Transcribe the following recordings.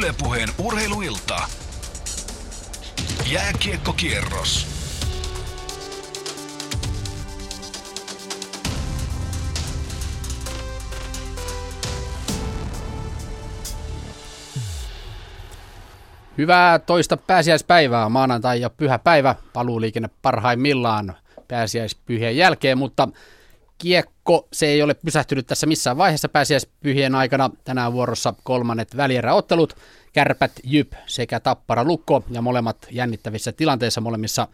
Ylepuheen urheiluilta. Jääkiekkokierros. Hyvää toista pääsiäispäivää, maanantai ja pyhä päivä, paluuliikenne parhaimmillaan pääsiäispyhien jälkeen, mutta kiekko, se ei ole pysähtynyt tässä missään vaiheessa pääsiäispyhien aikana. Tänään vuorossa kolmannet välieräottelut, Kärpät, Jyp sekä Tappara Lukko ja molemmat jännittävissä tilanteissa molemmissa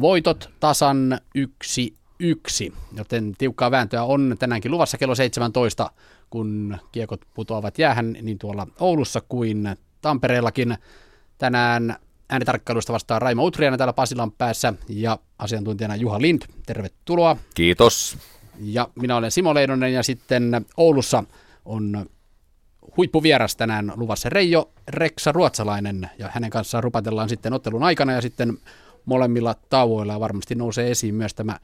voitot tasan yksi yksi, joten tiukkaa vääntöä on tänäänkin luvassa kello 17, kun kiekot putoavat jäähän niin tuolla Oulussa kuin Tampereellakin. Tänään äänitarkkailusta vastaa Raimo Utriana täällä Pasilan päässä ja asiantuntijana Juha Lind. Tervetuloa. Kiitos. Ja minä olen Simo Leidonen ja sitten Oulussa on huippuvieras tänään luvassa Reijo Reksa Ruotsalainen. Ja hänen kanssaan rupatellaan sitten ottelun aikana ja sitten molemmilla tauoilla. Varmasti nousee esiin myös tämä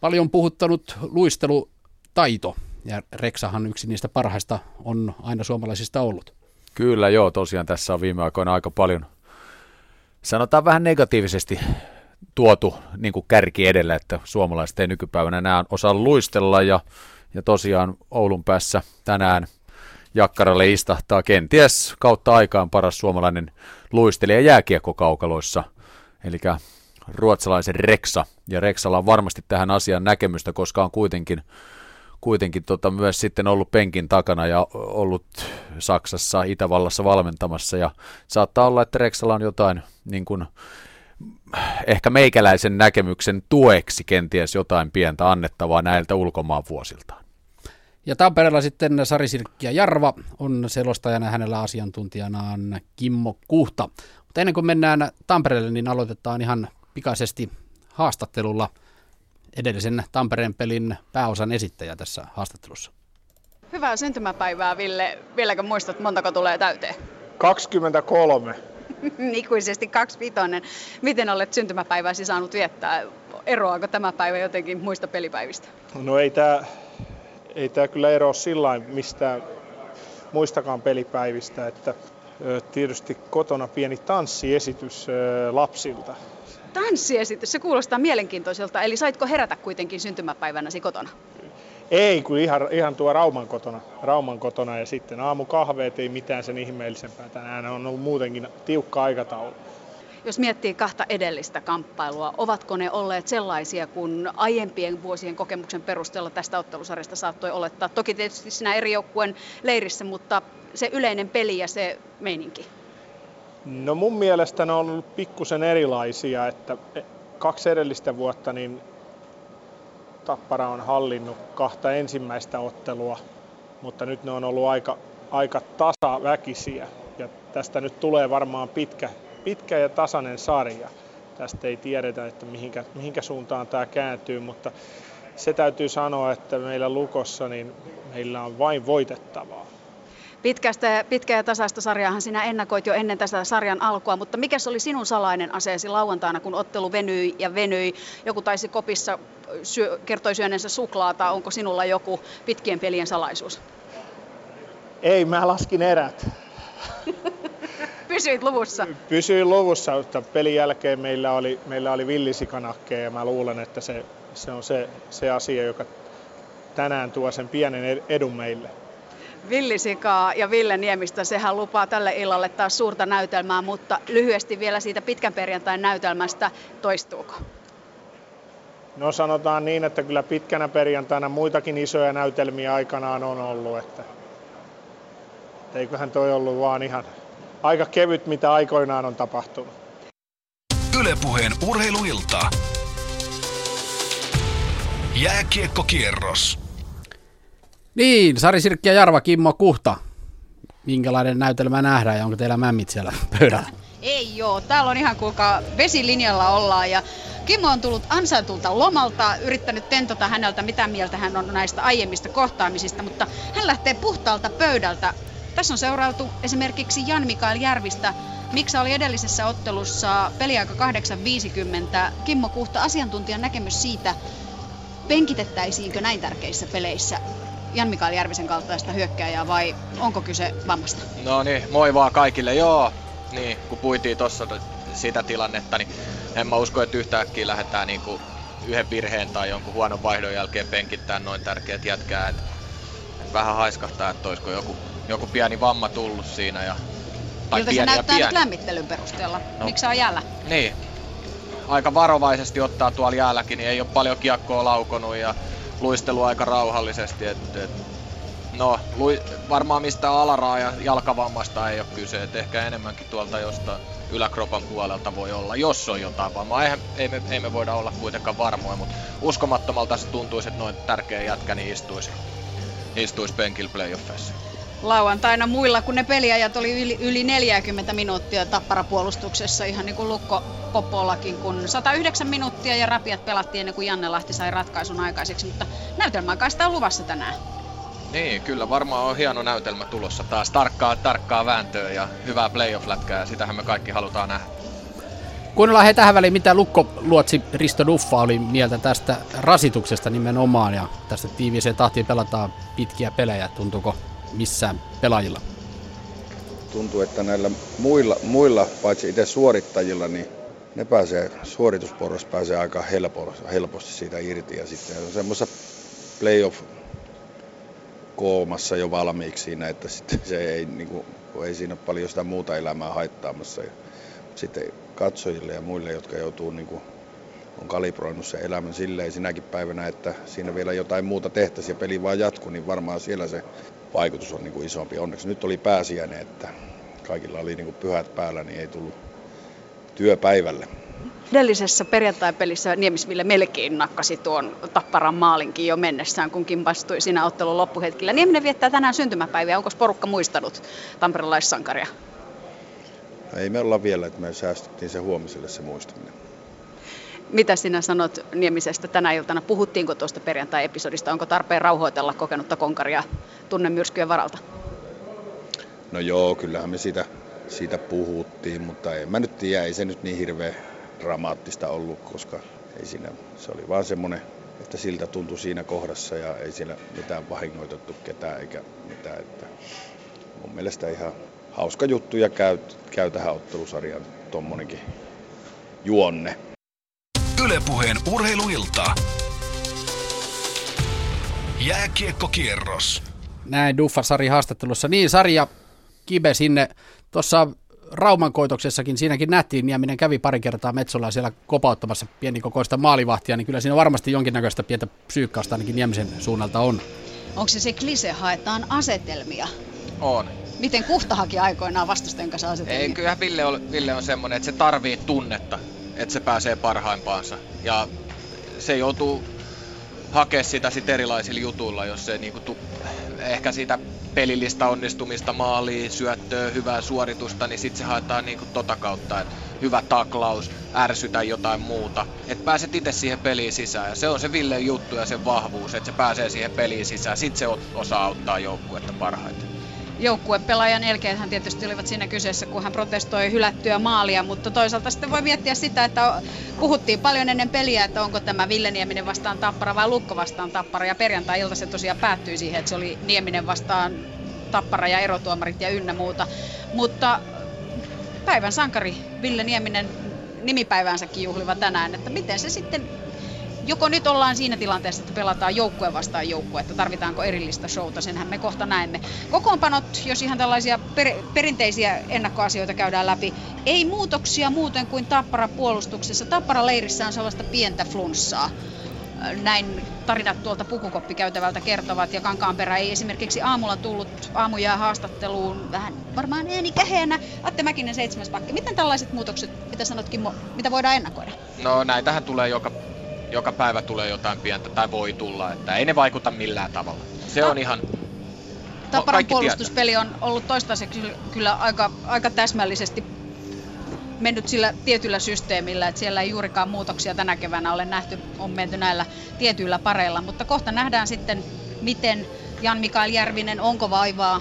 paljon puhuttanut luistelutaito. Ja Reksahan yksi niistä parhaista on aina suomalaisista ollut. Kyllä joo, tosiaan tässä on viime aikoina aika paljon, sanotaan vähän negatiivisesti tuotu niin kuin kärki edellä, että suomalaiset ei nykypäivänä enää osaa luistella ja, ja tosiaan Oulun päässä tänään Jakkaralle istahtaa kenties kautta aikaan paras suomalainen luistelija jääkiekkokaukaloissa, eli ruotsalaisen Reksa. Ja Reksalla on varmasti tähän asiaan näkemystä, koska on kuitenkin, kuitenkin tota myös sitten ollut penkin takana ja ollut Saksassa, Itävallassa valmentamassa. Ja saattaa olla, että Reksalla on jotain niin kuin, ehkä meikäläisen näkemyksen tueksi kenties jotain pientä annettavaa näiltä ulkomaan vuosiltaan. Ja Tampereella sitten Sari Sirkki ja Jarva on selostajana hänellä asiantuntijanaan Kimmo Kuhta. Mutta ennen kuin mennään Tampereelle, niin aloitetaan ihan pikaisesti haastattelulla edellisen Tampereen pelin pääosan esittäjä tässä haastattelussa. Hyvää syntymäpäivää, Ville. Vieläkö muistat, montako tulee täyteen? 23. Ikuisesti 25. Miten olet syntymäpäiväsi saanut viettää? Eroaako tämä päivä jotenkin muista pelipäivistä? No ei tämä ei tää kyllä eroa sillä mistä muistakaan pelipäivistä, että tietysti kotona pieni tanssiesitys lapsilta. Tanssiesitys, se kuulostaa mielenkiintoiselta. Eli saitko herätä kuitenkin syntymäpäivänäsi kotona? Ei, kun ihan, ihan tuo Rauman kotona, Rauman kotona ja sitten aamukahveet ei mitään sen ihmeellisempää. Tänään on ollut muutenkin tiukka aikataulu. Jos miettii kahta edellistä kamppailua, ovatko ne olleet sellaisia, kun aiempien vuosien kokemuksen perusteella tästä ottelusarjasta saattoi olettaa? Toki tietysti sinä eri joukkueen leirissä, mutta se yleinen peli ja se meininki. No mun mielestä ne on ollut pikkusen erilaisia, että kaksi edellistä vuotta niin Tappara on hallinnut kahta ensimmäistä ottelua, mutta nyt ne on ollut aika, aika tasaväkisiä. Ja tästä nyt tulee varmaan pitkä, pitkä ja tasainen sarja. Tästä ei tiedetä, että mihinkä, mihinkä suuntaan tämä kääntyy, mutta se täytyy sanoa, että meillä Lukossa niin meillä on vain voitettavaa. Pitkästä, pitkä ja tasaista sarjaahan sinä ennakoit jo ennen tästä sarjan alkua, mutta mikä oli sinun salainen aseesi lauantaina, kun ottelu venyi ja venyi? Joku taisi kopissa syö, kertoi syöneensä suklaata. Onko sinulla joku pitkien pelien salaisuus? Ei, mä laskin erät. Pysyit luvussa? Pysyin luvussa, mutta pelin jälkeen meillä oli, meillä oli villisikanakkeja ja mä luulen, että se, se on se, se asia, joka tänään tuo sen pienen edun meille. Villisikaa ja Ville Niemistä, sehän lupaa tälle illalle taas suurta näytelmää, mutta lyhyesti vielä siitä pitkän perjantain näytelmästä, toistuuko? No sanotaan niin, että kyllä pitkänä perjantaina muitakin isoja näytelmiä aikanaan on ollut, että eiköhän toi ollut vaan ihan aika kevyt, mitä aikoinaan on tapahtunut. Ylepuheen urheiluilta. Jääkiekkokierros. Niin, Sari Sirkki ja Jarva, Kimmo Kuhta. Minkälainen näytelmä nähdään ja onko teillä mämmit siellä pöydällä? Ei joo, täällä on ihan kuulkaa vesilinjalla ollaan ja Kimmo on tullut ansaitulta lomalta, yrittänyt tentota häneltä, mitä mieltä hän on näistä aiemmista kohtaamisista, mutta hän lähtee puhtaalta pöydältä. Tässä on seurautu esimerkiksi Jan Mikael Järvistä, Miksa oli edellisessä ottelussa peliaika 8.50. Kimmo Kuhta, asiantuntijan näkemys siitä, penkitettäisiinkö näin tärkeissä peleissä Jan Mikael Järvisen kaltaista hyökkääjää vai onko kyse vammasta? No niin, moi vaan kaikille. Joo, niin, kun puitiin tuossa sitä tilannetta, niin en mä usko, että yhtäkkiä lähdetään niin kuin yhden virheen tai jonkun huonon vaihdon jälkeen penkittää noin tärkeät jätkää. Et, et vähän haiskahtaa, että olisiko joku, joku pieni vamma tullut siinä. Ja, tai Miltä se näyttää pieni. nyt lämmittelyn perusteella? No. Miksi on jäällä? Niin, aika varovaisesti ottaa tuolla jäälläkin, niin ei ole paljon kiekkoa laukonut ja luistelu aika rauhallisesti. Et, et, no, lui, varmaan mistä alaraa ja jalkavammasta ei ole kyse, et ehkä enemmänkin tuolta jostain yläkropan puolelta voi olla, jos on jotain vammaa. Eihän, ei, me, ei me voida olla kuitenkaan varmoja, mutta uskomattomalta se tuntuisi, että noin tärkeä jätkä niin istuisi, istuisi penkillä playoffeissa lauantaina muilla, kun ne peliajat oli yli, yli 40 minuuttia tapparapuolustuksessa, ihan niin kuin Lukko Popollakin, kun 109 minuuttia ja rapiat pelattiin ennen kuin Janne Lahti sai ratkaisun aikaiseksi, mutta näytelmäaikaista on luvassa tänään. Niin, kyllä varmaan on hieno näytelmä tulossa taas. Tarkkaa, tarkkaa vääntöä ja hyvää playoff-lätkää ja sitähän me kaikki halutaan nähdä. Kuunnellaan he tähän väliin, mitä Lukko Luotsi Risto Duffa oli mieltä tästä rasituksesta nimenomaan ja tästä tiiviiseen tahtiin pelataan pitkiä pelejä. Tuntuuko missään pelaajilla? Tuntuu, että näillä muilla, muilla paitsi itse suorittajilla, niin ne pääsee, suoritusporras pääsee aika helposti, helposti siitä irti ja sitten on semmoisessa playoff koomassa jo valmiiksi siinä, että sitten se ei, niin kuin, ei siinä paljon sitä muuta elämää haittaamassa. Ja sitten katsojille ja muille, jotka joutuu niin kuin, on kalibroinut sen elämän silleen sinäkin päivänä, että siinä vielä jotain muuta tehtäisiin ja peli vaan jatkuu, niin varmaan siellä se vaikutus on niin kuin isompi. Onneksi nyt oli pääsiäinen, että kaikilla oli niin kuin pyhät päällä, niin ei tullut työpäivälle. Edellisessä perjantai-pelissä Niemisville melkein nakkasi tuon Tapparan maalinkin jo mennessään, kun kimpastui siinä ottelun loppuhetkellä. Nieminen viettää tänään syntymäpäiviä. Onko porukka muistanut tamperelaissankaria? No ei me olla vielä, että me säästettiin se huomiselle se muistaminen. Mitä sinä sanot Niemisestä tänä iltana? Puhuttiinko tuosta perjantai-episodista? Onko tarpeen rauhoitella kokenutta konkaria tunnemyrskyjen varalta? No joo, kyllähän me siitä, siitä puhuttiin, mutta en mä nyt tiedä, ei se nyt niin hirveän dramaattista ollut, koska ei siinä, se oli vaan semmoinen, että siltä tuntui siinä kohdassa ja ei siellä mitään vahingoitettu ketään eikä mitään. Että mun mielestä ihan hauska juttu ja käy, käy tähän ottelusarjaan tuommoinenkin juonne. Ylepuheen urheiluilta. Jääkiekkokierros. Näin Duffa Sari haastattelussa. Niin, Sarja Kibe sinne tuossa Rauman koitoksessakin, siinäkin nähtiin, Nieminen kävi pari kertaa Metsolla siellä kopauttamassa pienikokoista maalivahtia, niin kyllä siinä varmasti jonkinnäköistä pientä psyykkausta ainakin Niemisen suunnalta on. Onko se se klise, haetaan asetelmia? On. Miten Kuhtahakin aikoinaan vastustajan kanssa asetelmia? Ei, kyllä Ville on, Ville on semmoinen, että se tarvii tunnetta että se pääsee parhaimpaansa. Ja se joutuu hakea sitä sit erilaisilla jutuilla, jos se niinku tu- ehkä siitä pelillistä onnistumista, maaliin, syöttöä, hyvää suoritusta, niin sitten se haetaan niinku tota kautta, että hyvä taklaus, ärsytä jotain muuta. Että pääset itse siihen peliin sisään. Ja se on se Ville juttu ja sen vahvuus, että se pääsee siihen peliin sisään. Sitten se osaa auttaa joukkuetta parhaiten joukkuepelaajan elkeet hän tietysti olivat siinä kyseessä, kun hän protestoi hylättyä maalia, mutta toisaalta sitten voi miettiä sitä, että puhuttiin paljon ennen peliä, että onko tämä Ville Nieminen vastaan Tappara vai Lukko vastaan Tappara, ja perjantai-ilta se tosiaan päättyi siihen, että se oli Nieminen vastaan Tappara ja erotuomarit ja ynnä muuta. Mutta päivän sankari Ville Nieminen nimipäiväänsäkin juhliva tänään, että miten se sitten joko nyt ollaan siinä tilanteessa, että pelataan joukkue vastaan joukkue, että tarvitaanko erillistä showta, senhän me kohta näemme. Kokoonpanot, jos ihan tällaisia per, perinteisiä ennakkoasioita käydään läpi, ei muutoksia muuten kuin Tappara puolustuksessa. Tappara leirissä on sellaista pientä flunssaa. Näin tarinat tuolta pukukoppikäytävältä kertovat ja Kankaanperä ei esimerkiksi aamulla tullut aamujaa haastatteluun vähän varmaan ääni käheenä. Atte Mäkinen seitsemäs pakki. Miten tällaiset muutokset, mitä sanot Kimmo, mitä voidaan ennakoida? No näitähän tulee joka joka päivä tulee jotain pientä tai voi tulla, että ei ne vaikuta millään tavalla. Se on ihan... Taparan puolustuspeli tietää. on ollut toistaiseksi kyllä aika, aika täsmällisesti mennyt sillä tietyllä systeemillä, että siellä ei juurikaan muutoksia tänä keväänä ole nähty, on menty näillä tietyillä pareilla, mutta kohta nähdään sitten, miten Jan Mikael Järvinen, onko vaivaa,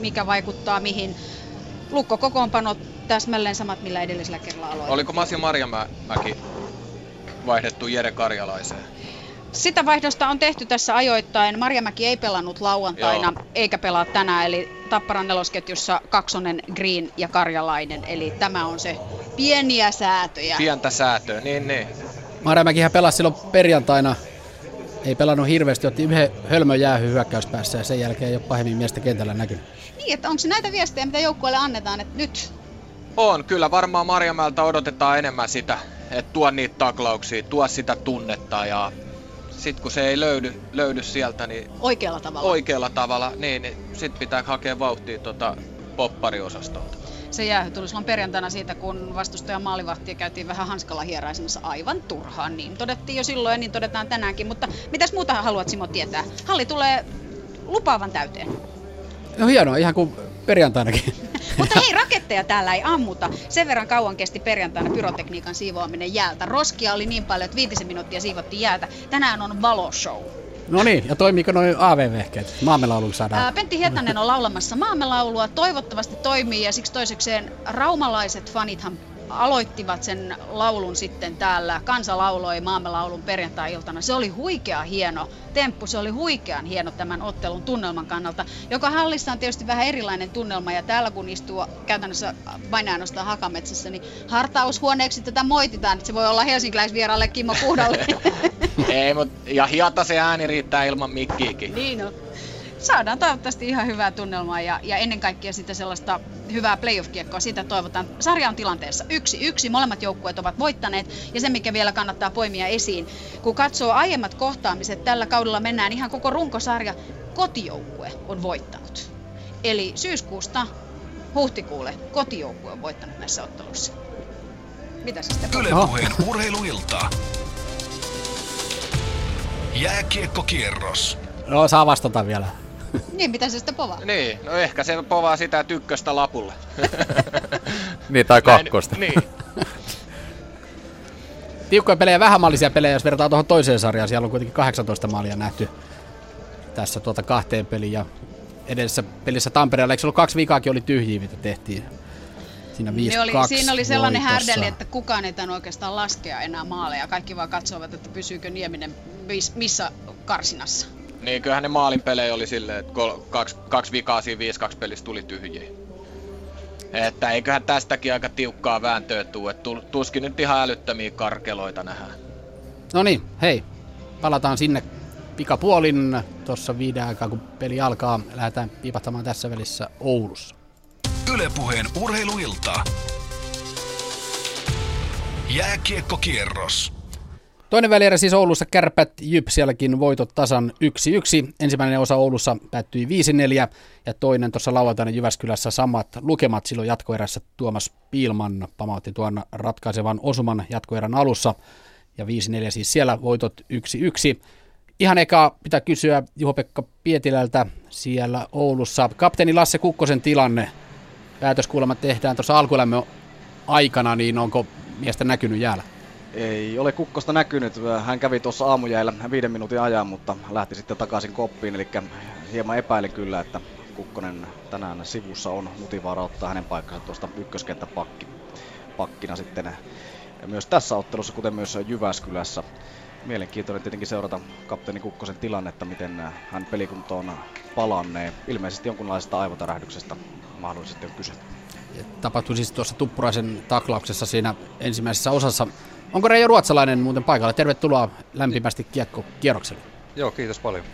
mikä vaikuttaa mihin. Lukko kokoonpano täsmälleen samat, millä edellisellä kerralla aloitin. Oliko Masi Marjamäki vaihdettu Jere Karjalaiseen? Sitä vaihdosta on tehty tässä ajoittain. Marjamäki ei pelannut lauantaina Joo. eikä pelaa tänään, eli Tapparan nelosketjussa Kaksonen, Green ja Karjalainen. Eli tämä on se pieniä säätöjä. Pientä säätöä, niin niin. Marjamäkihän pelasi silloin perjantaina. Ei pelannut hirveästi, otti yhden hölmön jäähy hyökkäyspäässä ja sen jälkeen ei ole pahemmin miestä kentällä näkynyt. Niin, että onko se näitä viestejä, mitä joukkueelle annetaan, että nyt? On, kyllä varmaan Marjamäeltä odotetaan enemmän sitä, että tuo niitä taklauksia, tuo sitä tunnetta ja sitten kun se ei löydy, löydy sieltä, niin oikealla tavalla, oikealla tavalla niin, niin sitten pitää hakea vauhtia tuota poppariosastolta. Se jäähy tuli silloin perjantaina siitä, kun vastustajan maalivahtia käytiin vähän hanskalla hieraisemassa aivan turhaan. Niin todettiin jo silloin ja niin todetaan tänäänkin. Mutta mitäs muuta haluat Simo tietää? Halli tulee lupaavan täyteen. No hienoa, ihan kuin perjantainakin. Mutta hei, raketteja täällä ei ammuta. Sen verran kauan kesti perjantaina pyrotekniikan siivoaminen jäältä. Roskia oli niin paljon, että viitisen minuuttia siivottiin jäätä. Tänään on valoshow. No niin, ja toimiiko noin AV-vehkeet? Maamelaulu saadaan. Ää, Pentti Hietanen on laulamassa maamelaulua. Toivottavasti toimii ja siksi toisekseen raumalaiset fanithan aloittivat sen laulun sitten täällä. Kansa lauloi maamme laulun perjantai-iltana. Se oli huikea hieno temppu, se oli huikean hieno tämän ottelun tunnelman kannalta, joka hallissa on tietysti vähän erilainen tunnelma ja täällä kun istuu käytännössä vain ainoastaan Hakametsässä, niin hartaushuoneeksi tätä moititaan, että se voi olla helsinkiläisvieraalle Kimmo Puhdalle. Ei, mutta ja hiata se ääni riittää ilman mikkiikin. Niin on saadaan toivottavasti ihan hyvää tunnelmaa ja, ja ennen kaikkea sitten sellaista hyvää playoff-kiekkoa. Sitä toivotaan. Sarja on tilanteessa yksi yksi. Molemmat joukkueet ovat voittaneet ja se, mikä vielä kannattaa poimia esiin. Kun katsoo aiemmat kohtaamiset, tällä kaudella mennään ihan koko runkosarja. Kotijoukkue on voittanut. Eli syyskuusta huhtikuulle kotijoukkue on voittanut näissä otteluissa. Mitä se sitten Ylepuheen urheiluilta. Jääkiekkokierros. No saa vastata vielä. Niin, mitä se sitten povaa? Niin, no ehkä se povaa sitä tykköstä lapulle. niin, tai kakkosta. Näin, niin. Tiukkoja pelejä, vähämallisia pelejä, jos verrataan tuohon toiseen sarjaan. Siellä on kuitenkin 18 maalia nähty tässä tuota kahteen peliin. Ja edellisessä pelissä Tampereella, eikö se ollut kaksi vikaakin oli tyhjiä, mitä tehtiin? Siinä 5 oli, Siinä oli sellainen härdeli, että kukaan ei tämän oikeastaan laskea enää maaleja. Kaikki vaan katsovat, että pysyykö Nieminen missä karsinassa. Niin, kyllähän ne maalin pelejä oli silleen, että kol, kaksi, kaksi vikaa siinä 5-2 pelissä tuli tyhjiä. Että eiköhän tästäkin aika tiukkaa vääntöä tuu, että tuskin nyt ihan älyttömiä karkeloita nähdään. No niin, hei, palataan sinne pikapuolin tuossa viiden aikaa, kun peli alkaa. Lähdetään piipahtamaan tässä välissä Oulussa. Ylepuheen urheiluilta. Jääkiekkokierros. Toinen välierä siis Oulussa kärpät Jyp, sielläkin voitot tasan 1-1. Ensimmäinen osa Oulussa päättyi 5-4 ja toinen tuossa lauantaina Jyväskylässä samat lukemat silloin jatkoerässä Tuomas Piilman pamautti tuon ratkaisevan osuman jatkoerän alussa ja 5-4 siis siellä voitot 1-1. Ihan eka pitää kysyä Juho-Pekka Pietilältä siellä Oulussa. Kapteeni Lasse Kukkosen tilanne. Päätöskuulemma tehdään tuossa alkuelämön aikana, niin onko miestä näkynyt jäällä? Ei ole kukkosta näkynyt. Hän kävi tuossa aamujäillä viiden minuutin ajan, mutta lähti sitten takaisin koppiin. Eli hieman epäilin kyllä, että Kukkonen tänään sivussa on motivaara ottaa hänen paikkansa tuosta ykköskenttäpakki, pakkina sitten ja myös tässä ottelussa, kuten myös Jyväskylässä. Mielenkiintoinen tietenkin seurata kapteeni Kukkosen tilannetta, miten hän pelikuntoon palannee. Ilmeisesti jonkunlaisesta aivotärähdyksestä mahdollisesti on kyse. Tapahtui siis tuossa Tuppuraisen taklauksessa siinä ensimmäisessä osassa Onko Reijo Ruotsalainen muuten paikalla? Tervetuloa lämpimästi kiekko kierrokselle. Joo, kiitos paljon.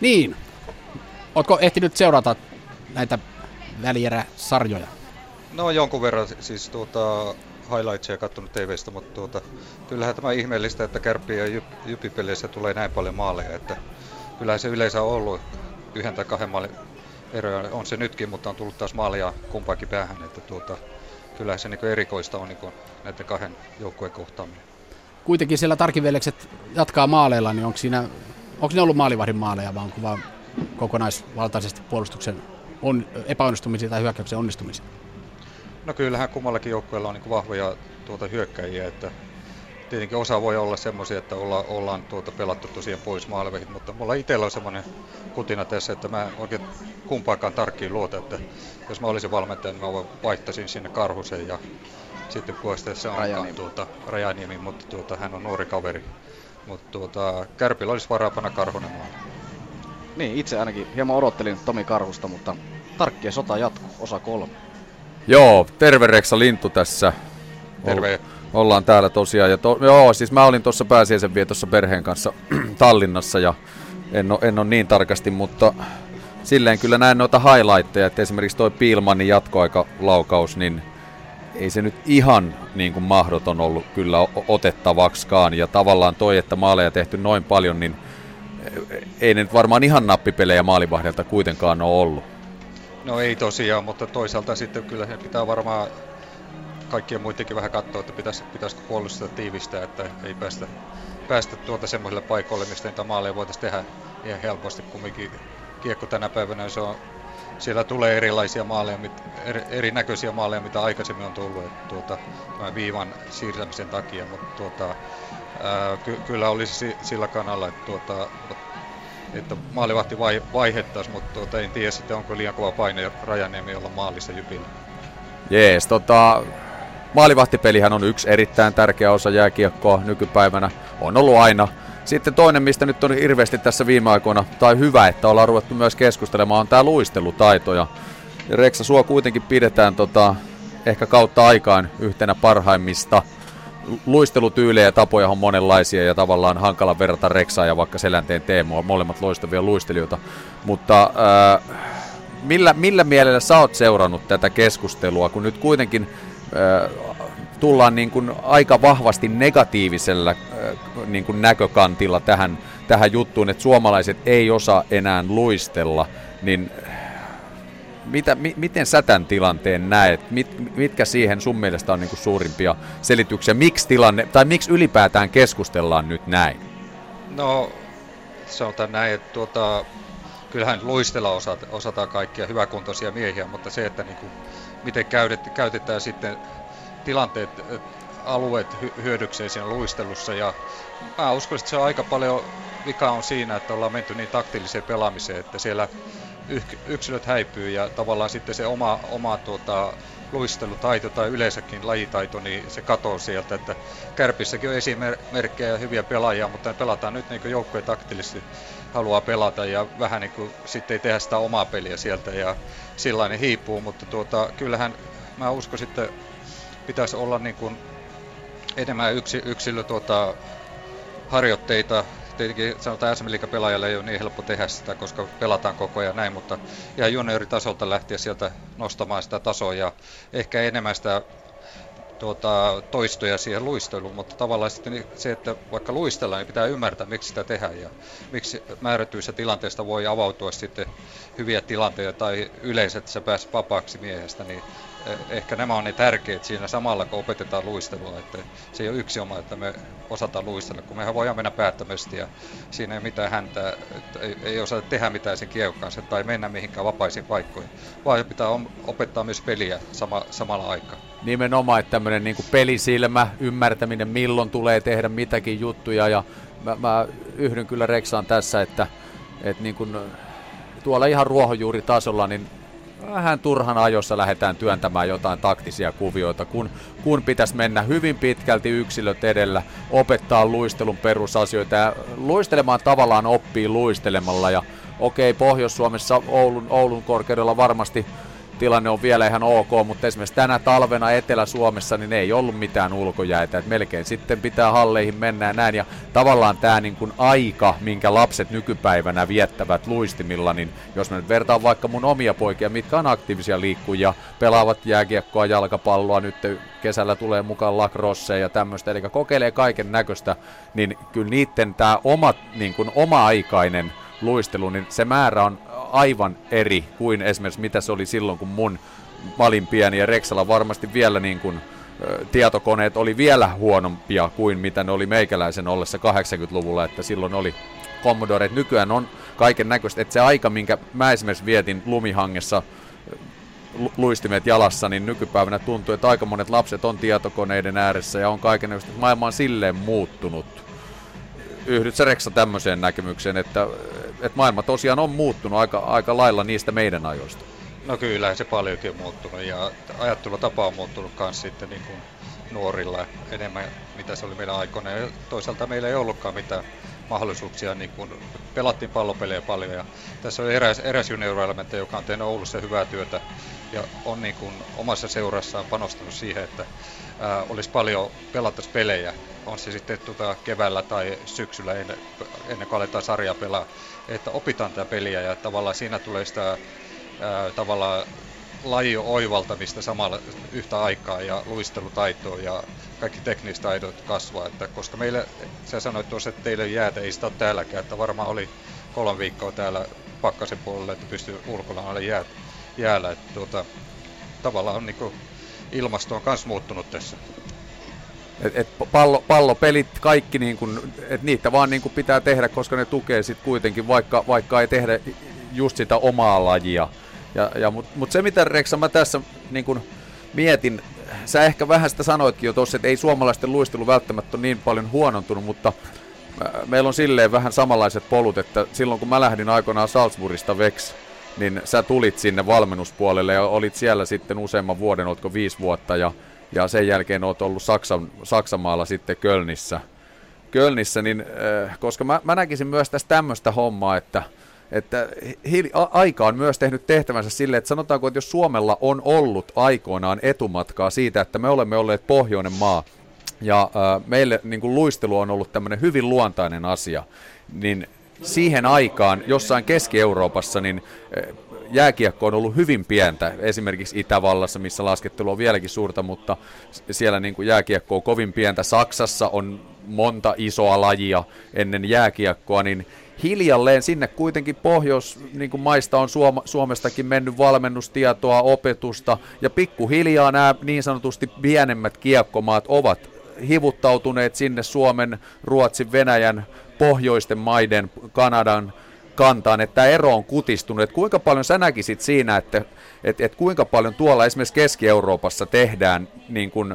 Niin. Ootko ehtinyt seurata näitä välierä-sarjoja? No jonkun verran siis tuota, highlightsia katsonut TVstä, mutta tuota, kyllähän tämä ihmeellistä, että kärppi ja jyp, jypipeleissä tulee näin paljon maaleja, että kyllähän se yleensä on ollut yhden tai kahden maalin eroja, on se nytkin, mutta on tullut taas maalia kumpaakin päähän, että tuota, kyllä se niin erikoista on niin näiden kahden joukkueen kohtaaminen. Kuitenkin siellä tarkivelekset jatkaa maaleilla, niin onko, siinä, onko ne ollut maalivahdin maaleja vai onko vaan kokonaisvaltaisesti puolustuksen on, epäonnistumisia tai hyökkäyksen onnistumisia? No kyllähän kummallakin joukkueella on niin vahvoja tuota hyökkäjiä, että tietenkin osa voi olla semmoisia, että olla, ollaan tuota pelattu tosiaan pois maalivehit, mutta mulla itsellä on semmoinen kutina tässä, että mä oikein kumpaakaan tarkkiin luota, että jos mä olisin valmentaja, niin mä vaihtaisin sinne Karhusen ja sitten se on Rajaniemi. Tuota, Rajaniemi, mutta tuota, hän on nuori kaveri, mutta tuota, Kärpillä olisi varaa panna Karhunen maalle. Niin, itse ainakin hieman odottelin Tomi Karhusta, mutta tarkkien sota jatkuu, osa kolme. Joo, terve Reksa Lintu tässä. Terve. Ollaan täällä tosiaan. Ja to, joo, siis mä olin tuossa pääsiäisen vietossa perheen kanssa Tallinnassa ja en ole, en ole niin tarkasti, mutta silleen kyllä näen noita highlightteja, että esimerkiksi toi Piilmanin jatkoaikalaukaus, niin ei se nyt ihan niin kuin mahdoton ollut kyllä otettavaksikaan. Ja tavallaan toi, että maaleja tehty noin paljon, niin ei ne nyt varmaan ihan nappipelejä maalivahdelta kuitenkaan ole ollut. No ei tosiaan, mutta toisaalta sitten kyllä se pitää varmaan kaikkien muidenkin vähän katsoa, että pitäisi, pitäisikö puolustaa tiivistää, että ei päästä, päästä tuota semmoiselle paikoille, mistä niitä maaleja voitaisiin tehdä ihan helposti. Kumminkin kiekko tänä päivänä se on, siellä tulee erilaisia maaleja, eri, erinäköisiä maaleja, mitä aikaisemmin on tullut että tuota, tämän viivan siirtämisen takia, mutta tuota, ää, ky, kyllä olisi sillä kanalla, että, tuota, että maalivahti vai, vaihettaisiin, mutta tuota, en tiedä sitten onko liian kova paine Rajaniemi olla maalissa Jypillä. Jees, tota, maalivahtipelihän on yksi erittäin tärkeä osa jääkiekkoa nykypäivänä. On ollut aina. Sitten toinen, mistä nyt on hirveästi tässä viime aikoina, tai hyvä, että ollaan ruvettu myös keskustelemaan, on tämä luistelutaito. Ja Reksa, sua kuitenkin pidetään tota, ehkä kautta aikaan yhtenä parhaimmista. Luistelutyylejä ja tapoja on monenlaisia ja tavallaan hankala verrata Reksaa ja vaikka Selänteen Teemoa, molemmat loistavia luistelijoita. Mutta äh, millä, millä mielellä sä oot seurannut tätä keskustelua, kun nyt kuitenkin äh, tullaan niin kuin aika vahvasti negatiivisella niin kuin näkökantilla tähän, tähän juttuun, että suomalaiset ei osaa enää luistella, niin mitä, mi, miten sä tämän tilanteen näet? Mit, mitkä siihen sun mielestä on niin kuin suurimpia selityksiä? Miksi tilanne, tai miksi ylipäätään keskustellaan nyt näin? No, sanotaan näin, että tuota, kyllähän luistella osata, osataan kaikkia hyväkuntoisia miehiä, mutta se, että niin kuin, miten käytet, käytetään sitten tilanteet, alueet hyödykseen siinä luistelussa. Ja mä uskon, että se on aika paljon vika on siinä, että ollaan menty niin taktiiliseen pelaamiseen, että siellä yksilöt häipyy ja tavallaan sitten se oma, oma tuota, luistelutaito tai yleensäkin lajitaito, niin se katoo sieltä. Että Kärpissäkin on esimerkkejä ja hyviä pelaajia, mutta pelataan nyt niin joukkoja taktisesti haluaa pelata ja vähän niin kuin sitten ei tehdä sitä omaa peliä sieltä ja sillä hiipuu, mutta tuota, kyllähän mä uskon sitten pitäisi olla niin kuin enemmän yksi, yksilö tuota, harjoitteita. Tietenkin sanotaan SM pelaajalle ei ole niin helppo tehdä sitä, koska pelataan koko ajan näin, mutta ihan junioritasolta lähteä sieltä nostamaan sitä tasoa ja ehkä enemmän sitä tuota, toistoja siihen luisteluun, mutta tavallaan sitten se, että vaikka luistellaan, niin pitää ymmärtää, miksi sitä tehdään ja miksi määrätyissä tilanteista voi avautua sitten hyviä tilanteita tai yleensä, että sä pääset vapaaksi miehestä, niin ehkä nämä on ne tärkeät siinä samalla, kun opetetaan luistelua. Että se ei ole yksi oma, että me osataan luistella, kun mehän voidaan mennä päättämästi ja siinä ei mitään häntä, ei, ei osata tehdä mitään sen kiekon kanssa tai mennä mihinkään vapaisiin paikkoihin, vaan pitää opettaa myös peliä sama, samalla aikaa. Nimenomaan, että tämmöinen niin pelisilmä, ymmärtäminen, milloin tulee tehdä mitäkin juttuja ja mä, mä yhdyn kyllä Reksaan tässä, että, että niin kuin tuolla ihan ruohonjuuritasolla, niin vähän turhan ajossa lähdetään työntämään jotain taktisia kuvioita, kun, kun pitäisi mennä hyvin pitkälti yksilöt edellä, opettaa luistelun perusasioita ja luistelemaan tavallaan oppii luistelemalla. Ja okei, Pohjois-Suomessa Oulun, Oulun korkeudella varmasti tilanne on vielä ihan ok, mutta esimerkiksi tänä talvena Etelä-Suomessa niin ei ollut mitään ulkojäitä, että melkein sitten pitää halleihin mennä ja näin, ja tavallaan tämä niin kuin aika, minkä lapset nykypäivänä viettävät luistimilla, niin jos mä nyt vertaan vaikka mun omia poikia, mitkä on aktiivisia liikkuja, pelaavat jääkiekkoa, jalkapalloa, nyt kesällä tulee mukaan lacrosse ja tämmöistä, eli kokeilee kaiken näköistä, niin kyllä niiden tämä oma, niin kuin oma-aikainen luistelu, niin se määrä on aivan eri kuin esimerkiksi mitä se oli silloin, kun mun mä olin pieni ja Rexalla varmasti vielä niin kuin, tietokoneet oli vielä huonompia kuin mitä ne oli meikäläisen ollessa 80-luvulla, että silloin oli Commodore, että nykyään on kaiken näköistä, että se aika, minkä mä esimerkiksi vietin lumihangessa luistimet jalassa, niin nykypäivänä tuntuu, että aika monet lapset on tietokoneiden ääressä ja on kaiken näköistä, maailma on silleen muuttunut. Yhdyt sä Reksa tämmöiseen näkemykseen, että että maailma tosiaan on muuttunut aika, aika lailla niistä meidän ajoista. No kyllä, se paljonkin on muuttunut ja ajattelutapa on muuttunut myös sitten niin kuin nuorilla enemmän, mitä se oli meidän aikoina. Ja toisaalta meillä ei ollutkaan mitään mahdollisuuksia, niin kun pelattiin pallopelejä paljon. Ja tässä on eräs, eräs juniorielementti, joka on tehnyt Oulussa hyvää työtä ja on niin kun omassa seurassaan panostanut siihen, että ää, olisi paljon pelattaisi pelejä. On se sitten tuota keväällä tai syksyllä ennen, ennen kuin aletaan sarjaa pelaa. Että opitaan tätä peliä ja tavallaan siinä tulee sitä ää, tavallaan laji oivaltamista samalla yhtä aikaa ja luistelutaitoa ja kaikki tekniset taidot kasvaa. Että koska meille, sä sanoit tuossa, että teille jäätä ei sitä ole täälläkään, että varmaan oli kolme viikkoa täällä pakkasen puolella, että pystyy ulkona alle jää, jäällä. Että tuota, tavallaan on niin ilmasto on myös muuttunut tässä. Et, et pallo, pallopelit, kaikki, niin kun, et niitä vaan niin kun pitää tehdä, koska ne tukee sitten kuitenkin, vaikka, vaikka ei tehdä just sitä omaa lajia. Ja, ja, Mutta mut se mitä Reksa mä tässä niin kun mietin, sä ehkä vähän sitä sanoitkin jo tuossa, että ei suomalaisten luistelu välttämättä ole niin paljon huonontunut, mutta meillä on silleen vähän samanlaiset polut, että silloin kun mä lähdin aikoinaan Salzburgista Vex, niin sä tulit sinne valmennuspuolelle ja olit siellä sitten useamman vuoden, oletko viisi vuotta, ja, ja sen jälkeen oot ollut Saksan, Saksamaalla sitten Kölnissä. Kölnissä, niin, äh, koska mä, mä näkisin myös tästä tämmöistä hommaa, että – että hi- a- aika on myös tehnyt tehtävänsä sille, että sanotaanko, että jos Suomella on ollut aikoinaan etumatkaa siitä, että me olemme olleet pohjoinen maa, ja äh, meille niin kuin luistelu on ollut tämmöinen hyvin luontainen asia, niin siihen aikaan jossain Keski-Euroopassa niin jääkiekko on ollut hyvin pientä, esimerkiksi Itävallassa, missä laskettelu on vieläkin suurta, mutta siellä niin kuin jääkiekko on kovin pientä. Saksassa on monta isoa lajia ennen jääkiekkoa, niin hiljalleen sinne kuitenkin pohjois niin kuin maista on Suom- Suomestakin mennyt valmennustietoa, opetusta ja pikkuhiljaa nämä niin sanotusti pienemmät kiekkomaat ovat hivuttautuneet sinne Suomen, Ruotsin, Venäjän, pohjoisten maiden, Kanadan kantaan, että tämä ero on kutistunut. Että kuinka paljon sä näkisit siinä, että, että, että kuinka paljon tuolla esimerkiksi Keski-Euroopassa tehdään niin kuin,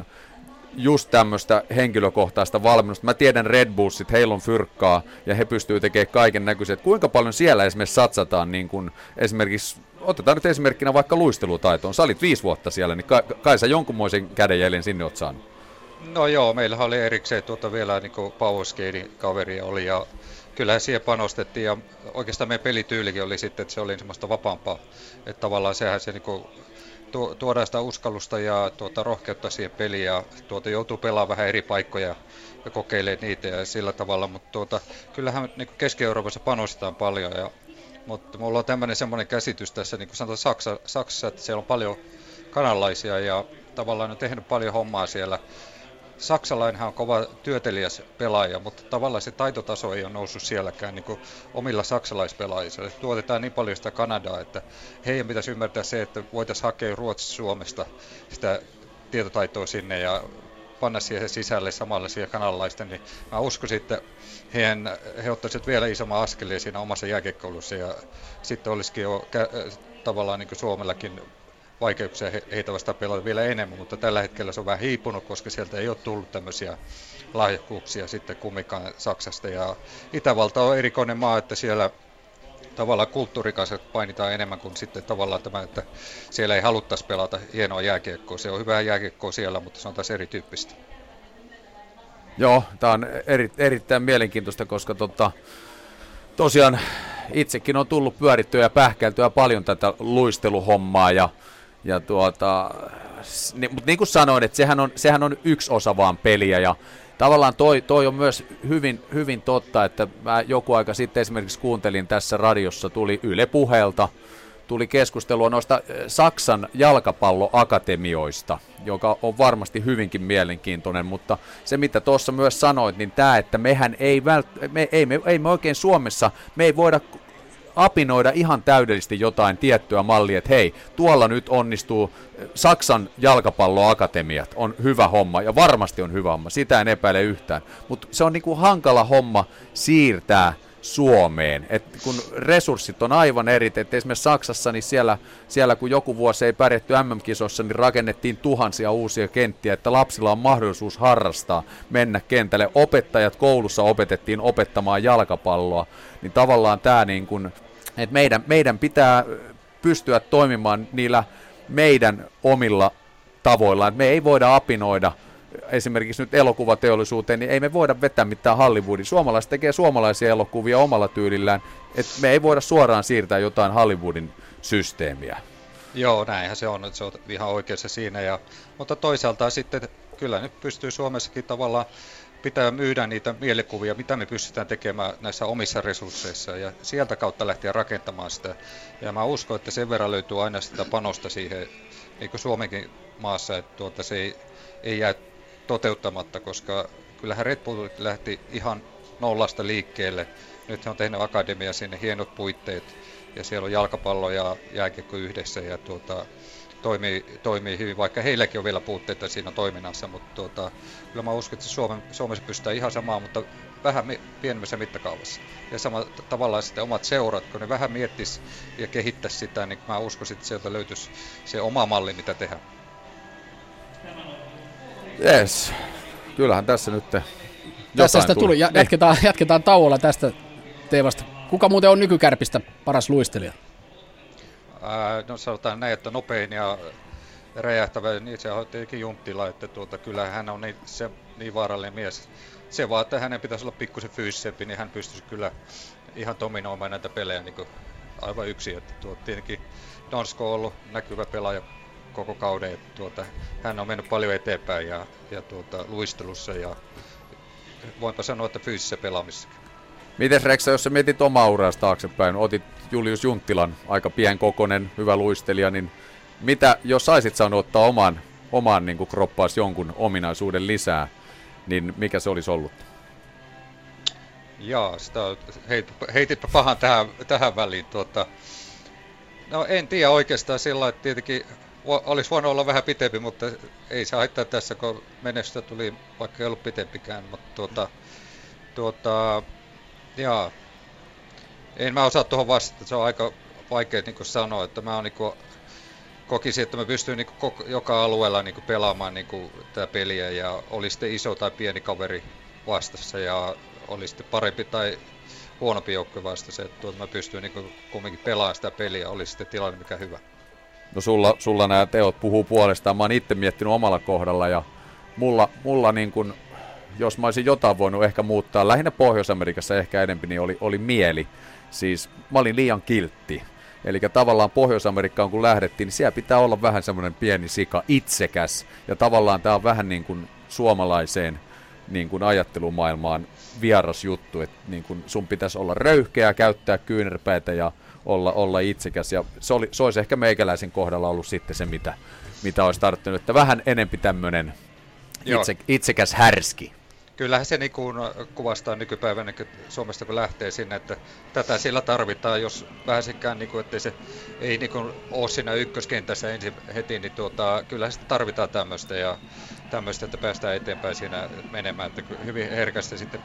just tämmöistä henkilökohtaista valmennusta. Mä tiedän Red Bullsit, heillä on fyrkkaa ja he pystyy tekemään kaiken näköisiä. Kuinka paljon siellä esimerkiksi satsataan niin kun esimerkiksi, otetaan nyt esimerkkinä vaikka luistelutaitoon. Sä olit viisi vuotta siellä, niin kai, kai sä jonkunmoisen kädenjäljen sinne oot saanut. No joo, meillä oli erikseen tuota vielä niin kaveri oli ja kyllähän siihen panostettiin ja oikeastaan meidän pelityylikin oli sitten, että se oli semmoista vapaampaa. Että tavallaan sehän se niin tuodaan sitä uskallusta ja tuota, rohkeutta siihen peliin ja tuota, joutuu pelaamaan vähän eri paikkoja ja kokeilee niitä ja sillä tavalla, mutta tuota, kyllähän niin Keski-Euroopassa panostetaan paljon ja mutta mulla on tämmöinen semmoinen käsitys tässä, niin kuin sanotaan Saksa, Saksassa, että siellä on paljon kanalaisia ja tavallaan on tehnyt paljon hommaa siellä saksalainenhan on kova työtelijäs pelaaja, mutta tavallaan se taitotaso ei ole noussut sielläkään niin kuin omilla saksalaispelaajilla. Tuotetaan niin paljon sitä Kanadaa, että heidän pitäisi ymmärtää se, että voitaisiin hakea Ruotsista Suomesta sitä tietotaitoa sinne ja panna siihen sisälle samalla siihen kanalaisten, niin mä uskoisin, että heidän, he ottaisivat vielä isomman askeleen siinä omassa jääkiekkoulussa ja sitten olisikin jo kä- tavallaan niin kuin Suomellakin vaikeuksia heitä vastaan pelata vielä enemmän, mutta tällä hetkellä se on vähän hiipunut, koska sieltä ei ole tullut tämmöisiä lahjakkuuksia sitten kumminkaan Saksasta. Ja Itävalta on erikoinen maa, että siellä tavallaan kulttuurikaiset painitaan enemmän kuin sitten tavallaan tämä, että siellä ei haluttaisi pelata hienoa jääkiekkoa. Se on hyvää jääkiekkoa siellä, mutta se on taas erityyppistä. Joo, tämä on eri, erittäin mielenkiintoista, koska tota, tosiaan itsekin on tullut pyörittyä ja pähkältyä paljon tätä luisteluhommaa ja ja tuota, niin, mutta niin kuin sanoin, että sehän on, sehän on yksi osa vaan peliä ja tavallaan toi, toi on myös hyvin, hyvin totta, että mä joku aika sitten esimerkiksi kuuntelin tässä radiossa, tuli Yle Puheelta, tuli keskustelua noista eh, Saksan jalkapalloakatemioista, joka on varmasti hyvinkin mielenkiintoinen, mutta se mitä tuossa myös sanoit, niin tämä, että mehän ei, vält, me, ei, me, ei me oikein Suomessa, me ei voida apinoida ihan täydellisesti jotain tiettyä mallia, että hei, tuolla nyt onnistuu Saksan jalkapalloakatemiat, on hyvä homma, ja varmasti on hyvä homma, sitä en epäile yhtään, mutta se on niinku hankala homma siirtää Suomeen. Et kun resurssit on aivan eri, että esimerkiksi Saksassa, niin siellä, siellä kun joku vuosi ei pärjätty MM-kisossa, niin rakennettiin tuhansia uusia kenttiä, että lapsilla on mahdollisuus harrastaa, mennä kentälle. Opettajat koulussa opetettiin opettamaan jalkapalloa, niin tavallaan tämä niin kuin että meidän, meidän pitää pystyä toimimaan niillä meidän omilla tavoilla. Että me ei voida apinoida esimerkiksi nyt elokuvateollisuuteen, niin ei me voida vetää mitään Hollywoodin. Suomalaiset tekee suomalaisia elokuvia omalla tyylillään, että me ei voida suoraan siirtää jotain Hollywoodin systeemiä. Joo, näinhän se on, että se on ihan oikeassa siinä. Ja, mutta toisaalta sitten kyllä nyt pystyy Suomessakin tavallaan pitää myydä niitä mielikuvia, mitä me pystytään tekemään näissä omissa resursseissa ja sieltä kautta lähteä rakentamaan sitä. Ja mä uskon, että sen verran löytyy aina sitä panosta siihen, niin kuin Suomenkin maassa, että tuota, se ei, ei jää toteuttamatta, koska kyllähän Red Bull lähti ihan nollasta liikkeelle. Nyt he on tehnyt akademia sinne hienot puitteet ja siellä on jalkapallo ja jääkiekko yhdessä ja tuota, toimii, toimii hyvin, vaikka heilläkin on vielä puutteita siinä toiminnassa, mutta tuota, kyllä mä uskon, että Suomen, Suomessa pystytään ihan samaan, mutta vähän pienemmässä mittakaavassa. Ja sama tavallaan sitten omat seurat, kun ne vähän miettis ja kehittäisi sitä, niin mä uskon, että sieltä löytyisi se oma malli, mitä tehdään. Yes. Kyllähän tässä nyt tässä sitä tuli. Ja, jatketaan, jatketaan tauolla tästä teemasta. Kuka muuten on nykykärpistä paras luistelija? Ää, no sanotaan näin, että nopein ja räjähtävä, niin se on tietenkin Junttila, että tuota, kyllä hän on niin, se, niin vaarallinen mies. Se vaan, että hänen pitäisi olla pikkusen fyysisempi, niin hän pystyisi kyllä ihan dominoimaan näitä pelejä niin kuin aivan yksin. Että tuota, tietenkin Donsko on ollut näkyvä pelaaja koko kauden. Että tuota, hän on mennyt paljon eteenpäin ja, ja tuota, luistelussa ja voinpa sanoa, että fyysisessä pelaamisessa. Miten Reksa, jos sä mietit omaa uraasi taaksepäin, otit Julius Junttilan, aika pienkokonen, hyvä luistelija, niin mitä, jos saisit saanut ottaa oman, oman niin kuin kroppaas jonkun ominaisuuden lisää, niin mikä se olisi ollut? Jaa, sitä heit, heititpä pahan tähän, tähän väliin. Tuota, no en tiedä oikeastaan sillä että tietenkin olisi voinut olla vähän pitempi, mutta ei se haittaa tässä, kun menestystä tuli, vaikka ei ollut pitempikään. Mutta tuota, tuota, jaa, en mä osaa tuohon vastata, se on aika vaikea niin sanoa, että mä niin kuin, kokisin, että mä pystyn niin kuin, joka alueella niin pelaamaan niin tätä peliä ja oli sitten iso tai pieni kaveri vastassa ja oli sitten parempi tai huonompi joukkue vastassa, että tuota, mä pystyn niin kumminkin pelaamaan sitä peliä, oli sitten tilanne mikä hyvä. No sulla, sulla nämä teot puhuu puolestaan. Mä oon itse miettinyt omalla kohdalla ja mulla, mulla niin kuin, jos mä olisin jotain voinut ehkä muuttaa, lähinnä Pohjois-Amerikassa ehkä enemmän, niin oli, oli mieli. Siis mä olin liian kiltti. Eli tavallaan Pohjois-Amerikkaan kun lähdettiin, niin siellä pitää olla vähän semmoinen pieni sika, itsekäs. Ja tavallaan tämä on vähän niin kuin suomalaiseen niin kuin ajattelumaailmaan vieras juttu, että niin kuin sun pitäisi olla röyhkeä, käyttää kyynärpäitä ja olla, olla itsekäs. Ja se, oli, se olisi ehkä meikäläisen kohdalla ollut sitten se, mitä, mitä olisi tarttunut, että vähän enempi tämmöinen itse, itsekäs härski. Kyllähän se niin kuin kuvastaa nykypäivänä niin Suomesta, kun lähtee sinne, että tätä sillä tarvitaan, jos vähäisikään, niin että se ei niin kuin, ole siinä ykköskentässä ensin heti, niin tuota, kyllähän sitä tarvitaan tämmöistä ja tämmöistä, että päästään eteenpäin siinä menemään, että hyvin herkästi sitten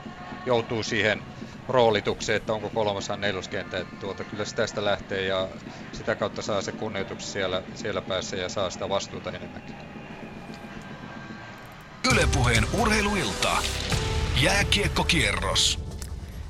joutuu siihen roolitukseen, että onko kolmasan neloskenttä, että tuota, kyllä se tästä lähtee ja sitä kautta saa se kunnioitus siellä, siellä päässä ja saa sitä vastuuta enemmänkin. Ylepuheen urheiluilta. Jääkiekkokierros.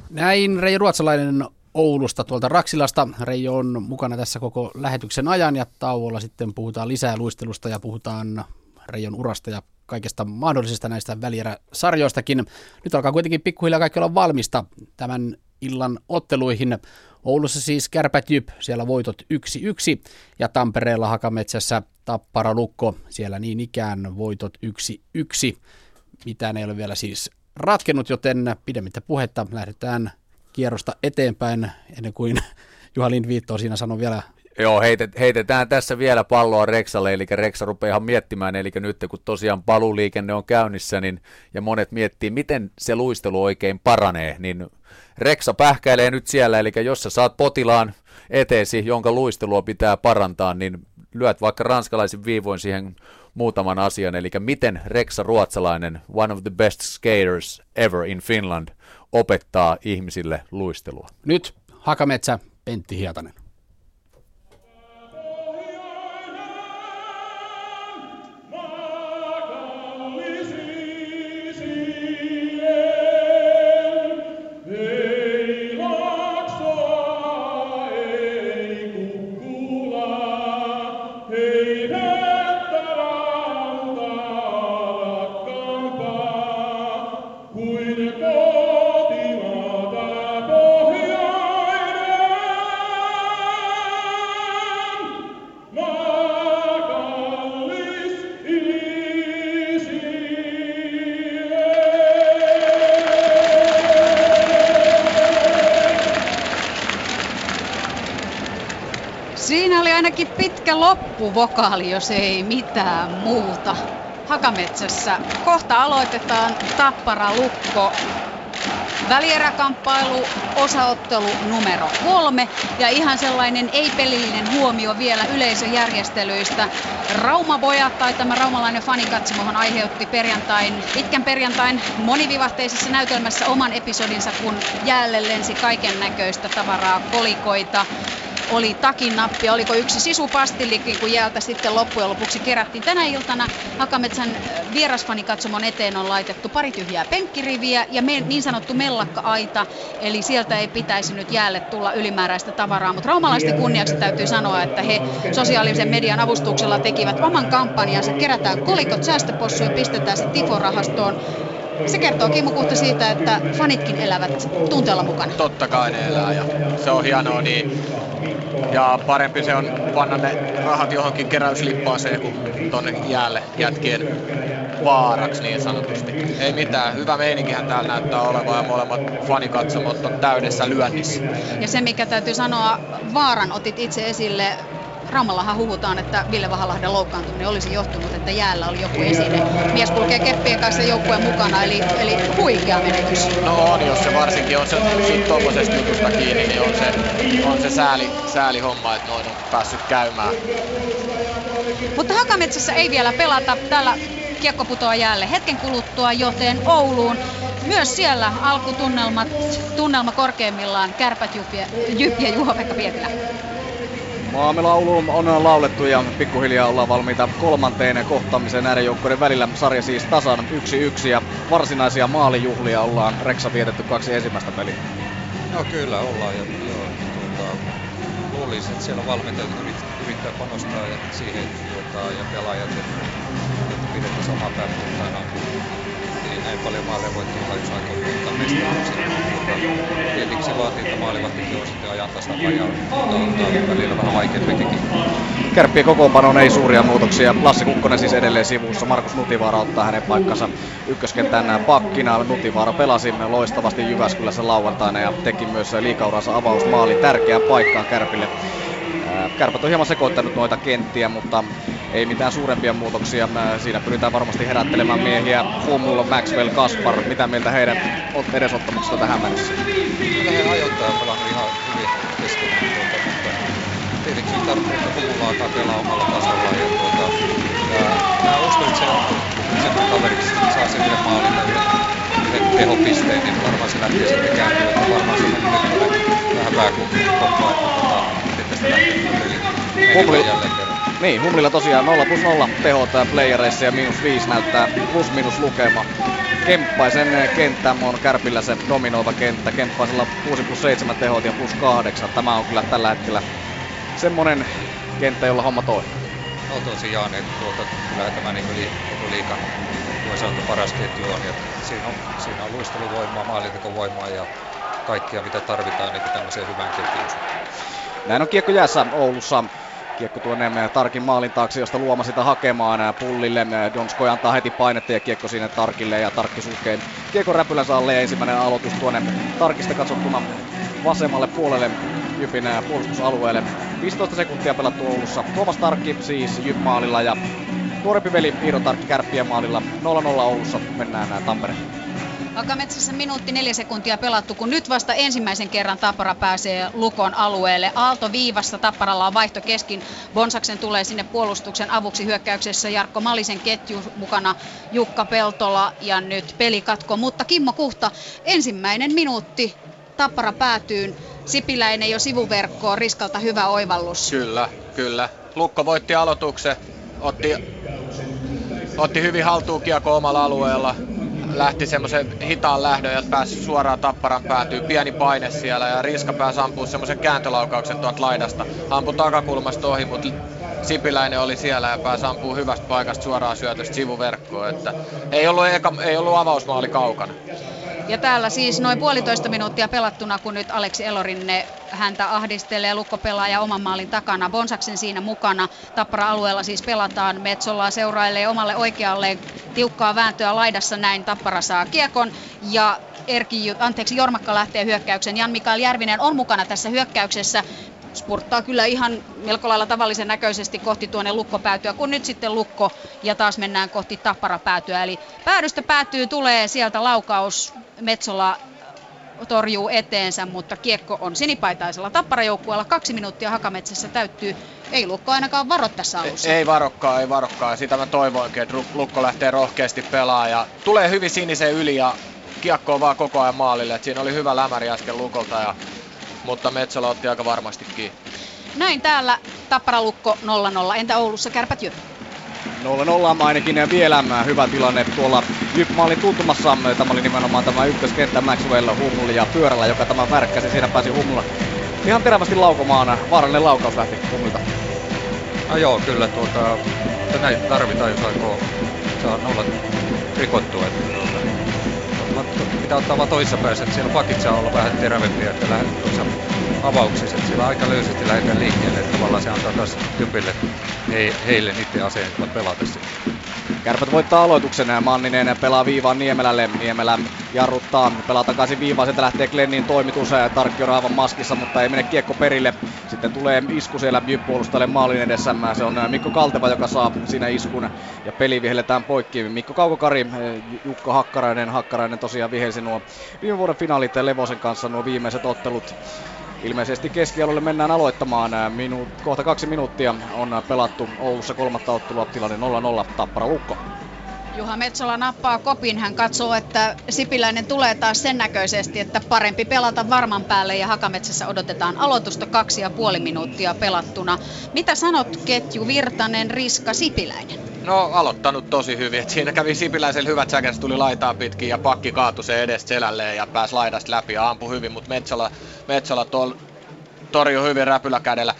Näin Reijo Ruotsalainen Oulusta tuolta Raksilasta. Reijo on mukana tässä koko lähetyksen ajan ja tauolla sitten puhutaan lisää luistelusta ja puhutaan Reijon urasta ja kaikesta mahdollisesta näistä välieräsarjoistakin. Nyt alkaa kuitenkin pikkuhiljaa kaikki olla valmista tämän illan otteluihin. Oulussa siis Kärpät Jyp, siellä voitot 1-1 ja Tampereella Hakametsässä Tappara Lukko, siellä niin ikään voitot 1-1. Mitään ei ole vielä siis ratkennut, joten pidemmittä puhetta. Lähdetään kierrosta eteenpäin ennen kuin Juha Lindviitto siinä sanoi vielä. Joo, heitet, heitetään tässä vielä palloa Reksalle, eli Reksa rupeaa ihan miettimään, eli nyt kun tosiaan paluliikenne on käynnissä, niin, ja monet miettii, miten se luistelu oikein paranee, niin Reksa pähkäilee nyt siellä, eli jos sä saat potilaan eteesi, jonka luistelua pitää parantaa, niin lyöt vaikka ranskalaisin viivoin siihen muutaman asian, eli miten Reksa Ruotsalainen, one of the best skaters ever in Finland, opettaa ihmisille luistelua. Nyt Hakametsä, Pentti Hietanen. Pitkä loppuvokaali, jos ei mitään muuta. Hakametsässä. Kohta aloitetaan Tappara Lukko välieräkamppailu, osaottelu numero kolme ja ihan sellainen ei-pelillinen huomio vielä yleisöjärjestelyistä. Raumapojat tai tämä raumalainen fanikatsomohan aiheutti perjantain, pitkän perjantain monivivahteisessa näytelmässä oman episodinsa, kun jäälle lensi kaiken näköistä tavaraa, kolikoita, oli takin nappi, oliko yksi sisupastillikin, kun jäältä sitten loppujen lopuksi kerättiin. Tänä iltana Hakametsän vierasfanikatsomon eteen on laitettu pari tyhjää penkkiriviä ja me, niin sanottu mellakka-aita, eli sieltä ei pitäisi nyt jäälle tulla ylimääräistä tavaraa. Mutta raumalaisten kunniaksi täytyy sanoa, että he sosiaalisen median avustuksella tekivät oman kampanjansa, kerätään kolikot säästöpossuja ja pistetään se Tifo-rahastoon. Se kertoo Kimmo Kuhta siitä, että fanitkin elävät tunteella mukana. Totta kai ne elää ja se on hienoa, niin ja parempi se on panna ne rahat johonkin keräyslippaaseen kuin tonne jäälle jätkien vaaraksi niin sanotusti. Ei mitään, hyvä meininkihän täällä näyttää olevan ja molemmat fanikatsomot on täydessä lyönnissä. Ja se mikä täytyy sanoa, vaaran otit itse esille, Raumallahan huhutaan, että Ville Vahalahden loukkaantuminen olisi johtunut, että jäällä oli joku esine. Mies kulkee keppien kanssa joukkueen mukana, eli, eli huikea menetys. No on, jos se varsinkin on se tuommoisesta jutusta kiinni, niin on se, on se sääli, sääli homma, että noin on päässyt käymään. Mutta Hakametsässä ei vielä pelata. Täällä kiekko putoaa jälleen hetken kuluttua, joten Ouluun myös siellä alkutunnelmat, tunnelma korkeimmillaan, kärpät Jyppi ja Juho-Pekka Pietilä. Maamilaulu on laulettu ja pikkuhiljaa ollaan valmiita kolmanteen kohtaamiseen näiden joukkojen välillä. Sarja siis tasan 1-1 ja varsinaisia maalijuhlia ollaan Reksa vietetty kaksi ensimmäistä peliä. No kyllä ollaan ja joo, tuota, luulisin, että siellä valmentajat yrittää panostaa ja siihen tuota, ja pelaajat, että, että pidetään samaa niin näin paljon maaleja voi tulla, jos aikoo voittaa mestaruuksia. Tietenkin se vaatii, että maalivahtikin on sitten ajan tasalla ja on välillä vähän vaikeampikin. Kärppien kokoonpanoon ei suuria muutoksia. Lassi Kukkonen siis edelleen sivussa. Markus Nutivaara ottaa hänen paikkansa ykköskentän pakkina. Nutivaara pelasi loistavasti Jyväskylässä lauantaina ja teki myös liikauransa avausmaali tärkeään paikkaan Kärpille. Kärpät on hieman sekoittanut noita kenttiä, mutta ei mitään suurempia muutoksia. Siinä pyritään varmasti herättelemään miehiä. Hummel, Maxwell, Kaspar, mitä mieltä heidän edesottamuksesta tähän mennessä? Kyllä he ajoittaa pelannut ihan hyvin keskenään, tuota, mutta tietenkin tarvitsee, että Hummulla alkaa pelaa omalla tasolla. Ja, tuota, ja mä uskon, että se on sen kaveriksi saa sen yhden maalin tai yhden tehopisteen, niin varmaan se lähtee sitten kääntyä, että varmaan se on nyt vähän pääkoppaa, että tuota, miten tästä lähtee Hummel, jälleen kerran. Niin, Humlilla tosiaan 0 plus 0 tehot playereissa ja miinus 5 näyttää plus minus lukema. Kemppaisen kenttä on Kärpillä se dominoiva kenttä. Kemppaisella 6 plus 7 tehot ja plus 8. Tämä on kyllä tällä hetkellä semmonen kenttä, jolla homma toimii. No tosiaan, että tuota, kyllä tämä niin li, liikan voi sanoa, paras ketju on. Ja siinä on, siinä on luisteluvoimaa, maalintekovoimaa ja kaikkia mitä tarvitaan niin tämmöiseen hyvään ketjuun. Näin on kiekko jäässä Oulussa. Kiekko tuonne Tarkin maalin taakse, josta Luoma sitä hakemaan pullille. Donskoi antaa heti painetta ja kiekko sinne Tarkille ja Tarkki sulkee kiekko räpylänsä alle ja ensimmäinen aloitus tuonne Tarkista katsottuna vasemmalle puolelle Jypin puolustusalueelle. 15 sekuntia pelattu Oulussa. Tuomas Tarkki siis Jyp maalilla ja nuorempi veli Iiro Tarkki Kärppien maalilla. 0-0 Oulussa mennään Tampereen. Hakametsässä minuutti neljä sekuntia pelattu, kun nyt vasta ensimmäisen kerran Tappara pääsee Lukon alueelle. Aalto viivassa Tapparalla on vaihto keskin. Bonsaksen tulee sinne puolustuksen avuksi hyökkäyksessä Jarkko Malisen ketju mukana Jukka Peltola ja nyt pelikatko. Mutta Kimmo Kuhta, ensimmäinen minuutti Tappara päätyy. Sipiläinen jo sivuverkkoon, Riskalta hyvä oivallus. Kyllä, kyllä. Lukko voitti aloituksen, otti, otti hyvin haltuun kiekko omalla alueella lähti semmoisen hitaan lähdön ja pääsi suoraan tapparan päätyy. Pieni paine siellä ja Riska pääsi ampua semmoisen kääntölaukauksen tuolta laidasta. Ampui takakulmasta ohi, mutta Sipiläinen oli siellä ja pääsi ampua hyvästä paikasta suoraan syötöstä sivuverkkoon. Että ei, ollut eka, ei ollut avausmaali kaukana. Ja täällä siis noin puolitoista minuuttia pelattuna, kun nyt Aleksi Elorinne häntä ahdistelee lukkopelaaja oman maalin takana. Bonsaksen siinä mukana. Tappara-alueella siis pelataan. Metsolla seurailee omalle oikealle tiukkaa vääntöä laidassa. Näin Tappara saa kiekon. Ja Erki, anteeksi, Jormakka lähtee hyökkäyksen. Jan Mikael Järvinen on mukana tässä hyökkäyksessä spurttaa kyllä ihan melko lailla tavallisen näköisesti kohti tuonne lukkopäätyä, kun nyt sitten lukko ja taas mennään kohti tapparapäätyä. Eli päädystä päätyy, tulee sieltä laukaus, Metsola torjuu eteensä, mutta kiekko on sinipaitaisella tapparajoukkueella. Kaksi minuuttia Hakametsässä täyttyy. Ei Lukko ainakaan varo tässä alussa. Ei, ei varokkaan, ei varokkaan. Sitä mä toivoinkin, että Lukko lähtee rohkeasti pelaamaan. Ja tulee hyvin sinisen yli ja kiekko on vaan koko ajan maalille. Et siinä oli hyvä lämäri äsken Lukolta, ja, mutta Metsola otti aika varmasti kiinni. Näin täällä Tapparalukko 0-0. Entä Oulussa kärpät jyp? 0-0 ainakin vielä hyvä tilanne tuolla Jyp-maalin tuntumassa. Tämä oli nimenomaan tämä ykköskenttä Maxwell Humuli ja pyörällä, joka tämä värkkäsi. Siinä pääsi Humula ihan terävästi laukomaan. Vaarallinen laukaus lähti Humulta. No joo, kyllä tuota, näitä tarvitaan, jos aikoo saa nollat rikottua. Että, pitää ottaa vaan toisessa päässä, että siellä pakit saa olla vähän terävempiä, että lähdet tuossa avauksissa, että siellä aika löysästi lähdetään liikkeelle, että tavallaan se antaa taas typille he, heille niiden aseet pelata sitten. Kärpät voittaa aloituksen. Manninen pelaa viivaan Niemelälle. Niemelä jarruttaa. Pelaa takaisin viivaan. Sieltä lähtee Glennin toimitus. Tarkki on aivan maskissa, mutta ei mene kiekko perille. Sitten tulee isku siellä puolustajalle maalin edessä. Se on Mikko Kalteva, joka saa siinä iskun. Ja peli vihelletään poikki. Mikko Kaukokari, Jukka Hakkarainen. Hakkarainen tosiaan vihelsi nuo viime vuoden finaalit Levosen kanssa nuo viimeiset ottelut. Ilmeisesti keskialueelle mennään aloittamaan. Minu- kohta kaksi minuuttia on pelattu Oulussa kolmatta ottelua tilanne 0-0 Tappara Lukko. Juha Metsola nappaa kopin. Hän katsoo, että Sipiläinen tulee taas sen näköisesti, että parempi pelata varman päälle ja Hakametsässä odotetaan aloitusta kaksi ja puoli minuuttia pelattuna. Mitä sanot ketju Virtanen, Riska, Sipiläinen? No aloittanut tosi hyvin. Et siinä kävi Sipiläisen hyvät säkäs, tuli laitaa pitkin ja pakki kaatui se edes selälleen ja pääsi laidasta läpi ja ampui hyvin, mutta Metsola, Metsola tol, torjui hyvin räpyläkädellä.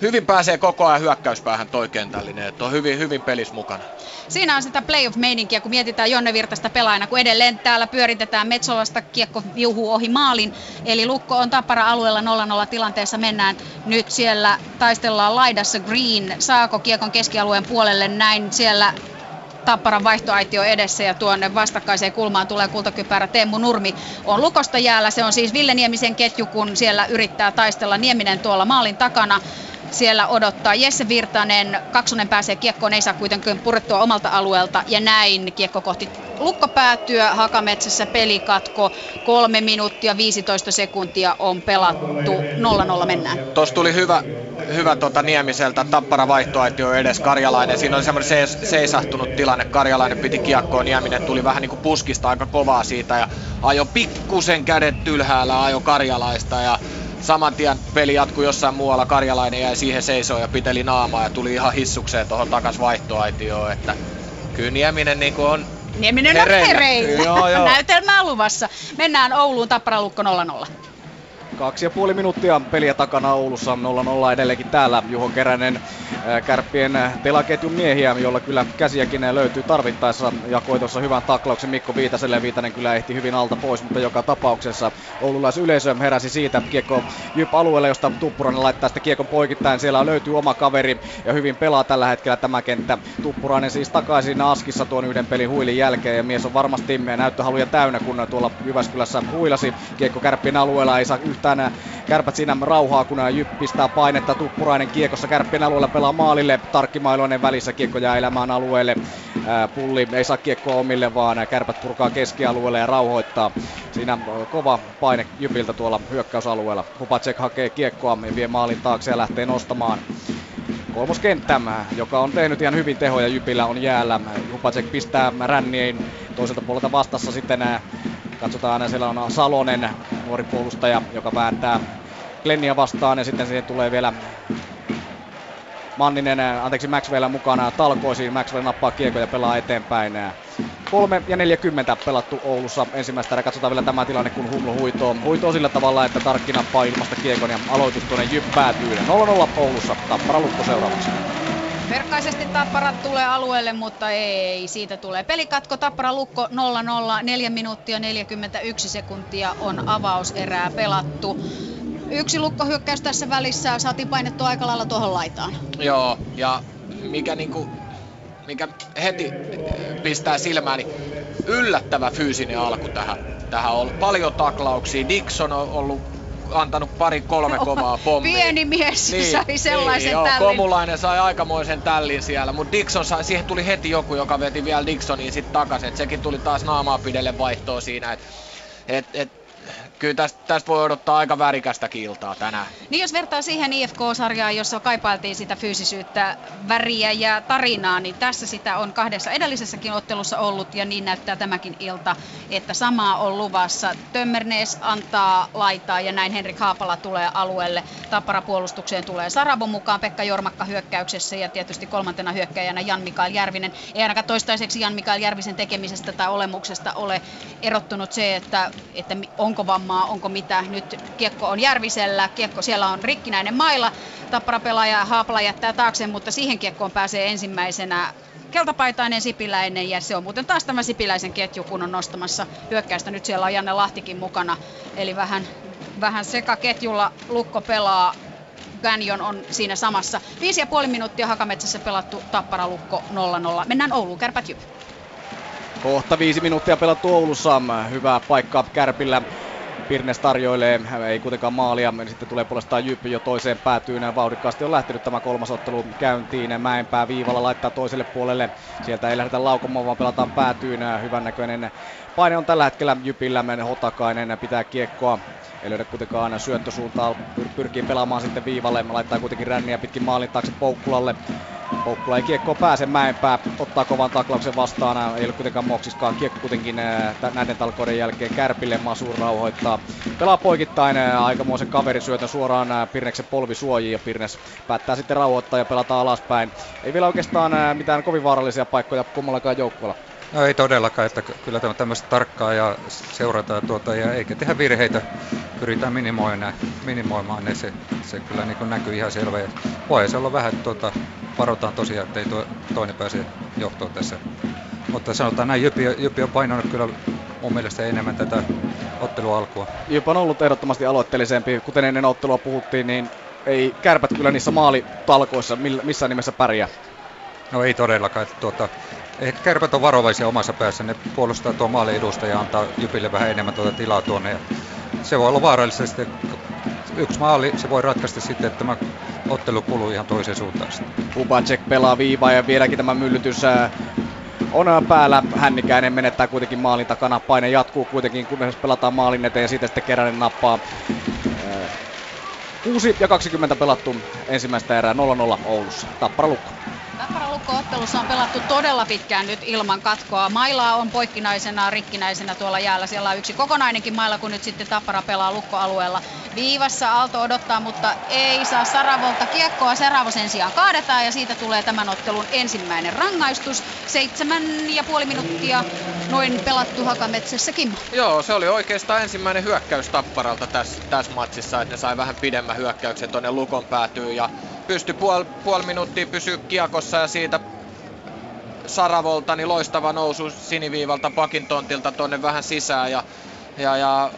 Hyvin pääsee koko ajan hyökkäyspäähän toi kentällinen, että on hyvin, hyvin pelis mukana. Siinä on sitä playoff-meininkiä, kun mietitään Jonne Virtasta pelaajana, kun edelleen täällä pyöritetään Metsolasta kiekko viuhuu ohi maalin. Eli Lukko on Tappara-alueella 0-0 tilanteessa mennään. Nyt siellä taistellaan laidassa Green. Saako kiekon keskialueen puolelle näin siellä Tapparan vaihtoaitio edessä ja tuonne vastakkaiseen kulmaan tulee kultakypärä Teemu Nurmi on lukosta jäällä. Se on siis Ville Niemisen ketju, kun siellä yrittää taistella Nieminen tuolla maalin takana siellä odottaa Jesse Virtanen. Kaksonen pääsee kiekkoon, ei saa kuitenkaan purettua omalta alueelta. Ja näin kiekko kohti lukkopäätyä. Hakametsässä pelikatko. Kolme minuuttia 15 sekuntia on pelattu. 0-0 mennään. Tuossa tuli hyvä, hyvä tota Niemiseltä tappara vaihtoaitio edes Karjalainen. Siinä oli semmoinen seis, seisahtunut tilanne. Karjalainen piti kiekkoon, Nieminen tuli vähän niin kuin puskista aika kovaa siitä ja ajo pikkusen kädet ylhäällä, ajo Karjalaista ja saman tien peli jatkui jossain muualla, Karjalainen jäi siihen seisoon ja piteli naamaa ja tuli ihan hissukseen tuohon takas vaihtoaitioon, että kyllä Nieminen niin on Nieminen on hereillä. Joo, joo. Näytelmää luvassa. Mennään Ouluun Tapparalukko 0-0. Kaksi ja puoli minuuttia peliä takana Oulussa 0-0 edelleenkin täällä Juho Keränen kärppien telaketjun miehiä, jolla kyllä käsiäkin löytyy tarvittaessa. Jakoi tuossa hyvän taklauksen Mikko Viitaselle. Viitanen kyllä ehti hyvin alta pois, mutta joka tapauksessa oululaisyleisö heräsi siitä. Kiekko Jyp alueelle, josta Tuppurainen laittaa sitä kiekon poikittain. Siellä löytyy oma kaveri ja hyvin pelaa tällä hetkellä tämä kenttä. Tuppurainen siis takaisin Askissa tuon yhden pelin huilin jälkeen ja mies on varmasti näyttöhaluja täynnä, kun tuolla Jyväskylässä huilasi. Kiekko kärppien alueella ei saa yhtään kärpät siinä rauhaa, kun Jyp pistää painetta. Tuppurainen kiekossa kärppien alueella pelaa maalille. Tarkkimailoinen välissä kiekko jää elämään alueelle. Pulli ei saa kiekkoa omille, vaan kärpät purkaa keskialueelle ja rauhoittaa. Siinä kova paine Jypiltä tuolla hyökkäysalueella. Hupacek hakee kiekkoa ja vie maalin taakse ja lähtee nostamaan kolmoskenttä, joka on tehnyt ihan hyvin tehoja Jypillä on jäällä. Hupacek pistää ränniin toiselta puolelta vastassa sitten Katsotaan, siellä on Salonen, nuori puolustaja, joka vääntää Glennia vastaan ja sitten siihen tulee vielä Manninen, anteeksi Maxwell mukana talkoisiin. Maxwell nappaa kiekko ja pelaa eteenpäin. 3 ja 40 pelattu Oulussa ensimmäistä erää. Katsotaan vielä tämä tilanne, kun Humlo huitoo. Huitoo sillä tavalla, että Tarkki nappaa ilmasta kiekon ja aloitus tuonne Jyp päätyy. 0-0 Oulussa. Tappara Lukko seuraavaksi. Verkkaisesti Tappara tulee alueelle, mutta ei siitä tulee. Pelikatko Tappara Lukko 0-0, 4 minuuttia 41 sekuntia on avauserää pelattu. Yksi lukkohyökkäys tässä välissä, saatiin painettua aika lailla tuohon laitaan. Joo, ja mikä niinku, mikä heti pistää silmään, niin yllättävä fyysinen alku tähän. Tähän on ollut paljon taklauksia. Dixon on ollut antanut pari kolme kovaa pommia. Pieni mies niin, sai sellaisen niin, joo, tällin. Komulainen sai aikamoisen tällin siellä, mutta Dixon sai, siihen tuli heti joku, joka veti vielä Dixonin sitten takaisin. Sekin tuli taas naamaa pidelle vaihtoa siinä. Et, et, et kyllä tästä, tästä voi odottaa aika värikästä kiltaa tänään. Niin jos vertaa siihen IFK-sarjaan, jossa kaipailtiin sitä fyysisyyttä, väriä ja tarinaa, niin tässä sitä on kahdessa edellisessäkin ottelussa ollut ja niin näyttää tämäkin ilta, että samaa on luvassa. Tömmernees antaa laitaa ja näin Henrik Haapala tulee alueelle. Tappara puolustukseen tulee Sarabo mukaan, Pekka Jormakka hyökkäyksessä ja tietysti kolmantena hyökkäjänä Jan-Mikael Järvinen. Ei ainakaan toistaiseksi Jan-Mikael Järvisen tekemisestä tai olemuksesta ole erottunut se, että, että onko vamma hommaa, onko mitä. Nyt kiekko on Järvisellä, kiekko siellä on rikkinäinen mailla, tappara pelaaja Haapla jättää taakse, mutta siihen kiekkoon pääsee ensimmäisenä keltapaitainen Sipiläinen ja se on muuten taas tämä Sipiläisen ketju, kun on nostamassa hyökkäystä. Nyt siellä on Janne Lahtikin mukana, eli vähän, vähän sekaketjulla Lukko pelaa. Ganjon on siinä samassa. Viisi ja puoli minuuttia Hakametsässä pelattu Tappara Lukko 0-0. Mennään Ouluun, kärpät jyp. Kohta viisi minuuttia pelattu Oulussa. Hyvää paikkaa Kärpillä. Pirnes tarjoilee, ei kuitenkaan maalia, sitten tulee puolestaan Jyppi jo toiseen päätyyn. Vauhdikkaasti on lähtenyt tämä kolmas ottelu käyntiin. Mäenpää viivalla laittaa toiselle puolelle. Sieltä ei lähdetä laukomaan, vaan pelataan päätyyn. Hyvännäköinen paine on tällä hetkellä Jypillä. Hotakainen pitää kiekkoa ei löydä kuitenkaan syöttösuuntaa, pyr- pyrkii pelaamaan sitten viivalle, laittaa kuitenkin ränniä pitkin maalin taakse Poukkulalle. Poukkula ei kiekkoa pääse Mäenpää, ottaa kovan taklauksen vastaan, ei ole kuitenkaan moksiskaan. Kiekko kuitenkin näiden talkoiden jälkeen Kärpille, Masu rauhoittaa. Pelaa poikittain aikamoisen kaverisyötön suoraan Pirneksen polvisuojiin ja Pirnes päättää sitten rauhoittaa ja pelata alaspäin. Ei vielä oikeastaan mitään kovin vaarallisia paikkoja kummallakaan joukkueella. No ei todellakaan, että kyllä tämä tämmöistä tarkkaa ja seurataan tuota, ja eikä tehdä virheitä, pyritään minimoimaan, minimoimaan ne, se, se kyllä niin näkyy ihan selvä. voi se olla vähän, tuota, varotaan tosiaan, että ei to, toinen pääse johtoon tässä. Mutta sanotaan näin, Jypi, Jypi on painanut kyllä mun mielestä enemmän tätä ottelua alkua. Jypi on ollut ehdottomasti aloitteellisempi, kuten ennen ottelua puhuttiin, niin ei kärpät kyllä niissä maalitalkoissa missään nimessä pärjää. No ei todellakaan. Että tuota, Ehkä kärpät on varovaisia omassa päässä. Ne puolustaa tuon maalin edusta ja antaa Jypille vähän enemmän tuota tilaa tuonne. Ja se voi olla vaarallista sitten. Yksi maali, se voi ratkaista sitten, että tämä ottelu kuluu ihan toiseen suuntaan. Ubacek pelaa viivaa ja vieläkin tämä myllytys on päällä. Hännikäinen menettää kuitenkin maalin takana. Paine jatkuu kuitenkin, kunnes pelataan maalin eteen ja sitten sitten Keränen nappaa. 6 ja 20 pelattu ensimmäistä erää 0-0 Oulussa. Tappara lukko. Tappara Lukko-ottelussa on pelattu todella pitkään nyt ilman katkoa. Mailaa on poikkinaisena, rikkinäisenä tuolla jäällä. Siellä on yksi kokonainenkin mailla, kun nyt sitten Tappara pelaa Lukko-alueella. Viivassa Aalto odottaa, mutta ei saa Saravolta kiekkoa. Saravo sen sijaan kaadetaan ja siitä tulee tämän ottelun ensimmäinen rangaistus. Seitsemän ja puoli minuuttia noin pelattu Hakametsässä Kimmo. Joo, se oli oikeastaan ensimmäinen hyökkäys Tapparalta tässä, tässä matsissa, että ne sai vähän pidemmän hyökkäyksen tuonne Lukon päätyyn ja pysty puoli, puoli minuuttia pysyä kiekossa ja siitä Saravolta niin loistava nousu siniviivalta pakin tontilta vähän sisään. Ja, ja, ja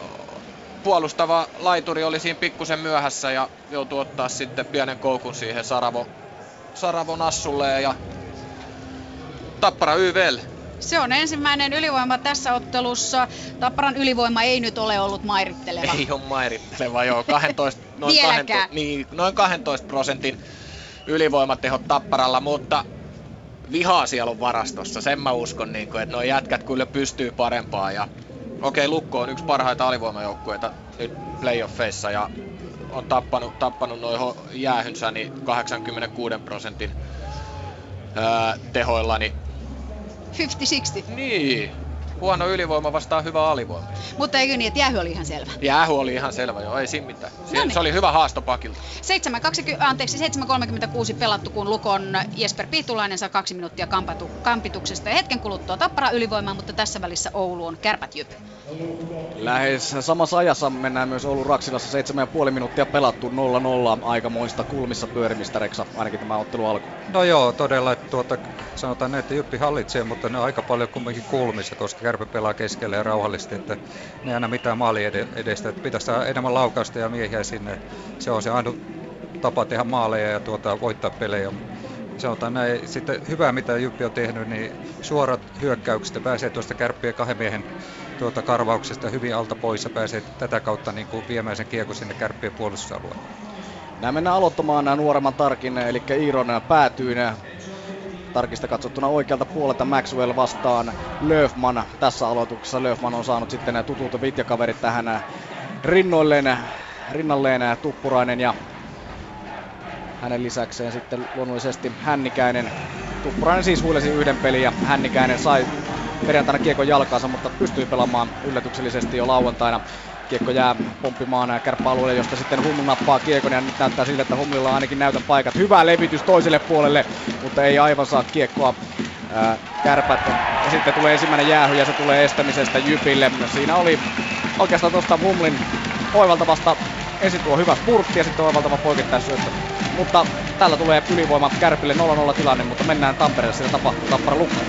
puolustava laituri oli siinä pikkusen myöhässä ja joutui ottaa sitten pienen koukun siihen Saravo, Saravo Nassulle ja Tappara YVL se on ensimmäinen ylivoima tässä ottelussa. Tapparan ylivoima ei nyt ole ollut mairitteleva. Ei ole mairitteleva, joo. 12, noin, 12, niin, noin 12 prosentin ylivoimatehot Tapparalla, mutta vihaa siellä on varastossa. Sen mä uskon, niin kuin, että nuo jätkät kyllä pystyy parempaan. Ja, okei, Lukko on yksi parhaita alivoimajoukkueita nyt playoffeissa ja on tappanut, tappanut noin jäähynsä niin 86 prosentin öö, tehoilla, niin 50-60. Niin. Huono ylivoima vastaan hyvä alivoima. Mutta eikö niin, että jäähy oli ihan selvä? Jäähy oli ihan selvä, joo, ei siinä mitään. Se, no niin. se oli hyvä haasto pakilta. 7.20, anteeksi, 7.36 pelattu, kun Lukon Jesper Piitulainen saa kaksi minuuttia kampatu, kampituksesta. Ja hetken kuluttua Tappara ylivoimaa, mutta tässä välissä Oulu on kärpät jyp. Lähes samassa ajassa mennään myös Oulun Raksilassa 7,5 minuuttia pelattu 0-0 aikamoista kulmissa pyörimistä Reksa, ainakin tämä ottelu alku. No joo, todella, että tuota, sanotaan että Jyppi hallitsee, mutta ne on aika paljon kumminkin kulmissa, koska Kärpä pelaa keskelle ja rauhallisesti, että ne ei aina mitään maali edestä, että pitäisi saada enemmän laukausta ja miehiä sinne. Se on se ainut tapa tehdä maaleja ja tuota, voittaa pelejä. Sanotaan näin, sitten hyvää mitä Jyppi on tehnyt, niin suorat hyökkäykset pääsee tuosta kärppien kahden miehen tuota karvauksesta hyvin alta pois ja pääsee tätä kautta niin kuin viemään sen kiekko sinne kärppien puolustusalueelle. Näin mennään aloittamaan nämä nuoremman tarkin, eli Iiron päätyyn tarkista katsottuna oikealta puolelta Maxwell vastaan Löfman. Tässä aloituksessa Löfman on saanut sitten tutulta vitjakaverit tähän rinnoilleen, rinnalleen Tuppurainen ja hänen lisäkseen sitten luonnollisesti Hännikäinen. Tuppurainen siis huilesi yhden pelin ja Hännikäinen sai perjantaina kiekon jalkaansa, mutta pystyi pelaamaan yllätyksellisesti jo lauantaina. Kiekko jää pomppimaan kärppäalueelle, josta sitten Huml nappaa kiekon ja nyt näyttää siltä, että Humlilla on ainakin näytön paikat. Hyvä levitys toiselle puolelle, mutta ei aivan saa kiekkoa kärpät. Ja sitten tulee ensimmäinen jäähy ja se tulee estämisestä Jypille. Siinä oli oikeastaan tuosta Humlin oivaltavasta ensin tuo hyvä spurtti ja sitten oivaltava poikittaisyöttö. Mutta tällä tulee ylivoima Kärpille 0-0 tilanne, mutta mennään Tampereelle, siellä tapahtuu Tappara Lukko.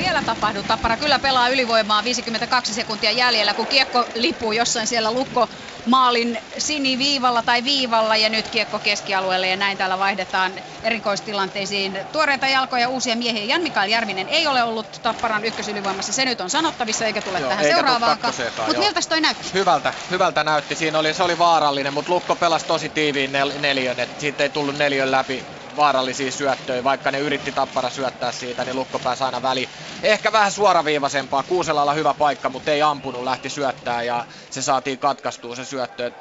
Vielä tapahdu. Tappara kyllä pelaa ylivoimaa 52 sekuntia jäljellä, kun kiekko lipuu jossain siellä lukko maalin siniviivalla tai viivalla ja nyt kiekko keskialueelle ja näin täällä vaihdetaan erikoistilanteisiin tuoreita jalkoja uusia miehiä. Jan Mikael Järvinen ei ole ollut Tapparan ykkösylivoimassa, se nyt on sanottavissa eikä tule joo, tähän seuraavaankaan. Mutta miltä toi näytti? Hyvältä, hyvältä näytti. Siinä oli, se oli vaarallinen, mutta Lukko pelasi tosi tiiviin nel, neljön, että siitä ei tullut neljön läpi vaarallisia syöttöjä, vaikka ne yritti tappara syöttää siitä, niin Lukko pääsi aina väliin. Ehkä vähän suoraviivaisempaa, Kuuselalla hyvä paikka, mutta ei ampunut, lähti syöttää ja se saatiin katkaistua se syöttö.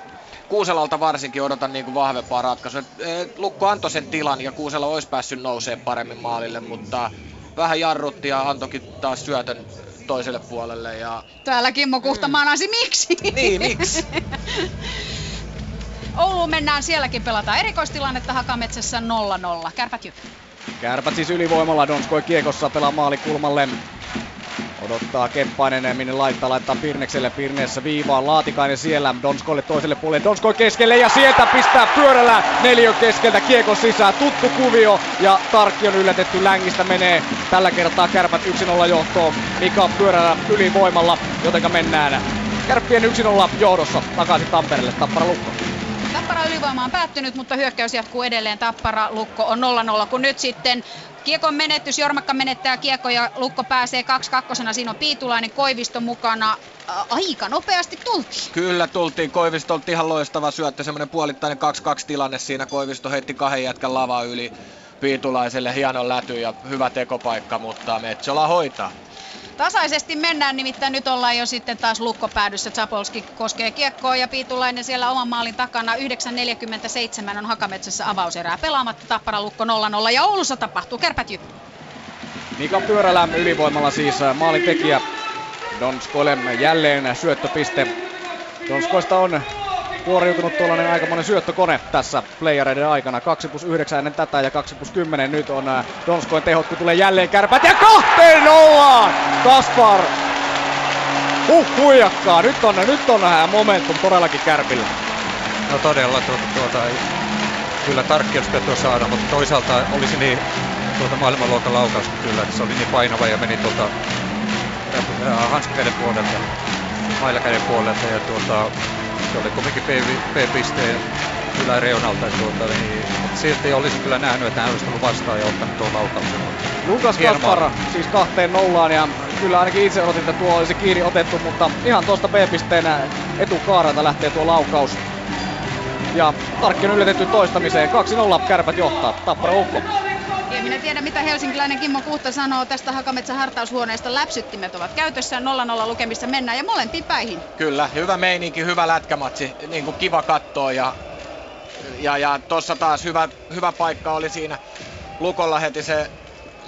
Kuuselalta varsinkin odotan niin kuin vahvempaa ratkaisua. Lukko antoi sen tilan ja Kuusela olisi päässyt nousemaan paremmin maalille, mutta vähän jarrutti ja antoikin taas syötön toiselle puolelle. Ja... Täällä Kimmo Kuhtamaan mm. miksi? Niin, miksi? Ouluun mennään, sielläkin pelataan erikoistilannetta Hakametsässä 0-0. Kärpät Jyp. Kärpät siis ylivoimalla, Donskoi kiekossa pelaa maalikulmalle. Odottaa Kemppainen, minne laittaa, laittaa Pirnekselle, Pirneessä viivaan, Laatikainen siellä, Donskoille toiselle puolelle, Donskoi keskelle ja sieltä pistää pyörällä neljön keskeltä kiekon sisään, tuttu kuvio ja Tarkki on yllätetty längistä, menee tällä kertaa kärpät 1-0 johtoon, Mika pyörällä ylivoimalla, jotenka mennään kärppien 1-0 johdossa takaisin Tampereelle, Tappara Lukko. Tappara ylivoima on päättynyt, mutta hyökkäys jatkuu edelleen. Tappara Lukko on 0-0, kun nyt sitten Kiekon menetys, Jormakka menettää kiekko ja Lukko pääsee 2-2. Siinä on Piitulainen Koivisto mukana. Aika nopeasti tultiin. Kyllä tultiin. Koivisto oli ihan loistava syöttö. Semmoinen puolittainen 2-2 tilanne siinä. Koivisto heitti kahden jätkän lava yli Piitulaiselle. Hieno läty ja hyvä tekopaikka, mutta Metsola hoitaa. Tasaisesti mennään, nimittäin nyt ollaan jo sitten taas lukkopäädyssä. Zapolski koskee kiekkoa ja Piitulainen siellä oman maalin takana. 9.47 on Hakametsässä avauserää pelaamatta. Tappara Lukko 0-0 ja Oulussa tapahtuu kärpät Mika Pyörälä ylivoimalla siis äh, maalin tekijä. Donskoille jälleen syöttöpiste. Donskoista on kuoriutunut tuollainen aikamoinen syöttökone tässä playereiden aikana. 2 plus 9 ennen tätä ja 2 plus 10 nyt on äh, Donskoin tehot, kun tulee jälleen kärpät ja kahteen nollaan! Kaspar Huh, huijakkaa. Nyt on, nyt on vähän momentum todellakin kärpillä. No todella, tuota, tuota, kyllä tarkki olisi saada, mutta toisaalta olisi niin tuota maailmanluokan laukaus kyllä, että se oli niin painava ja meni tuota hanskakäden puolelta, mailakäden puolelta ja tuota, se oli kuitenkin P-pisteen yläreunalta. Tuota, niin, silti olisi kyllä nähnyt, että hän olisi tullut vastaan ja ottanut tuon laukauksen. Lukas Kaspara siis kahteen nollaan ja kyllä ainakin itse odotin, että tuo olisi kiinni otettu, mutta ihan tuosta B-pisteen etukaaralta lähtee tuo laukaus. Ja Tarkki on yllätetty toistamiseen. 2-0 kärpät johtaa. Tappara Ukko. En minä tiedä, mitä helsinkiläinen Kimmo Kuhta sanoo tästä Hakametsän hartaushuoneesta. Läpsyttimet ovat käytössä, 0-0 lukemissa mennään ja molempiin päihin. Kyllä, hyvä meininki, hyvä lätkämatsi, niin kuin kiva katsoa ja, ja, ja tuossa taas hyvä, hyvä paikka oli siinä Lukolla heti se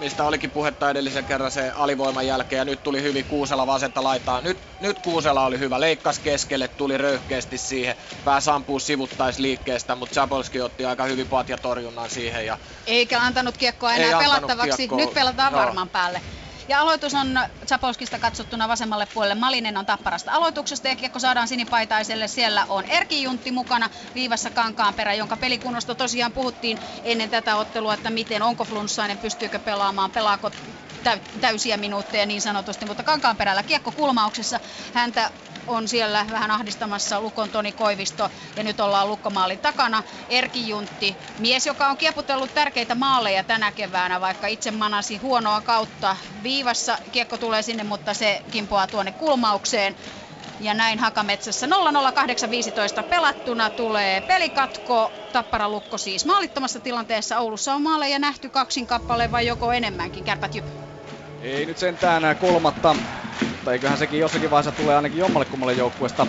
mistä olikin puhetta edellisen kerran se alivoiman jälkeen ja nyt tuli hyvin Kuusela vasenta laitaa. Nyt, nyt Kuusela oli hyvä, leikkas keskelle, tuli röyhkeästi siihen, pääsi ampuu sivuttaisliikkeestä, mutta Chabolski otti aika hyvin torjunnan siihen. Ja Eikä antanut kiekkoa enää pelattavaksi, kiekkoa. nyt pelataan Joo. varman päälle. Ja aloitus on Zapolskista katsottuna vasemmalle puolelle. Malinen on tapparasta aloituksesta ja kiekko saadaan sinipaitaiselle. Siellä on Erki Juntti mukana viivassa Kankaanperä, jonka pelikunnosta tosiaan puhuttiin ennen tätä ottelua, että miten, onko flunssainen, pystyykö pelaamaan, pelaako täysiä minuutteja niin sanotusti, mutta Kankaanperällä kiekko kulmauksessa. Häntä on siellä vähän ahdistamassa Lukon Toni Koivisto ja nyt ollaan Lukkomaalin takana. Erki Juntti, mies, joka on kieputellut tärkeitä maaleja tänä keväänä, vaikka itse manasi huonoa kautta. Viivassa kiekko tulee sinne, mutta se kimpoaa tuonne kulmaukseen. Ja näin Hakametsässä 00815 pelattuna tulee pelikatko. Tappara Lukko siis maalittomassa tilanteessa. Oulussa on maaleja nähty kaksin kappale vai joko enemmänkin. Kärpät. Ei nyt sentään kolmatta, mutta eiköhän sekin jossakin vaiheessa tulee ainakin jommalle kummalle joukkueesta.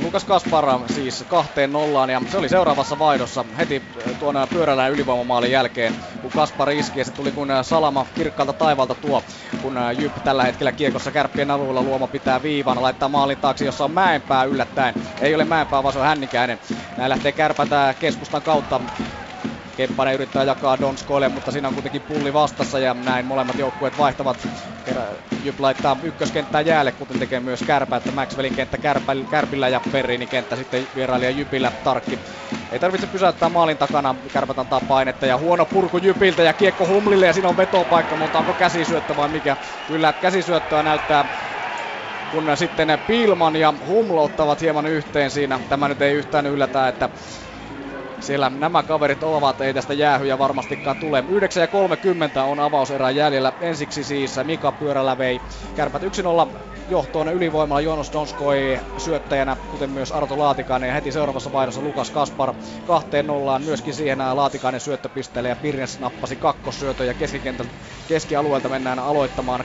Lukas Kaspara siis kahteen nollaan ja se oli seuraavassa vaihdossa heti tuon pyörällään ylivoimamaalin jälkeen, kun Kaspar iski ja se tuli kun salama kirkkaalta taivalta tuo, kun Jyp tällä hetkellä kiekossa kärppien alueella luoma pitää viivan, laittaa maalin taakse, jossa on Mäenpää yllättäen. Ei ole Mäenpää, vaan se on Hännikäinen. Näin lähtee kärpätä keskustan kautta Kemppanen yrittää jakaa Donskoille, mutta siinä on kuitenkin pulli vastassa ja näin molemmat joukkueet vaihtavat. Jyp laittaa ykköskenttää jäälle, kuten tekee myös Kärpä, että Maxwellin kenttä Kärpillä ja Perriinin kenttä sitten vierailija Jypillä tarkki. Ei tarvitse pysäyttää maalin takana, Kärpät antaa painetta ja huono purku Jypiltä ja kiekko Humlille ja siinä on vetopaikka, mutta onko käsisyöttö vai mikä? Kyllä käsisyöttöä näyttää kun sitten Pilman ja Humlo ottavat hieman yhteen siinä. Tämä nyt ei yhtään yllätä, että siellä nämä kaverit ovat, ei tästä jäähyjä varmastikaan tule. 9 ja 30 on avauserä jäljellä. Ensiksi siis Mika Pyörällä vei kärpät 1-0 johtoon ylivoimalla Jonas Donskoi syöttäjänä, kuten myös Arto Laatikainen ja heti seuraavassa vaihdossa Lukas Kaspar kahteen nollaan myöskin siihen Laatikainen syöttöpisteelle ja Pirnes nappasi kakkossyötön ja keskikentän keskialueelta mennään aloittamaan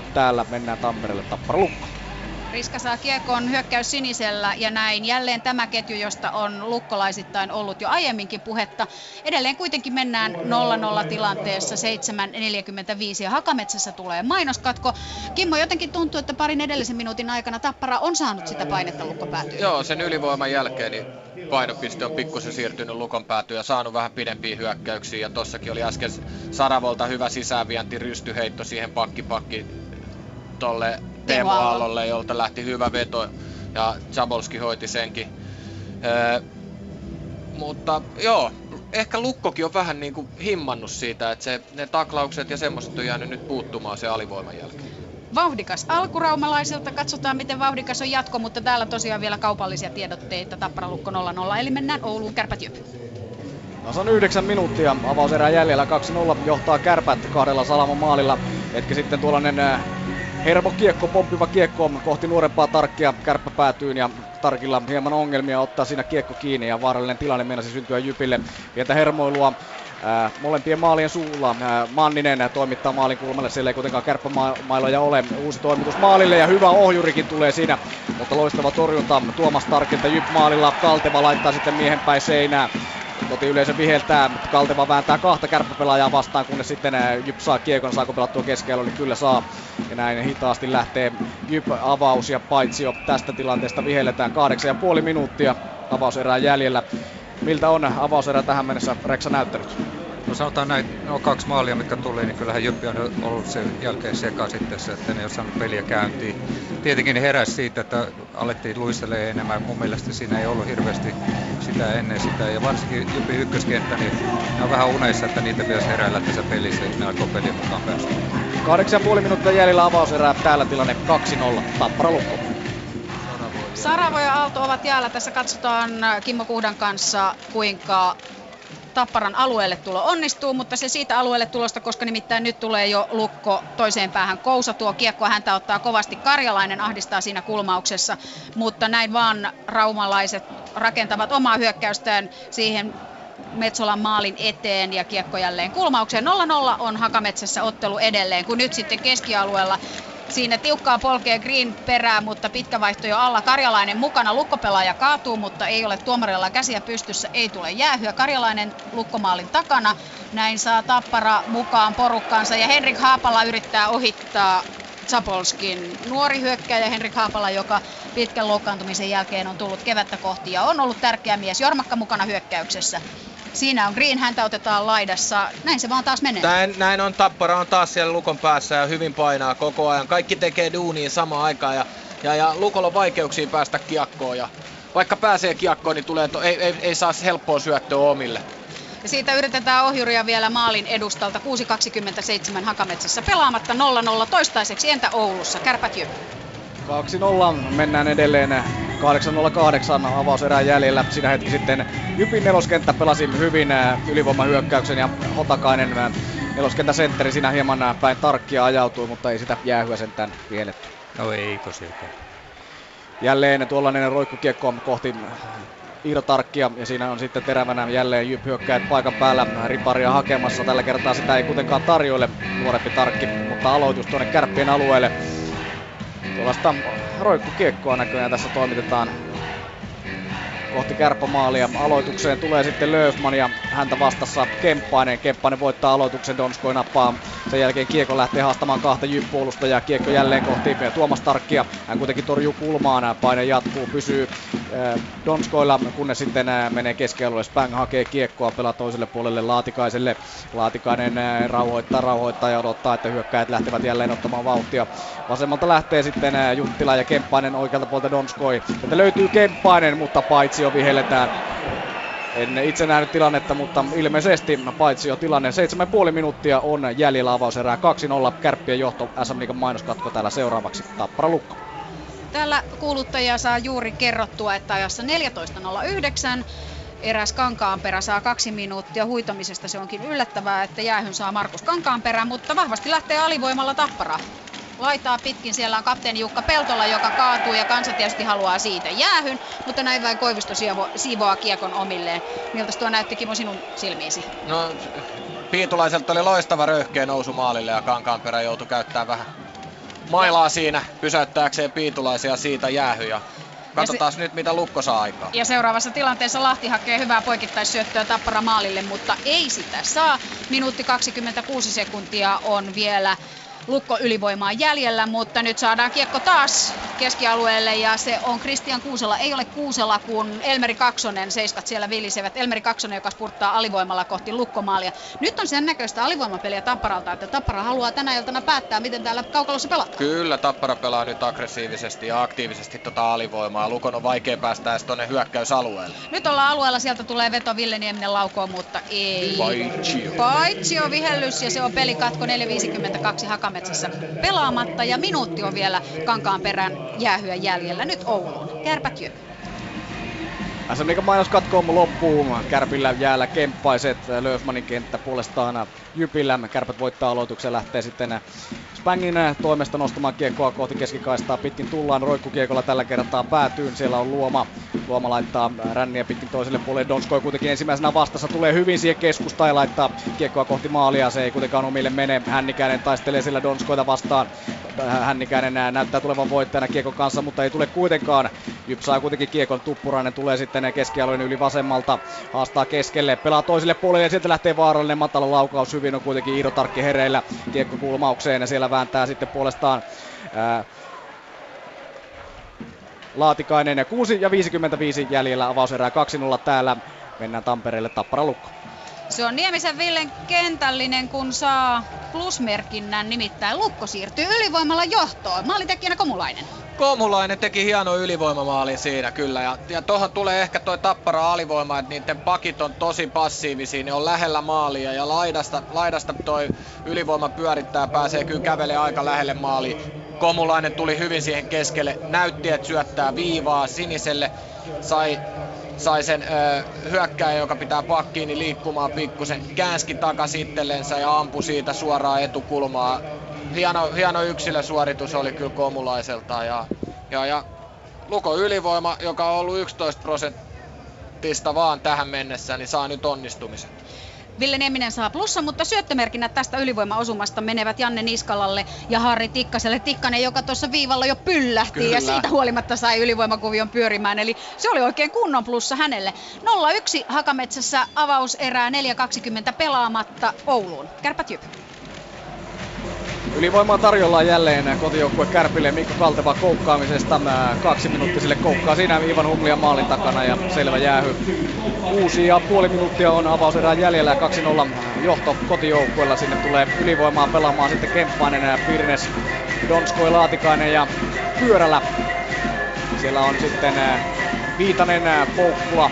2-0 täällä mennään Tampereelle Tappara Lukko. Riska saa kiekon hyökkäys sinisellä ja näin jälleen tämä ketju, josta on lukkolaisittain ollut jo aiemminkin puhetta. Edelleen kuitenkin mennään 0-0 tilanteessa 7.45 ja Hakametsässä tulee mainoskatko. Kimmo, jotenkin tuntuu, että parin edellisen minuutin aikana Tappara on saanut sitä painetta lukko Joo, sen ylivoiman jälkeen niin painopiste on pikkusen siirtynyt lukon päätyyn ja saanut vähän pidempiä hyökkäyksiä. Ja tossakin oli äsken Saravolta hyvä sisäänvienti, rystyheitto siihen pakki pakki tolle Teemu Aallolle, jolta lähti hyvä veto ja Jabolski hoiti senkin. Ee, mutta joo, ehkä Lukkokin on vähän niin kuin himmannut siitä, että se, ne taklaukset ja semmoiset on jäänyt nyt puuttumaan se alivoiman jälkeen. Vauhdikas alkuraumalaisilta. Katsotaan, miten vauhdikas on jatko, mutta täällä tosiaan vielä kaupallisia tiedotteita. Tappara Lukko 0-0, eli mennään Ouluun Kärpät Jyp. Tasan yhdeksän minuuttia, avauserä jäljellä 2-0 johtaa Kärpät kahdella Salamon maalilla. Hetki sitten tuollainen Hermo kiekko, pomppiva kiekko kohti nuorempaa tarkkia, kärppä päätyyn ja Tarkilla hieman ongelmia ottaa siinä kiekko kiinni ja vaarallinen tilanne meinasi syntyä Jypille. Pientä hermoilua Ää, molempien maalien suulla. Ää, Manninen toimittaa maalin kulmalle, siellä ei kuitenkaan kärppämailoja ole. Uusi toimitus maalille ja hyvä ohjurikin tulee siinä, mutta loistava torjunta Tuomas Tarkilta Jyp maalilla. Kalteva laittaa sitten miehen päin seinää. Kotiyleisö viheltää, Kalteva vääntää kahta kärppäpelaajaa vastaan, kunnes sitten Jyp saa kiekon, saako pelattua keskellä, niin kyllä saa. Ja näin hitaasti lähtee Jyp avaus ja paitsi jo tästä tilanteesta vihelletään kahdeksan ja puoli minuuttia avauserää jäljellä. Miltä on avauserä tähän mennessä Reksa näyttänyt? No sanotaan näin, no kaksi maalia, mitkä tuli, niin kyllähän Jyppi on ollut sen jälkeen seka sitten se, että ne ei ole saanut peliä käyntiin. Tietenkin ne heräsi siitä, että alettiin luistelemaan enemmän. Mun mielestä siinä ei ollut hirveästi sitä ennen sitä. Ja varsinkin Jyppi ykköskenttä, niin ne on vähän uneissa, että niitä pitäisi heräillä tässä pelissä, että ne aikoo pelin mukaan päästä. 8,5 minuuttia jäljellä avauserää. Täällä tilanne 2-0. Tappara lukko. Saravo ja Aalto ovat jäällä. Tässä katsotaan Kimmo Kuhdan kanssa, kuinka Tapparan alueelle tulo onnistuu, mutta se siitä alueelle tulosta, koska nimittäin nyt tulee jo lukko toiseen päähän kousa. Tuo kiekko häntä ottaa kovasti Karjalainen, ahdistaa siinä kulmauksessa, mutta näin vaan raumalaiset rakentavat omaa hyökkäystään siihen Metsolan maalin eteen ja kiekko jälleen kulmaukseen. 0-0 on Hakametsässä ottelu edelleen, kun nyt sitten keskialueella Siinä tiukkaa polkee Green perään, mutta pitkä vaihto jo alla. Karjalainen mukana, lukkopelaaja kaatuu, mutta ei ole tuomarilla käsiä pystyssä, ei tule jäähyä. Karjalainen lukkomaalin takana, näin saa Tappara mukaan porukkaansa ja Henrik Haapala yrittää ohittaa Zapolskin nuori hyökkäjä Henrik Haapala, joka pitkän loukkaantumisen jälkeen on tullut kevättä kohti ja on ollut tärkeä mies. Jormakka mukana hyökkäyksessä. Siinä on Green, häntä otetaan laidassa. Näin se vaan taas menee. Näin, näin on, Tappara on taas siellä Lukon päässä ja hyvin painaa koko ajan. Kaikki tekee duunia samaan aikaan ja, ja, ja Lukolla on vaikeuksia päästä kiekkoon. Ja vaikka pääsee kiekkoon, niin tulee, to, ei, ei, ei saa helppoa syöttöä omille. Ja siitä yritetään ohjuria vielä maalin edustalta 6.27 Hakametsässä pelaamatta 0-0 toistaiseksi. Entä Oulussa? Kärpät jyp. 2-0 mennään edelleen 8.08 avauserän jäljellä. Siinä hetki sitten Jypin neloskenttä pelasi hyvin ylivoimahyökkäyksen ja Hotakainen neloskenttä sentteri siinä hieman päin tarkkia ajautui, mutta ei sitä jäähyä sentään vienetty. No ei tosiaankaan. Jälleen tuollainen roikkukiekko kohti Iiro Tarkkia ja siinä on sitten terävänä jälleen Jyp hyökkäät paikan päällä riparia hakemassa. Tällä kertaa sitä ei kuitenkaan tarjoile nuorempi Tarkki, mutta aloitus tuonne kärppien alueelle. Tuollaista roikkukiekkoa näköjään tässä toimitetaan kohti kärppämaalia. Aloitukseen tulee sitten Löfman ja häntä vastassa Kemppainen. Kemppainen voittaa aloituksen, Donskoi nappaa. Sen jälkeen Kiekko lähtee haastamaan kahta ja Kiekko jälleen kohti Tuomas Tarkkia. Hän kuitenkin torjuu kulmaan. Paine jatkuu, pysyy äh, Donskoilla, kunnes sitten äh, menee keskialueelle. Spang hakee kiekkoa, pelaa toiselle puolelle Laatikaiselle. Laatikainen äh, rauhoittaa, rauhoittaa ja odottaa, että hyökkäät lähtevät jälleen ottamaan vauhtia. Vasemmalta lähtee sitten Juttila ja Kemppainen oikealta puolta Donskoi. Tätä löytyy Kemppainen, mutta paitsi jo vihelletään. En itse nähnyt tilannetta, mutta ilmeisesti paitsi jo tilanne 7,5 minuuttia on jäljellä avauserää 2-0. Kärppien johto SM Liigan mainoskatko täällä seuraavaksi. Tappara Lukko. Täällä kuuluttaja saa juuri kerrottua, että ajassa 14.09 eräs Kankaanperä saa kaksi minuuttia huitomisesta. Se onkin yllättävää, että jäähyn saa Markus Kankaanperä, mutta vahvasti lähtee alivoimalla Tappara laitaa pitkin. Siellä on kapteeni Jukka Peltola, joka kaatuu ja kansa tietysti haluaa siitä jäähyn, mutta näin vain Koivisto siivoaa kiekon omilleen. Miltä tuo näytti Kimo sinun silmiisi? No Piitulaiselta oli loistava röyhkeä nousu maalille ja Kankaanperä joutui käyttämään vähän mailaa siinä pysäyttääkseen Piitulaisia siitä jäähyä. Katsotaan se, nyt, mitä Lukko saa aikaa. Ja seuraavassa tilanteessa Lahti hakee hyvää poikittaisyöttöä Tappara maalille, mutta ei sitä saa. Minuutti 26 sekuntia on vielä Lukko ylivoimaa jäljellä, mutta nyt saadaan kiekko taas keskialueelle ja se on Kristian Kuusela. Ei ole Kuusela, kun Elmeri Kaksonen seiskat siellä vilisevät. Elmeri Kaksonen, joka spurttaa alivoimalla kohti Lukkomaalia. Nyt on sen näköistä alivoimapeliä Tapparalta, että Tappara haluaa tänä iltana päättää, miten täällä kaukalossa pelataan. Kyllä, Tappara pelaa nyt aggressiivisesti ja aktiivisesti tota alivoimaa. Lukon on vaikea päästä edes tuonne hyökkäysalueelle. Nyt ollaan alueella, sieltä tulee veto Ville Nieminen laukoo, mutta ei. Paitsio. Paitsio vihellys ja se on pelikatko 4.52 Hakamme Ilvemetsässä pelaamatta ja minuutti on vielä kankaan perään jäähyä jäljellä. Nyt Ouluun. Kärpät jö. SM Liikan mainoskatko loppuun. Kärpillä jäällä kemppaiset. Löfmanin kenttä puolestaan Jypillä. Kärpät voittaa aloituksen lähtee sitten Spangin toimesta nostamaan kiekkoa kohti keskikaistaa. Pitkin tullaan roikkukiekolla tällä kertaa päätyyn. Siellä on Luoma. Luoma laittaa ränniä pitkin toiselle puolelle. Donskoi kuitenkin ensimmäisenä vastassa tulee hyvin siihen keskustaan ja laittaa kiekkoa kohti maalia. Se ei kuitenkaan omille mene. Hännikäinen taistelee sillä Donskoita vastaan. Hännikäinen näyttää tulevan voittajana kiekon kanssa, mutta ei tule kuitenkaan. Jyp saa kuitenkin kiekon. Tuppurainen tulee sitten keskialueen yli vasemmalta. Haastaa keskelle. Pelaa toiselle puolelle ja sieltä lähtee vaarallinen matala laukaus. Hyvin on kuitenkin Iiro Tarkki hereillä kiekko kulmaukseen ja siellä vääntää sitten puolestaan ää, Laatikainen ja 6 ja 55 jäljellä avauserää 2-0 täällä. Mennään Tampereelle Tappara Lukko. Se on Niemisen Villen kentällinen, kun saa plusmerkinnän, nimittäin Lukko siirtyy ylivoimalla johtoon. Maalintekijänä Komulainen. Komulainen teki hieno ylivoimamaali siinä kyllä. Ja, ja tuohon tulee ehkä toi tappara alivoima, että niiden pakit on tosi passiivisia, ne on lähellä maalia ja laidasta, laidasta toi ylivoima pyörittää, pääsee kyllä kävele aika lähelle maali. Komulainen tuli hyvin siihen keskelle, näytti, että syöttää viivaa siniselle, sai sai sen ö, hyökkääjä, joka pitää pakkiini liikkumaan pikkusen, käänski takaisin itsellensä ja ampui siitä suoraan etukulmaa hieno, hieno yksilösuoritus oli kyllä Komulaiselta ja, ja, ja Luko ylivoima, joka on ollut 11 prosenttista vaan tähän mennessä, niin saa nyt onnistumisen. Ville Nieminen saa plussa, mutta syöttömerkinnät tästä ylivoimaosumasta menevät Janne Niskalalle ja Harri Tikkaselle. Tikkanen, joka tuossa viivalla jo pyllähti Kyllä. ja siitä huolimatta sai ylivoimakuvion pyörimään. Eli se oli oikein kunnon plussa hänelle. 0-1 Hakametsässä avauserää 4.20 pelaamatta Ouluun. Kärpät Jyp. Ylivoimaa tarjolla jälleen kotijoukkue Kärpille Mikko Kalteva koukkaamisesta. Kaksi minuuttiselle koukkaa siinä Ivan Humlia maalin takana ja selvä jäähy. Kuusi ja puoli minuuttia on avauserään jäljellä 2-0 johto kotijoukkueella. Sinne tulee ylivoimaa pelaamaan sitten Kemppainen, Pirnes, Donskoi, Laatikainen ja Pyörällä. Siellä on sitten Viitanen, Poukkula,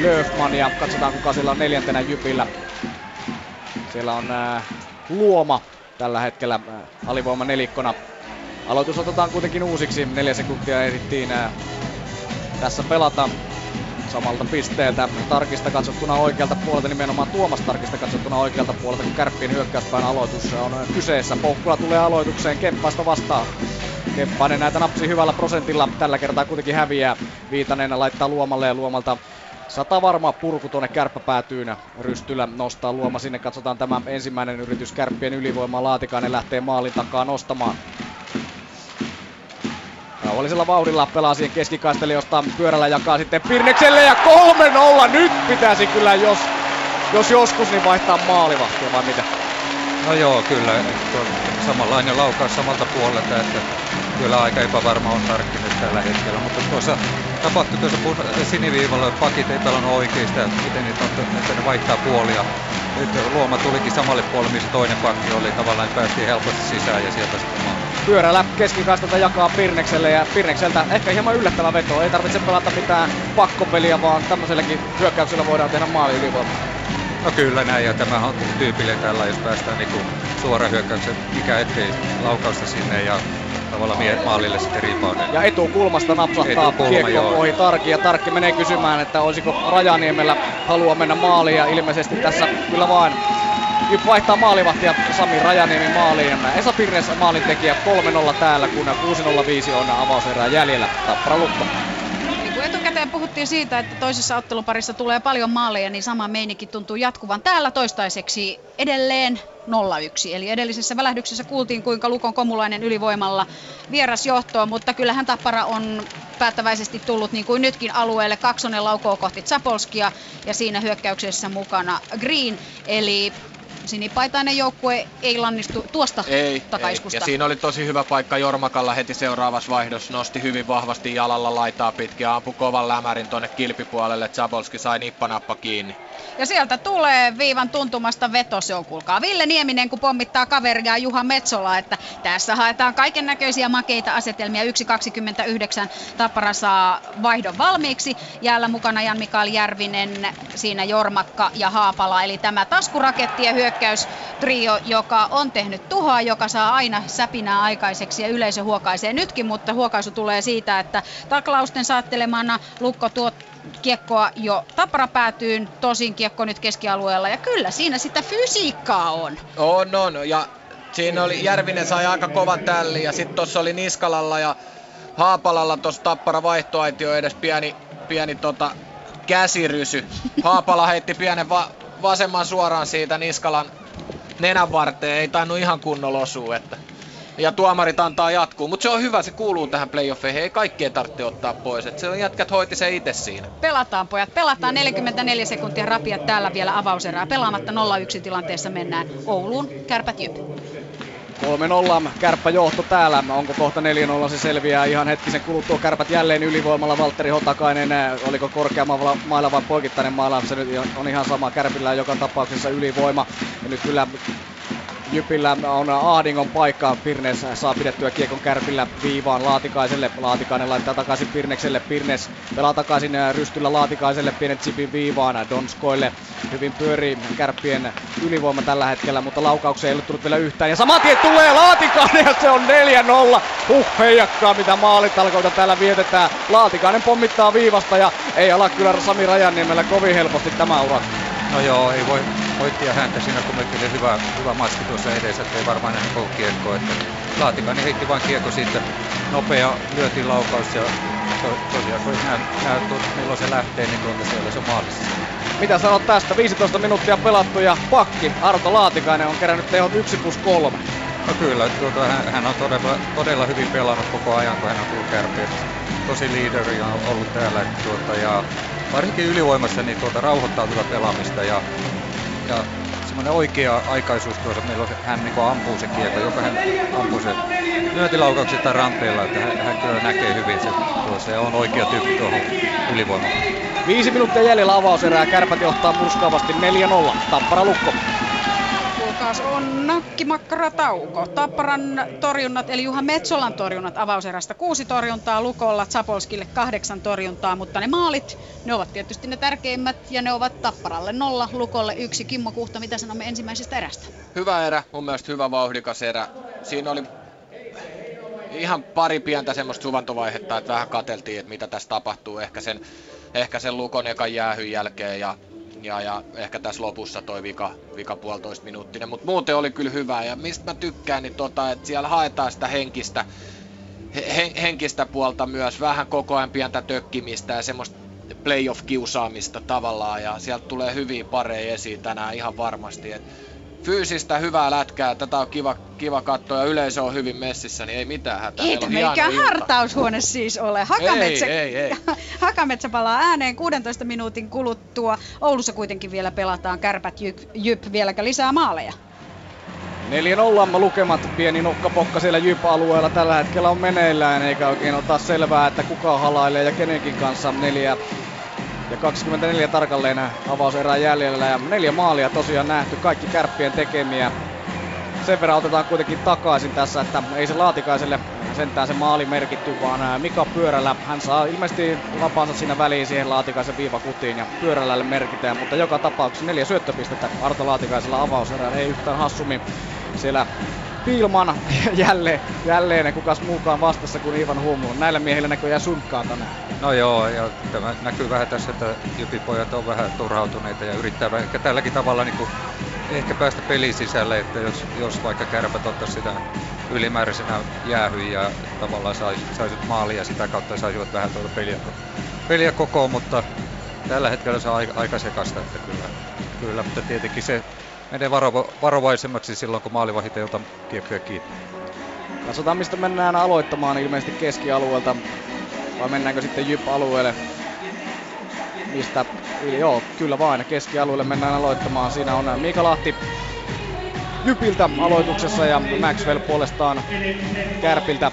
Löfman ja katsotaan kuka siellä on neljäntenä Jypillä. Siellä on Luoma tällä hetkellä alivoima nelikkona Aloitus otetaan kuitenkin uusiksi. Neljä sekuntia ehdittiin tässä pelata samalta pisteeltä. Tarkista katsottuna oikealta puolelta, nimenomaan Tuomas Tarkista katsottuna oikealta puolelta, kun kärppien hyökkäyspään aloitus on kyseessä. Pohkula tulee aloitukseen Kemppaista vastaan. Kemppainen näitä napsi hyvällä prosentilla. Tällä kertaa kuitenkin häviää. Viitanen laittaa Luomalle ja Luomalta Sata varma purku tuonne kärppäpäätyyn. Rystylä nostaa luoma sinne. Katsotaan tämä ensimmäinen yritys kärppien ylivoimaa. Laatikainen lähtee maalin takaa nostamaan. Rauhallisella vauhdilla pelaa siihen keskikaistelle, josta pyörällä jakaa sitten Pirnekselle ja 3-0. Nyt pitäisi kyllä, jos, jos joskus, niin vaihtaa maalivahtia vai mitä? No joo, kyllä. Samanlainen laukaus samalta puolelta, että kyllä aika epävarma on tarkkin tällä hetkellä. Mutta tuossa tapahtui tuossa siniviivalla, että pakit ei pelannut oikein sitä, miten niitä on, että ne vaihtaa puolia. Nyt Luoma tulikin samalle puolelle, missä toinen pakki oli. Tavallaan päästiin helposti sisään ja sieltä sitten maan. Pyörällä keskikastalta jakaa Pirnekselle ja Pirnekseltä ehkä hieman yllättävä veto. Ei tarvitse pelata mitään pakkopeliä, vaan tämmöiselläkin hyökkäyksellä voidaan tehdä maali ylivoimaa. No kyllä näin, ja tämä on tyypillinen tällä, jos päästään niinku suora hyökkäyksen, mikä ettei laukausta sinne ja tavallaan mie- maalille sitten reboundille. Ja etukulmasta napsahtaa Etukulma, kiekko ohi Tarki ja Tarkki menee kysymään, että olisiko Rajaniemellä halua mennä maaliin ja ilmeisesti tässä kyllä vain Jyp vaihtaa maalivahtia Sami Rajaniemi maaliin. Esa Pirnes maalintekijä 3-0 täällä, kun 6-0-5 on avauserää jäljellä. Tappara Lukko. Etukäteen puhuttiin siitä, että toisessa otteluparissa tulee paljon maaleja, niin sama meininki tuntuu jatkuvan täällä toistaiseksi edelleen 0-1. Eli edellisessä välähdyksessä kuultiin, kuinka Lukon komulainen ylivoimalla vieras johtoon, mutta kyllähän Tappara on päättäväisesti tullut niin kuin nytkin alueelle. Kaksonen laukoo kohti Zapolskia ja siinä hyökkäyksessä mukana Green. Eli sinipaitainen joukkue ei lannistu tuosta ei, takaiskusta. Ei. Ja siinä oli tosi hyvä paikka Jormakalla heti seuraavassa vaihdossa. Nosti hyvin vahvasti jalalla laitaa pitkin ja ampui kovan lämärin tuonne kilpipuolelle. Zabolski sai nippanappa kiinni. Ja sieltä tulee viivan tuntumasta veto, se on kuulkaa Ville Nieminen, kun pommittaa kaveria Juha Metsola, että tässä haetaan kaiken näköisiä makeita asetelmia. 1.29 Tappara saa vaihdon valmiiksi. Jäällä mukana Jan Mikael Järvinen, siinä Jormakka ja Haapala, eli tämä taskurakettien hyökkäystrio, joka on tehnyt tuhoa, joka saa aina säpinää aikaiseksi ja yleisö huokaisee nytkin, mutta huokaisu tulee siitä, että taklausten saattelemana Lukko tuot kiekkoa jo Tappara päätyyn, tosin kiekko nyt keskialueella ja kyllä siinä sitä fysiikkaa on. On, on ja siinä oli Järvinen sai aika kovan tälli ja sitten tuossa oli Niskalalla ja Haapalalla tuossa Tappara vaihtoaitio edes pieni, pieni tota, käsirysy. Haapala heitti pienen va- vasemman suoraan siitä Niskalan nenän varteen, ei tainnut ihan kunnolla osua, että ja tuomarit antaa jatkuu. Mutta se on hyvä, se kuuluu tähän playoffeihin. Ei kaikkea tarvitse ottaa pois. Et se on jätkät hoiti se itse siinä. Pelataan pojat. Pelataan 44 sekuntia rapia täällä vielä avauserää. Pelaamatta 0-1 tilanteessa mennään Ouluun. Kärpät jyp. 3-0 kärppäjohto täällä. Onko kohta 4-0 se selviää ihan hetkisen kuluttua. Kärpät jälleen ylivoimalla. Valtteri Hotakainen, oliko korkeammalla mailla vai poikittainen mailla. Se nyt on ihan sama. Kärpillä joka tapauksessa ylivoima. Ja nyt kyllä Jypillä on ahdingon paikka. Pirnes saa pidettyä kiekon kärpillä viivaan Laatikaiselle. Laatikainen laittaa takaisin Pirnekselle. Pirnes pelaa takaisin äh, rystyllä Laatikaiselle. Pienet chipin viivaan Donskoille. Hyvin pyörii kärppien ylivoima tällä hetkellä, mutta laukauksia ei ole tullut vielä yhtään. Ja saman tien tulee Laatikainen ja se on 4-0. Huh, heijakkaa mitä maalitalkoita täällä vietetään. Laatikainen pommittaa viivasta ja ei ala kyllä Sami Rajaniemellä kovin helposti tämä ura. No joo, ei voi hoittia häntä siinä kumminkin hyvä, hyvä maski tuossa edessä, ettei varmaan nähnyt koko kiekko. Että Laatikainen heitti vain kiekko siitä, nopea lyötiin laukaus ja to, tosiaan kun nää, nää, milloin se lähtee, niin tuolta siellä se on maalissa. Mitä sanot tästä? 15 minuuttia pelattu ja pakki Arto Laatikainen on kerännyt tehot 1 plus 3. No kyllä, tuota, hän, hän on todella, todella hyvin pelannut koko ajan, kun hän on tullut kärpiä. Tosi liideri on ollut täällä. Tuota, ja varsinkin ylivoimassa niin tuota, rauhoittautuvaa pelaamista ja, ja semmoinen oikea aikaisuus tuossa, meillä on, hän niin ampuu se kiekko, joka hän ampuu se lyöntilaukaukset tai rampeilla, että hän, hän kyllä näkee hyvin, se, tuo, se on oikea tyyppi tuohon ylivoimaan. Viisi minuuttia jäljellä avauserää, kärpät johtaa murskaavasti 4-0, Tappara Lukko taas on nakkimakkaratauko. Tapparan torjunnat, eli Juha Metsolan torjunnat avauserästä kuusi torjuntaa, Lukolla Zapolskille kahdeksan torjuntaa, mutta ne maalit, ne ovat tietysti ne tärkeimmät ja ne ovat Tapparalle nolla, Lukolle yksi. Kimmo Kuhta, mitä sanomme ensimmäisestä erästä? Hyvä erä, mun mielestä hyvä vauhdikas erä. Siinä oli ihan pari pientä semmoista suvantovaihetta, että vähän kateltiin, että mitä tässä tapahtuu ehkä sen, ehkä sen Lukon ekan jäähyn jälkeen ja, ja, ja ehkä tässä lopussa toi vika, vika puolitoista minuuttinen, mutta muuten oli kyllä hyvä. Ja mistä mä tykkään, niin tota, että siellä haetaan sitä henkistä, he, henkistä puolta myös, vähän koko ajan pientä tökkimistä ja semmoista playoff-kiusaamista tavallaan. Ja sieltä tulee hyviä pareja esiin tänään ihan varmasti. Et fyysistä hyvää lätkää, tätä on kiva, kiva katsoa ja yleisö on hyvin messissä, niin ei mitään hätää. Eikä mikään hartaushuone siis ole. Hakametsä, ei, ei, ei. Hakametsä palaa ääneen 16 minuutin kuluttua. Oulussa kuitenkin vielä pelataan kärpät jyp, jyp vieläkö lisää maaleja. 4-0 lukemat, pieni nokkapokka siellä Jyp-alueella tällä hetkellä on meneillään, eikä oikein ota selvää, että kuka halailee ja kenenkin kanssa neljä ja 24 tarkalleen avauserää jäljellä ja neljä maalia tosiaan nähty, kaikki kärppien tekemiä. Sen verran otetaan kuitenkin takaisin tässä, että ei se Laatikaiselle sentään se maali merkitty, vaan Mika Pyörällä, hän saa ilmeisesti vapaansa siinä väliin siihen Laatikaisen viivakutiin ja Pyörälälle merkitään, mutta joka tapauksessa neljä syöttöpistettä Arto Laatikaisella avauserällä, ei yhtään hassummin siellä Pilman jälleen, jälleen kukas muukaan vastassa kuin Ivan Humu. Näillä miehillä näköjään sunkkaa tänään. No joo, ja tämä näkyy vähän tässä, että jypipojat on vähän turhautuneita ja yrittää ehkä tälläkin tavalla niin kuin ehkä päästä pelin sisälle, että jos, jos vaikka kärpät ottaisi sitä ylimääräisenä jäähyn ja tavallaan sais maalia ja sitä kautta saisivat vähän tuota peliä, peliä kokoon, mutta tällä hetkellä se on aika, aika sekasta, että kyllä, kyllä, mutta tietenkin se menee varo, varovaisemmaksi silloin, kun maalivahit ei ota kiekkoja kiinni. Katsotaan, mistä mennään aloittamaan ilmeisesti keskialueelta. Vai mennäänkö sitten Jyp-alueelle? Mistä? Joo, kyllä vain. Keskialueelle mennään aloittamaan. Siinä on Mika Lahti Jypiltä aloituksessa ja Maxwell puolestaan Kärpiltä.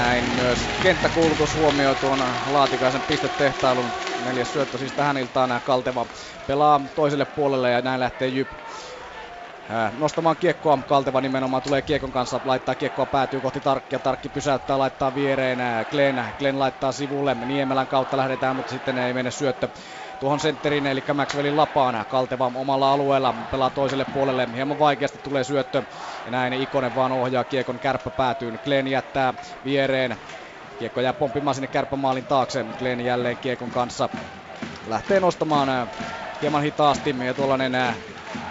Näin myös kenttäkuulutus huomioi tuon Laatikaisen pistetehtailun. Neljäs syöttö siis tähän iltaan Kalteva pelaa toiselle puolelle ja näin lähtee Jyp nostamaan kiekkoa. Kalteva nimenomaan tulee kiekon kanssa, laittaa kiekkoa, päätyy kohti Tarkkia. Tarkki pysäyttää, laittaa viereen Glenn. Glenn laittaa sivulle, Niemelän kautta lähdetään, mutta sitten ei mene syöttö tuohon sentteriin, eli Maxwellin lapaan. Kalteva omalla alueella pelaa toiselle puolelle. Hieman vaikeasti tulee syöttö. Ja näin Ikonen vaan ohjaa kiekon kärppä päätyyn. Glenn jättää viereen. Kiekko jää pomppimaan sinne kärppämaalin taakse. Glenn jälleen kiekon kanssa lähtee nostamaan hieman hitaasti ja tuollainen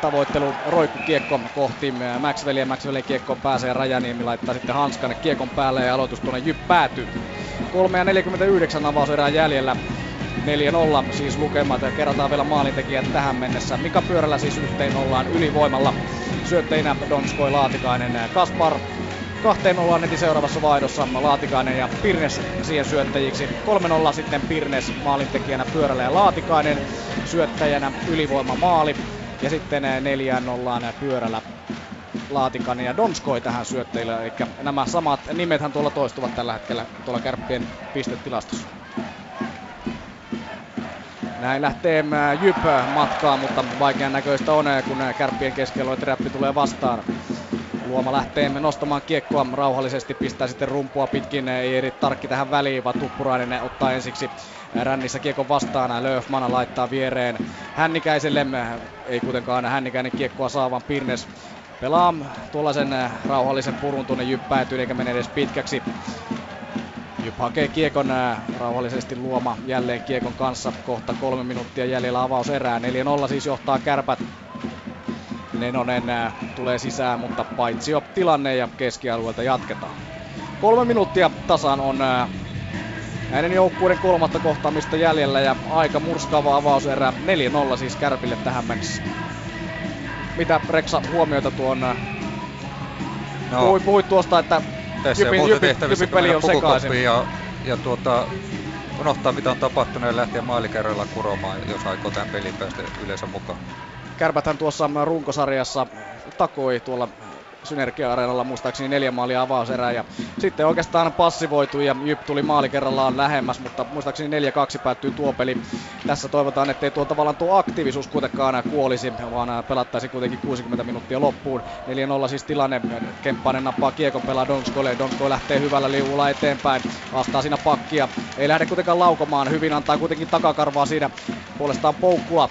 tavoittelu roikkukiekko kohti Maxwellia. Maxwellin kiekko pääsee Rajaniemi laittaa sitten hanskan kiekon päälle ja aloitus tuonne Jyp päätyy. 3 ja 49 avauserää jäljellä. 4-0 siis lukemat ja kerrotaan vielä maalintekijät tähän mennessä. Mika Pyörällä siis yhteen ollaan ylivoimalla. Syötteinä Donskoi Laatikainen Kaspar. Kahteen ollaan heti seuraavassa vaihdossa Laatikainen ja Pirnes siihen syöttäjiksi. 3-0 sitten Pirnes maalintekijänä Pyörällä ja Laatikainen syöttäjänä ylivoima maali. Ja sitten neljään ollaan Pyörällä Laatikainen ja Donskoi tähän syöttäjille. Eli nämä samat nimethän tuolla toistuvat tällä hetkellä tuolla kärppien pistetilastossa. Näin lähtee Jyp matkaan, mutta vaikean näköistä on, kun kärppien keskellä trappi tulee vastaan. Luoma lähtee nostamaan kiekkoa rauhallisesti, pistää sitten rumpua pitkin, ei eri tarkki tähän väliin, vaan Tuppurainen ottaa ensiksi rännissä kiekon vastaan. Löfman laittaa viereen Hännikäiselle, ei kuitenkaan Hännikäinen kiekkoa saa, vaan Pirnes pelaa tuollaisen rauhallisen purun tuonne jyppäätyyn eikä mene edes pitkäksi. Jyp hakee kiekon rauhallisesti luoma jälleen kiekon kanssa. Kohta kolme minuuttia jäljellä avauserää. 4-0 siis johtaa kärpät. Nenonen tulee sisään, mutta paitsi jo tilanne ja keskialueelta jatketaan. Kolme minuuttia tasan on näiden joukkueiden kolmatta kohtaamista jäljellä ja aika murskaava avauserä. 4-0 siis Kärpille tähän mennessä. Mitä Reksa huomioita tuon... No. Puhuit, puhuit tuosta, että tässä jypin, muuta tehtävissä peli on sekaisin. Ja, ja tuota, unohtaa mitä on tapahtunut ja lähteä maalikerralla kuromaan, jos aikoo tämän pelin päästä yleensä mukaan. Kärpäthän tuossa runkosarjassa takoi tuolla Synergia-areenalla muistaakseni neljä maalia avauserää ja sitten oikeastaan passivoitu ja Jyp tuli maali kerrallaan lähemmäs, mutta muistaakseni 4-2 päättyy tuo peli. Tässä toivotaan, ettei tuo tavallaan tuo aktiivisuus kuitenkaan kuolisi, vaan pelattaisi kuitenkin 60 minuuttia loppuun. 4-0 siis tilanne, Kemppainen nappaa kiekon pelaa Donskoille, Donsko lähtee hyvällä liuulla eteenpäin, vastaa siinä pakkia, ei lähde kuitenkaan laukomaan, hyvin antaa kuitenkin takakarvaa siinä puolestaan poukkua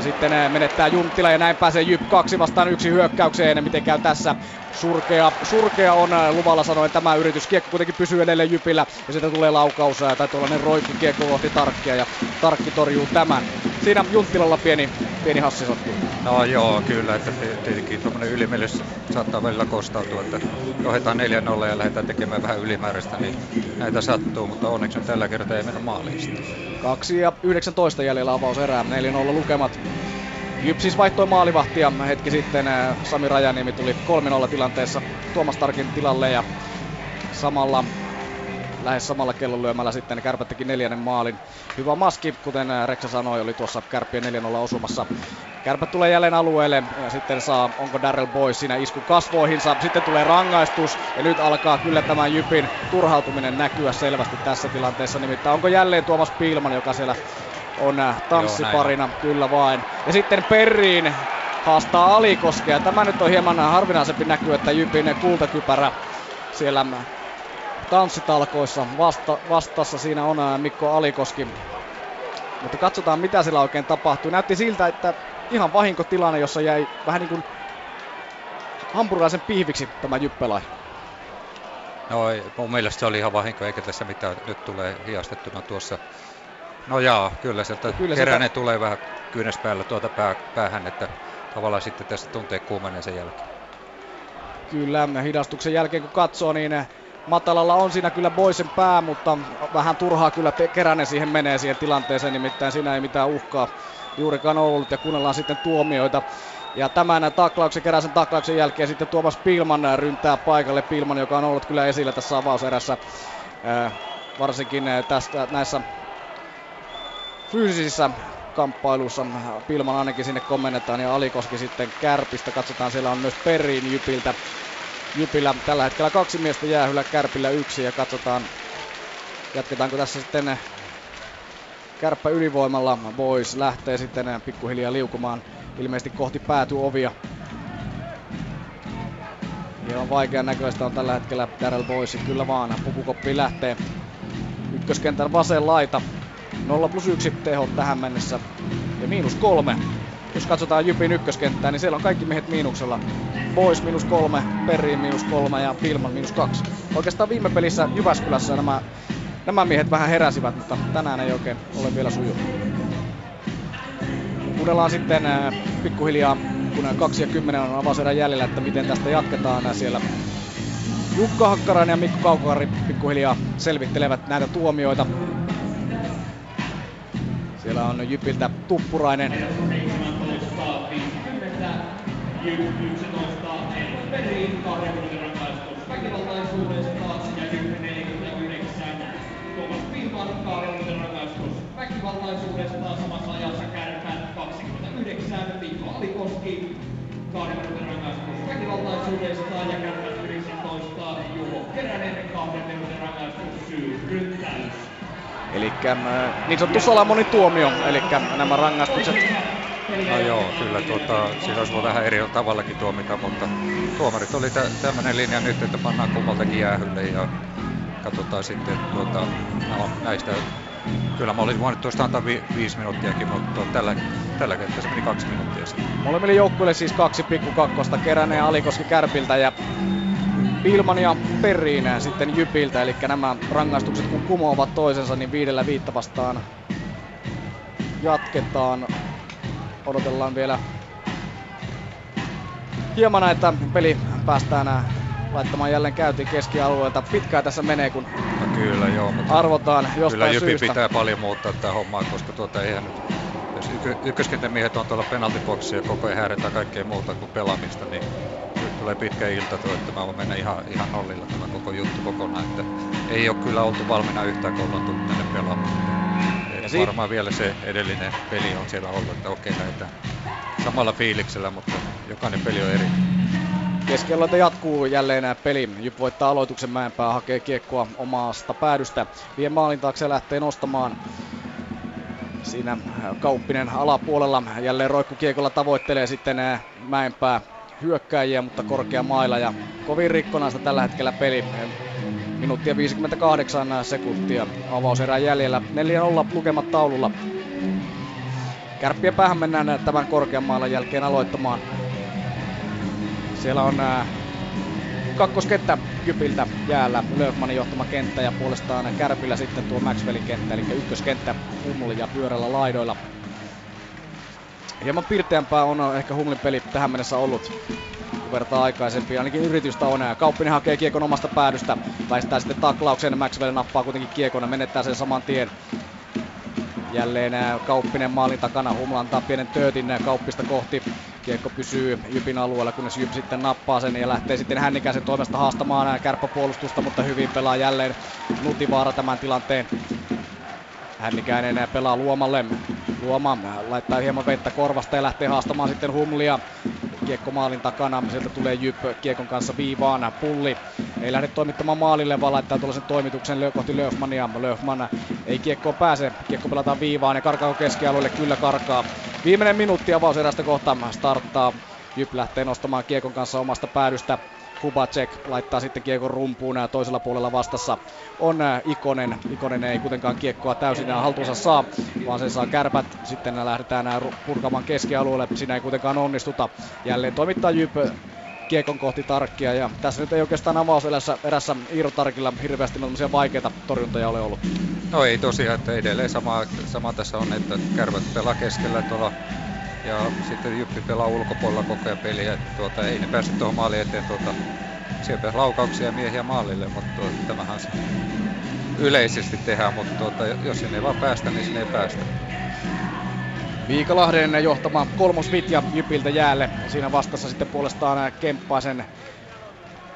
Sitten menettää Junttila ja näin pääsee Jyp kaksi vastaan yksi hyökkäykseen. Miten käy tässä? Surkea, surkea on luvalla sanoen tämä yritys. Kiekko kuitenkin pysyy edelleen Jypillä ja sitten tulee laukaus tai tuollainen roikku kiekko kohti Tarkkia ja Tarkki torjuu tämän. Siinä Junttilalla pieni, pieni hassisotku. No joo, kyllä, että tietenkin tuommoinen ylimielys saattaa välillä kostautua, että johdetaan 4-0 ja lähdetään tekemään vähän ylimääräistä, niin näitä sattuu, mutta onneksi tällä kertaa ei mennä maaliin 2 ja 19 jäljellä avaus erää, 4-0 lukemat. Jyp siis vaihtoi maalivahtia hetki sitten. Sami Rajaniemi tuli 3-0 tilanteessa Tuomas Tarkin tilalle ja samalla lähes samalla kellonlyömällä sitten Kärpät teki neljännen maalin. Hyvä maski, kuten Reksa sanoi, oli tuossa Kärppien 4-0 osumassa. Kärpät tulee jälleen alueelle ja sitten saa, onko Darrell Boys siinä isku kasvoihinsa. Sitten tulee rangaistus ja nyt alkaa kyllä tämän Jypin turhautuminen näkyä selvästi tässä tilanteessa. Nimittäin onko jälleen Tuomas Piilman, joka siellä on tanssiparina, Joo, kyllä vain. Ja sitten Perriin haastaa Alikoskea. Tämä nyt on hieman harvinaisempi näky, että Jypin kultakypärä siellä tanssitalkoissa vasta, vastassa. Siinä on Mikko Alikoski. Mutta katsotaan mitä siellä oikein tapahtuu. Näytti siltä, että ihan vahinkotilanne, jossa jäi vähän niin kuin hampurilaisen pihviksi tämä Jyppelai. No mun mielestä se oli ihan vahinko, eikä tässä mitään nyt tulee hiastettuna tuossa. No jaa, kyllä sieltä kyllä Keränen sitä... tulee vähän kyynes päällä tuota pää, päähän, että tavallaan sitten tässä tuntee kuumenee sen jälkeen. Kyllä, hidastuksen jälkeen kun katsoo, niin Matalalla on siinä kyllä Boisen pää, mutta vähän turhaa kyllä Keränen siihen menee siihen tilanteeseen, nimittäin siinä ei mitään uhkaa juurikaan ollut ja kuunnellaan sitten tuomioita. Ja tämän taklauksen, keräsen taklauksen jälkeen sitten Tuomas Pilman ryntää paikalle. Pilman, joka on ollut kyllä esillä tässä avauserässä, varsinkin tästä näissä fyysisissä kamppailussa. Pilman ainakin sinne kommennetaan ja Alikoski sitten Kärpistä. Katsotaan, siellä on myös Perin Jypiltä Jypillä tällä hetkellä kaksi miestä jäähyllä, Kärpillä yksi ja katsotaan jatketaanko tässä sitten Kärppä ylivoimalla. Boys lähtee sitten pikkuhiljaa liukumaan ilmeisesti kohti päätyovia. Hieman vaikea näköistä on tällä hetkellä Daryl Boys, kyllä vaan pukukoppi lähtee. Ykköskentän vasen laita. 0 plus 1 teho tähän mennessä ja miinus kolme jos katsotaan Jypin ykköskenttää, niin siellä on kaikki miehet miinuksella. Boys minus kolme, Perriin minus kolme ja Pilman minus kaksi. Oikeastaan viime pelissä Jyväskylässä nämä, nämä miehet vähän heräsivät, mutta tänään ei oikein ole vielä sujunut. Kuunnellaan sitten äh, pikkuhiljaa, kun 2 ja 10 on avauserän jäljellä, että miten tästä jatketaan siellä. Jukka Hakkarainen ja Mikko Kaukari pikkuhiljaa selvittelevät näitä tuomioita. Siellä on Jypiltä Tuppurainen Jyp 11, Perin kahden minuutin rangaistus väkivaltaisuudesta ja Jyp 49, Tuomas rangaistus väkivaltaisuudesta samassa ajassa kärpät 29, Mikko Alikoski rangaistus väkivaltaisuudesta ja kärpät 19, Juho Keränen rangaistus syy. Eli niin sanottu salamoni-tuomio, eli nämä rangaistukset No joo, kyllä tuota, siinä olisi voinut vähän eri tavallakin tuomita, mutta tuomarit oli tä- tämmöinen linja nyt, että pannaan kummaltakin jäähylle ja katsotaan sitten tuota, no, näistä. Kyllä mä olisin voinut tuosta antaa vi- viisi minuuttiakin, mutta tällä, tällä kertaa se meni kaksi minuuttia sitten. Molemmille joukkueille siis kaksi pikku kakkosta, Alikoski Kärpiltä ja Pilman ja Perriin sitten Jypiltä, eli nämä rangaistukset kun kumoavat toisensa, niin viidellä viitta vastaan jatketaan odotellaan vielä hieman, että peli päästään äh, laittamaan jälleen käyntiin keskialueelta. Pitkään tässä menee, kun no kyllä, joo, mutta arvotaan jostain kyllä Jypi syystä. pitää paljon muuttaa tätä hommaa, koska tuota, eihän nyt, jos ykköskentän miehet on tuolla penaltiboksia ja koko ajan häädetään kaikkea muuta kuin pelaamista, niin nyt tulee pitkä ilta tuo, että mä voin mennä ihan, ihan nollilla tämä koko juttu kokonaan. Että ei ole kyllä oltu valmiina yhtään, kun ollaan tullut tänne pelaamaan. Ja sit... varmaan vielä se edellinen peli on siellä ollut, että okei näitä samalla fiiliksellä, mutta jokainen peli on eri. Keskialueelta jatkuu jälleen nämä peli. Jyp voittaa aloituksen mäenpää, hakee kiekkoa omasta päädystä. Vie maalin taakse lähtee nostamaan. Siinä Kauppinen alapuolella jälleen roikkukiekolla tavoittelee sitten Mäenpää hyökkääjiä, mutta korkea maila ja kovin rikkonaista tällä hetkellä peli. Minuuttia 58 sekuntia avauserää jäljellä. 4-0 lukemat taululla. Kärppien päähän mennään tämän korkean maalan jälkeen aloittamaan. Siellä on kakkoskenttä Jypiltä jäällä Löfmanin johtama kenttä ja puolestaan Kärpillä sitten tuo Maxwellin kenttä, eli ykköskenttä Humli ja pyörällä laidoilla. Hieman pirteämpää on ehkä Humlin peli tähän mennessä ollut vertaa aikaisempi. Ainakin yritystä on. Kauppinen hakee kiekon omasta päädystä. Väistää sitten taklauksen. Maxwell nappaa kuitenkin kiekon ja menettää sen saman tien. Jälleen Kauppinen maalin takana. Humla antaa pienen töötin Kauppista kohti. Kiekko pysyy Jypin alueella, kunnes Jyp sitten nappaa sen ja lähtee sitten Hännikäisen toimesta haastamaan kärppäpuolustusta, mutta hyvin pelaa jälleen Nutivaara tämän tilanteen. Hännikäinen pelaa Luomalle. Luoma laittaa hieman vettä korvasta ja lähtee haastamaan sitten Humlia. Kiekko maalin takana, sieltä tulee Jyp Kiekon kanssa viivaan. Pulli ei lähde toimittamaan maalille, vaan laittaa tuollaisen toimituksen kohti Löfmania. Löfman ei kiekko pääse, kiekko pelataan viivaan ja karkaa keskialueelle, kyllä karkaa. Viimeinen minuutti avauserästä kohta starttaa. Jyp lähtee nostamaan kiekon kanssa omasta päädystä. Kubacek laittaa sitten kiekon rumpuun ja toisella puolella vastassa on Ikonen. Ikonen ei kuitenkaan kiekkoa täysin haltuunsa saa, vaan sen saa kärpät. Sitten lähdetään purkamaan keskialueelle. Siinä ei kuitenkaan onnistuta. Jälleen toimittaa Jyp kiekon kohti Tarkkia. Ja tässä nyt ei oikeastaan avauselässä erässä Iiro Tarkilla hirveästi vaikeita torjuntoja ole ollut. No ei tosiaan, että edelleen sama, sama tässä on, että kärpät pelaa keskellä tuolla ja sitten Jyppi pelaa ulkopuolella koko ajan peliä. Että tuota, ei ne pääse tuohon maaliin eteen. Tuota, siellä laukauksia miehiä maalille, mutta tuota, tämähän se yleisesti tehdään, mutta tuota, jos sinne ei vaan päästä, niin sinne ei päästä. Viikalahden johtama kolmosvitja Jypiltä jäälle. Siinä vastassa sitten puolestaan Kemppaisen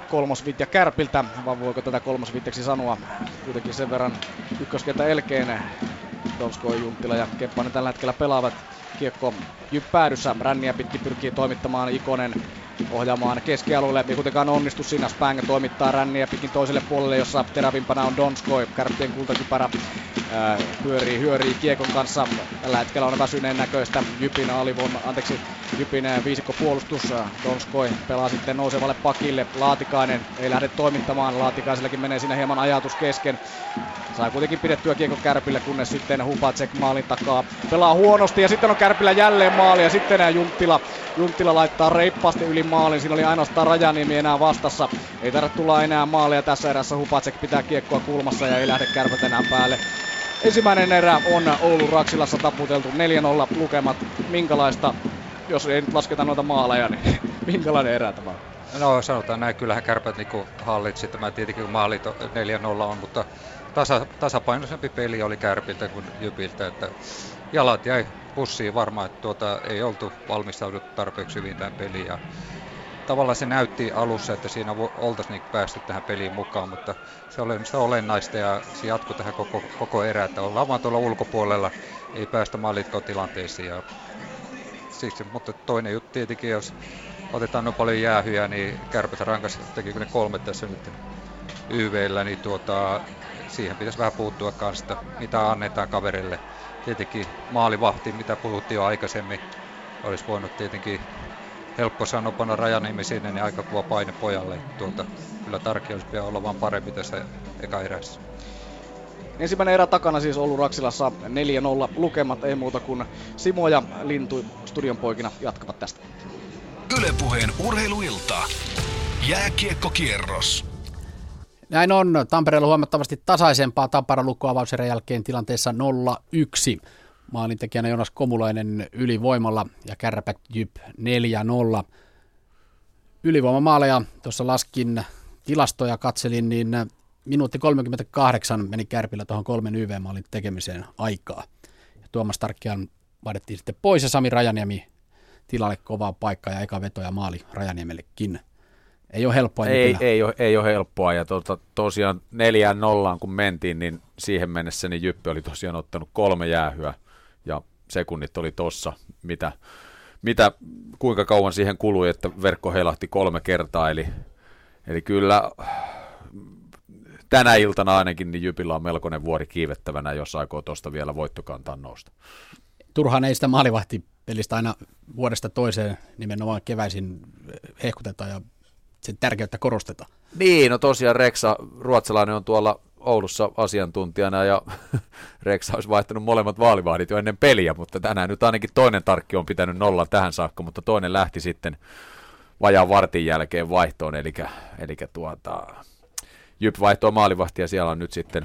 kolmosvitja Kärpiltä, vai voiko tätä kolmosvitjaksi sanoa. Kuitenkin sen verran ykköskentä elkeen Donsko Junttila ja Kemppainen tällä hetkellä pelaavat kiekko päädyssä. Ränniä pitkin pyrkii toimittamaan Ikonen ohjaamaan keskialueelle. Ei kuitenkaan onnistu siinä. Spang toimittaa ränniä pitkin toiselle puolelle, jossa terävimpänä on Donskoi. Kärppien kultakypärä pyörii, hyörii kiekon kanssa. Tällä hetkellä on väsyneen näköistä. Jypin alivon, anteeksi, Jypin viisikko puolustus. Donskoi pelaa sitten nousevalle pakille. Laatikainen ei lähde toimittamaan. Laatikaisellakin menee siinä hieman ajatus kesken. Sai kuitenkin pidettyä kiekko Kärpille, kunnes sitten Hupacek maalin takaa pelaa huonosti. Ja sitten on Kärpillä jälleen maali ja sitten Junttila, Junttila laittaa reippaasti yli maalin. Siinä oli ainoastaan Rajaniemi enää vastassa. Ei tarvitse tulla enää maalia tässä erässä. Hupacek pitää kiekkoa kulmassa ja ei lähde kärpät enää päälle. Ensimmäinen erä on Oulu Raksilassa taputeltu 4-0 lukemat. Minkälaista, jos ei nyt lasketa noita maaleja, niin minkälainen erä tämä on? No sanotaan näin, kyllähän kärpät niinku hallitsi tämä tietenkin maalit 4-0 on, mutta tasa, tasapainoisempi peli oli kärpiltä kuin jypiltä, että jalat jäi pussiin varmaan, että tuota, ei oltu valmistauduttu tarpeeksi hyvin tähän peliin. Ja tavallaan se näytti alussa, että siinä oltaisiin niin päästy tähän peliin mukaan, mutta se oli sitä olennaista ja se jatkuu tähän koko, koko erä, että ollaan vaan tuolla ulkopuolella, ei päästä maalitkotilanteisiin. Ja siksi, mutta toinen juttu tietenkin, jos otetaan noin paljon jäähyjä, niin kärpät rankas, tekikö ne kolme tässä nyt YVllä, niin tuota, siihen pitäisi vähän puuttua kanssa, mitä annetaan kaverille. Tietenkin maalivahti, mitä puhuttiin jo aikaisemmin, olisi voinut tietenkin helppo sanoa panna rajanimi sinne, niin aika kuva paine pojalle. Tuota, kyllä Tarki olisi pian olla vaan parempi tässä eka erässä. Ensimmäinen erä takana siis ollut Raksilassa 4-0 lukemat, ei muuta kuin Simo ja Lintu studion poikina jatkavat tästä. Ylepuheen urheiluilta. Jääkiekkokierros. Näin on. Tampereella huomattavasti tasaisempaa Tappara lukkoavauserän jälkeen tilanteessa 0-1. Maalintekijänä Jonas Komulainen ylivoimalla ja kärpät Jyp 4-0. Ylivoimamaaleja tuossa laskin tilastoja katselin, niin minuutti 38 meni Kärpillä tuohon kolmen YV-maalin tekemiseen aikaa. Ja Tuomas Tarkkian vaadettiin sitten pois ja Sami Rajaniemi tilalle kovaa paikkaa ja eka veto ja maali Rajaniemellekin. Ei ole helppoa. Ei, ei, ole, ei ole helppoa ja tuota, tosiaan neljään nollaan kun mentiin, niin siihen mennessä niin Jyppi oli tosiaan ottanut kolme jäähyä ja sekunnit oli tossa, mitä, mitä, kuinka kauan siihen kului, että verkko heilahti kolme kertaa, eli, eli kyllä tänä iltana ainakin niin Jypillä on melkoinen vuori kiivettävänä, jos aikoo tuosta vielä voittokantaan nousta. Turhaan ei sitä maalivahtipelistä aina vuodesta toiseen nimenomaan keväisin hehkuteta ja sen tärkeyttä korostetaan. Niin, no tosiaan Reksa, ruotsalainen on tuolla Oulussa asiantuntijana ja Rex olisi vaihtanut molemmat vaalivahdit jo ennen peliä, mutta tänään nyt ainakin toinen tarkki on pitänyt nolla tähän saakka, mutta toinen lähti sitten vajaan vartin jälkeen vaihtoon, eli, eli tuota, Jyp vaihtoi maalivahtia, siellä on nyt sitten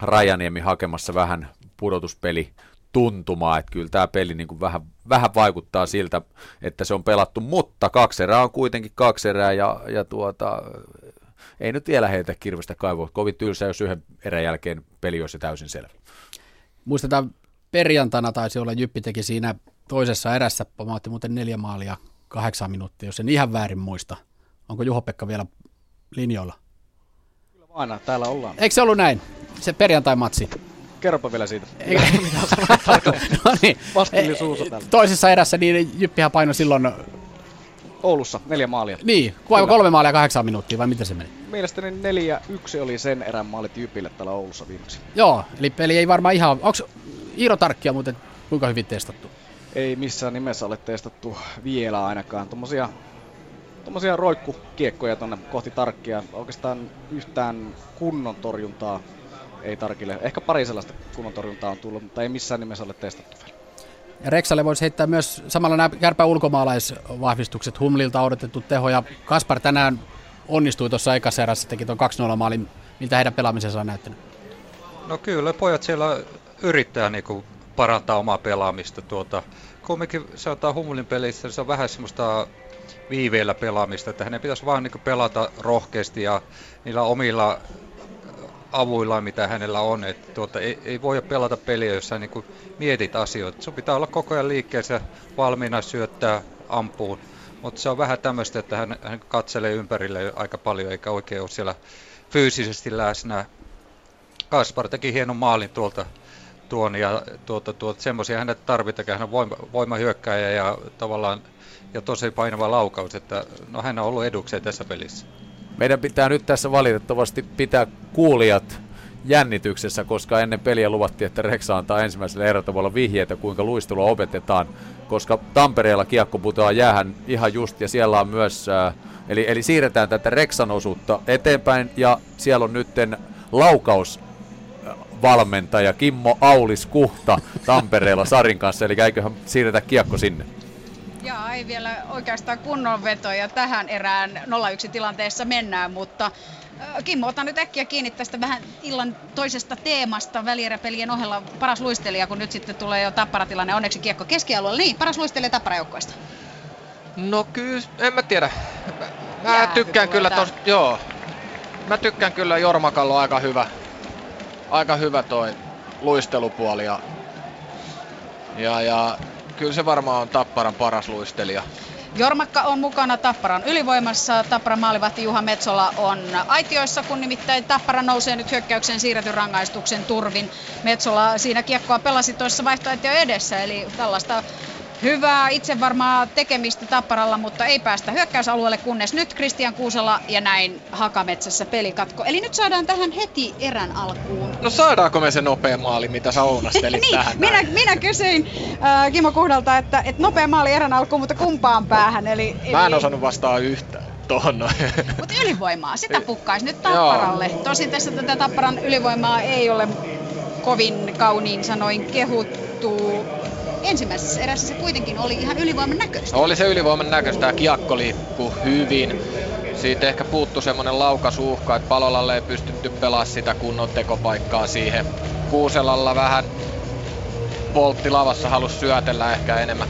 Rajaniemi hakemassa vähän pudotuspeli tuntumaa, että kyllä tämä peli niin kuin vähän, vähän vaikuttaa siltä, että se on pelattu, mutta kaksi erää on kuitenkin kaksi erää ja, ja tuota, ei nyt vielä heitä kirvestä kaivoa. Kovin tylsä, jos yhden erän jälkeen peli olisi täysin selvä. Muistetaan perjantaina taisi olla Jyppi teki siinä toisessa erässä, pomautti muuten neljä maalia kahdeksan minuuttia, jos en ihan väärin muista. Onko Juho-Pekka vielä linjoilla? Kyllä aina, täällä ollaan. Eikö se ollut näin? Se perjantai-matsi. Kerropa vielä siitä. no niin. Toisessa erässä niin Jyppihän painoi silloin... Oulussa neljä maalia. Niin, vai kolme maalia kahdeksan minuuttia vai miten se meni? Mielestäni neljä yksi oli sen erän maalit Jypille täällä Oulussa viimeksi. Joo, eli peli ei varmaan ihan... Onko Iiro Tarkkia muuten kuinka hyvin testattu? Ei missään nimessä ole testattu vielä ainakaan. Tuommoisia tommosia roikkukiekkoja tonne kohti tarkkia. Oikeastaan yhtään kunnon torjuntaa ei tarkille. Ehkä pari sellaista kunnon torjuntaa on tullut, mutta ei missään nimessä ole testattu vielä. Reksalle voisi heittää myös samalla nämä kärpä ulkomaalaisvahvistukset. Humlilta odotettu teho ja Kaspar tänään onnistui tuossa ekassa erässä, teki tuon 2-0 maalin. Miltä heidän pelaamisensa on näyttänyt? No kyllä, pojat siellä yrittää niinku parantaa omaa pelaamista. Tuota, kumminkin se ottaa Humulin pelissä, se on vähän semmoista viiveellä pelaamista, että hänen pitäisi vaan niin pelata rohkeasti ja niillä omilla avuilla, mitä hänellä on. Että tuota, ei, ei voi pelata peliä, jos sä niin mietit asioita. Sun pitää olla koko ajan liikkeessä valmiina syöttää ampuun. Mutta se on vähän tämmöistä, että hän, hän katselee ympärille aika paljon eikä oikein ole siellä fyysisesti läsnä. Kaspar teki hienon maalin tuolta tuon ja tuota, tuota, semmoisia hänet tarvitaan, hän on voima, voimahyökkäjä ja tavallaan ja tosi painava laukaus, että no hän on ollut edukseen tässä pelissä. Meidän pitää nyt tässä valitettavasti pitää kuulijat jännityksessä, koska ennen peliä luvattiin, että Reksa antaa ensimmäisellä erätavalla vihjeitä, kuinka luistelua opetetaan, koska Tampereella kiekko putoaa jäähän ihan just, ja siellä on myös, äh, eli, eli siirretään tätä Reksan osuutta eteenpäin, ja siellä on nytten laukaus valmentaja Kimmo Aulis Kuhta Tampereella Sarin kanssa, eli eiköhän siirretä kiekko sinne. Jaa, ei vielä oikeastaan kunnon vetoja tähän erään 0-1 tilanteessa mennään, mutta Kimmo, ota nyt äkkiä kiinni tästä vähän illan toisesta teemasta välieräpelien ohella paras luistelija, kun nyt sitten tulee jo tapparatilanne, onneksi kiekko keskialueella. Niin, paras luistelija tapparajoukkoista. No kyllä, en mä tiedä. Mä Jää, tykkään kyllä tos, joo. Mä tykkään kyllä Jormakallo aika hyvä. Aika hyvä toi luistelupuoli ja, ja, ja kyllä se varmaan on Tapparan paras luistelija. Jormakka on mukana Tapparan ylivoimassa. Tapparan maalivahti Juha Metsola on aitioissa, kun nimittäin Tappara nousee nyt hyökkäyksen siirretyn rangaistuksen turvin. Metsola siinä kiekkoa pelasi tuossa vaihtoehtoja edessä, eli tällaista hyvää itse varmaa tekemistä Tapparalla, mutta ei päästä hyökkäysalueelle, kunnes nyt Kristian Kuusela ja näin Hakametsässä pelikatko. Eli nyt saadaan tähän heti erän alkuun. No saadaanko me se nopea maali, mitä sä ounastelit niin, tähän minä, minä kysyin äh, Kimo Kuhdalta, että, että nopea maali erän alkuun, mutta kumpaan päähän? Eli, Mä en eli... osannut vastaa yhtään tuohon Mutta ylivoimaa, sitä pukkaisi nyt Tapparalle. Tosin tässä tätä Tapparan ylivoimaa ei ole kovin kauniin sanoin kehuttu ensimmäisessä erässä se kuitenkin oli ihan ylivoiman näköistä. Oli se ylivoiman näköistä ja kiekko liikkuu hyvin. Siitä ehkä puuttu semmonen laukasuhka, että Palolalle ei pystytty pelaa sitä kunnon tekopaikkaa siihen. Kuuselalla vähän poltti lavassa halus syötellä ehkä enemmän.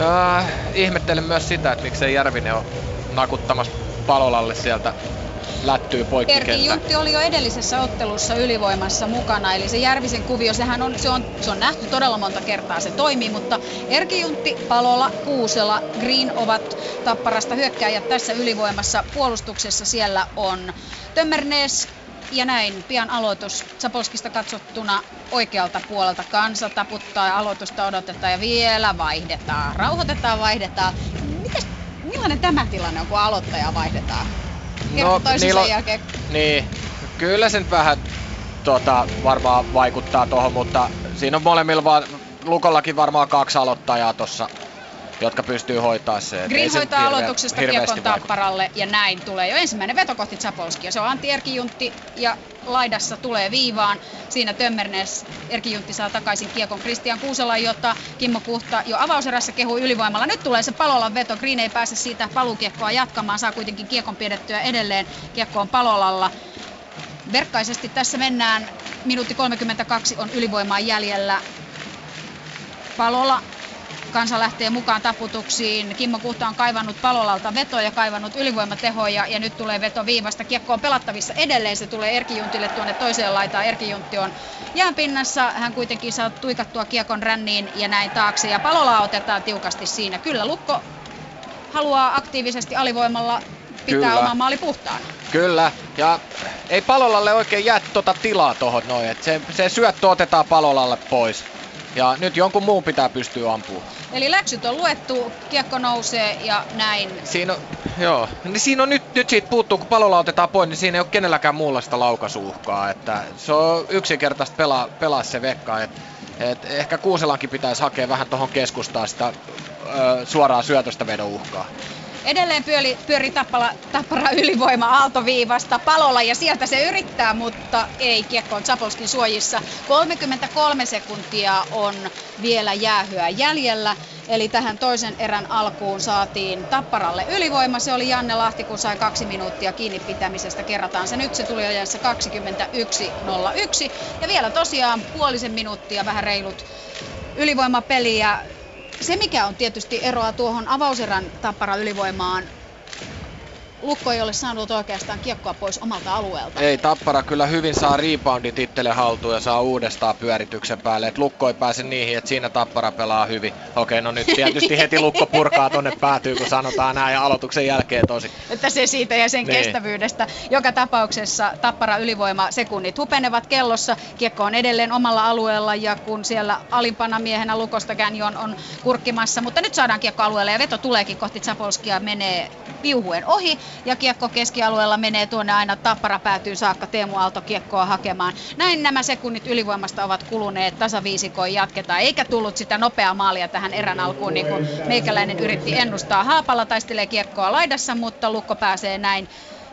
Äh, ihmettelen myös sitä, että miksei Järvinen ole nakuttamassa Palolalle sieltä lättyy poikkikenttä. Erki Juntti oli jo edellisessä ottelussa ylivoimassa mukana, eli se Järvisen kuvio, sehän on, se on, se on nähty todella monta kertaa, se toimii, mutta Erki Juntti, Palola, Kuusela, Green ovat tapparasta hyökkääjät tässä ylivoimassa. Puolustuksessa siellä on Tömmernees, ja näin, pian aloitus Sapolskista katsottuna oikealta puolelta. Kansa taputtaa ja aloitusta odotetaan ja vielä vaihdetaan. Rauhoitetaan, vaihdetaan. Mites, millainen tämä tilanne on, kun aloittaja vaihdetaan? No, niillä on, jälkeen. Niin, kyllä se nyt vähän tota, varmaan vaikuttaa tuohon, mutta siinä on molemmilla vaan, Lukollakin varmaan kaksi aloittajaa tuossa jotka pystyy hoitaa se. Green hoitaa hirveä- aloituksesta kiekon tapparalle ja näin tulee jo ensimmäinen veto kohti Zapolskia. Se on Antti Erkijuntti ja laidassa tulee viivaan. Siinä Tömmernes Erkijuntti saa takaisin kiekon Kristian Kuusela, jota Kimmo Kuhta jo avauserässä kehuu ylivoimalla. Nyt tulee se Palolan veto. Green ei pääse siitä palukiekkoa jatkamaan. Saa kuitenkin kiekon pidettyä edelleen. Kiekko on Palolalla. Verkkaisesti tässä mennään. Minuutti 32 on ylivoimaa jäljellä. Palola kansa lähtee mukaan taputuksiin. Kimmo Kuhta on kaivannut Palolalta vetoja, kaivannut ylivoimatehoja ja nyt tulee veto viivasta. Kiekko on pelattavissa edelleen, se tulee Erkijuntille tuonne toiseen laitaan. Erkijuntti on jäänpinnassa, hän kuitenkin saa tuikattua kiekon ränniin ja näin taakse. Ja Palola otetaan tiukasti siinä. Kyllä Lukko haluaa aktiivisesti alivoimalla pitää Kyllä. oma maali puhtaana. Kyllä, ja ei Palolalle oikein jää tota tilaa tohon noin, että se, se syöttö otetaan Palolalle pois. Ja nyt jonkun muun pitää pystyä ampumaan. Eli läksyt on luettu, kiekko nousee ja näin. Siinä on, joo, niin siinä on nyt, nyt siitä puuttuu, kun palolla otetaan pois, niin siinä ei ole kenelläkään muulla sitä laukasuuhkaa. Että se on yksinkertaista pelaa, pelaa se vekka. Et, et ehkä Kuuselankin pitäisi hakea vähän tuohon keskustaan sitä ö, suoraa syötöstä vedon uhkaa. Edelleen pyöri, pyöri tappala, tappara ylivoima aaltoviivasta palolla ja sieltä se yrittää, mutta ei kiekko on Zapolskin suojissa. 33 sekuntia on vielä jäähyä jäljellä. Eli tähän toisen erän alkuun saatiin Tapparalle ylivoima. Se oli Janne Lahti, kun sai kaksi minuuttia kiinni pitämisestä. Kerrataan se nyt. Se tuli ajassa 21.01. Ja vielä tosiaan puolisen minuuttia, vähän reilut ylivoimapeliä. Se mikä on tietysti eroa tuohon avauserän tappara ylivoimaan, Lukko ei ole saanut oikeastaan kiekkoa pois omalta alueelta. Ei, Tappara kyllä hyvin saa reboundit itselle haltuun ja saa uudestaan pyörityksen päälle. Et Lukko ei pääse niihin, että siinä Tappara pelaa hyvin. Okei, no nyt tietysti heti Lukko purkaa tonne päätyy, kun sanotaan näin ja aloituksen jälkeen tosi. Että se siitä ja sen Niin. kestävyydestä. Joka tapauksessa tappara ylivoima sekunnit hupenevat kellossa. Kiekko on edelleen omalla alueella ja kun siellä alimpana miehenä Lukosta Canyon on kurkkimassa. Mutta nyt saadaan kiekko alueelle ja veto tuleekin kohti Zapolskia menee piuhuen ohi. Ja kiekko keskialueella menee tuonne aina tappara päätyy saakka Teemu Aalto kiekkoa hakemaan. Näin nämä sekunnit ylivoimasta ovat kuluneet tasaviisikoin jatketaan. Eikä tullut sitä nopeaa maalia tähän erän alkuun niin kuin meikäläinen yritti ennustaa. Haapalla taistelee kiekkoa laidassa, mutta Lukko pääsee näin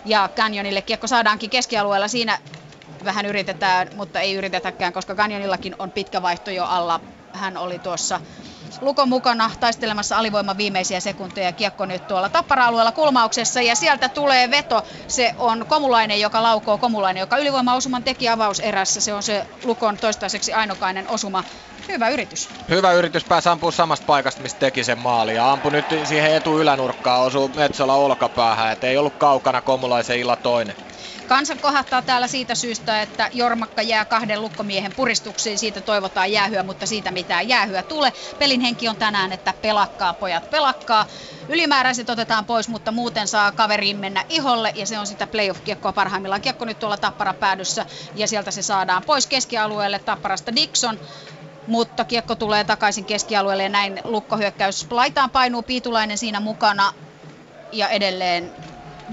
ja Canyonille kiekko saadaankin keskialueella. Siinä vähän yritetään, mutta ei yritetäkään, koska Canyonillakin on pitkä vaihto jo alla. Hän oli tuossa Lukon mukana taistelemassa alivoiman viimeisiä sekunteja. Kiekko nyt tuolla tappara-alueella kulmauksessa ja sieltä tulee veto. Se on Komulainen, joka laukoo Komulainen, joka ylivoimaosuman teki avauserässä. Se on se Lukon toistaiseksi ainokainen osuma. Hyvä yritys. Hyvä yritys pääsi ampua samasta paikasta, mistä teki sen maali. Ja ampui nyt siihen etuylänurkkaan, osuu Metsola olkapäähän. Et ei ollut kaukana Komulaisen illa toinen. Kansa kohahtaa täällä siitä syystä, että Jormakka jää kahden lukkomiehen puristuksiin. Siitä toivotaan jäähyä, mutta siitä mitään jäähyä tule. Pelin henki on tänään, että pelakkaa pojat, pelakkaa. Ylimääräiset otetaan pois, mutta muuten saa kaveriin mennä iholle ja se on sitä playoff-kiekkoa parhaimmillaan. Kiekko nyt tuolla Tappara päädyssä ja sieltä se saadaan pois keskialueelle Tapparasta Dixon. Mutta kiekko tulee takaisin keskialueelle ja näin lukkohyökkäys laitaan painuu Piitulainen siinä mukana ja edelleen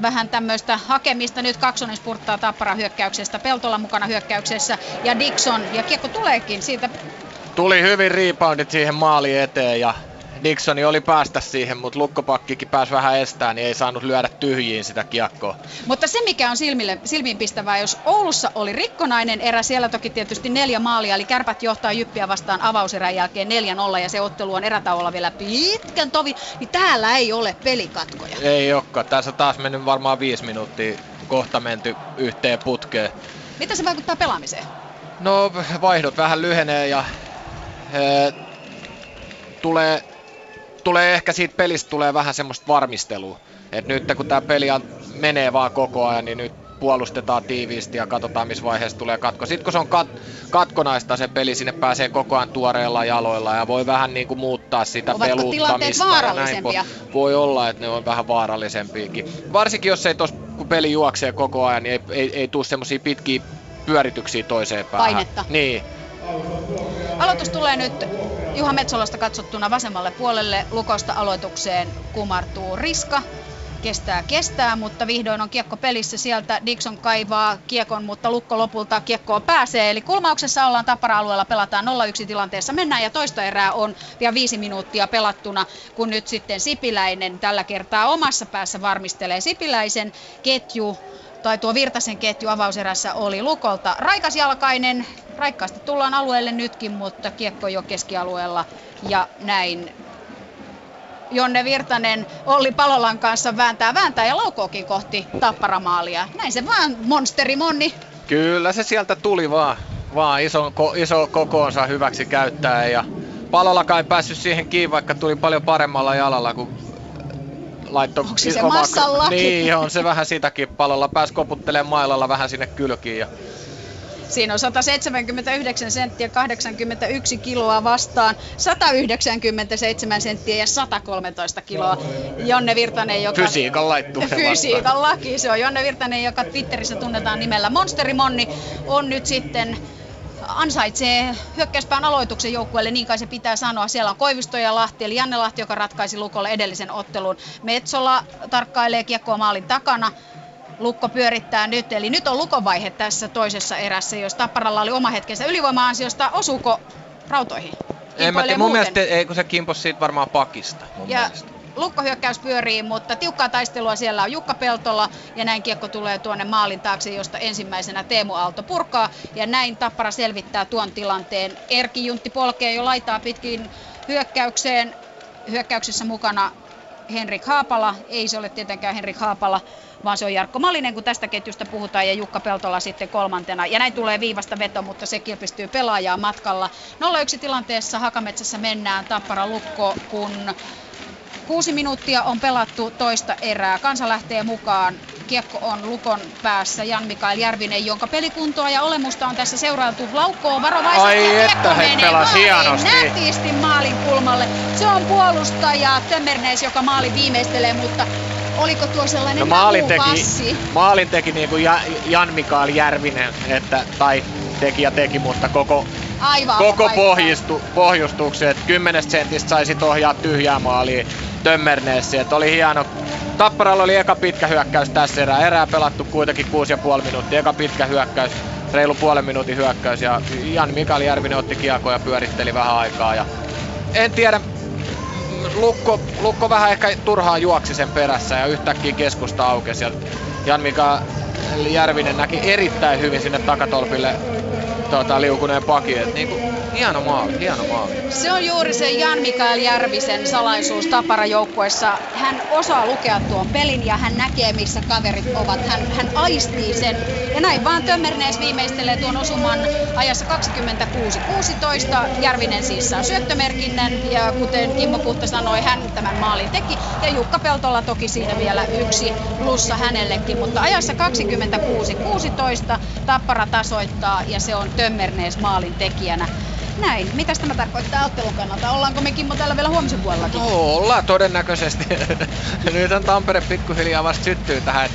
vähän tämmöistä hakemista. Nyt Kaksonen spurttaa Tappara hyökkäyksestä, Peltola mukana hyökkäyksessä ja Dixon. Ja kiekko tuleekin siitä. Tuli hyvin reboundit siihen maaliin eteen ja Dixoni oli päästä siihen, mutta lukkopakkikin pääsi vähän estään, niin ei saanut lyödä tyhjiin sitä kiekkoa. Mutta se mikä on silmille, silmiinpistävää, jos Oulussa oli rikkonainen erä, siellä toki tietysti neljä maalia, eli kärpät johtaa Jyppiä vastaan avauserän jälkeen 4-0 ja se ottelu on erätauolla vielä pitkän tovi, niin täällä ei ole pelikatkoja. Ei olekaan. Tässä taas mennyt varmaan viisi minuuttia kohta menty yhteen putkeen. Mitä se vaikuttaa pelaamiseen? No vaihdot vähän lyhenee ja e, tulee, tulee ehkä siitä pelistä tulee vähän semmoista varmistelua. Et nyt kun tämä peli an- menee vaan koko ajan, niin nyt puolustetaan tiiviisti ja katsotaan missä vaiheessa tulee katko. Sitten kun se on kat- katkonaista se peli, sinne pääsee koko ajan tuoreilla jaloilla ja voi vähän niin kuin muuttaa sitä Ovatko peluttamista. ja näin po- Voi olla, että ne on vähän vaarallisempiakin. Varsinkin jos ei tos, kun peli juoksee koko ajan, niin ei, ei, ei tule semmoisia pitkiä pyörityksiä toiseen päähän. Painetta. Niin. Aloitus tulee nyt Juha Metsolasta katsottuna vasemmalle puolelle. Lukosta aloitukseen kumartuu Riska. kestää, kestää, mutta vihdoin on kiekko pelissä. Sieltä Dixon kaivaa kiekon, mutta Lukko lopulta kiekkoon pääsee. Eli kulmauksessa ollaan Tappara-alueella, pelataan 0-1 tilanteessa. Mennään ja toista erää on vielä viisi minuuttia pelattuna, kun nyt sitten Sipiläinen tällä kertaa omassa päässä varmistelee Sipiläisen ketju tai tuo Virtasen ketju avauserässä oli Lukolta. Raikas jalkainen, raikkaasti tullaan alueelle nytkin, mutta kiekko jo keskialueella ja näin Jonne Virtanen Olli Palolan kanssa vääntää, vääntää ja laukookin kohti tapparamaalia. Näin se vaan, monsteri Monni. Kyllä se sieltä tuli vaan, vaan iso, iso kokoonsa hyväksi käyttää ja Palola ei päässyt siihen kiinni, vaikka tuli paljon paremmalla jalalla kuin laittoi Onko se laki? Niin, on se vähän sitäkin palolla. Pääsi koputtelemaan mailalla vähän sinne kylkiin ja Siinä on 179 senttiä, 81 kiloa vastaan, 197 senttiä ja 113 kiloa. Jonne Virtanen, joka... Fysiikan laittu. Fysiikan laki, se on Jonne Virtanen, joka Twitterissä tunnetaan nimellä Monsteri Monni, on nyt sitten ansaitsee hyökkäyspään aloituksen joukkueelle, niin kai se pitää sanoa. Siellä on Koivisto ja Lahti, eli Janne Lahti, joka ratkaisi Lukolle edellisen ottelun. Metsola tarkkailee kiekkoa maalin takana. Lukko pyörittää nyt, eli nyt on lukovaihe tässä toisessa erässä, jos Tapparalla oli oma hetkensä ylivoima-ansiosta. Osuuko rautoihin? En mä tiedä, mun mielestä ei, kun se kimpos siitä varmaan pakista. Mun ja mielestä. Lukkohyökkäys pyörii, mutta tiukkaa taistelua siellä on Jukka Peltola ja näin kiekko tulee tuonne maalin taakse, josta ensimmäisenä Teemu Aalto purkaa ja näin Tappara selvittää tuon tilanteen. Erki Juntti polkee jo laitaa pitkin hyökkäykseen. Hyökkäyksessä mukana Henrik Haapala, ei se ole tietenkään Henrik Haapala, vaan se on Jarkko Malinen, kun tästä ketjusta puhutaan, ja Jukka Peltola sitten kolmantena. Ja näin tulee viivasta veto, mutta se kilpistyy pelaajaa matkalla. 0-1 tilanteessa Hakametsässä mennään Tappara Lukko, kun Kuusi minuuttia on pelattu toista erää. Kansa lähtee mukaan. Kiekko on Lukon päässä. Jan-Mikael Järvinen, jonka pelikuntoa ja olemusta on tässä seurailtu. Laukkoo varovaisesti. Ai että, he menee pelas maaliin hienosti. Nätisti maalin kulmalle. Se on puolustaja Tömmernees, joka maali viimeistelee, mutta oliko tuo sellainen No maalin teki, passi? maalin teki niin kuin Jan Mikael Järvinen, että, tai teki ja teki, mutta koko, Aivan koko pohjistu, pohjustuksen, että 10 sentistä sai sit ohjaa tyhjää maaliin Tömmerneessi, että oli hieno. Tapparalla oli eka pitkä hyökkäys tässä erää, erää pelattu kuitenkin 6,5 minuuttia, eka pitkä hyökkäys, reilu puolen minuutin hyökkäys ja Jan Mikael Järvinen otti kiekkoa ja pyöritteli vähän aikaa ja en tiedä, Lukko, Lukko vähän ehkä turhaan juoksi sen perässä ja yhtäkkiä keskusta aukesi. Ja Jan Mika Järvinen näki erittäin hyvin sinne takatolpille tota, liukuneen pakin. Et niinku, hieno maali, hieno maali. Se on juuri se Jan-Mikael Järvisen salaisuus Tapara-joukkueessa. Hän osaa lukea tuon pelin ja hän näkee, missä kaverit ovat. Hän, hän aistii sen. Ja näin vaan Tömmernees viimeistelee tuon osuman ajassa 26-16. Järvinen siis saa syöttömerkinnän ja kuten Kimmo Puhta sanoi, hän tämän maalin teki. Ja Jukka Peltola toki siinä vielä yksi plussa hänellekin, mutta ajassa 26-16 Tappara tasoittaa ja se on Tömmernees maalin tekijänä. Näin. Mitäs tämä tarkoittaa ottelun kannalta? Ollaanko me Kimmo täällä vielä huomisen puolellakin? No, ollaan todennäköisesti. Nyt on Tampere pikkuhiljaa vasta syttyy tähän.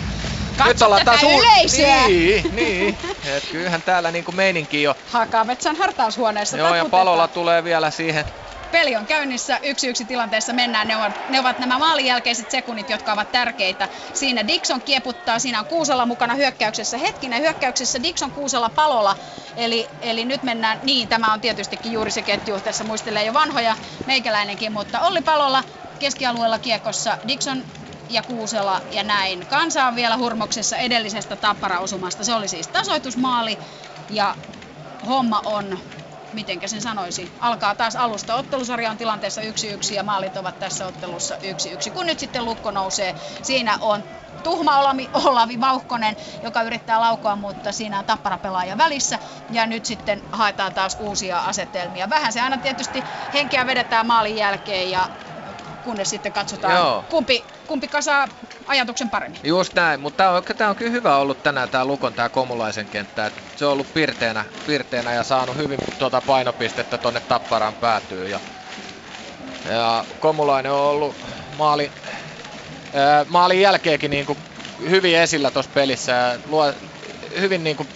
Katso tätä yleisöä! Niin, niin. Et kyllähän täällä niinku meininki jo. Hakametsän hartaushuoneessa Joo, ja palolla tulee vielä siihen Peli on käynnissä, yksi yksi tilanteessa mennään. Ne ovat, ne ovat nämä maalin jälkeiset sekunnit, jotka ovat tärkeitä. Siinä Dixon kieputtaa, siinä on Kuusela mukana hyökkäyksessä. Hetkinen, hyökkäyksessä Dixon, Kuusela, Palola. Eli, eli nyt mennään, niin tämä on tietystikin juuri se ketju, tässä muistelee jo vanhoja meikäläinenkin, mutta Olli Palola keskialueella kiekossa, Dixon ja Kuusela ja näin. Kansa on vielä hurmoksessa edellisestä tappara-osumasta. Se oli siis tasoitusmaali ja homma on mitenkä sen sanoisi, alkaa taas alusta. Ottelusarja on tilanteessa 1-1 ja maalit ovat tässä ottelussa 1-1. Kun nyt sitten lukko nousee, siinä on tuhma Olavi, Olavi Vauhkonen, joka yrittää laukoa, mutta siinä on tappara pelaaja välissä. Ja nyt sitten haetaan taas uusia asetelmia. Vähän se aina tietysti henkeä vedetään maalin jälkeen ja kunnes sitten katsotaan, Joo. kumpi, kumpi kasaa ajatuksen paremmin. Just näin, mutta tämä on, tää on kyllä hyvä ollut tänään tämä Lukon tämä Komulaisen kenttä. Et se on ollut pirteänä, pirteänä ja saanut hyvin tuota painopistettä tonne Tapparaan päätyy. Ja, ja Komulainen on ollut maali, ää, maalin jälkeenkin niinku hyvin esillä tuossa pelissä ja luo, hyvin niinku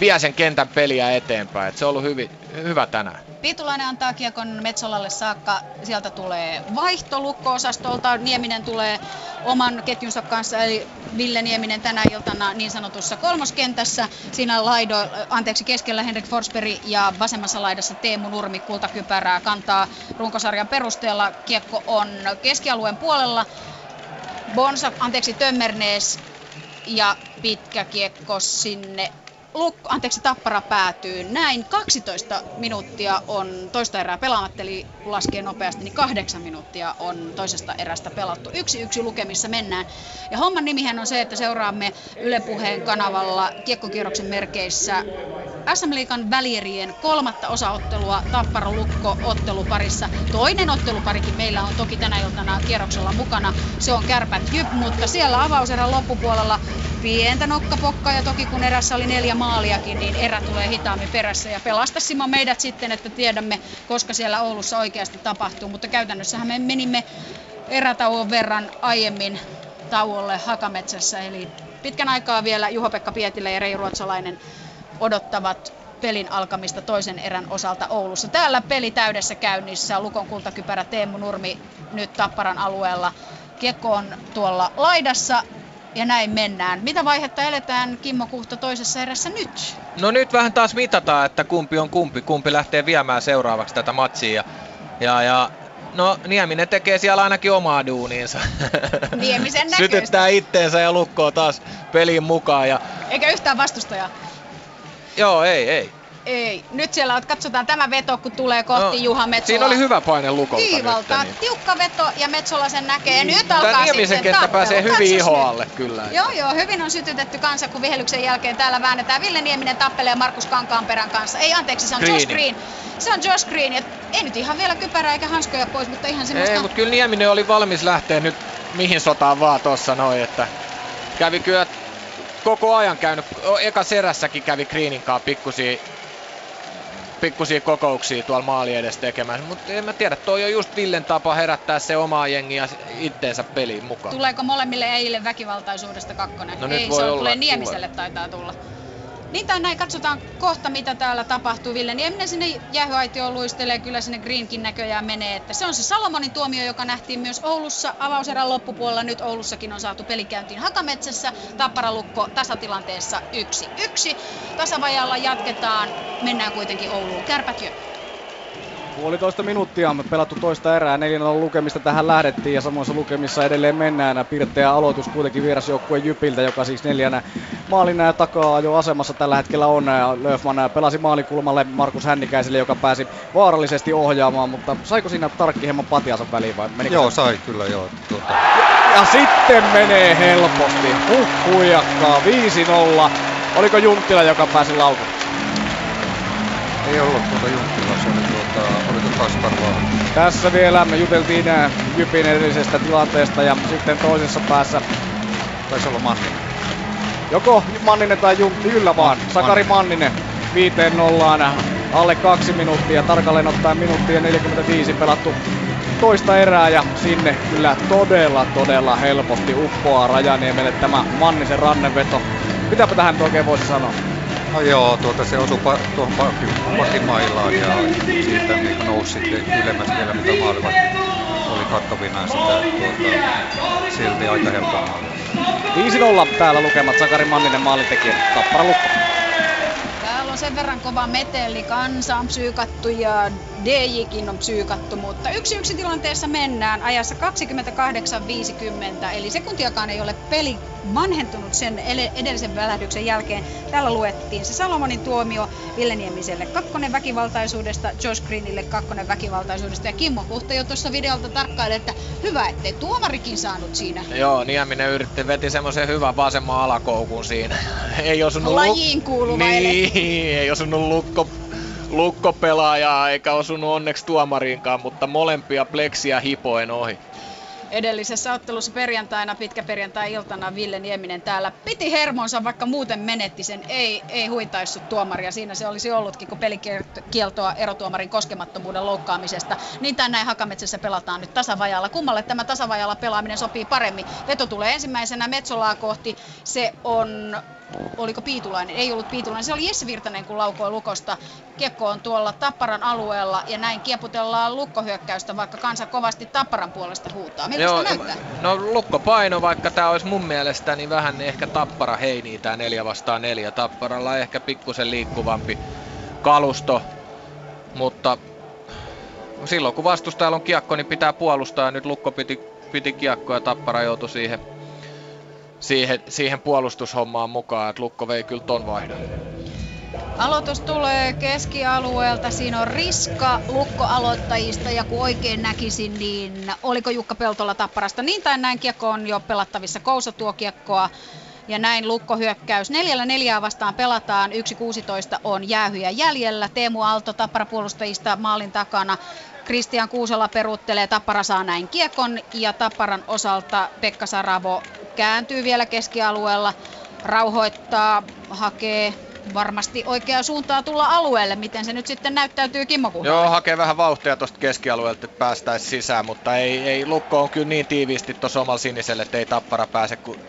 vie sen kentän peliä eteenpäin. Et se on ollut hyvin, hyvä tänään. Piitulainen antaa kiekon Metsolalle saakka. Sieltä tulee vaihto lukko-osastolta. Nieminen tulee oman ketjunsa kanssa, eli Ville Nieminen tänä iltana niin sanotussa kolmoskentässä. Siinä laido, anteeksi, keskellä Henrik Forsberg ja vasemmassa laidassa Teemu Nurmi kultakypärää kantaa runkosarjan perusteella. Kiekko on keskialueen puolella. Bonsa, anteeksi, Tömmernees ja pitkä kiekko sinne Luk, anteeksi, Tappara päätyy näin. 12 minuuttia on toista erää pelaamatta, eli laskee nopeasti, niin kahdeksan minuuttia on toisesta erästä pelattu. Yksi yksi lukemissa mennään. Ja homman nimihän on se, että seuraamme Yle Puheen kanavalla kiekkokierroksen merkeissä SM Liikan välierien kolmatta osaottelua Tappara Lukko otteluparissa. Toinen otteluparikin meillä on toki tänä iltana kierroksella mukana. Se on Kärpät Jyp, mutta siellä avauserän loppupuolella pientä nokkapokkaa ja toki kun erässä oli neljä maaliakin, niin erä tulee hitaammin perässä ja pelasta Simo meidät sitten, että tiedämme, koska siellä Oulussa oikeasti tapahtuu, mutta käytännössähän me menimme erätauon verran aiemmin tauolle Hakametsässä, eli pitkän aikaa vielä Juho-Pekka Pietilä ja Rei Ruotsalainen odottavat pelin alkamista toisen erän osalta Oulussa. Täällä peli täydessä käynnissä, Lukon kultakypärä Teemu Nurmi nyt Tapparan alueella. Kiekko on tuolla laidassa ja näin mennään. Mitä vaihetta eletään Kimmo Kuhto toisessa erässä nyt? No nyt vähän taas mitataan, että kumpi on kumpi, kumpi lähtee viemään seuraavaksi tätä matsia. Ja, ja No Nieminen tekee siellä ainakin omaa duuniinsa. Niemisen näköistä. Sytyttää itteensä ja lukkoo taas peliin mukaan. Ja... Eikä yhtään vastustajaa. Joo, ei, ei. Ei. Nyt siellä katsotaan tämä veto, kun tulee kohti no, Juha Metsola. Siinä oli hyvä paine Lukolta Kiivalta. Nyt, niin. Tiukka veto ja Metsola sen näkee. Ja nyt alkaa Tämä Niemisen kenttä pääsee hyvin ihoalle kyllä. Että. Joo, joo. Hyvin on sytytetty kanssa, kun vihelyksen jälkeen täällä väännetään. Ville Nieminen tappelee Markus Kankaanperän kanssa. Ei anteeksi, se on Green. Josh Green. Se on Josh Green. Ja ei nyt ihan vielä kypärää eikä hanskoja pois, mutta ihan semmoista... Ei, mutta kyllä Nieminen oli valmis lähteä nyt mihin sotaan vaan tossa noin, että kävi kyllä koko ajan käynyt, eka serässäkin kävi Greenin kanssa pikkusia pikkusia kokouksia tuolla maali edes tekemään. Mutta en mä tiedä, toi on just Villen tapa herättää se omaa jengiä itteensä peliin mukaan. Tuleeko molemmille eille väkivaltaisuudesta kakkonen? No nyt Ei, voi se on, olla, tulee Niemiselle taitaa tulla. Niin tai näin, katsotaan kohta mitä täällä tapahtuu. Ville Nieminen sinne jäähyaitioon luistelee, kyllä sinne Greenkin näköjään menee. Että se on se Salomonin tuomio, joka nähtiin myös Oulussa avauserän loppupuolella. Nyt Oulussakin on saatu pelikäyntiin Hakametsässä. Tapparalukko tasatilanteessa 1-1. Tasavajalla jatketaan, mennään kuitenkin Ouluun. Kärpät jo. Puolitoista minuuttia on pelattu toista erää, 4 lukemista tähän lähdettiin ja samoissa lukemissa edelleen mennään. Pirteä aloitus kuitenkin vierasjoukkue Jypiltä, joka siis neljänä maalina ja takaa jo asemassa tällä hetkellä on. Löfman pelasi maalikulmalle Markus Hännikäiselle, joka pääsi vaarallisesti ohjaamaan, mutta saiko siinä tarkki hieman patiansa väliin vai menikö Joo, sai kyllä joo. Tuota. Ja, ja sitten menee helposti. Huhhuijakkaa 5-0. Oliko Junttila, joka pääsi laukuksi? Ei ollut tuota Junttila, Tässä vielä me juteltiin Jypin edellisestä tilanteesta ja sitten toisessa päässä taisi olla Manninen. Joko Manninen tai Juntti, kyllä vaan. Sakari Manninen viiteen nollaan alle kaksi minuuttia, tarkalleen ottaen minuuttia 45 pelattu toista erää ja sinne kyllä todella todella helposti uppoaa Rajaniemelle tämä Mannisen ranneveto. Mitäpä tähän oikein voisi sanoa? No joo, tuota se osui pa- tuohon pakin mailaan ja siitä niin nousi sitten ylemmäs vielä mitä maalivat oli kattavina sitä tuota, silti aika helppoa 5-0 täällä lukemat Sakari Manninen maalintekijä Tappara Lukko. Täällä on sen verran kova meteli, kansa on psyykattu ja DJkin on psyykattu, mutta yksi yksi tilanteessa mennään ajassa 28.50, eli sekuntiakaan ei ole peli vanhentunut sen edellisen välähdyksen jälkeen. Täällä luettiin se Salomonin tuomio Ville Niemiselle kakkonen väkivaltaisuudesta, Josh Greenille kakkonen väkivaltaisuudesta ja Kimmo Kuhta jo tuossa videolta tarkkaili, että hyvä ettei tuomarikin saanut siinä. Joo, Nieminen yritti, veti semmoisen hyvän vasemman alakoukun siinä. ei osunut Lajiin kuuluvaille. Niin, ei osunut lukko lukkopelaajaa eikä osunut onneksi tuomariinkaan, mutta molempia pleksiä hipoen ohi. Edellisessä ottelussa perjantaina, pitkä perjantai-iltana Ville Nieminen täällä piti hermonsa, vaikka muuten menetti sen. Ei, ei huitaissut tuomaria. Siinä se olisi ollutkin, kun pelikieltoa erotuomarin koskemattomuuden loukkaamisesta. Niin tai näin Hakametsässä pelataan nyt tasavajalla. Kummalle tämä tasavajalla pelaaminen sopii paremmin? Veto tulee ensimmäisenä Metsolaa kohti. Se on oliko Piitulainen, ei ollut Piitulainen, se oli Jesse Virtanen, kun laukoi Lukosta. Kiekko on tuolla Tapparan alueella ja näin kieputellaan lukkohyökkäystä, vaikka kansa kovasti Tapparan puolesta huutaa. Joo, näyttää? No lukko paino, vaikka tämä olisi mun mielestä niin vähän ehkä Tappara heinii tämä neljä vastaan neljä. Tapparalla ehkä pikkusen liikkuvampi kalusto, mutta silloin kun vastustajalla on kiekko, niin pitää puolustaa ja nyt lukko piti, piti kiekkoa ja Tappara joutui siihen siihen, siihen puolustushommaan mukaan, että Lukko vei kyllä ton vaihdon. Aloitus tulee keskialueelta. Siinä on Riska Lukko-aloittajista ja kun oikein näkisin, niin oliko Jukka Peltola Tapparasta? Niin tai näin kiekko on jo pelattavissa. Kousa tuo kiekkoa ja näin lukkohyökkäys. Neljällä neljää vastaan pelataan. 1.16 on jäähyjä jäljellä. Teemu Aalto Tappara puolustajista maalin takana. Kristian Kuusela peruuttelee, Tappara saa näin kiekon ja Tapparan osalta Pekka Saravo kääntyy vielä keskialueella, rauhoittaa, hakee varmasti oikeaa suuntaa tulla alueelle. Miten se nyt sitten näyttäytyy Kimmo Kuhmonen? Joo, hakee vähän vauhtia tuosta keskialueelta, että päästäisiin sisään, mutta ei, ei Lukko on kyllä niin tiiviisti tuossa omalla siniselle, että ei Tappara pääse kuin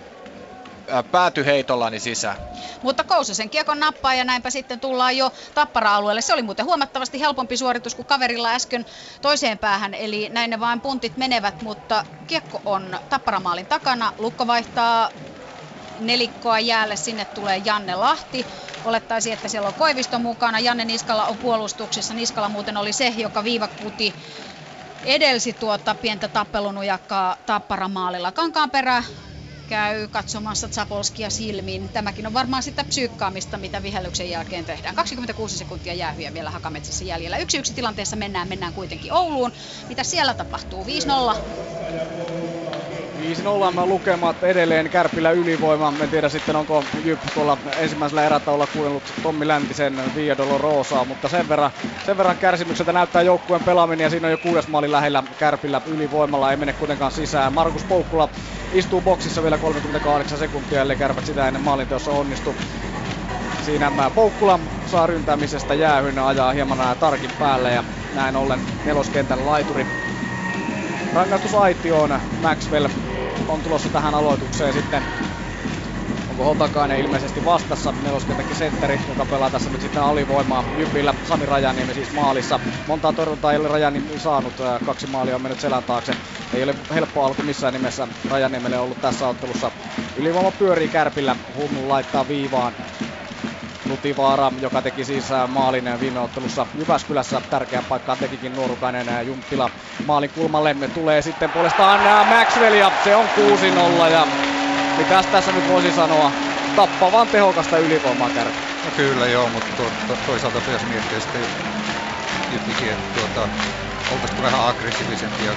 pääty heitollani sisään. Mutta Kousasen kiekon nappaa ja näinpä sitten tullaan jo tappara-alueelle. Se oli muuten huomattavasti helpompi suoritus kuin kaverilla äsken toiseen päähän, eli näin ne vain puntit menevät, mutta kiekko on tapparamaalin takana. Lukko vaihtaa nelikkoa jäälle, sinne tulee Janne Lahti. Olettaisi, että siellä on Koivisto mukana. Janne Niskala on puolustuksessa. Niskala muuten oli se, joka viivakuti edelsi tuota pientä tappelunujakkaa tapparamaalilla. Kankaanperä käy katsomassa Zapolskia silmiin. Tämäkin on varmaan sitä psyykkaamista, mitä vihellyksen jälkeen tehdään. 26 sekuntia jäähyä vielä Hakametsässä jäljellä. Yksi yksi tilanteessa mennään, mennään kuitenkin Ouluun. Mitä siellä tapahtuu? 5-0. 5-0 mä lukemat edelleen Kärpillä ylivoima. En tiedä sitten onko Jyp tuolla ensimmäisellä erätaululla kuunnellut Tommi Läntisen Via Dolorosaa, mutta sen verran, sen verran kärsimykseltä näyttää joukkueen pelaaminen ja siinä on jo kuudes maali lähellä Kärpillä ylivoimalla. Ei mene kuitenkaan sisään. Markus Poukkula istuu boksissa vielä 38 sekuntia, ellei Kärpät sitä ennen maalinteossa onnistu. Siinä Poukkula saa ryntämisestä jäähyn ajaa hieman tarkin päälle ja näin ollen neloskentän laituri rangaistusaitioon. Maxwell on tulossa tähän aloitukseen sitten. Onko Hotakainen ilmeisesti vastassa, neloskentäkin sentteri, joka pelaa tässä nyt sitten alivoimaa Jypillä. Sami Rajaniemi siis maalissa. Montaa torjuntaa ei ole Rajaniemi saanut, kaksi maalia on mennyt selän taakse. Ei ole helppo alku missään nimessä Rajaniemelle ollut tässä ottelussa. Ylivoima pyörii Kärpillä, Hummu laittaa viivaan Lutivaara, joka teki siis maalin viime ottelussa Jyväskylässä. Tärkeä paikka tekikin nuorukainen Junttila maalin kulmalle. Tulee sitten puolestaan Maxwell ja se on 6-0 ja mitäs tässä nyt voisi sanoa? Tappavan tehokasta ylivoimaa kärpä. No kyllä joo, mutta to, to, toisaalta pitäisi miettiä sitten että tuota, oltaisiko vähän aggressiivisempia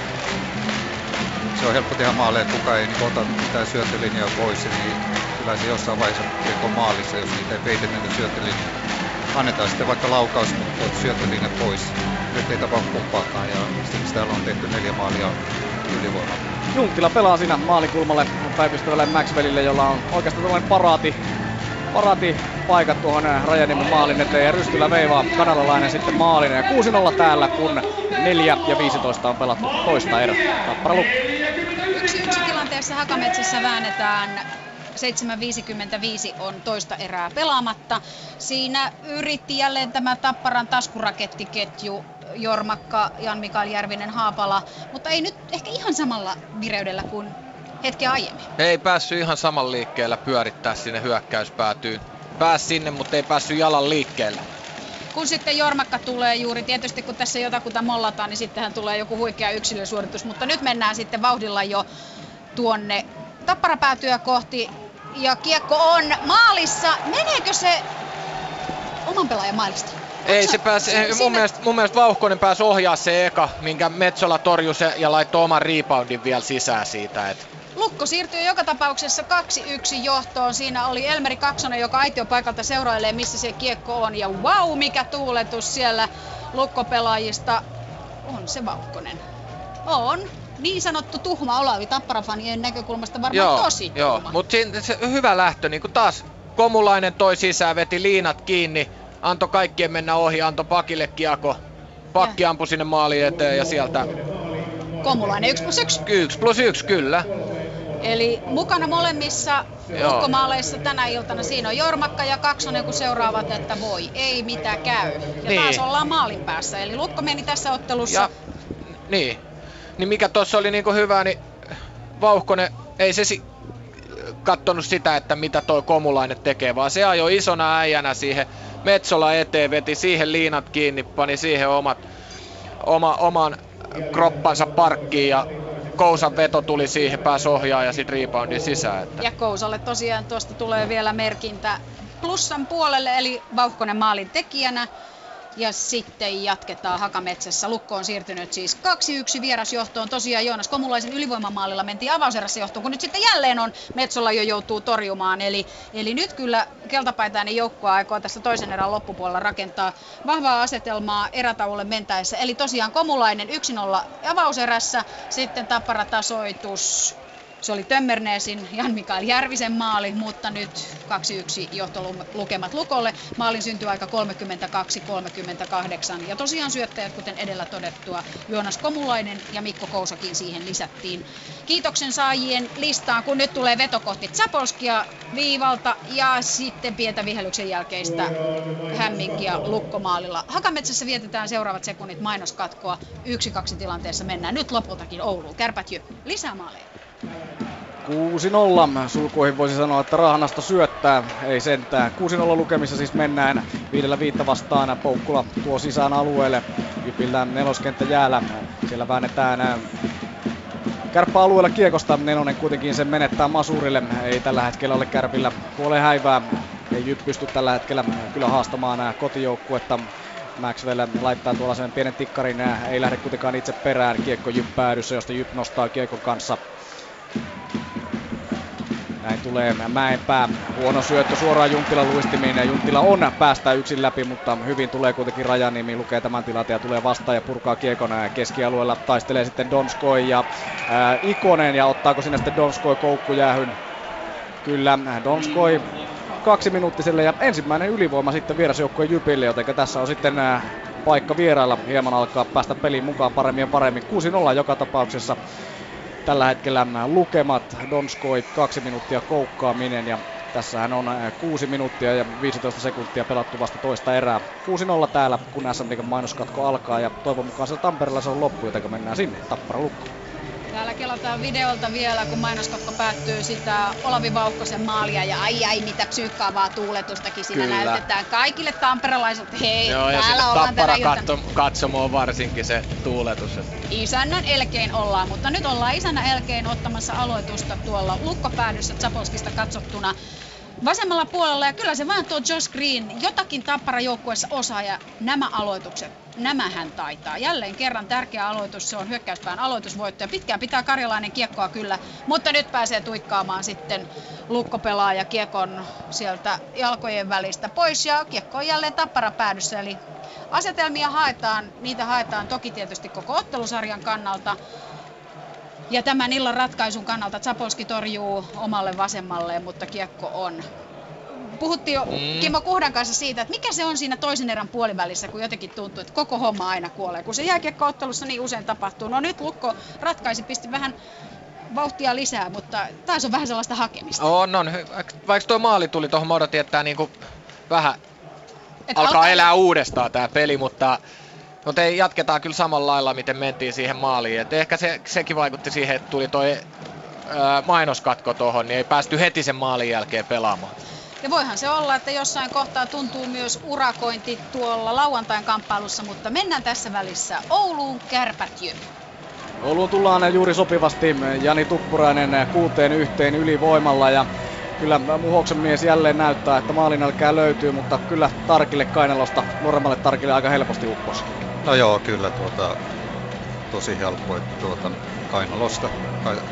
se on helppo tehdä maaleja, kukaan ei niin ota mitään syöttölinjaa pois, niin kyllä se jossain vaiheessa on maalissa, jos niitä ei peitetä niitä. Annetaan sitten vaikka laukaus, mutta syöttölinjat pois. Nyt ei tapahdu kumpaakaan ja siksi täällä on tehty neljä maalia ylivoimalla. Junttila pelaa siinä maalikulmalle päivystävälle Maxwellille, jolla on oikeastaan tällainen paraati parati paikat tuohon Rajaniemen maalin eteen ja Rystylä veivaa kanadalainen sitten maalin. Ja 6-0 täällä, kun 4 ja 15 on pelattu toista erää. Tappara lukko. Yksi yksi tilanteessa Hakametsässä väännetään 7.55 on toista erää pelaamatta. Siinä yritti jälleen tämä Tapparan taskurakettiketju Jormakka, Jan-Mikael Järvinen, Haapala, mutta ei nyt ehkä ihan samalla vireydellä kuin hetken aiemmin. Ei päässyt ihan saman liikkeellä pyörittää sinne hyökkäyspäätyyn. Pääs sinne, mutta ei päässyt jalan liikkeelle kun sitten Jormakka tulee juuri, tietysti kun tässä jotakuta mollataan, niin sittenhän tulee joku huikea yksilösuoritus, mutta nyt mennään sitten vauhdilla jo tuonne tapparapäätyä kohti ja kiekko on maalissa. Meneekö se oman pelaajan maalista? Ei se pääsi, se, mun, siinä... mielestä, mun mielestä Vauhkonen pääsi ohjaa se eka, minkä Metsola torjui se ja laittoi oman reboundin vielä sisään siitä. Et. Lukko siirtyy joka tapauksessa 2-1 johtoon. Siinä oli Elmeri Kaksonen, joka paikalta seurailee, missä se kiekko on. Ja wow, mikä tuuletus siellä lukkopelaajista. On se Vauhkonen. On. Niin sanottu tuhma Olavi Tapparafanien näkökulmasta varmaan joo, tosi joo. tuhma. Mutta se hyvä lähtö, niin taas Komulainen toi sisään, veti liinat kiinni, antoi kaikkien mennä ohi, antoi pakille kiako. Pakki ja. ampui sinne maaliin eteen ja sieltä... Komulainen 1 plus 1. 1 plus 1, kyllä. Eli mukana molemmissa ulkomaaleissa tänä iltana. Siinä on Jormakka ja Kaksonen, kun seuraavat, että voi, ei mitä käy. Ja niin. taas ollaan maalin päässä. Eli Lukko meni tässä ottelussa. Ja, niin. Niin mikä tuossa oli niinku hyvä, niin Vauhkonen, ei se si- kattonut sitä, että mitä toi Komulainen tekee, vaan se ajoi isona äijänä siihen Metsola eteen, veti siihen liinat kiinni, pani siihen omat, oma, oman kroppansa parkkiin ja Kousan veto tuli siihen, pääsi ohjaa ja sitten reboundin sisään. Että. Ja Kousalle tosiaan tuosta tulee vielä merkintä plussan puolelle, eli Vauhkonen maalin tekijänä. Ja sitten jatketaan Hakametsässä. Lukko on siirtynyt siis 2-1 vierasjohtoon. Tosiaan Joonas Komulaisen ylivoimamaalilla mentiin avauserässä johtoon, kun nyt sitten jälleen on Metsola jo joutuu torjumaan. Eli, eli nyt kyllä keltapaitainen joukkue aikoo tässä toisen erän loppupuolella rakentaa vahvaa asetelmaa erätauolle mentäessä. Eli tosiaan Komulainen 1-0 avauserässä, sitten taparatasoitus se oli Tömmerneesin Jan-Mikael Järvisen maali, mutta nyt 2-1 johtolukemat Lukolle. Maalin aika 32-38. Ja tosiaan syöttäjät, kuten edellä todettua, Joonas Komulainen ja Mikko Kousakin siihen lisättiin kiitoksen saajien listaan, kun nyt tulee veto kohti Zapolskia viivalta ja sitten pientä vihelyksen jälkeistä hämminkiä lukkomaalilla. Hakametsässä vietetään seuraavat sekunnit mainoskatkoa. Yksi kaksi tilanteessa mennään nyt lopultakin Ouluun. Kärpät jo lisää maaleja. 6-0. Sulkuihin voisi sanoa, että Rahanasta syöttää, ei sentään. 6-0 lukemissa siis mennään viidellä viitta vastaan. Poukkula tuo sisään alueelle. Jypillä neloskenttä jäällä. Siellä väännetään kärppäalueella kiekosta. Nelonen kuitenkin sen menettää Masurille. Ei tällä hetkellä ole kärpillä puoleen häivää. Ei Jyp pysty tällä hetkellä kyllä haastamaan kotijoukkuetta. Maxwell laittaa tuollaisen pienen tikkarin, ei lähde kuitenkaan itse perään. Kiekko Jyp päädyssä, josta Jyp nostaa kiekon kanssa näin tulee Mäenpää. Huono syöttö suoraan Junttila luistimiin ja Junttila on päästä yksin läpi, mutta hyvin tulee kuitenkin Rajanimi, lukee tämän tilanteen ja tulee vastaan ja purkaa kiekon keskialueella. Taistelee sitten Donskoi ja ää, Ikonen ja ottaako sinne sitten Donskoi koukkujäähyn. Kyllä, Donskoi kaksi minuuttiselle ja ensimmäinen ylivoima sitten vierasjoukkojen Jypille, joten tässä on sitten paikka vierailla hieman alkaa päästä peliin mukaan paremmin ja paremmin. 6-0 joka tapauksessa tällä hetkellä lukemat. Donskoi kaksi minuuttia koukkaaminen ja Tässähän on 6 minuuttia ja 15 sekuntia pelattu vasta toista erää. 6-0 täällä, kun SM mainoskatko alkaa ja toivon mukaan se Tampereella se on loppu, joten mennään sinne. Tappara lukko. Täällä kelataan videolta vielä, kun mainoskatko päättyy sitä Olavi Vauhkosen maalia ja ai ai mitä psyykkaavaa tuuletustakin siinä Kyllä. näytetään kaikille tamperelaiset. Hei, Joo, täällä ja ollaan Tappara katso, katsomoon varsinkin se tuuletus. Isännän elkein ollaan, mutta nyt ollaan isännän elkein ottamassa aloitusta tuolla lukkopäädyssä Zapolskista katsottuna vasemmalla puolella. Ja kyllä se vaan tuo Josh Green jotakin tappara joukkueessa osaa ja nämä aloitukset, nämä hän taitaa. Jälleen kerran tärkeä aloitus, se on hyökkäyspään aloitusvoitto ja pitkään pitää karjalainen kiekkoa kyllä, mutta nyt pääsee tuikkaamaan sitten lukkopelaaja kiekon sieltä jalkojen välistä pois ja kiekko on jälleen tappara päädyssä. Eli asetelmia haetaan, niitä haetaan toki tietysti koko ottelusarjan kannalta, ja tämän illan ratkaisun kannalta Zapolski torjuu omalle vasemmalle, mutta kiekko on. Puhuttiin jo mm. Kimmo Kuhdan kanssa siitä, että mikä se on siinä toisen erän puolivälissä, kun jotenkin tuntuu, että koko homma aina kuolee. Kun se jääkiekko-ottelussa niin usein tapahtuu. No nyt Lukko ratkaisi, pisti vähän vauhtia lisää, mutta taas on vähän sellaista hakemista. On, on. Vaikka tuo maali tuli tuohon, mä odotin, että tämä niinku vähän Et alkaa, alkaa elää uudestaan tämä peli, mutta mutta ei jatketaan kyllä samalla lailla, miten mentiin siihen maaliin. Et ehkä se, sekin vaikutti siihen, että tuli toi ää, mainoskatko tuohon, niin ei päästy heti sen maalin jälkeen pelaamaan. Ja voihan se olla, että jossain kohtaa tuntuu myös urakointi tuolla lauantain kamppailussa, mutta mennään tässä välissä Ouluun kärpätjö. Ouluun tullaan juuri sopivasti Jani Tuppurainen kuuteen yhteen ylivoimalla ja kyllä Muhoksen mies jälleen näyttää, että maalinälkää löytyy, mutta kyllä Tarkille Kainalosta, nuoremmalle Tarkille aika helposti upposi. No joo, kyllä tuota, tosi helppo, että tuota, Kainalosta,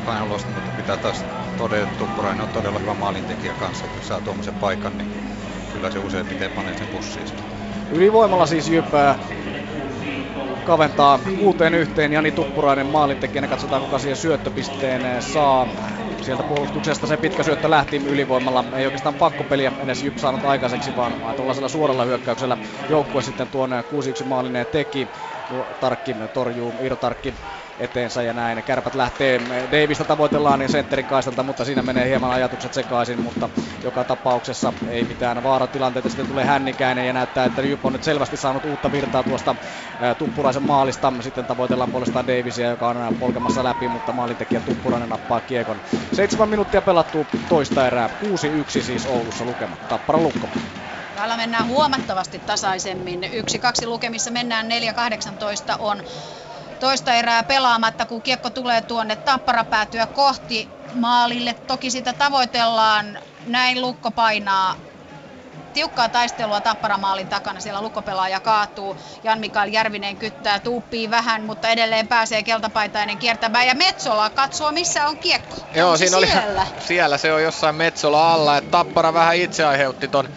Kainalosta, mutta pitää taas todeta, Tuppurainen on todella hyvä maalintekijä kanssa, että saa tuommoisen paikan, niin kyllä se useimmiten panee sen pussiin. Ylivoimalla siis Jypää kaventaa kuuteen yhteen. Jani Tuppurainen maalintekijänä. Katsotaan kuka siihen syöttöpisteen saa. Sieltä puolustuksesta se pitkä syöttö lähti ylivoimalla. Ei oikeastaan pakkopeliä edes Jyp saanut aikaiseksi, vaan tuollaisella suoralla hyökkäyksellä joukkue sitten tuon 6-1 maalinen teki. Tarkki torjuu, Iiro Tarkki eteensä ja näin. Kärpät lähtee, Davista tavoitellaan niin sentterin kaistalta, mutta siinä menee hieman ajatukset sekaisin, mutta joka tapauksessa ei mitään vaaratilanteita. Sitten tulee hännikäinen ja näyttää, että Jyp on nyt selvästi saanut uutta virtaa tuosta Tuppuraisen maalista. Sitten tavoitellaan puolestaan Davisia, joka on polkemassa läpi, mutta maalintekijä Tuppurainen nappaa kiekon. Seitsemän minuuttia pelattu toista erää, 6-1 siis Oulussa lukemat. Tappara lukko. Täällä mennään huomattavasti tasaisemmin. Yksi, kaksi lukemissa mennään 4-18 on toista erää pelaamatta, kun kiekko tulee tuonne tappara päätyä kohti maalille. Toki sitä tavoitellaan, näin lukko painaa tiukkaa taistelua Tapparamaalin takana. Siellä lukkopelaaja kaatuu. Jan-Mikael Järvinen kyttää, tuuppii vähän, mutta edelleen pääsee keltapaitainen kiertämään. Ja Metsola katsoo, missä on kiekko. Joo, on siinä siellä? oli, siellä se on jossain Metsola alla. Et Tappara vähän itse aiheutti ton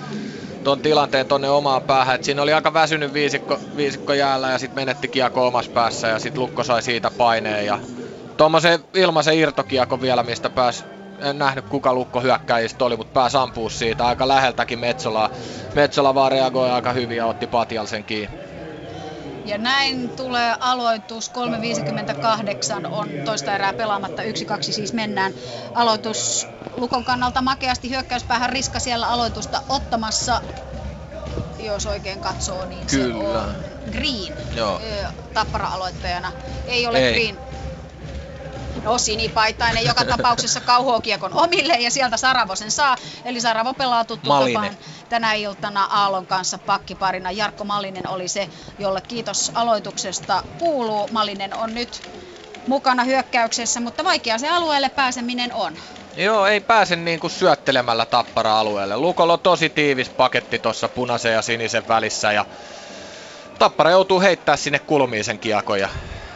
ton tilanteen tonne omaan päähän. Et siinä oli aika väsynyt viisikko, viisikko jäällä ja sitten menetti kiekko omassa päässä ja sitten Lukko sai siitä paineen. Ja tuommoisen ilmaisen irtokiekko vielä, mistä pääs en nähnyt kuka lukko hyökkäjistä oli, mutta pääsi ampuu siitä aika läheltäkin Metsolaa. Metsola vaan reagoi aika hyvin ja otti Patial sen kiinni. Ja näin tulee aloitus. 3.58 on toista erää pelaamatta. 1-2 siis mennään. Aloitus Lukon kannalta makeasti hyökkäyspäähän Riska siellä aloitusta ottamassa. Jos oikein katsoo, niin Kyllä. se on Green Joo. tappara aloittajana. Ei ole Ei. Green. No sinipaitainen joka tapauksessa kauhoo kiekon omille ja sieltä Saravo sen saa. Eli Saravo pelaa tuttu tapaan tänä iltana Aallon kanssa pakkiparina. Jarkko Malinen oli se, jolle kiitos aloituksesta kuuluu. Malinen on nyt mukana hyökkäyksessä, mutta vaikea se alueelle pääseminen on. Joo, ei pääse niinku syöttelemällä Tappara-alueelle. Lukolla on tosi tiivis paketti tuossa punaisen ja sinisen välissä ja Tappara joutuu heittää sinne kulmiin sen kiekon ja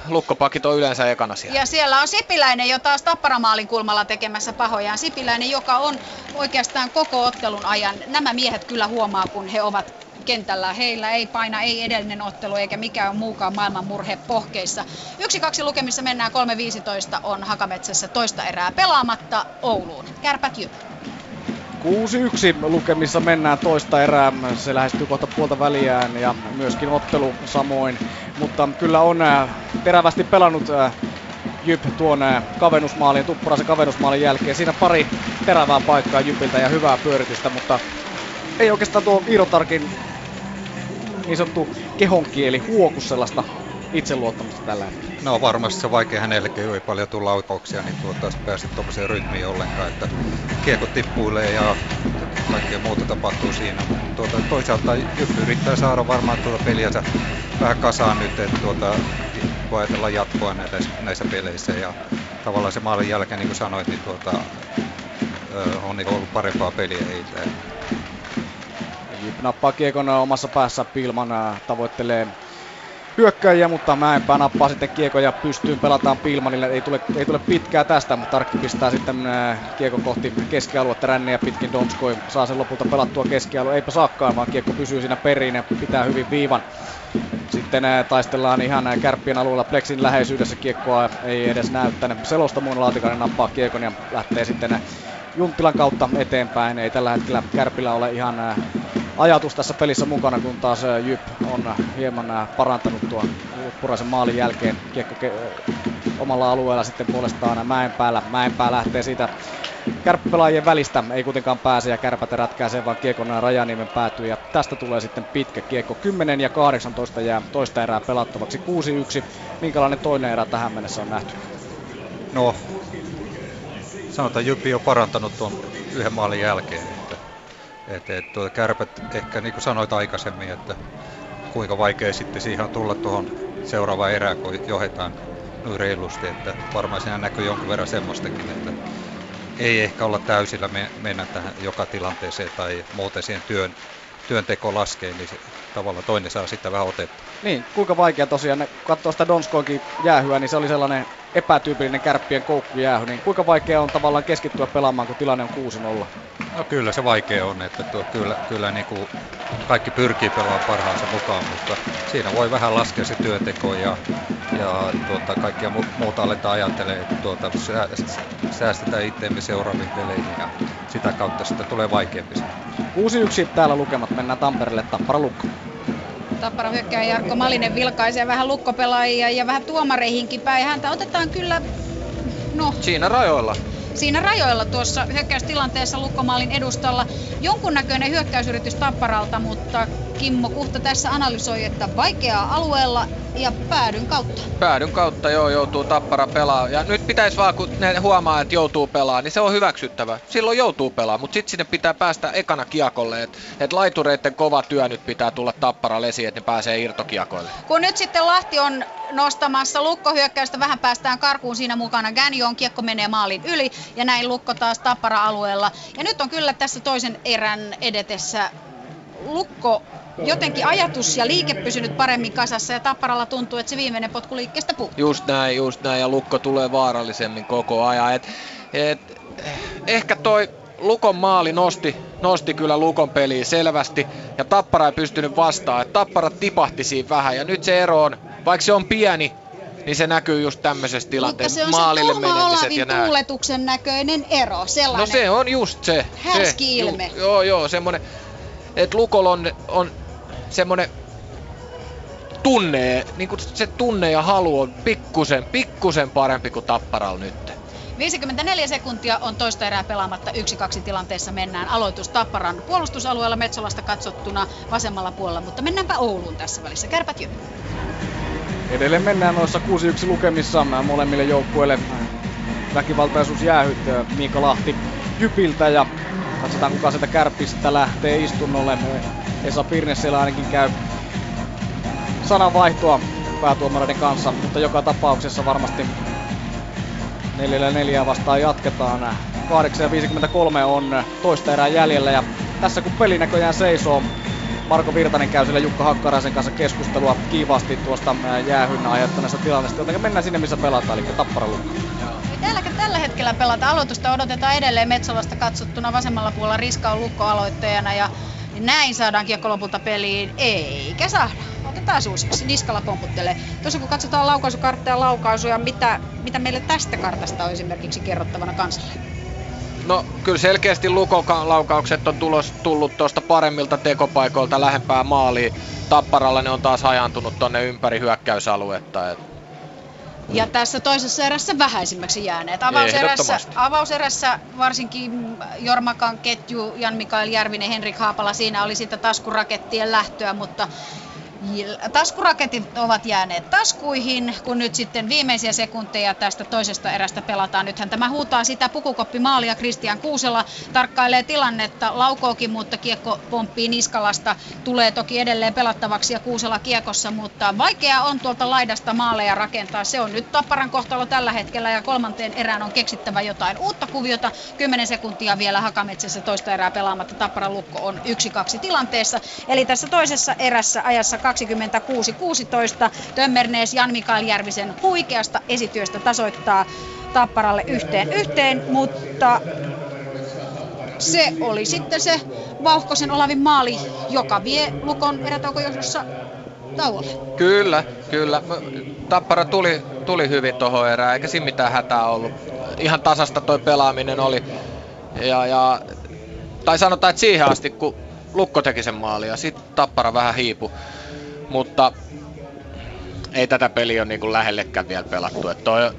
lukkopakit on yleensä ekana siellä. Ja siellä on Sipiläinen jo taas Tapparamaalin kulmalla tekemässä pahojaan. Sipiläinen, joka on oikeastaan koko ottelun ajan. Nämä miehet kyllä huomaa, kun he ovat kentällä. Heillä ei paina, ei edellinen ottelu eikä mikään muukaan maailman murhe pohkeissa. Yksi kaksi lukemissa mennään 3.15 on Hakametsässä toista erää pelaamatta Ouluun. Kärpät Jyp. 6-1 lukemissa mennään toista erää. Se lähestyy kohta puolta väliään ja myöskin ottelu samoin. Mutta kyllä on äh, terävästi pelannut äh, Jyp tuon äh, kavennusmaalin, Tuppuraisen kavennusmaalin jälkeen. Siinä pari terävää paikkaa Jypiltä ja hyvää pyöritystä, mutta ei oikeastaan tuo Iirotarkin niin sanottu kehonkieli huoku sellaista itseluottamusta tällä hetkellä. No varmasti se vaikea hänellekin, ei paljon tule laukauksia, niin tuota, pääse tuollaiseen rytmiin ollenkaan, että kiekko tippuilee ja kaikkea muuta tapahtuu siinä. Tuota, toisaalta Jyppi yrittää saada varmaan tuota peliänsä vähän kasaan nyt, että tuota, voi ajatella jatkoa näissä, näissä peleissä ja tavallaan se maalin jälkeen, niin kuin sanoit, niin tuota, on niin ollut parempaa peliä heiltä. Jyp nappaa kiekon omassa päässä, Pilman tavoittelee hyökkäjiä, mutta Mäenpää nappaa sitten kiekon ja pystyyn pelataan Pilmanille. Ei tule, ei tule pitkää tästä, mutta Tarkki pistää sitten äh, kiekon kohti keskialuetta ränniä pitkin Donskoi. Saa sen lopulta pelattua keskialue. Eipä saakkaan, vaan kiekko pysyy siinä perin ja pitää hyvin viivan. Sitten äh, taistellaan ihan äh, kärppien alueella Plexin läheisyydessä kiekkoa ei edes näy tänne selosta muun Laatikainen nappaa kiekon ja lähtee sitten Junttilan kautta eteenpäin. Ei tällä hetkellä Kärpillä ole ihan ajatus tässä pelissä mukana, kun taas Jyp on hieman parantanut tuon Puraisen maalin jälkeen kiekko ke- omalla alueella sitten puolestaan Mäenpäällä. Mäenpää lähtee siitä kärppipelaajien välistä, ei kuitenkaan pääse ja kärpät rätkää vaan kiekon Rajaniemen päätyy ja tästä tulee sitten pitkä kiekko. 10 ja 18 jää toista erää pelattavaksi 6-1. Minkälainen toinen erä tähän mennessä on nähty? No, sanotaan Jyppi on parantanut tuon yhden maalin jälkeen. Että, että tuota kärpät ehkä niin kuin sanoit aikaisemmin, että kuinka vaikea sitten siihen on tulla tuohon seuraavaan erään, kun johdetaan noin reilusti. Että varmaan siinä näkyy jonkun verran semmoistakin, että ei ehkä olla täysillä me, mennä tähän joka tilanteeseen tai muuten siihen työn, työnteko laskee, niin se, tavallaan toinen saa sitten vähän otetta. Niin, kuinka vaikea tosiaan, katsoo sitä Donskoikin jäähyä, niin se oli sellainen epätyypillinen kärppien koukkujäähy, niin kuinka vaikea on tavallaan keskittyä pelaamaan, kun tilanne on 6-0? No kyllä se vaikea on, että tuo, kyllä, kyllä niin kuin kaikki pyrkii pelaamaan parhaansa mukaan, mutta siinä voi vähän laskea se työnteko ja, ja tuota, kaikkia mu- muuta aletaan ajattelemaan, että tuota, säästetään itseämme seuraaviin peleihin ja sitä kautta sitä tulee vaikeampi. 6-1 täällä lukemat, mennään Tampereelle Tappara Lukko. Tappara hyökkää Jarkko Malinen vilkaisee vähän lukkopelaajia ja vähän tuomareihinkin päin. Häntä otetaan kyllä, no... Siinä rajoilla siinä rajoilla tuossa hyökkäystilanteessa Lukkomaalin edustalla. Jonkunnäköinen hyökkäysyritys Tapparalta, mutta Kimmo Kuhta tässä analysoi, että vaikeaa alueella ja päädyn kautta. Päädyn kautta joo, joutuu Tappara pelaa. Ja nyt pitäisi vaan, kun ne huomaa, että joutuu pelaa, niin se on hyväksyttävä. Silloin joutuu pelaa, mutta sitten sinne pitää päästä ekana kiekolle. Että et laitureiden kova työ nyt pitää tulla Tappara lesi, että ne pääsee irtokiekoille. Kun nyt sitten Lahti on nostamassa lukkohyökkäystä, vähän päästään karkuun siinä mukana. Gänjon kiekko menee maalin yli ja näin lukko taas Tappara-alueella. Ja nyt on kyllä tässä toisen erän edetessä lukko jotenkin ajatus ja liike pysynyt paremmin kasassa ja Tapparalla tuntuu, että se viimeinen potku liikkeestä puuttuu. Just näin, just näin ja Lukko tulee vaarallisemmin koko ajan. Et, et, ehkä toi Lukon maali nosti, nosti kyllä Lukon peliä selvästi ja Tappara ei pystynyt vastaan. Et Tappara tipahti siinä vähän ja nyt se ero on, vaikka se on pieni, niin se näkyy just tämmöisessä tilanteessa. Mutta se on Maalille se menemiset ja näin. tuuletuksen näköinen ero, sellainen. No se on just se. Härski se, ilme. Ju, joo, joo, semmonen, että Lukol on, on semmonen tunne, niin kuin se tunne ja halu on pikkusen, pikkusen parempi kuin Tapparal nyt. 54 sekuntia on toista erää pelaamatta. Yksi kaksi tilanteessa mennään. Aloitus Tapparan puolustusalueella Metsolasta katsottuna vasemmalla puolella, mutta mennäänpä Ouluun tässä välissä. Kärpät jo. Edelleen mennään noissa 6-1 lukemissa molemmille joukkueille. Väkivaltaisuus jäähyt Miika Lahti Jypiltä ja katsotaan kuka sieltä kärppistä lähtee istunnolle. Esa Pirne siellä ainakin käy sananvaihtoa päätuomareiden kanssa, mutta joka tapauksessa varmasti 4 4 vastaan jatketaan. 8.53 on toista erää jäljellä ja tässä kun peli näköjään seisoo, Marko Virtanen käy siellä Jukka Hakkaraisen kanssa keskustelua kiivaasti tuosta jäähyn aiheuttaneesta tilanteesta, joten mennään sinne missä pelataan, eli Tappara Lukka. Täällä, tällä hetkellä pelata aloitusta odotetaan edelleen Metsolasta katsottuna vasemmalla puolella Riska on Lukko aloittajana ja näin saadaan kiekko lopulta peliin. Eikä saada. Otetaan uusiksi. Niskala pomputtelee. Tuossa kun katsotaan laukaisukartteja ja laukaisuja, mitä, mitä meille tästä kartasta on esimerkiksi kerrottavana kansalle? No kyllä selkeästi Lukon laukaukset on tulos, tullut tuosta paremmilta tekopaikoilta lähempää maaliin. Tapparalla ne on taas hajantunut tonne ympäri hyökkäysaluetta. Et ja tässä toisessa erässä vähäisimmäksi jääneet. Avauserässä, avauserässä varsinkin Jormakan ketju, Jan-Mikael Järvinen, Henrik Haapala, siinä oli sitä taskurakettien lähtöä, mutta Taskuraketit ovat jääneet taskuihin, kun nyt sitten viimeisiä sekunteja tästä toisesta erästä pelataan. Nythän tämä huutaa sitä pukukoppimaalia. Kristian Kuusela tarkkailee tilannetta, laukookin, mutta kiekko pomppii Niskalasta. Tulee toki edelleen pelattavaksi ja Kuusela kiekossa, mutta vaikea on tuolta laidasta maaleja rakentaa. Se on nyt Tapparan kohtalo tällä hetkellä ja kolmanteen erään on keksittävä jotain uutta kuviota. 10 sekuntia vielä Hakametsässä toista erää pelaamatta. Tapparan lukko on 1-2 tilanteessa. Eli tässä toisessa erässä ajassa 26-16. Tömmernees Jan Mikael Järvisen huikeasta esityöstä tasoittaa Tapparalle yhteen yhteen, mutta se oli sitten se Vauhkosen Olavin maali, joka vie Lukon erätaukojohdossa tauolle. Kyllä, kyllä. Tappara tuli, tuli hyvin tuohon erään, eikä siinä mitään hätää ollut. Ihan tasasta toi pelaaminen oli. Ja, ja, tai sanotaan, että siihen asti, kun Lukko teki sen maali ja sitten Tappara vähän hiipu mutta ei tätä peliä ole niin lähellekään vielä pelattu. Että toi,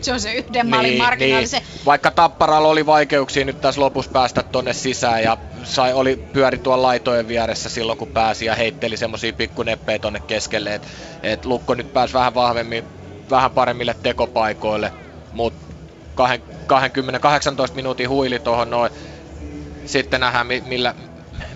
se on se yhden maalin niin, marginaali. Niin. Vaikka Tapparalla oli vaikeuksia nyt tässä lopussa päästä tonne sisään ja sai, oli pyöri tuolla laitojen vieressä silloin kun pääsi ja heitteli semmosia pikkuneppejä tonne keskelle, että et Lukko nyt pääsi vähän vahvemmin, vähän paremmille tekopaikoille, mutta 20-18 minuutin huili tuohon noin. Sitten nähdään millä,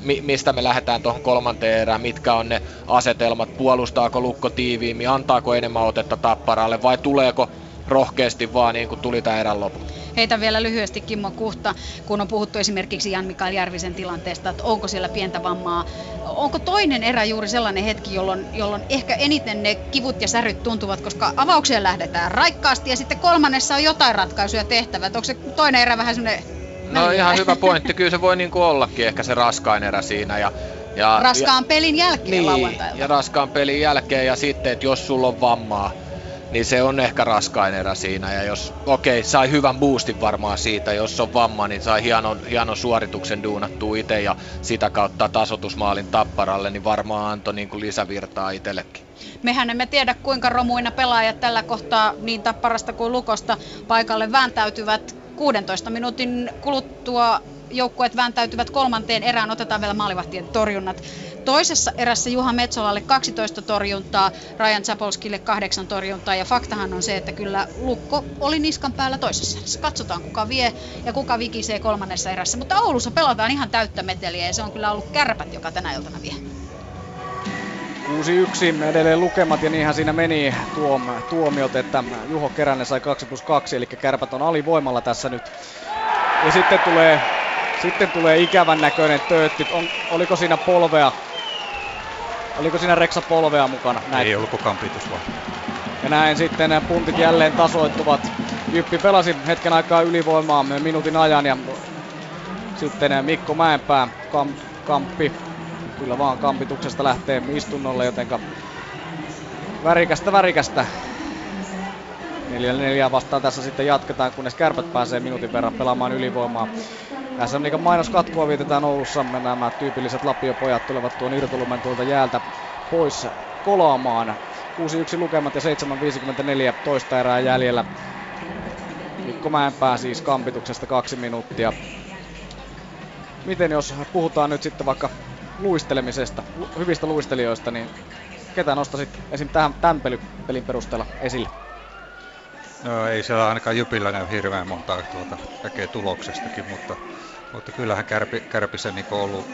mi- mistä me lähdetään tuohon kolmanteen erään, mitkä on ne asetelmat, puolustaako Lukko tiiviimmin, antaako enemmän otetta Tapparalle vai tuleeko rohkeasti vaan niin kuin tuli tämä erän lopu. Heitä vielä lyhyesti Kimmo Kuhta, kun on puhuttu esimerkiksi Jan Mikael Järvisen tilanteesta, että onko siellä pientä vammaa. Onko toinen erä juuri sellainen hetki, jolloin, jolloin ehkä eniten ne kivut ja säryt tuntuvat, koska avaukseen lähdetään raikkaasti ja sitten kolmannessa on jotain ratkaisuja tehtävä. Onko se toinen erä vähän semmoinen No ihan hyvä pointti. Kyllä se voi niin kuin ollakin ehkä se raskain erä siinä. Ja, ja, raskaan ja, pelin jälkeen niin, lauantailta. ja raskaan pelin jälkeen ja sitten, että jos sulla on vammaa, niin se on ehkä raskain erä siinä. Ja jos, okei, okay, sai hyvän boostin varmaan siitä, jos on vamma, niin sai hienon, hienon suorituksen duunattua itse ja sitä kautta tasotusmaalin tapparalle, niin varmaan antoi niin kuin lisävirtaa itsellekin. Mehän emme tiedä, kuinka romuina pelaajat tällä kohtaa niin tapparasta kuin lukosta paikalle vääntäytyvät 16 minuutin kuluttua joukkueet vääntäytyvät kolmanteen erään, otetaan vielä maalivahtien torjunnat. Toisessa erässä Juha Metsolalle 12 torjuntaa, Ryan Zapolskille 8 torjuntaa ja faktahan on se, että kyllä Lukko oli niskan päällä toisessa erässä. Katsotaan kuka vie ja kuka vikisee kolmannessa erässä, mutta Oulussa pelataan ihan täyttä meteliä ja se on kyllä ollut kärpät, joka tänä iltana vie. 6-1 edelleen lukemat ja niinhän siinä meni tuom, tuomiot, että Juho Keränen sai 2 plus 2, eli kärpät on alivoimalla tässä nyt. Ja sitten tulee, sitten tulee ikävän näköinen töötti. On, oliko siinä polvea? Oliko siinä Reksa polvea mukana? Näin. Ei ollut kukaan pitus vaan. Ja näin sitten puntit jälleen tasoittuvat. Jyppi pelasi hetken aikaa ylivoimaa minuutin ajan ja sitten Mikko Mäenpää, kam, Kamppi kyllä vaan kampituksesta lähtee istunnolle, jotenka värikästä värikästä. 4-4 vastaan tässä sitten jatketaan, kunnes kärpät pääsee minuutin verran pelaamaan ylivoimaa. Tässä Liikan mainoskatkoa vietetään Oulussa. Nämä tyypilliset Lapiopojat tulevat tuon irtolumen tuolta jäältä pois kolaamaan. 6-1 lukemat ja 7.54 toista erää jäljellä. Mikko Mäenpää siis kampituksesta kaksi minuuttia. Miten jos puhutaan nyt sitten vaikka luistelemisesta, hyvistä luistelijoista, niin ketä nostasit esim. tähän, tämän pelin perusteella esille? No ei siellä ainakaan Jupilla näy hirveän monta tuota, näkee tuloksestakin, mutta, mutta kyllähän Kärpi, Kärpissä niin ollut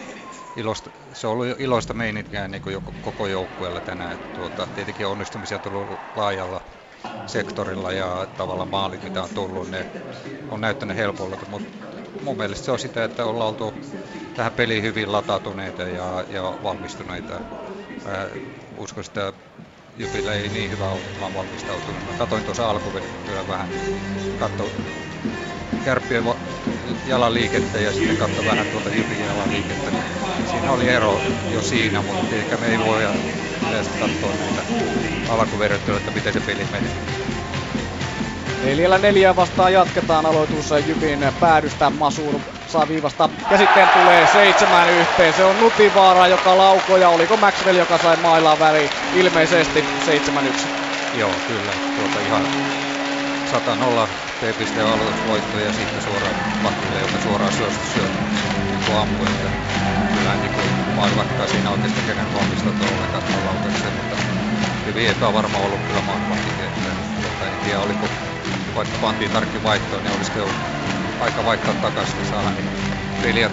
ilosta, se on ollut iloista meininkiä niin koko joukkueella tänään. Että tuota, tietenkin onnistumisia on tullut laajalla sektorilla ja tavallaan maalit, mitä on tullut, ne on näyttänyt helpolta, mutta mun mielestä se on sitä, että ollaan oltu tähän peliin hyvin latautuneita ja, ja valmistuneita. Mä uskon, että Jupilla ei niin hyvä ole valmistautunut. Mä katsoin tuossa alkuvedettyä vähän, katso kärppien jalan liikettä ja sitten katso vähän tuota Jupin jalan liikettä. Siinä oli ero jo siinä, mutta ehkä me ei voi katsoa näitä alkuvedettyä, että miten se peli menee. Neljällä neljää vastaan jatketaan aloitus Jypin päädystä. Masur saa viivasta ja sitten tulee seitsemän yhteen. Se on Nutivaara, joka laukoi ja oliko Maxwell, joka sai mailaan väliin ilmeisesti 7-1. Joo, kyllä. Tuota ihan 100-0 P-pisteen aloitusvoitto ja sitten suoraan Vakille, joka suoraan syöstä syö niin ampui. Että kyllä niin kuin, vaikka siinä oikeastaan kenen valmisteltu ollenkaan laukaiseen, mutta hyvin epävarma ollut kyllä Mahvakin. Että, että en tiedä oliko vaikka pantiin tarkki vaihtoon, niin olisiko aika vaihtaa takaisin ja saada niin peliä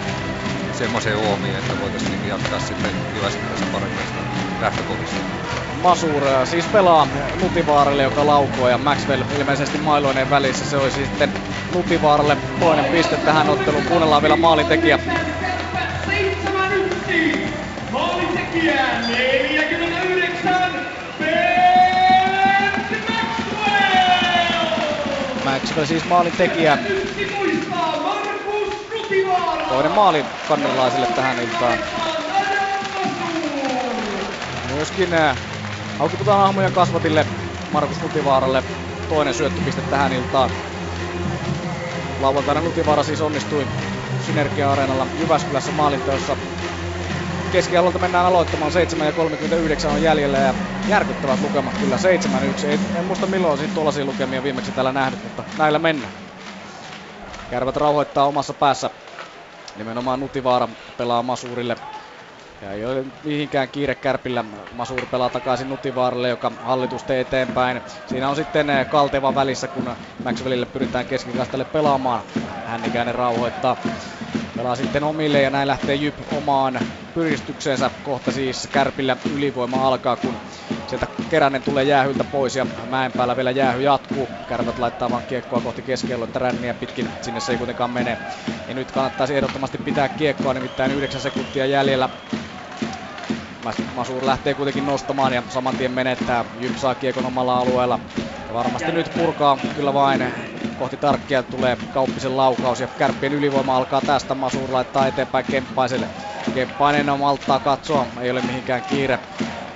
semmoiseen uomiin, että voitaisiin niin jatkaa sitten Jyväskylässä paremmista lähtökohdista. Masur siis pelaa Nutivaaralle, joka laukoo ja Maxwell ilmeisesti mailoineen välissä. Se olisi sitten Nutivaaralle toinen piste tähän otteluun. Kuunnellaan vielä maalintekijä. 7-1, maalintekijä 49, Maxwell siis maalin tekijä. Toinen maali kannelaisille tähän iltaan. Myöskin äh, Haukiputaan ahmoja kasvatille Markus Nutivaaralle toinen syöttöpiste tähän iltaan. Lauantaina Nutivaara siis onnistui Synergia-areenalla Jyväskylässä maalinteossa keskialueelta mennään aloittamaan. 7 ja 39 on jäljellä ja järkyttävät lukemat kyllä 7-1. En, en muista milloin olisin tuollaisia lukemia viimeksi täällä nähnyt, mutta näillä mennään. Kärvät rauhoittaa omassa päässä. Nimenomaan Nutivaara pelaa Masurille. Ja ei ole mihinkään kiire kärpillä. Masur pelaa takaisin Nutivaaralle, joka hallituste eteenpäin. Siinä on sitten eh, Kalteva välissä, kun Maxwellille pyritään keskikastalle pelaamaan. Hännikäinen rauhoittaa. Pelaa sitten omille ja näin lähtee Jyp omaan pyristykseensä. Kohta siis Kärpillä ylivoima alkaa, kun sieltä Keränen tulee jäähyltä pois ja Mäenpäällä vielä jäähy jatkuu. Kärpät laittaa vaan kiekkoa kohti että ränniä pitkin, sinne se ei kuitenkaan mene. Ja nyt kannattaisi ehdottomasti pitää kiekkoa, nimittäin 9 sekuntia jäljellä. Masur lähtee kuitenkin nostamaan ja saman tien menettää. Jyp saa kiekon omalla alueella. Ja varmasti nyt purkaa kyllä vain kohti tarkkia tulee Kauppisen laukaus ja kärppien ylivoima alkaa tästä. Masur laittaa eteenpäin Kemppaiselle. Kemppainen malttaa katsoa, ei ole mihinkään kiire.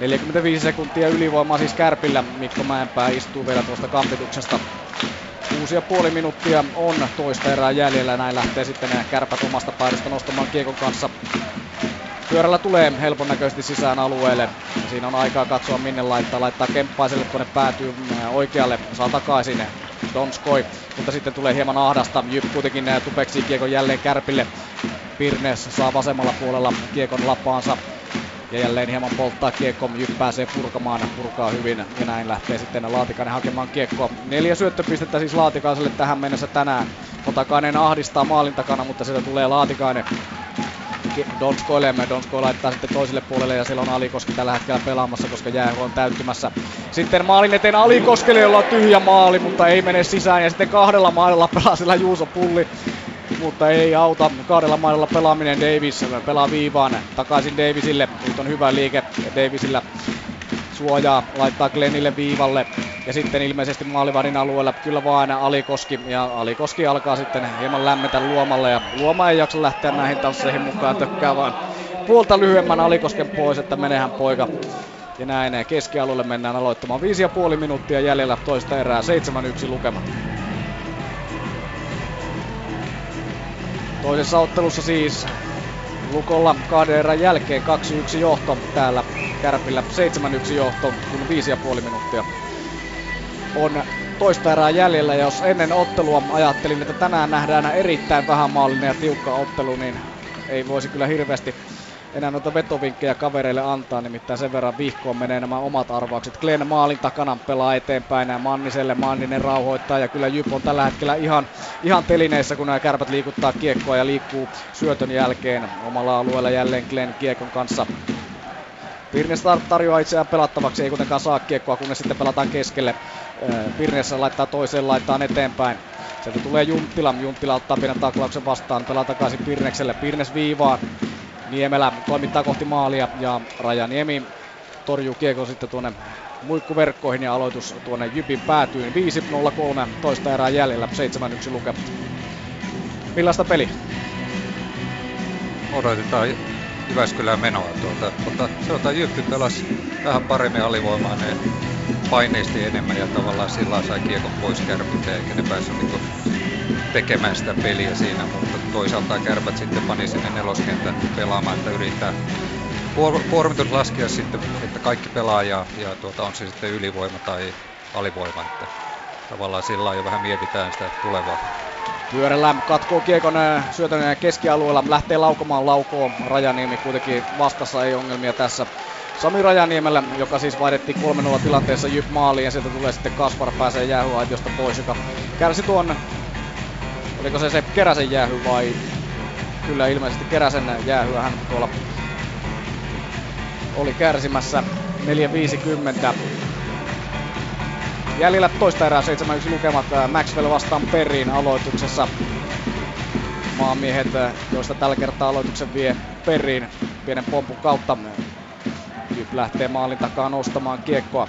45 sekuntia ylivoimaa siis Kärpillä. Mikko Mäenpää istuu vielä tuosta kampituksesta. Kuusi ja puoli minuuttia on toista erää jäljellä. Näin lähtee sitten kärpät omasta päädystä nostamaan kiekon kanssa. Pyörällä tulee helpon näköisesti sisään alueelle. Siinä on aikaa katsoa minne laittaa. Laittaa kemppaiselle, kun ne päätyy oikealle. Saa takaisin Donskoi. Mutta sitten tulee hieman ahdasta. Jyp kuitenkin tupeksi kiekon jälleen kärpille. Pirnes saa vasemmalla puolella kiekon lapaansa. Ja jälleen hieman polttaa kiekko, Jyp pääsee purkamaan, purkaa hyvin ja näin lähtee sitten Laatikainen hakemaan kiekkoa. Neljä syöttöpistettä siis Laatikaiselle tähän mennessä tänään. Otakainen ahdistaa maalin takana, mutta sieltä tulee Laatikainen Donskoille. Donsko laittaa sitten toiselle puolelle ja siellä on Alikoski tällä hetkellä pelaamassa, koska jää on täyttymässä. Sitten maalin eteen Alikoskelle, jolla on tyhjä maali, mutta ei mene sisään. Ja sitten kahdella maalilla pelaa sillä Juuso Pulli mutta ei auta. Kahdella mailalla pelaaminen Davis pelaa viivaan takaisin Davisille. Nyt on hyvä liike Davisillä suojaa, laittaa Glennille viivalle. Ja sitten ilmeisesti maalivarin alueella kyllä vaan Alikoski. Ja Alikoski alkaa sitten hieman lämmetä Luomalle. Ja Luoma ei jaksa lähteä näihin tansseihin mukaan. Tökkää vaan puolta lyhyemmän Alikosken pois, että menehän poika. Ja näin keskialueelle mennään aloittamaan 5,5 minuuttia jäljellä toista erää 7-1 lukema. Toisessa ottelussa siis Lukolla kahden erän jälkeen 2-1 johto täällä Kärpillä 7-1 johto, kun 5,5 minuuttia on toista erää jäljellä. Jos ennen ottelua ajattelin, että tänään nähdään erittäin vähän maallinen ja tiukka ottelu, niin ei voisi kyllä hirveästi enää noita vetovinkkejä kavereille antaa, nimittäin sen verran vihkoon menee nämä omat arvaukset. Glenn maalin takana pelaa eteenpäin ja Manniselle Manninen rauhoittaa ja kyllä Jyp on tällä hetkellä ihan, ihan telineissä, kun nämä kärpät liikuttaa kiekkoa ja liikkuu syötön jälkeen omalla alueella jälleen Glenn kiekon kanssa. Pirnes tarjoaa itseään pelattavaksi, ei kuitenkaan saa kiekkoa, kunnes sitten pelataan keskelle. Pirnes laittaa toiseen, laittaa eteenpäin. Sieltä tulee Junttila. Junttila ottaa pienen taklauksen vastaan, pelaa takaisin Pirnekselle. Pirnes viivaan. Niemelä toimittaa kohti maalia ja Rajaniemi torjuu kiekon sitten tuonne muikkuverkkoihin ja aloitus tuonne Jypin päätyyn. 5-0-3 toista erää jäljellä, 7-1 lukema. Millaista peli? Odotetaan Jyväskylään menoa tuota, mutta sanotaan Jyppi pelasi vähän paremmin alivoimainen paineisti enemmän ja tavallaan sillä sai kiekon pois kärpiltä eikä ne päässyt niin tekemään sitä peliä siinä, mutta toisaalta kärpät sitten pani sinne neloskentän pelaamaan, että yrittää kuormitus laskea sitten, että kaikki pelaa ja, ja tuota, on se sitten ylivoima tai alivoima, että tavallaan sillä jo vähän mietitään sitä tulevaa. Pyörällä katkoo kiekon syötön keskialueella, lähtee laukomaan laukoon. Rajaniemi kuitenkin vastassa, ei ongelmia tässä. Sami Rajaniemellä, joka siis vaihdettiin 3-0 tilanteessa Jyp maaliin ja sieltä tulee sitten Kaspar pääsee jäähyaitiosta pois, joka kärsi tuon Oliko se se Keräsen jäähy vai... Kyllä ilmeisesti Keräsen jäähyä hän tuolla oli kärsimässä 4.50. Jäljellä toista erää 7-1 lukemat Maxwell vastaan Perriin aloituksessa. Maamiehet, joista tällä kertaa aloituksen vie Perriin pienen pompun kautta. Jyp lähtee maalin takaa nostamaan kiekkoa.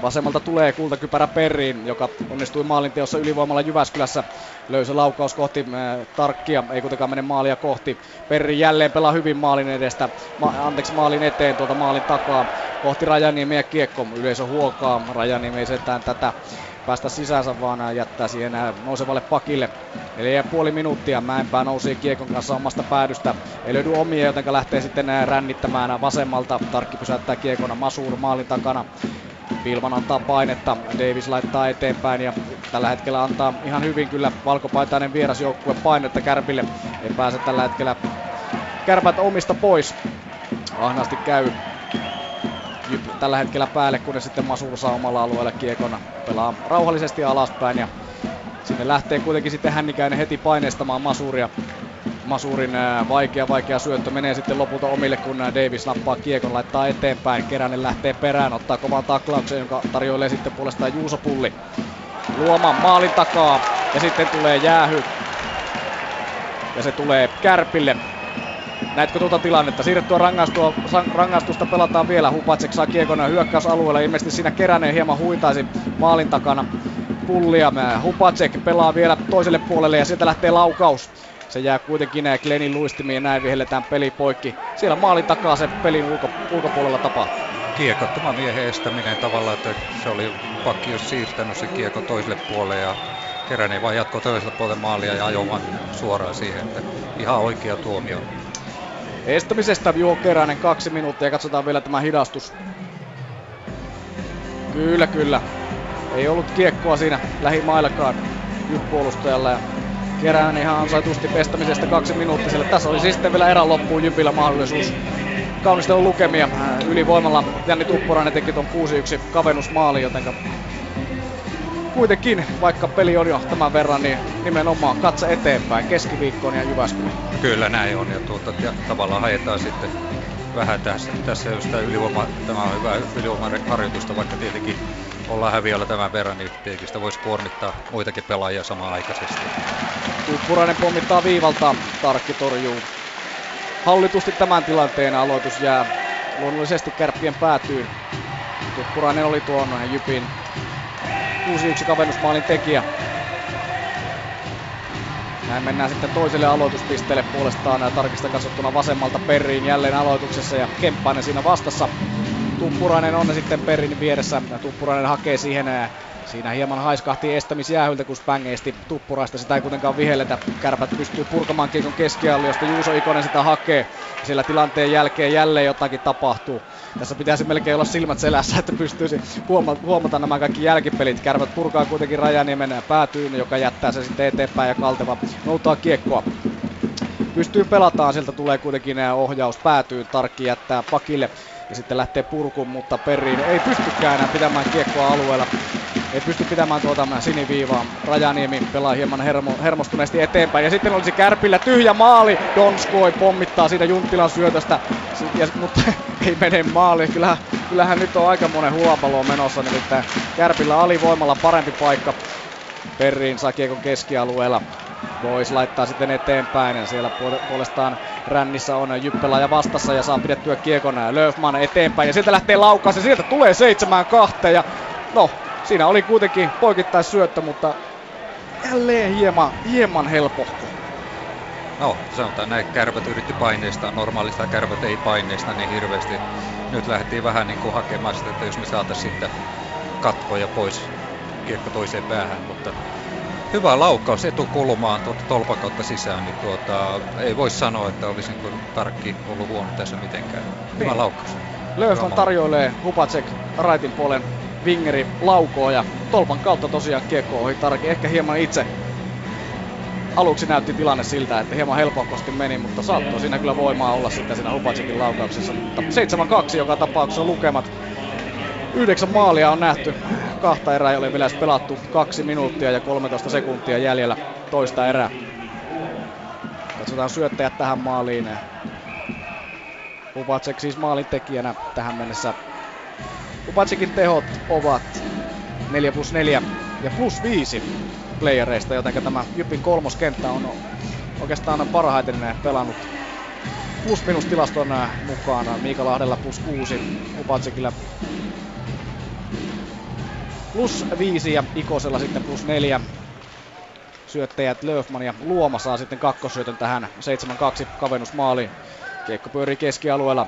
Vasemmalta tulee kultakypärä Perriin, joka onnistui maalinteossa ylivoimalla Jyväskylässä. Löysä laukaus kohti äh, Tarkkia, ei kuitenkaan mene maalia kohti. Perri jälleen pelaa hyvin maalin edestä, ma- anteeksi maalin eteen tuolta maalin takaa. Kohti Rajaniemi ja Kiekko, yleisö huokaa. Rajaniemi ei setään tätä päästä sisäänsä, vaan jättää siihen nousevalle pakille. Eli puoli minuuttia Mäenpää nousee Kiekon kanssa omasta päädystä. Ei löydy omia, joten lähtee sitten rännittämään vasemmalta. Tarkki pysäyttää Kiekona Masur maalin takana. Pilman antaa painetta, Davis laittaa eteenpäin ja tällä hetkellä antaa ihan hyvin kyllä valkopaitainen vierasjoukkue painetta Kärpille. Ei pääse tällä hetkellä kärpät omista pois. Ahnaasti käy Jyp tällä hetkellä päälle, kun sitten Masur saa omalla alueella kiekona. Pelaa rauhallisesti alaspäin ja sinne lähtee kuitenkin sitten Hännikäinen heti paineistamaan Masuria. Masurin vaikea, vaikea syöttö menee sitten lopulta omille, kun Davis nappaa kiekon, laittaa eteenpäin. Keränen lähtee perään, ottaa kovan taklauksen, jonka tarjoilee sitten puolestaan Juuso Pulli. Luoma maalin takaa ja sitten tulee jäähy. Ja se tulee Kärpille. Näetkö tuota tilannetta? Siirrettyä rangaistusta pelataan vielä. Hupacek saa kiekon hyökkäysalueella. Ilmeisesti siinä Keränen hieman huitaisi maalin takana pullia. Hupacek pelaa vielä toiselle puolelle ja sieltä lähtee laukaus. Se jää kuitenkin Glenin luistimiin ja näin vihelletään peli poikki. Siellä maalin takaa se pelin ulko, ulkopuolella tapahtuu. Kiekottoman miehen estäminen tavallaan, että se oli pakki jos siirtänyt se kiekko toiselle puolelle ja Keränen vaan jatkoi toiselle puolelle maalia ja ajoi suoraan siihen, että ihan oikea tuomio. Estämisestä Juho Keränen kaksi minuuttia. Katsotaan vielä tämä hidastus. Kyllä, kyllä. Ei ollut kiekkoa siinä lähimaillakaan puolustajalle. Keränen ihan ansaitusti pestämisestä kaksi minuuttia. Sillä tässä oli siis sitten vielä erän loppuun Jypillä mahdollisuus kaunistelun lukemia ylivoimalla. Janni Tuppurainen teki tuon 6-1 kavennusmaali, joten kuitenkin, vaikka peli on jo tämän verran, niin nimenomaan katse eteenpäin keskiviikkoon ja Jyväskylään. Kyllä näin on ja, tuota, ja tavallaan haetaan sitten vähän tässä, tässä jos tämä ylivoima, tämä on hyvä ylivoiman harjoitusta, vaikka tietenkin ollaan häviöllä tämän verran, niin tietenkin sitä voisi kuormittaa muitakin pelaajia samaan aikaisesti. Tuppurainen pommittaa viivalta, Tarkki torjuu. Hallitusti tämän tilanteen aloitus jää luonnollisesti kärppien päätyyn. Tuppurainen oli tuon Jypin 6-1 kavennusmaalin tekijä. Näin mennään sitten toiselle aloituspisteelle puolestaan tarkista katsottuna vasemmalta Perriin jälleen aloituksessa ja Kemppainen siinä vastassa. Tuppurainen on sitten Perrin vieressä Tuppurainen hakee siihen Siinä hieman haiskahti estämisjäähyltä, kun spängeesti tuppuraista. Sitä ei kuitenkaan vihelletä. Kärpät pystyy purkamaan kiekon keskialliosta. Juuso Ikonen sitä hakee. Siellä tilanteen jälkeen jälleen jotakin tapahtuu. Tässä pitäisi melkein olla silmät selässä, että pystyisi huomata, huomata nämä kaikki jälkipelit. Kärpät purkaa kuitenkin Rajaniemen päätyyn, joka jättää se sitten eteenpäin ja Kalteva noutaa kiekkoa. Pystyy pelataan, sieltä tulee kuitenkin ohjaus päätyy. Tarkki jättää pakille ja sitten lähtee purkuun, mutta Perriin ei pystykään enää pitämään kiekkoa alueella. Ei pysty pitämään tuota siniviivaa. Rajaniemi pelaa hieman hermo, hermostuneesti eteenpäin. Ja sitten olisi Kärpillä tyhjä maali. Donskoi pommittaa siitä Junttilan syötöstä, ja, mutta ei mene maaliin. Kyllähän, kyllähän nyt on aika monen hulapalo menossa, nimittäin Kärpillä alivoimalla parempi paikka. Perriin saa kiekon keskialueella. Vois laittaa sitten eteenpäin ja siellä puolestaan rännissä on Jyppelä ja vastassa ja saa pidettyä kiekon Löfman eteenpäin ja sieltä lähtee laukaus ja sieltä tulee seitsemään kahteen ja no siinä oli kuitenkin poikittais syöttö, mutta jälleen hieman, hieman helpohko. No, sanotaan näin, kärpät yritti paineistaa, normaalista kärpät ei paineista niin hirveästi. Nyt lähdettiin vähän niin kuin hakemaan sitä, että jos me saataisiin sitten katkoja pois kiekko toiseen päähän, mutta hyvä laukaus etukulmaan tuota tolpan kautta sisään, niin tuota, ei voi sanoa, että olisi niin tarkki ollut huono tässä mitenkään. Hyvä niin. laukaus. Löfman tarjoilee Hupacek raitin puolen Wingeri laukoo ja tolpan kautta tosiaan kiekko ohi Tarki. Ehkä hieman itse aluksi näytti tilanne siltä, että hieman helpokosti meni, mutta saattoi siinä kyllä voimaa olla sitten siinä Hupacekin laukauksessa. Mutta 7-2 joka tapauksessa lukemat. Yhdeksän maalia on nähty. Kahta erää ei ole vielä pelattu. Kaksi minuuttia ja 13 sekuntia jäljellä toista erää. Katsotaan syöttäjät tähän maaliin. Hupacek siis maalintekijänä tähän mennessä Kupatsikin tehot ovat 4 plus 4 ja plus 5 playereista, joten tämä Jypin kolmoskenttä on oikeastaan parhaiten pelannut plus minus tilaston mukaan Miika Lahdella plus 6, Upatsikilla plus 5 ja Ikosella sitten plus 4. Syöttäjät Löfman ja Luoma saa sitten kakkosyötön tähän 7-2 kavennusmaaliin. Kiekko pyörii keskialueella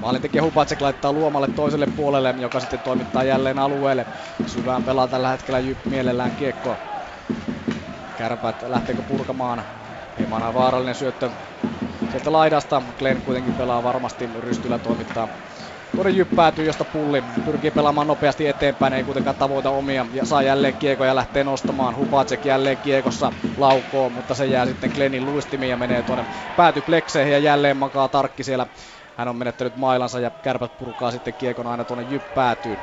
Maalintekijä Hupacek laittaa Luomalle toiselle puolelle, joka sitten toimittaa jälleen alueelle. Syvään pelaa tällä hetkellä Jyp mielellään kiekkoa. Kärpät lähteekö purkamaan. Hieman vaarallinen syöttö sieltä laidasta. Glenn kuitenkin pelaa varmasti, Rystylä toimittaa Tuonne jyppäätyy, josta pulli pyrkii pelaamaan nopeasti eteenpäin, ei kuitenkaan tavoita omia ja saa jälleen kiekko ja lähtee nostamaan. Hupacek jälleen kiekossa laukoo, mutta se jää sitten Glennin luistimiin ja menee tuonne päätyplekseihin ja jälleen makaa tarkki siellä hän on menettänyt mailansa ja kärpät purkaa sitten kiekon aina tuonne jyppäätyyn.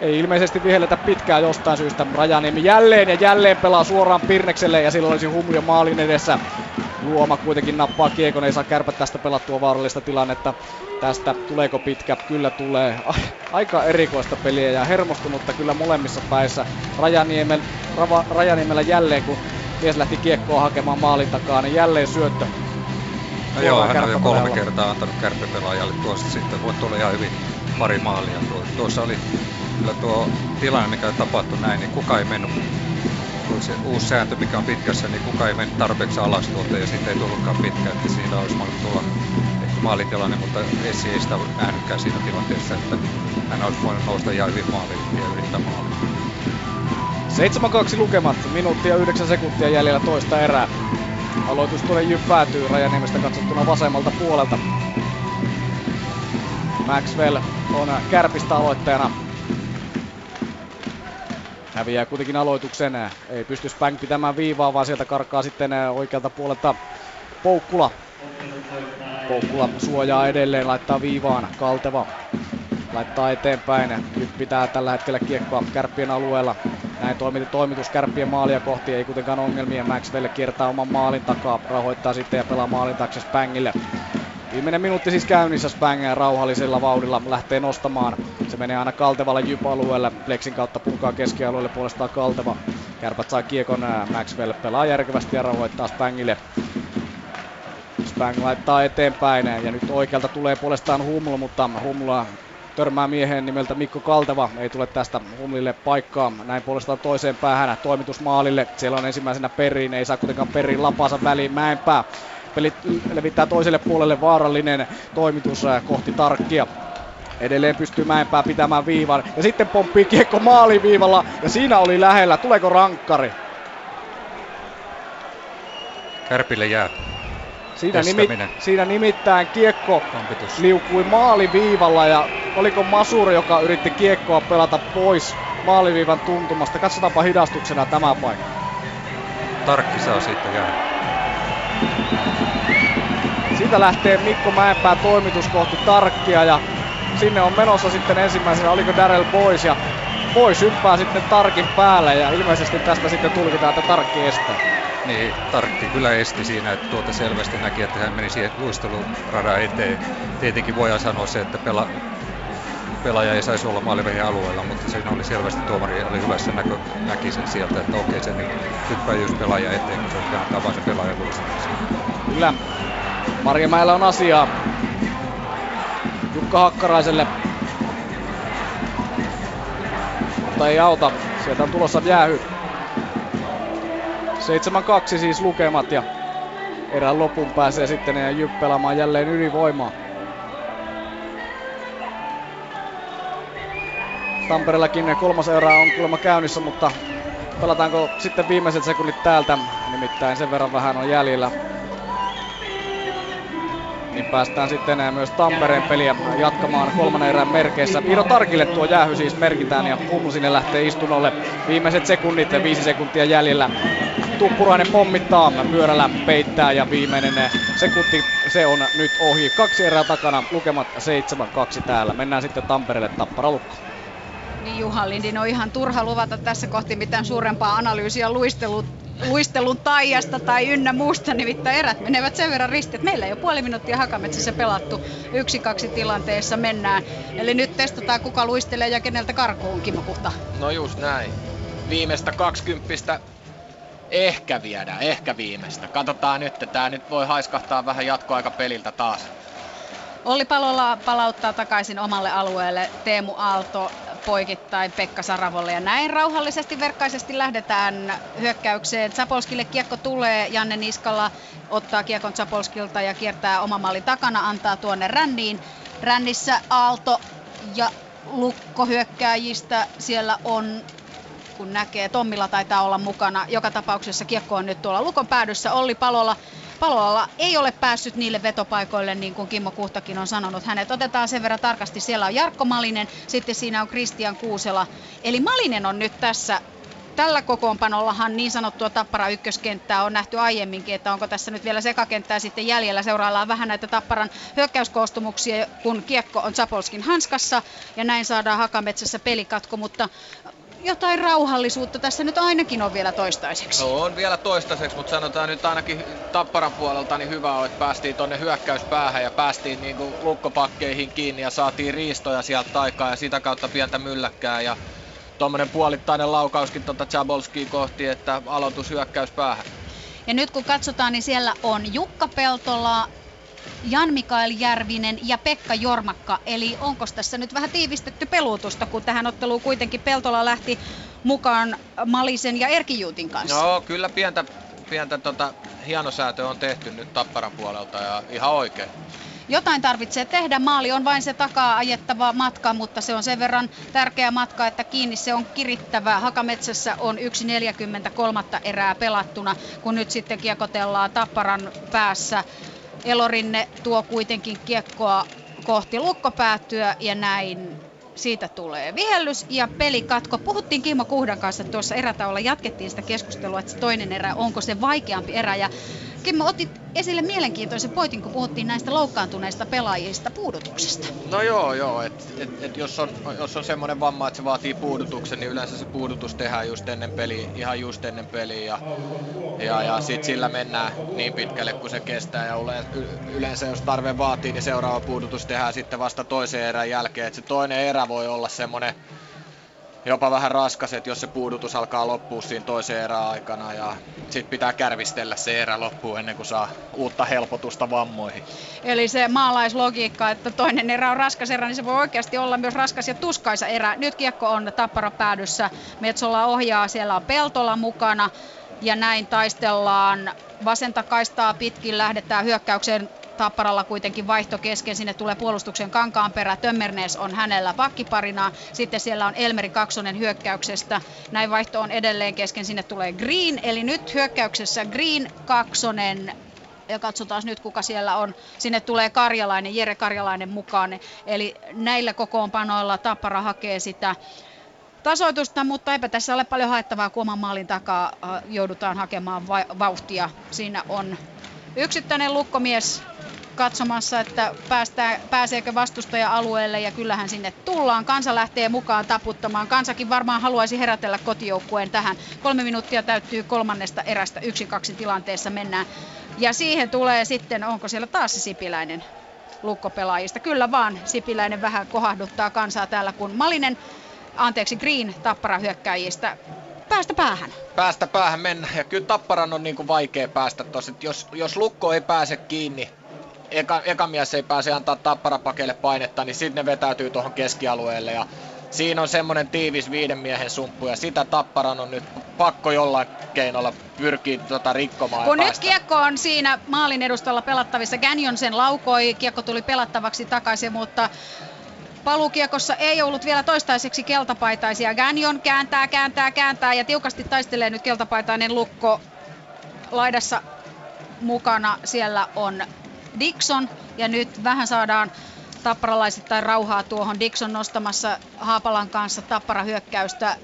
Ei ilmeisesti vihelletä pitkään jostain syystä. Rajaniemi jälleen ja jälleen pelaa suoraan Pirnekselle ja silloin olisi humuja maalin edessä. Luoma kuitenkin nappaa kiekon, ei saa kärpät tästä pelattua vaarallista tilannetta. Tästä tuleeko pitkä? Kyllä tulee. Aika erikoista peliä ja hermostunutta kyllä molemmissa päissä. Rajaniemel, Rava, Rajaniemellä jälleen, kun mies lähti kiekkoa hakemaan maalin takaa, niin jälleen syöttö. No joo, hän on jo kolme kertaa antanut kärppipelaajalle tuosta sitten. Voi tulla ihan hyvin pari maalia. Tuossa oli kyllä tuo tilanne, mikä tapahtui näin, niin kuka ei mennyt se uusi sääntö, mikä on pitkässä, niin kuka ei mennyt tarpeeksi alas tuolta ja sitten ei tullutkaan pitkä, että siinä olisi voinut tulla ehkä maalitilanne, mutta Essi ei sitä nähnytkään siinä tilanteessa, että hän olisi voinut nousta ihan hyvin maaliin ja yrittää maaliin. 7-2 lukemat, minuutti ja 9 sekuntia jäljellä toista erää. Aloitus tuonne Jyp päätyy Rajaniemestä katsottuna vasemmalta puolelta. Maxwell on kärpistä aloittajana häviää kuitenkin aloituksen. Ei pysty Spank pitämään viivaa, vaan sieltä karkaa sitten oikealta puolelta Poukkula. Poukkula suojaa edelleen, laittaa viivaan. Kalteva laittaa eteenpäin. Nyt pitää tällä hetkellä kiekkoa kärppien alueella. Näin toimiti toimitus kärppien maalia kohti, ei kuitenkaan ongelmia. Maxwell kiertää oman maalin takaa, rahoittaa sitten ja pelaa maalin taakse Spangille. Viimeinen minuutti siis käynnissä Spang rauhallisella vauhdilla lähtee nostamaan. Se menee aina Kaltevalle jyp-alueelle. Plexin kautta purkaa keskialueelle puolestaan Kalteva. Kärpät saa kiekon. Maxwell pelaa järkevästi ja rauhoittaa Spangille. Spang laittaa eteenpäin ja nyt oikealta tulee puolestaan Humla, mutta Humla törmää mieheen nimeltä Mikko Kalteva. Ei tule tästä Humlille paikkaa. Näin puolestaan toiseen päähän toimitus maalille. Siellä on ensimmäisenä Perin. Ei saa kuitenkaan Perin lapansa väliin Mäenpää. Peli levittää toiselle puolelle vaarallinen toimitus äh, kohti Tarkkia. Edelleen pystyy Mäenpää pitämään viivan. Ja sitten pomppii kiekko maaliviivalla. Ja siinä oli lähellä. Tuleeko rankkari? Kärpille jää. Siinä, nimi, siinä nimittäin kiekko Kampitus. liukui maaliviivalla ja oliko Masuri, joka yritti kiekkoa pelata pois maaliviivan tuntumasta. Katsotaanpa hidastuksena tämä paikka. Tarkki saa siitä jää. Siitä lähtee Mikko Mäenpää toimitus kohti Tarkkia ja sinne on menossa sitten ensimmäisenä, oliko Darrell Boys ja Boys hyppää sitten Tarkin päälle ja ilmeisesti tästä sitten tulkitaan, että Tarkki estää. Niin, Tarkki kyllä esti siinä, että tuota selvästi näki, että hän meni siihen luisteluradan eteen. Tietenkin voidaan sanoa se, että pela, pelaaja ei saisi olla maalivehin alueella, mutta siinä oli selvästi tuomari oli hyvässä näkö, näki sen sieltä, että okei se hyppää just pelaaja eteen, kun se kääntää vaan se pelaaja Kyllä. Marjamäellä on asiaa. Jukka Hakkaraiselle. Mutta ei auta. Sieltä on tulossa jäähy. 7-2 siis lukemat ja erään lopun pääsee sitten ja Jyp pelaamaan jälleen ylivoimaa. Tampereellakin kolmas erä on kuulemma käynnissä, mutta pelataanko sitten viimeiset sekunnit täältä? Nimittäin sen verran vähän on jäljellä. Niin päästään sitten myös Tampereen peliä jatkamaan kolmannen erän merkeissä. Iiro Tarkille tuo jäähy siis merkitään ja Hummu sinne lähtee istunnolle. Viimeiset sekunnit ja viisi sekuntia jäljellä. Tuppurainen pommittaa, pyörällä peittää ja viimeinen sekunti se on nyt ohi. Kaksi erää takana, lukemat 7-2 täällä. Mennään sitten Tampereelle Tappara Lukko. Niin Juha Lindin on ihan turha luvata tässä kohti mitään suurempaa analyysiä luistelun, luistelun taijasta tai ynnä muusta, nimittäin erät menevät sen verran risti, että meillä ei ole puoli minuuttia Hakametsässä pelattu yksi kaksi tilanteessa mennään. Eli nyt testataan kuka luistelee ja keneltä karkuun, Kimmo Puhta. No just näin. Viimeistä 20 ehkä viedään, ehkä viimeistä. Katsotaan nyt, tämä nyt voi haiskahtaa vähän jatkoaika peliltä taas. Olli Palola palauttaa takaisin omalle alueelle Teemu Aalto poikittain Pekka Saravolle ja näin rauhallisesti verkkaisesti lähdetään hyökkäykseen. Zapolskille kiekko tulee, Janne Niskala ottaa kiekon Zapolskilta ja kiertää oma maalin takana, antaa tuonne ränniin. Rännissä Aalto ja Lukko hyökkääjistä siellä on kun näkee, Tommilla taitaa olla mukana. Joka tapauksessa kiekko on nyt tuolla Lukon päädyssä. Olli Palola Paloala ei ole päässyt niille vetopaikoille, niin kuin Kimmo Kuhtakin on sanonut. Hänet otetaan sen verran tarkasti. Siellä on Jarkko Malinen, sitten siinä on Kristian Kuusela. Eli Malinen on nyt tässä tällä kokoonpanollahan niin sanottua Tappara ykköskenttää on nähty aiemminkin, että onko tässä nyt vielä sekakenttää sitten jäljellä. Seuraillaan vähän näitä Tapparan hyökkäyskoostumuksia, kun kiekko on Zapolskin hanskassa ja näin saadaan Hakametsässä pelikatko, mutta jotain rauhallisuutta tässä nyt ainakin on vielä toistaiseksi. No on vielä toistaiseksi, mutta sanotaan nyt ainakin Tapparan puolelta niin hyvä on, että päästiin tonne hyökkäyspäähän ja päästiin niin kuin lukkopakkeihin kiinni ja saatiin riistoja sieltä taikaa ja sitä kautta pientä mylläkkää ja tuommoinen puolittainen laukauskin tuota Chabolskia kohti, että aloitus hyökkäyspäähän. Ja nyt kun katsotaan, niin siellä on Jukka Peltola, Jan-Mikael Järvinen ja Pekka Jormakka. Eli onko tässä nyt vähän tiivistetty peluutusta, kun tähän otteluun kuitenkin Peltola lähti mukaan Malisen ja Erkijuutin kanssa? Joo, kyllä pientä, pientä tota, hienosäätöä on tehty nyt Tapparan puolelta ja ihan oikein. Jotain tarvitsee tehdä. Maali on vain se takaa ajettava matka, mutta se on sen verran tärkeä matka, että kiinni se on kirittävä. Hakametsässä on 1.43 erää pelattuna, kun nyt sitten kiekotellaan Tapparan päässä. Elorinne tuo kuitenkin kiekkoa kohti lukkopäätyä ja näin siitä tulee vihellys ja pelikatko. Puhuttiin Kimmo Kuhdan kanssa tuossa erätaolla, jatkettiin sitä keskustelua, että se toinen erä, onko se vaikeampi erä. Ja Kimmo, otit esille mielenkiintoisen poitin, kun puhuttiin näistä loukkaantuneista pelaajista puudutuksesta. No joo, joo. Et, et, et jos, on, jos on semmoinen vamma, että se vaatii puudutuksen, niin yleensä se puudutus tehdään just ennen peliä, ihan just ennen peliä. Ja, ja, ja sit sillä mennään niin pitkälle kuin se kestää. Ja yleensä jos tarve vaatii, niin seuraava puudutus tehdään sitten vasta toisen erän jälkeen. Et se toinen erä voi olla semmoinen jopa vähän raskas, että jos se puudutus alkaa loppua siinä toisen erän aikana ja sit pitää kärvistellä se erä loppuun ennen kuin saa uutta helpotusta vammoihin. Eli se maalaislogiikka, että toinen erä on raskas erä, niin se voi oikeasti olla myös raskas ja tuskaisa erä. Nyt kiekko on tappara päädyssä, Metsola ohjaa, siellä on Peltola mukana ja näin taistellaan vasenta kaistaa pitkin, lähdetään hyökkäykseen Tapparalla kuitenkin vaihto kesken, sinne tulee puolustuksen perä. Tömmernees on hänellä pakkiparina, sitten siellä on Elmeri Kaksonen hyökkäyksestä, näin vaihto on edelleen kesken, sinne tulee Green, eli nyt hyökkäyksessä Green, Kaksonen, ja katsotaan nyt kuka siellä on. Sinne tulee Karjalainen, Jere Karjalainen mukaan. Eli näillä kokoonpanoilla Tappara hakee sitä tasoitusta, mutta eipä tässä ole paljon haettavaa, kun oman maalin takaa äh, joudutaan hakemaan vauhtia. Siinä on yksittäinen lukkomies katsomassa, että päästää, pääseekö vastustaja alueelle ja kyllähän sinne tullaan. Kansa lähtee mukaan taputtamaan. Kansakin varmaan haluaisi herätellä kotijoukkueen tähän. Kolme minuuttia täyttyy kolmannesta erästä yksi kaksi tilanteessa mennään. Ja siihen tulee sitten, onko siellä taas se Sipiläinen lukkopelaajista. Kyllä vaan, Sipiläinen vähän kohahduttaa kansaa täällä, kun Malinen, anteeksi Green tappara hyökkäjistä päästä päähän. Päästä päähän mennä. Ja kyllä Tapparan on niin kuin vaikea päästä tossa. Jos, jos lukko ei pääse kiinni, eka, eka mies ei pääse antaa tapparapakeille painetta, niin sitten ne vetäytyy tuohon keskialueelle. Ja siinä on semmoinen tiivis viiden miehen sumppu ja sitä Tapparan on nyt pakko jollain keinolla pyrkii tota rikkomaan. Kun nyt kiekko on siinä maalin edustalla pelattavissa, Gagnon sen laukoi, kiekko tuli pelattavaksi takaisin, mutta Palukiekossa ei ollut vielä toistaiseksi keltapaitaisia. Gagnon kääntää, kääntää, kääntää ja tiukasti taistelee nyt keltapaitainen lukko laidassa mukana. Siellä on Dixon ja nyt vähän saadaan tapparalaisittain rauhaa tuohon. Dixon nostamassa Haapalan kanssa tappara hyökkäystä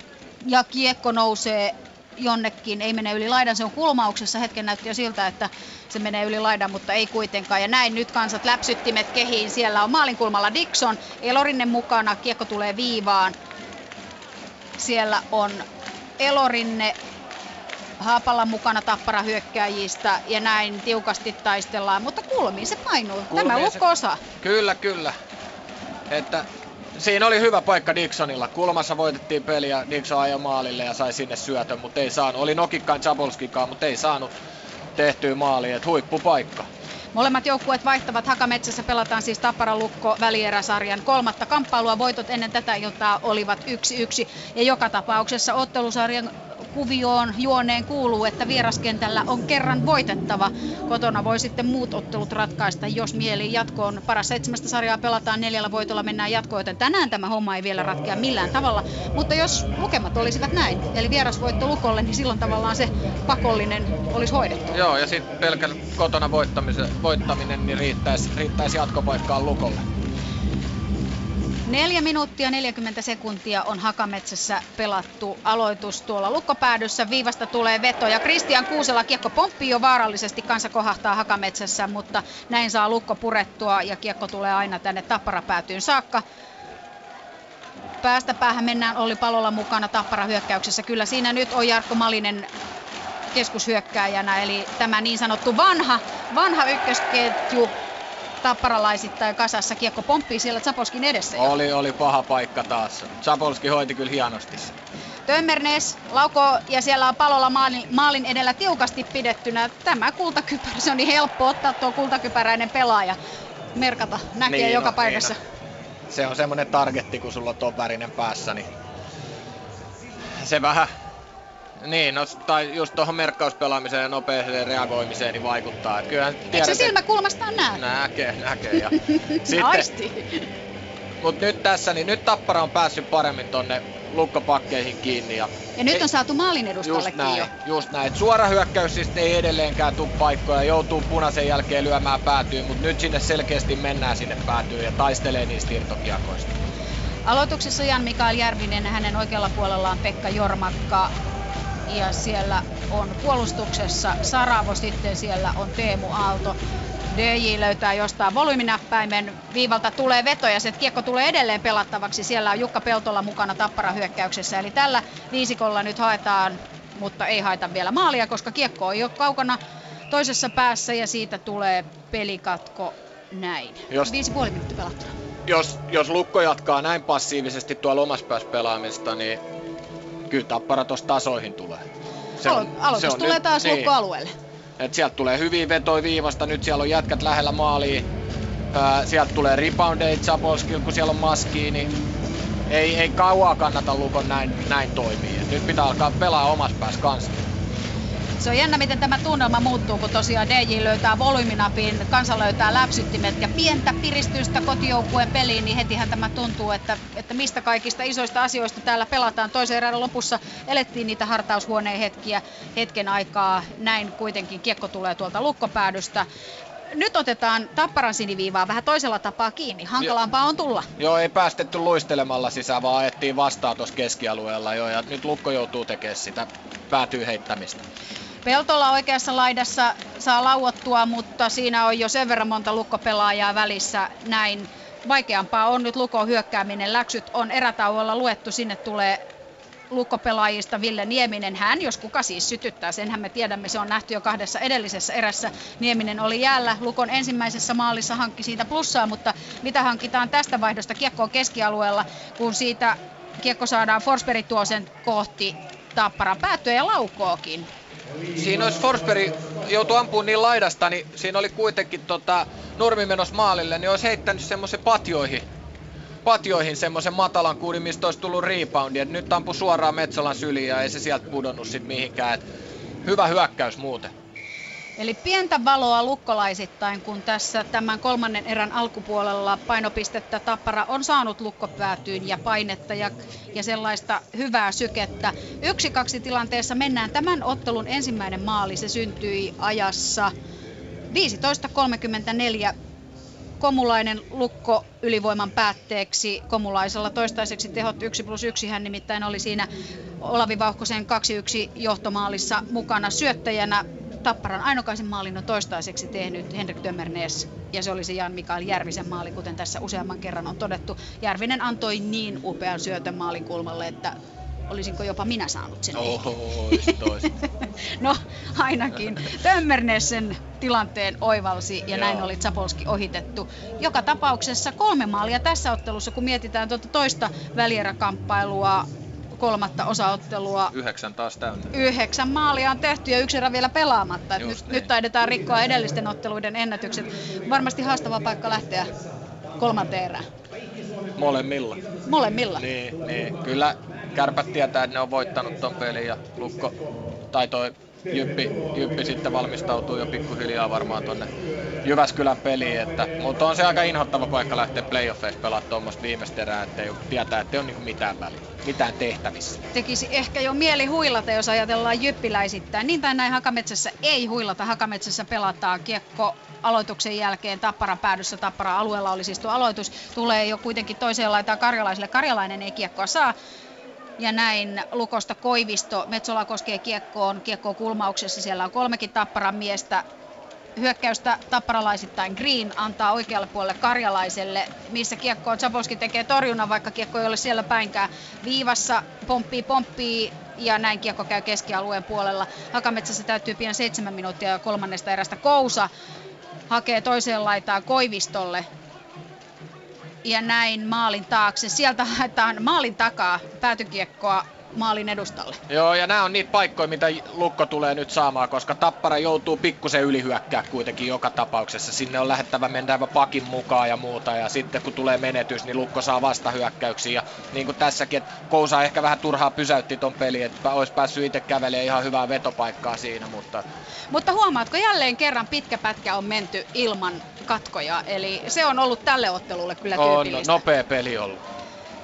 ja kiekko nousee jonnekin, ei mene yli laidan, se on kulmauksessa, hetken näytti jo siltä, että se menee yli laidan, mutta ei kuitenkaan. Ja näin nyt kansat läpsyttimet kehiin, siellä on maalinkulmalla Dixon, Elorinne mukana, kiekko tulee viivaan. Siellä on Elorinne, Haapalla mukana tappara hyökkääjistä ja näin tiukasti taistellaan, mutta kulmiin se painuu. Kulmiin Tämä lukko osa. Kyllä, kyllä. Että siinä oli hyvä paikka Dixonilla. Kulmassa voitettiin peliä, Dixon ajoi maalille ja sai sinne syötön, mutta ei saanut. Oli Nokikkaan Jabolskikaan, mutta ei saanut tehtyä maaliin, huippupaikka. Molemmat joukkueet vaihtavat Hakametsässä, pelataan siis Tappara Lukko välieräsarjan kolmatta kamppailua. Voitot ennen tätä iltaa olivat 1-1 ja joka tapauksessa ottelusarjan kuvioon juoneen kuuluu, että vieraskentällä on kerran voitettava. Kotona voi sitten muut ottelut ratkaista, jos mieli jatkoon. Paras seitsemästä sarjaa pelataan neljällä voitolla, mennään jatkoon, joten tänään tämä homma ei vielä ratkea millään tavalla. Mutta jos lukemat olisivat näin, eli vierasvoitto Lukolle, niin silloin tavallaan se pakollinen olisi hoidettu. Joo, ja sitten pelkän kotona voittaminen niin riittäisi, riittäisi jatkopaikkaan Lukolle. 4 minuuttia 40 sekuntia on Hakametsässä pelattu aloitus tuolla lukkopäädyssä. Viivasta tulee veto ja Kristian Kuusela kiekko pomppii jo vaarallisesti. Kansa kohahtaa Hakametsässä, mutta näin saa lukko purettua ja kiekko tulee aina tänne tapparapäätyyn saakka. Päästä päähän mennään Olli Palolla mukana Tappara hyökkäyksessä. Kyllä siinä nyt on Jarkko Malinen keskushyökkääjänä, eli tämä niin sanottu vanha, vanha ykkösketju tapparalaisittain kasassa. Kiekko pomppii siellä Zapolskin edessä. Jo. Oli, oli paha paikka taas. Zapolski hoiti kyllä hienosti Tömmernes lauko ja siellä on palolla maalin, maalin edellä tiukasti pidettynä. Tämä kultakypärä, se on niin helppo ottaa tuo kultakypäräinen pelaaja. Merkata, näkee niin, joka no, paikassa. Niin, se on semmoinen targetti, kun sulla on tuo värinen päässä, niin se vähän niin, no, tai just tuohon merkkauspelaamiseen ja nopeeseen reagoimiseen niin vaikuttaa. Et kyllähän tiedät, Eikö se silmäkulmastaan näe? Näkee, näkee. Ja sitten, Mut nyt tässä, niin nyt Tappara on päässyt paremmin tonne lukkopakkeihin kiinni. Ja, ja nyt on saatu maalin edustallekin just näin, jo. Just näin. Suora hyökkäys siis ei edelleenkään tuu paikkoja, joutuu punaisen jälkeen lyömään päätyyn, mutta nyt sinne selkeästi mennään sinne päätyyn ja taistelee niistä irtokiakoista. Aloituksessa Jan Mikael Järvinen, hänen oikealla puolellaan Pekka Jormakka ja siellä on puolustuksessa Saravo, sitten siellä on Teemu Aalto. DJ löytää jostain volyyminäppäimen, viivalta tulee veto ja se kiekko tulee edelleen pelattavaksi. Siellä on Jukka Peltola mukana tappara hyökkäyksessä, eli tällä viisikolla nyt haetaan, mutta ei haeta vielä maalia, koska kiekko on jo kaukana toisessa päässä ja siitä tulee pelikatko näin. Jos, Viisi puoli minuuttia pelattuna. Jos, jos Lukko jatkaa näin passiivisesti tuolla omassa päässä pelaamista, niin kyllä Tappara tuossa tasoihin tulee. Se on, Aloitus se on tulee nyt, taas niin, lukkoalueelle. Et sieltä tulee hyvin vetoi viivasta, nyt siellä on jätkät lähellä maalia. Ää, sieltä tulee reboundeja Zapolskilla, kun siellä on maskiin, niin ei, ei kauaa kannata Lukon näin, näin toimia. Et nyt pitää alkaa pelaa omassa päässä kanssa. Se on jännä, miten tämä tunnelma muuttuu, kun tosiaan DJ löytää volyyminapin, kansa löytää läpsyttimet ja pientä piristystä kotijoukkueen peliin, niin hetihän tämä tuntuu, että, että mistä kaikista isoista asioista täällä pelataan. Toisen erän lopussa elettiin niitä hartaushuoneen hetkiä hetken aikaa. Näin kuitenkin kiekko tulee tuolta lukkopäädystä nyt otetaan Tapparan siniviivaa vähän toisella tapaa kiinni. Hankalampaa on tulla. Joo, ei päästetty luistelemalla sisään, vaan ajettiin vastaan tuossa keskialueella jo. Ja nyt Lukko joutuu tekemään sitä päätyy heittämistä. Peltola oikeassa laidassa saa lauottua, mutta siinä on jo sen verran monta lukkopelaajaa välissä näin. Vaikeampaa on nyt lukon hyökkääminen. Läksyt on erätauolla luettu. Sinne tulee lukkopelaajista Ville Nieminen. Hän, jos kuka siis sytyttää, senhän me tiedämme, se on nähty jo kahdessa edellisessä erässä. Nieminen oli jäällä, Lukon ensimmäisessä maalissa hankki siitä plussaa, mutta mitä hankitaan tästä vaihdosta kiekkoon keskialueella, kun siitä kiekko saadaan Forsberg tuo sen kohti Tapparan päättyä ja laukookin. Siinä olisi Forsberg joutu ampumaan niin laidasta, niin siinä oli kuitenkin tota, Nurmi menossa maalille, niin olisi heittänyt semmoisen patjoihin, patjoihin semmoisen matalan kuudin, mistä olisi tullut reboundi. Et nyt ampu suoraan Metsolan syliin ja ei se sieltä pudonnut sit mihinkään. Et hyvä hyökkäys muuten. Eli pientä valoa lukkolaisittain, kun tässä tämän kolmannen erän alkupuolella painopistettä Tappara on saanut lukkopäätyyn ja painetta ja, ja sellaista hyvää sykettä. Yksi kaksi tilanteessa mennään tämän ottelun ensimmäinen maali. Se syntyi ajassa 15.34 Komulainen lukko ylivoiman päätteeksi. Komulaisella toistaiseksi tehot 1 plus 1, hän nimittäin oli siinä Olavi Vauhkosen 2-1 johtomaalissa mukana syöttäjänä. Tapparan ainokaisen maalin on toistaiseksi tehnyt Henrik Tömmernes ja se olisi Jan Mikael Järvisen maali, kuten tässä useamman kerran on todettu. Järvinen antoi niin upean syötön maalin kulmalle, että olisinko jopa minä saanut sen Oho, No ainakin. Tömmernes sen tilanteen oivalsi ja Joo. näin oli Zapolski ohitettu. Joka tapauksessa kolme maalia tässä ottelussa, kun mietitään tuota toista välieräkamppailua kolmatta osaottelua. Yhdeksän taas täynnä. Yhdeksän maalia on tehty ja yksi erä vielä pelaamatta. nyt, niin. nyt taidetaan rikkoa edellisten otteluiden ennätykset. Varmasti haastava paikka lähteä kolmanteen erään. Molemmilla. Molemmilla? Niin, niin. Kyllä kärpät tietää, että ne on voittanut ton pelin ja Lukko, tai toi Jyppi, Jyppi sitten valmistautuu jo pikkuhiljaa varmaan tonne Jyväskylän peliin, että, mutta on se aika inhottava paikka lähteä playoffeissa pelaamaan tuommoista viimeistä erää, että ei tietää, että ei ole niinku mitään väliä, mitään tehtävissä. Tekisi ehkä jo mieli huilata, jos ajatellaan jyppiläisittäin. Niin tai näin Hakametsässä ei huilata. Hakametsässä pelataan kiekko aloituksen jälkeen Tapparan päädyssä. Tapparan alueella oli siis tuo aloitus. Tulee jo kuitenkin toiseen laitaan karjalaisille. Karjalainen ei kiekkoa saa. Ja näin Lukosta Koivisto, Metsola koskee kiekkoon, kiekkoon kulmauksessa, siellä on kolmekin tapparan miestä. hyökkäystä tapparalaisittain Green antaa oikealle puolelle Karjalaiselle, missä kiekko Zabolski tekee torjunnan, vaikka kiekko ei ole siellä päinkään. Viivassa pomppii, pomppii ja näin kiekko käy keskialueen puolella. Hakametsässä täytyy pian seitsemän minuuttia kolmannesta erästä Kousa hakee toiseen laitaan Koivistolle ja näin maalin taakse. Sieltä haetaan maalin takaa päätykiekkoa maalin edustalle. Joo, ja nämä on niitä paikkoja, mitä Lukko tulee nyt saamaan, koska Tappara joutuu pikkusen ylihyökkää kuitenkin joka tapauksessa. Sinne on lähettävä mennävä pakin mukaan ja muuta, ja sitten kun tulee menetys, niin Lukko saa vastahyökkäyksiä. Ja niin kuin tässäkin, että Kousa ehkä vähän turhaa pysäytti ton peli, että olisi päässyt itse kävelemään ihan hyvää vetopaikkaa siinä, mutta... Mutta huomaatko, jälleen kerran pitkä pätkä on menty ilman katkoja, eli se on ollut tälle ottelulle kyllä tyypillistä. On nopea peli ollut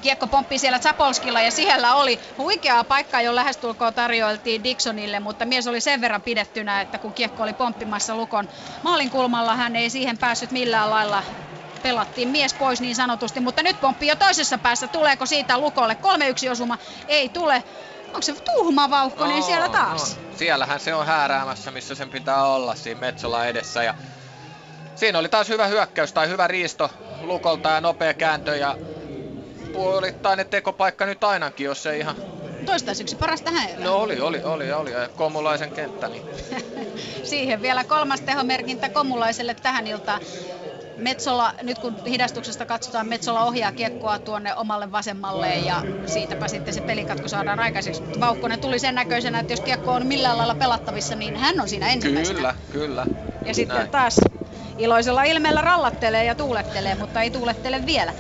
kiekko pomppii siellä Zapolskilla ja siellä oli huikeaa paikkaa, jo lähestulkoon tarjoiltiin Dixonille, mutta mies oli sen verran pidettynä, että kun kiekko oli pomppimassa Lukon maalin kulmalla, hän ei siihen päässyt millään lailla pelattiin mies pois niin sanotusti, mutta nyt pomppii jo toisessa päässä. Tuleeko siitä Lukolle 3-1 osuma? Ei tule. Onko se tuhma vauhko, niin siellä taas? No. Siellähän se on hääräämässä, missä sen pitää olla siinä Metsola edessä. Ja siinä oli taas hyvä hyökkäys tai hyvä riisto Lukolta ja nopea kääntö ja puolittainen tekopaikka nyt ainakin, jos ei ihan... Toistaiseksi parasta erää. No oli, oli, oli, oli. Ja Komulaisen kenttä, niin... Siihen vielä kolmas tehomerkintä Komulaiselle tähän iltaan. Metsola, nyt kun hidastuksesta katsotaan, Metsola ohjaa kiekkoa tuonne omalle vasemmalle ja siitäpä sitten se pelikatko saadaan aikaiseksi. Vaukkonen tuli sen näköisenä, että jos kiekko on millään lailla pelattavissa, niin hän on siinä ensimmäisenä. Kyllä, kyllä. Ja sitten Näin. taas iloisella ilmeellä rallattelee ja tuulettelee, mutta ei tuulettele vielä.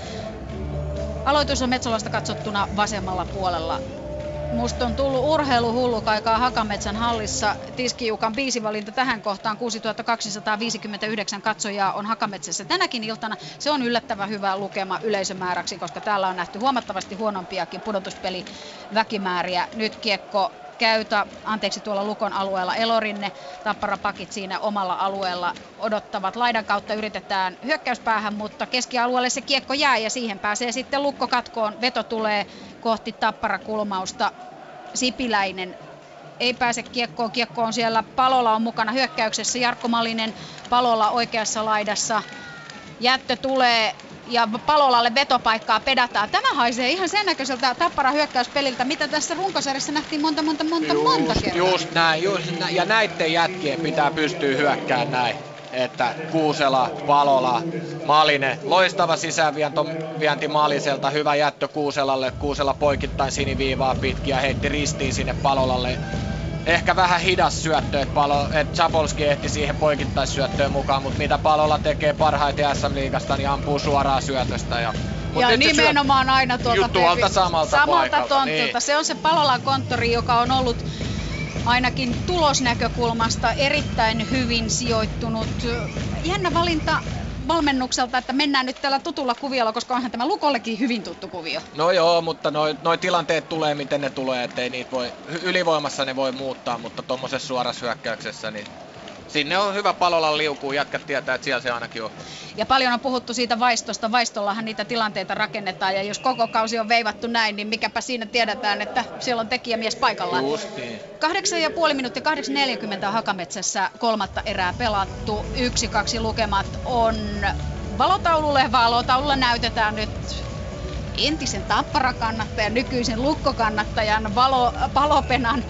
Aloitus on Metsolasta katsottuna vasemmalla puolella. Musta on tullut urheiluhullukaikaa Hakametsän hallissa. Tiskijukan biisivalinta tähän kohtaan 6259 katsojaa on Hakametsässä tänäkin iltana. Se on yllättävän hyvä lukema yleisömääräksi, koska täällä on nähty huomattavasti huonompiakin pudotuspeli väkimääriä. Nyt kiekko käytä, anteeksi tuolla Lukon alueella Elorinne, Tapparapakit siinä omalla alueella odottavat. Laidan kautta yritetään hyökkäyspäähän, mutta keskialueelle se kiekko jää ja siihen pääsee sitten Lukko katkoon. Veto tulee kohti Tappara-kulmausta. Sipiläinen ei pääse kiekkoon. Kiekko on siellä, Palola on mukana hyökkäyksessä. Jarkko Malinen Palola oikeassa laidassa. Jättö tulee ja Palolalle vetopaikkaa pedataan. Tämä haisee ihan sen näköiseltä tappara hyökkäyspeliltä, mitä tässä runkosarjassa nähtiin monta, monta, monta, just, monta kertaa. Just näin, just näin. Ja näiden jätkien pitää pystyä hyökkäämään näin. Että Kuusela, Palola, Malinen, loistava sisäänvienti Maliselta, hyvä jättö Kuuselalle, Kuusela poikittain siniviivaa pitkin ja heitti ristiin sinne Palolalle ehkä vähän hidas syöttö, että, palo, että Zapolski ehti siihen poikittaisyöttöön mukaan, mutta mitä Palolla tekee parhaiten SM-liigasta, niin ampuu suoraan syötöstä. Ja, ja nimenomaan aina tuolta, tuolta samalta, samalta paikalta, tontilta. Niin. Se on se Palolan konttori, joka on ollut ainakin tulosnäkökulmasta erittäin hyvin sijoittunut. Jännä valinta valmennukselta, että mennään nyt tällä tutulla kuviolla, koska onhan tämä Lukollekin hyvin tuttu kuvio. No joo, mutta noi, noi tilanteet tulee miten ne tulee, ettei niitä voi, ylivoimassa ne voi muuttaa, mutta tuommoisessa suorassa hyökkäyksessä niin sinne on hyvä palolla liukuu, jätkät tietää, että siellä se ainakin on. Ja paljon on puhuttu siitä vaistosta. Vaistollahan niitä tilanteita rakennetaan ja jos koko kausi on veivattu näin, niin mikäpä siinä tiedetään, että siellä on tekijämies paikalla. Justiin. 8,5 minuuttia, 8.40 Hakametsässä kolmatta erää pelattu. Yksi, kaksi lukemat on valotaululle. Valotaululla näytetään nyt entisen tapparakannattajan, nykyisen lukkokannattajan valo, palopenan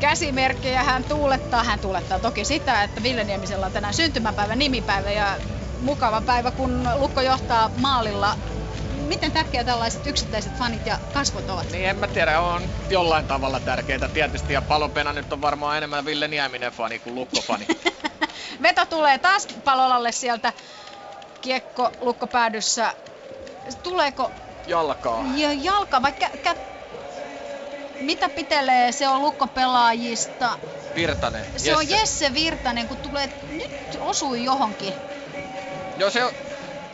käsimerkkejä hän tuulettaa. Hän tuulettaa toki sitä, että Ville Niemisellä on tänään syntymäpäivä, nimipäivä ja mukava päivä, kun Lukko johtaa maalilla. Miten tärkeä tällaiset yksittäiset fanit ja kasvot ovat? Niin en mä tiedä, on jollain tavalla tärkeitä tietysti. Ja Palopena nyt on varmaan enemmän Ville Nieminen fani kuin Lukko-fani. Veto tulee taas Palolalle sieltä. Kiekko Lukko päädyssä. Tuleeko jalkaa. Ja jalka, vaikka kä- mitä pitelee, se on lukkopelaajista. Virtanen. Se Jesse. on Jesse Virtanen, kun tulee, nyt osui johonkin. Joo, se,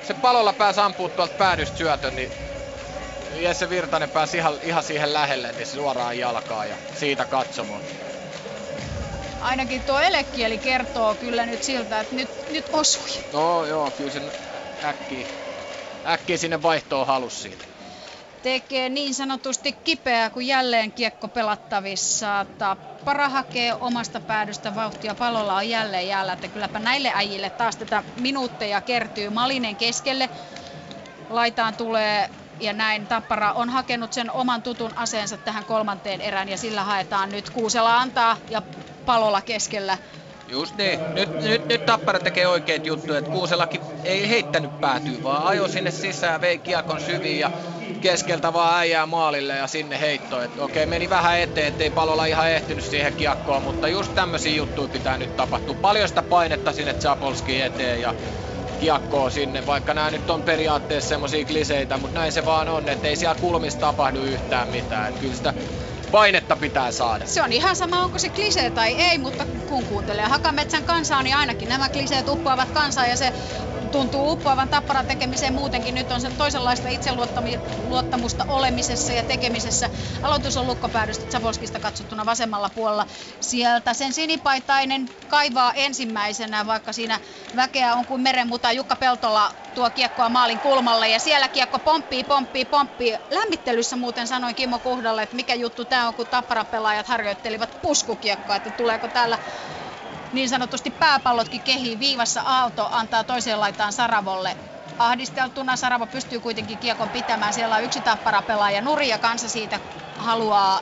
se palolla pääsi ampua tuolta päädystä syötön, niin Jesse Virtanen pääsi ihan, ihan siihen lähelle, niin suoraan jalkaa ja siitä katsomaan. Ainakin tuo elekieli kertoo kyllä nyt siltä, että nyt, nyt osui. No joo, kyllä sen äkkiä, äkkiä sinne vaihtoon halus siitä. Tekee niin sanotusti kipeää, kun jälleen kiekko pelattavissa. Tappara hakee omasta päädystä vauhtia. Palolla on jälleen jäällä, että kylläpä näille äijille taas tätä minuutteja kertyy. Malinen keskelle. Laitaan tulee ja näin Tappara on hakenut sen oman tutun aseensa tähän kolmanteen erään ja sillä haetaan nyt Kuusela antaa ja Palola keskellä Just niin. Nyt, nyt, nyt Tappara tekee oikeat juttuja, että Kuuselakin ei heittänyt päätyä, vaan ajo sinne sisään, vei kiekon syviin ja keskeltä vaan äijää maalille ja sinne heitto. Et okei, meni vähän eteen, ettei palolla ihan ehtinyt siihen kiekkoon, mutta just tämmöisiä juttuja pitää nyt tapahtua. Paljon sitä painetta sinne Zapolski eteen ja kiekkoa sinne, vaikka nämä nyt on periaatteessa semmoisia kliseitä, mutta näin se vaan on, että ei siellä kulmissa tapahdu yhtään mitään. Et kyllä sitä painetta pitää saada. Se on ihan sama, onko se klisee tai ei, mutta kun kuuntelee Hakametsän kansaa, niin ainakin nämä kliseet uppoavat kansaa ja se tuntuu uppoavan tapparan tekemiseen muutenkin. Nyt on se toisenlaista itseluottamusta olemisessa ja tekemisessä. Aloitus on lukkopäädystä Zavolskista katsottuna vasemmalla puolella. Sieltä sen sinipaitainen kaivaa ensimmäisenä, vaikka siinä väkeä on kuin merenmuta. Jukka Peltola tuo kiekkoa maalin kulmalle ja siellä kiekko pomppii, pomppii, pomppii. Lämmittelyssä muuten sanoin Kimmo Kuhdalle, että mikä juttu tämä on, kun Tapparan pelaajat harjoittelivat puskukiekkoa, että tuleeko täällä niin sanotusti pääpallotkin kehii. Viivassa Aalto antaa toiseen laitaan Saravolle ahdisteltuna. Saravo pystyy kuitenkin kiekon pitämään. Siellä on yksi tappara pelaaja Nuri ja kanssa siitä haluaa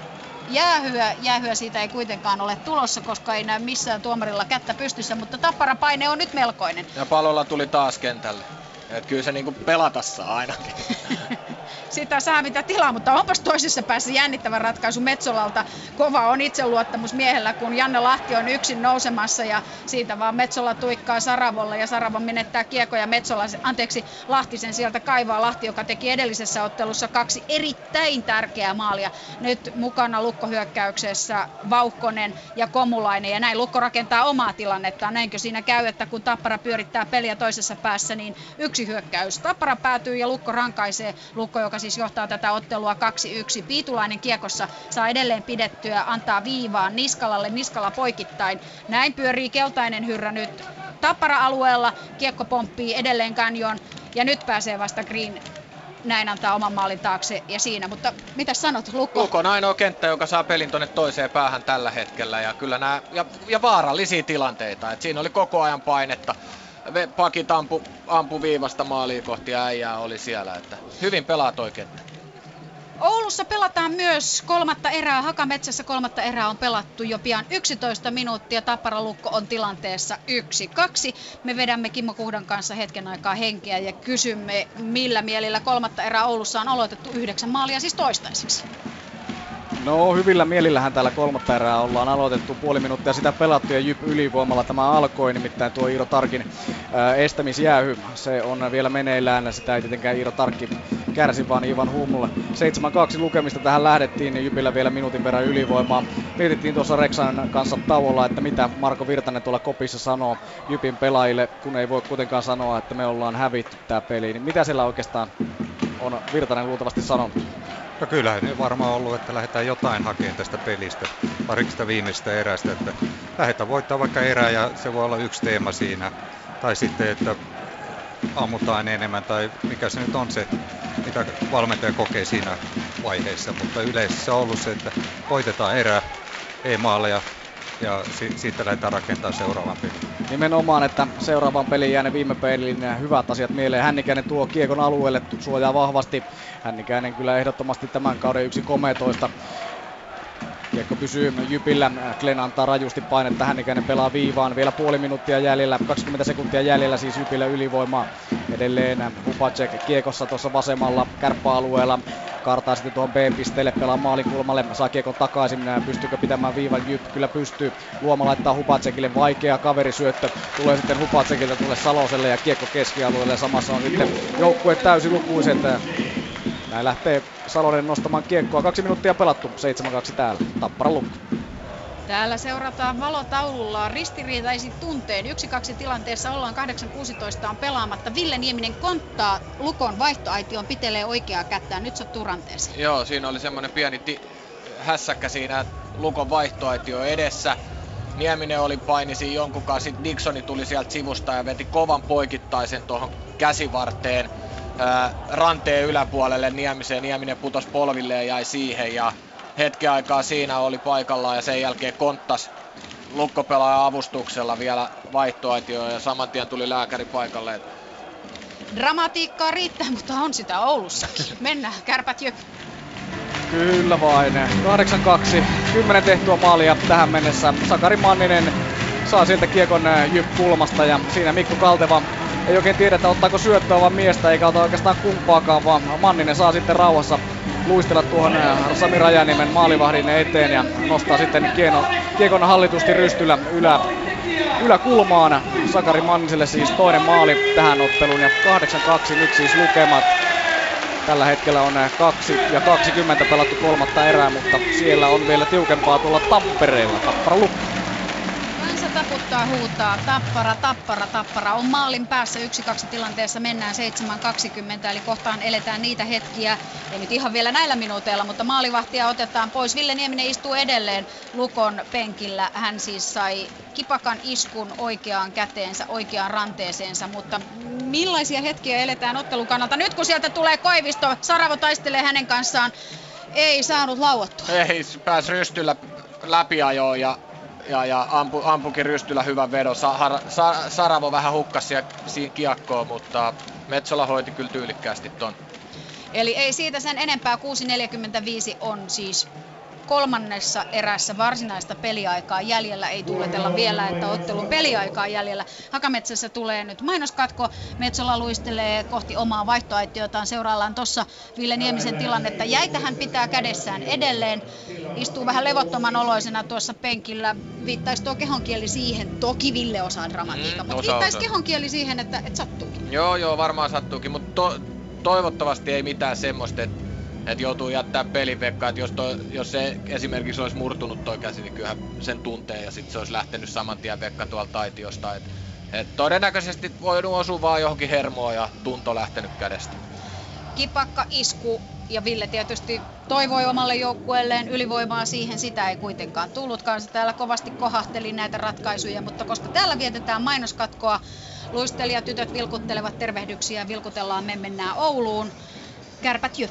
jäähyä. Jäähyä siitä ei kuitenkaan ole tulossa, koska ei näy missään tuomarilla kättä pystyssä, mutta tappara paine on nyt melkoinen. Ja palolla tuli taas kentälle. Et kyllä se niinku pelata saa ainakin. Sitä saa mitä tilaa, mutta onpas toisessa päässä jännittävä ratkaisu Metsolalta. Kova on itseluottamus miehellä, kun Janne Lahti on yksin nousemassa ja siitä vaan Metsola tuikkaa Saravolla ja Saravo menettää kiekko ja Metsola, anteeksi, Lahtisen sieltä kaivaa Lahti, joka teki edellisessä ottelussa kaksi erittäin tärkeää maalia. Nyt mukana lukkohyökkäyksessä Vauhkonen ja Komulainen ja näin Lukko rakentaa omaa tilannetta. Näinkö siinä käy, että kun Tappara pyörittää peliä toisessa päässä, niin yksi hyökkäys. Tappara päätyy ja Lukko rankaisee. Lukko, joka siis johtaa tätä ottelua 2-1. Piitulainen kiekossa saa edelleen pidettyä, antaa viivaan Niskalalle, Niskala poikittain. Näin pyörii keltainen hyrrä nyt Tappara-alueella. Kiekko pomppii edelleen kanjon ja nyt pääsee vasta Green näin antaa oman maalin taakse ja siinä. Mutta mitä sanot, Lukko? Lukko on ainoa kenttä, joka saa pelin tuonne toiseen päähän tällä hetkellä. Ja kyllä nämä, ja, ja vaarallisia tilanteita. Et siinä oli koko ajan painetta pakit ampu, ampu viivasta maaliin kohti ja äijää oli siellä. Että hyvin pelaa toi kenttä. Oulussa pelataan myös kolmatta erää. Hakametsässä kolmatta erää on pelattu jo pian 11 minuuttia. Tapparalukko on tilanteessa 1-2. Me vedämme Kimmo Kuhdan kanssa hetken aikaa henkeä ja kysymme, millä mielillä kolmatta erää Oulussa on aloitettu yhdeksän maalia siis toistaiseksi. No hyvillä mielillähän täällä kolmatta erää ollaan aloitettu. Puoli minuuttia sitä pelattu ja Jyp ylivoimalla tämä alkoi. Nimittäin tuo Iiro Tarkin ää, estämisjäähy, se on vielä meneillään. Sitä ei tietenkään Iiro Tarkki kärsi, vaan Ivan Hummulla. 7-2 lukemista tähän lähdettiin, niin Jypillä vielä minuutin verran ylivoimaa. Mietittiin tuossa Reksan kanssa tauolla, että mitä Marko Virtanen tuolla kopissa sanoo Jypin pelaajille, kun ei voi kuitenkaan sanoa, että me ollaan hävitty tämä peli. Niin mitä siellä oikeastaan on Virtanen luultavasti sanonut? No kyllähän ne varmaan ollut, että lähdetään jotain hakemaan tästä pelistä, pariksta viimeistä erästä, että lähdetään voittaa vaikka erää ja se voi olla yksi teema siinä. Tai sitten, että ammutaan enemmän tai mikä se nyt on se, mitä valmentaja kokee siinä vaiheessa. Mutta yleisesti se on ollut se, että voitetaan erää, ei maaleja ja si- siitä lähdetään rakentamaan seuraavan pelin. Nimenomaan, että seuraavan pelin jää ne viime pelin hyvät asiat mieleen. Hännikäinen tuo kiekon alueelle, suojaa vahvasti. Hännikäinen kyllä ehdottomasti tämän kauden yksi kometoista. Kiekko pysyy Jypillä. Glenn antaa rajusti painetta. Hännikäinen pelaa viivaan. Vielä puoli minuuttia jäljellä. 20 sekuntia jäljellä siis Jypillä ylivoimaa. Edelleen Hupacek kiekossa tuossa vasemmalla kärppäalueella. Kartaa sitten tuohon B-pisteelle, pelaa maalikulmalle, saa kiekon takaisin, pystyykö pitämään viivan, Jyp kyllä pystyy. Luoma laittaa Hupatsekille vaikea kaverisyöttö, tulee sitten Hupatsekilta tulee Saloselle ja kiekko keskialueelle, samassa on sitten joukkue täysin lukuiset. Näin lähtee Salonen nostamaan kiekkoa, kaksi minuuttia pelattu, 7-2 täällä, Tappara lukko. Täällä seurataan valotaululla ristiriitaisin tunteen. Yksi kaksi tilanteessa ollaan 8-16 on pelaamatta. Ville Nieminen konttaa Lukon vaihtoaition, pitelee oikeaa kättään. Nyt sattuu ranteeseen. Joo, siinä oli semmoinen pieni ti- hässäkkä siinä Lukon vaihtoaitio edessä. Nieminen oli painisi jonkun kanssa, sitten Dixoni tuli sieltä sivusta ja veti kovan poikittaisen tuohon käsivarteen. Ranteen yläpuolelle Niemiseen. Nieminen putos polville ja jäi siihen ja hetki aikaa siinä oli paikallaan ja sen jälkeen konttas lukkopelaajan avustuksella vielä vaihtoaitioon ja saman tien tuli lääkäri paikalle. Dramatiikkaa riittää, mutta on sitä Oulussakin. Mennään, kärpät jö. Kyllä vain. 8-2. 10 tehtyä maalia tähän mennessä. Sakari Manninen saa sieltä kiekon Jyp kulmasta ja siinä Mikko Kalteva ei oikein tiedetä ottaako syöttöä vaan miestä eikä ota oikeastaan kumpaakaan, vaan Manninen saa sitten rauhassa luistella tuohon Sami Rajaniemen maalivahdin eteen ja nostaa sitten kieno, kiekon hallitusti rystyllä ylä, yläkulmaan. Sakari Manniselle siis toinen maali tähän otteluun ja 8-2 nyt siis lukemat. Tällä hetkellä on 2 ja 20 pelattu kolmatta erää, mutta siellä on vielä tiukempaa tuolla Tampereella. Tappara lukko. Taputtaa, huutaa, tappara, tappara, tappara. On maalin päässä 1-2 tilanteessa, mennään 7-20, eli kohtaan eletään niitä hetkiä. Ei nyt ihan vielä näillä minuuteilla, mutta maalivahtia otetaan pois. Ville Nieminen istuu edelleen Lukon penkillä. Hän siis sai kipakan iskun oikeaan käteensä, oikeaan ranteeseensa, mutta millaisia hetkiä eletään ottelun kannalta? Nyt kun sieltä tulee Koivisto, Saravo taistelee hänen kanssaan, ei saanut lauottua. Ei, pääsi rystyllä läpiajoon ja ja, ja ampu, ampukin rystyllä hyvän vedon. Sa, har, sa, Saravo vähän hukkasi kiekkoon, mutta Metsola hoiti kyllä tyylikkäästi ton. Eli ei siitä sen enempää. 6.45 on siis kolmannessa erässä varsinaista peliaikaa jäljellä. Ei tuuletella vielä, että ottelun peliaikaa jäljellä. Hakametsässä tulee nyt mainoskatko. Metsola luistelee kohti omaa vaihtoaitiotaan. Seuraillaan tuossa Ville Niemisen tilannetta. Jäitähän pitää kädessään edelleen. Istuu vähän levottoman oloisena tuossa penkillä. Viittaisi tuo kehonkieli siihen. Toki Ville osaa dramatiikkaa, mm, mutta viittaisi kehonkieli siihen, että, että sattuukin. Joo, joo, varmaan sattuukin, mutta to, toivottavasti ei mitään semmoista, että että joutuu jättää pelin vekkaan, että jos, jos se esimerkiksi olisi murtunut toi käsi, niin kyllähän sen tuntee ja sitten se olisi lähtenyt saman tien vekka tuolta taitiosta. Et, et todennäköisesti voi osua vaan johonkin hermoon ja tunto lähtenyt kädestä. Kipakka isku ja Ville tietysti toivoi omalle joukkueelleen ylivoimaa siihen, sitä ei kuitenkaan tullutkaan. Se täällä kovasti kohahteli näitä ratkaisuja, mutta koska täällä vietetään mainoskatkoa, luistelijatytöt vilkuttelevat tervehdyksiä, vilkutellaan, me mennään Ouluun. Kärpät jyp.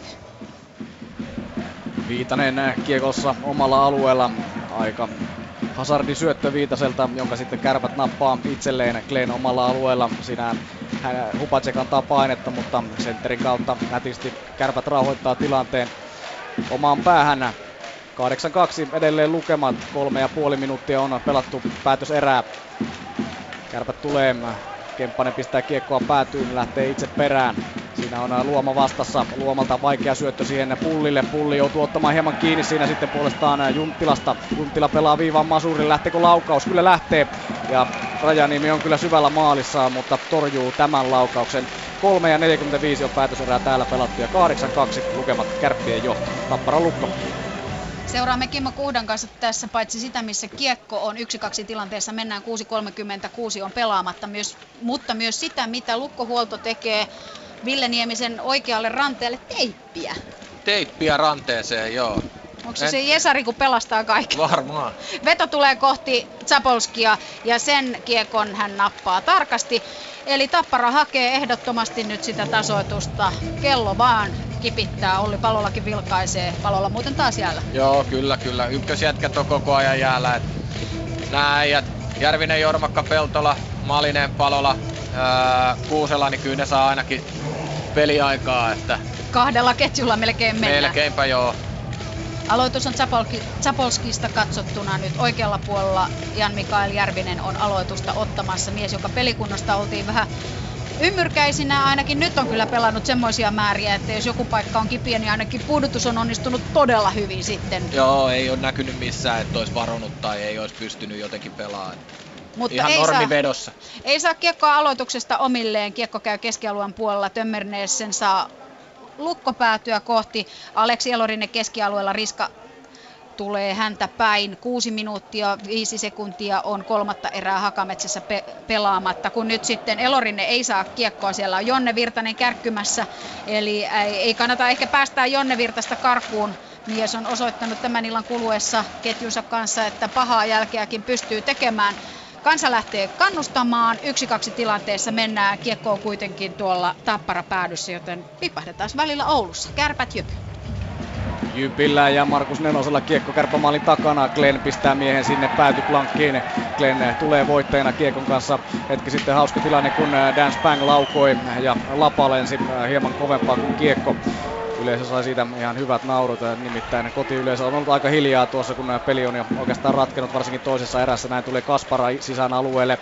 Viitanen kiekossa omalla alueella. Aika Hazardin syöttö Viitaselta, jonka sitten kärpät nappaa itselleen Glenn omalla alueella. Siinä hän Hupacek antaa painetta, mutta sentterin kautta nätisti kärpät rauhoittaa tilanteen omaan päähän. 8-2 edelleen lukemat, kolme ja puoli minuuttia on pelattu päätöserää. Kärpät tulee Kemppanen pistää kiekkoa päätyyn, lähtee itse perään. Siinä on Luoma vastassa. Luomalta vaikea syöttö siihen Pullille. Pulli joutuu ottamaan hieman kiinni siinä sitten puolestaan Junttilasta. Junttila pelaa viivan Masurin. Lähteekö laukaus? Kyllä lähtee. Ja Rajaniemi on kyllä syvällä maalissa, mutta torjuu tämän laukauksen. 3 ja 45 on päätöserää täällä pelattu ja 8-2 lukemat kärppien johto. Tappara Lukko. Seuraamme Kimmo Kuhdan kanssa tässä paitsi sitä, missä kiekko on 1-2 tilanteessa, mennään 6.36 on pelaamatta, myös, mutta myös sitä, mitä lukkohuolto tekee Ville Niemisen oikealle ranteelle teippiä. Teippiä ranteeseen, joo. Onko se en... se Jesari, kun pelastaa kaiken? Varmaan. Veto tulee kohti Zapolskia ja sen kiekon hän nappaa tarkasti. Eli Tappara hakee ehdottomasti nyt sitä tasoitusta. Kello vaan kipittää. Olli Palolakin vilkaisee. Palolla muuten taas jäällä. Joo, kyllä, kyllä. Ykkösjätkät on koko ajan jäällä. Et nää äijät, Järvinen, Jormakka, Peltola, Malinen, Palola, ää, Kuusela, niin kyllä ne saa ainakin peliaikaa. Että Kahdella ketjulla melkein mennään. Melkeinpä joo. Aloitus on Zapolskista katsottuna nyt oikealla puolella. Jan Mikael Järvinen on aloitusta ottamassa. Mies, joka pelikunnasta oltiin vähän ymmyrkäisinä ainakin nyt on kyllä pelannut semmoisia määriä, että jos joku paikka on kipiä, niin ainakin pudotus on onnistunut todella hyvin sitten. Joo, ei ole näkynyt missään, että olisi varonut tai ei olisi pystynyt jotenkin pelaamaan. Mutta Ihan ei normivedossa. Saa, ei saa kiekkoa aloituksesta omilleen. Kiekko käy keskialueen puolella. Tömmernees sen saa lukkopäätyä kohti. Aleksi Elorinen keskialueella Riska tulee häntä päin. Kuusi minuuttia, viisi sekuntia on kolmatta erää Hakametsässä pe- pelaamatta, kun nyt sitten Elorinen ei saa kiekkoa. Siellä on Jonne Virtanen kärkkymässä, eli ei kannata ehkä päästää Jonne Virtasta karkuun. Mies on osoittanut tämän illan kuluessa ketjunsa kanssa, että pahaa jälkeäkin pystyy tekemään. Kansa lähtee kannustamaan. Yksi kaksi tilanteessa mennään. Kiekko on kuitenkin tuolla tappara päädyssä, joten pipahdetaan välillä Oulussa. Kärpät jypy. Jypillä ja Markus Nenosella kiekko kärppämaalin takana. Glenn pistää miehen sinne päätyplankkiin. Glenn tulee voittajana kiekon kanssa. Hetki sitten hauska tilanne, kun Dan Spang laukoi ja lapa lensi hieman kovempaa kuin kiekko yleisö sai siitä ihan hyvät naurut. Nimittäin kotiyleisö on ollut aika hiljaa tuossa, kun peli on jo oikeastaan ratkenut, varsinkin toisessa erässä. Näin tulee Kaspara sisään alueelle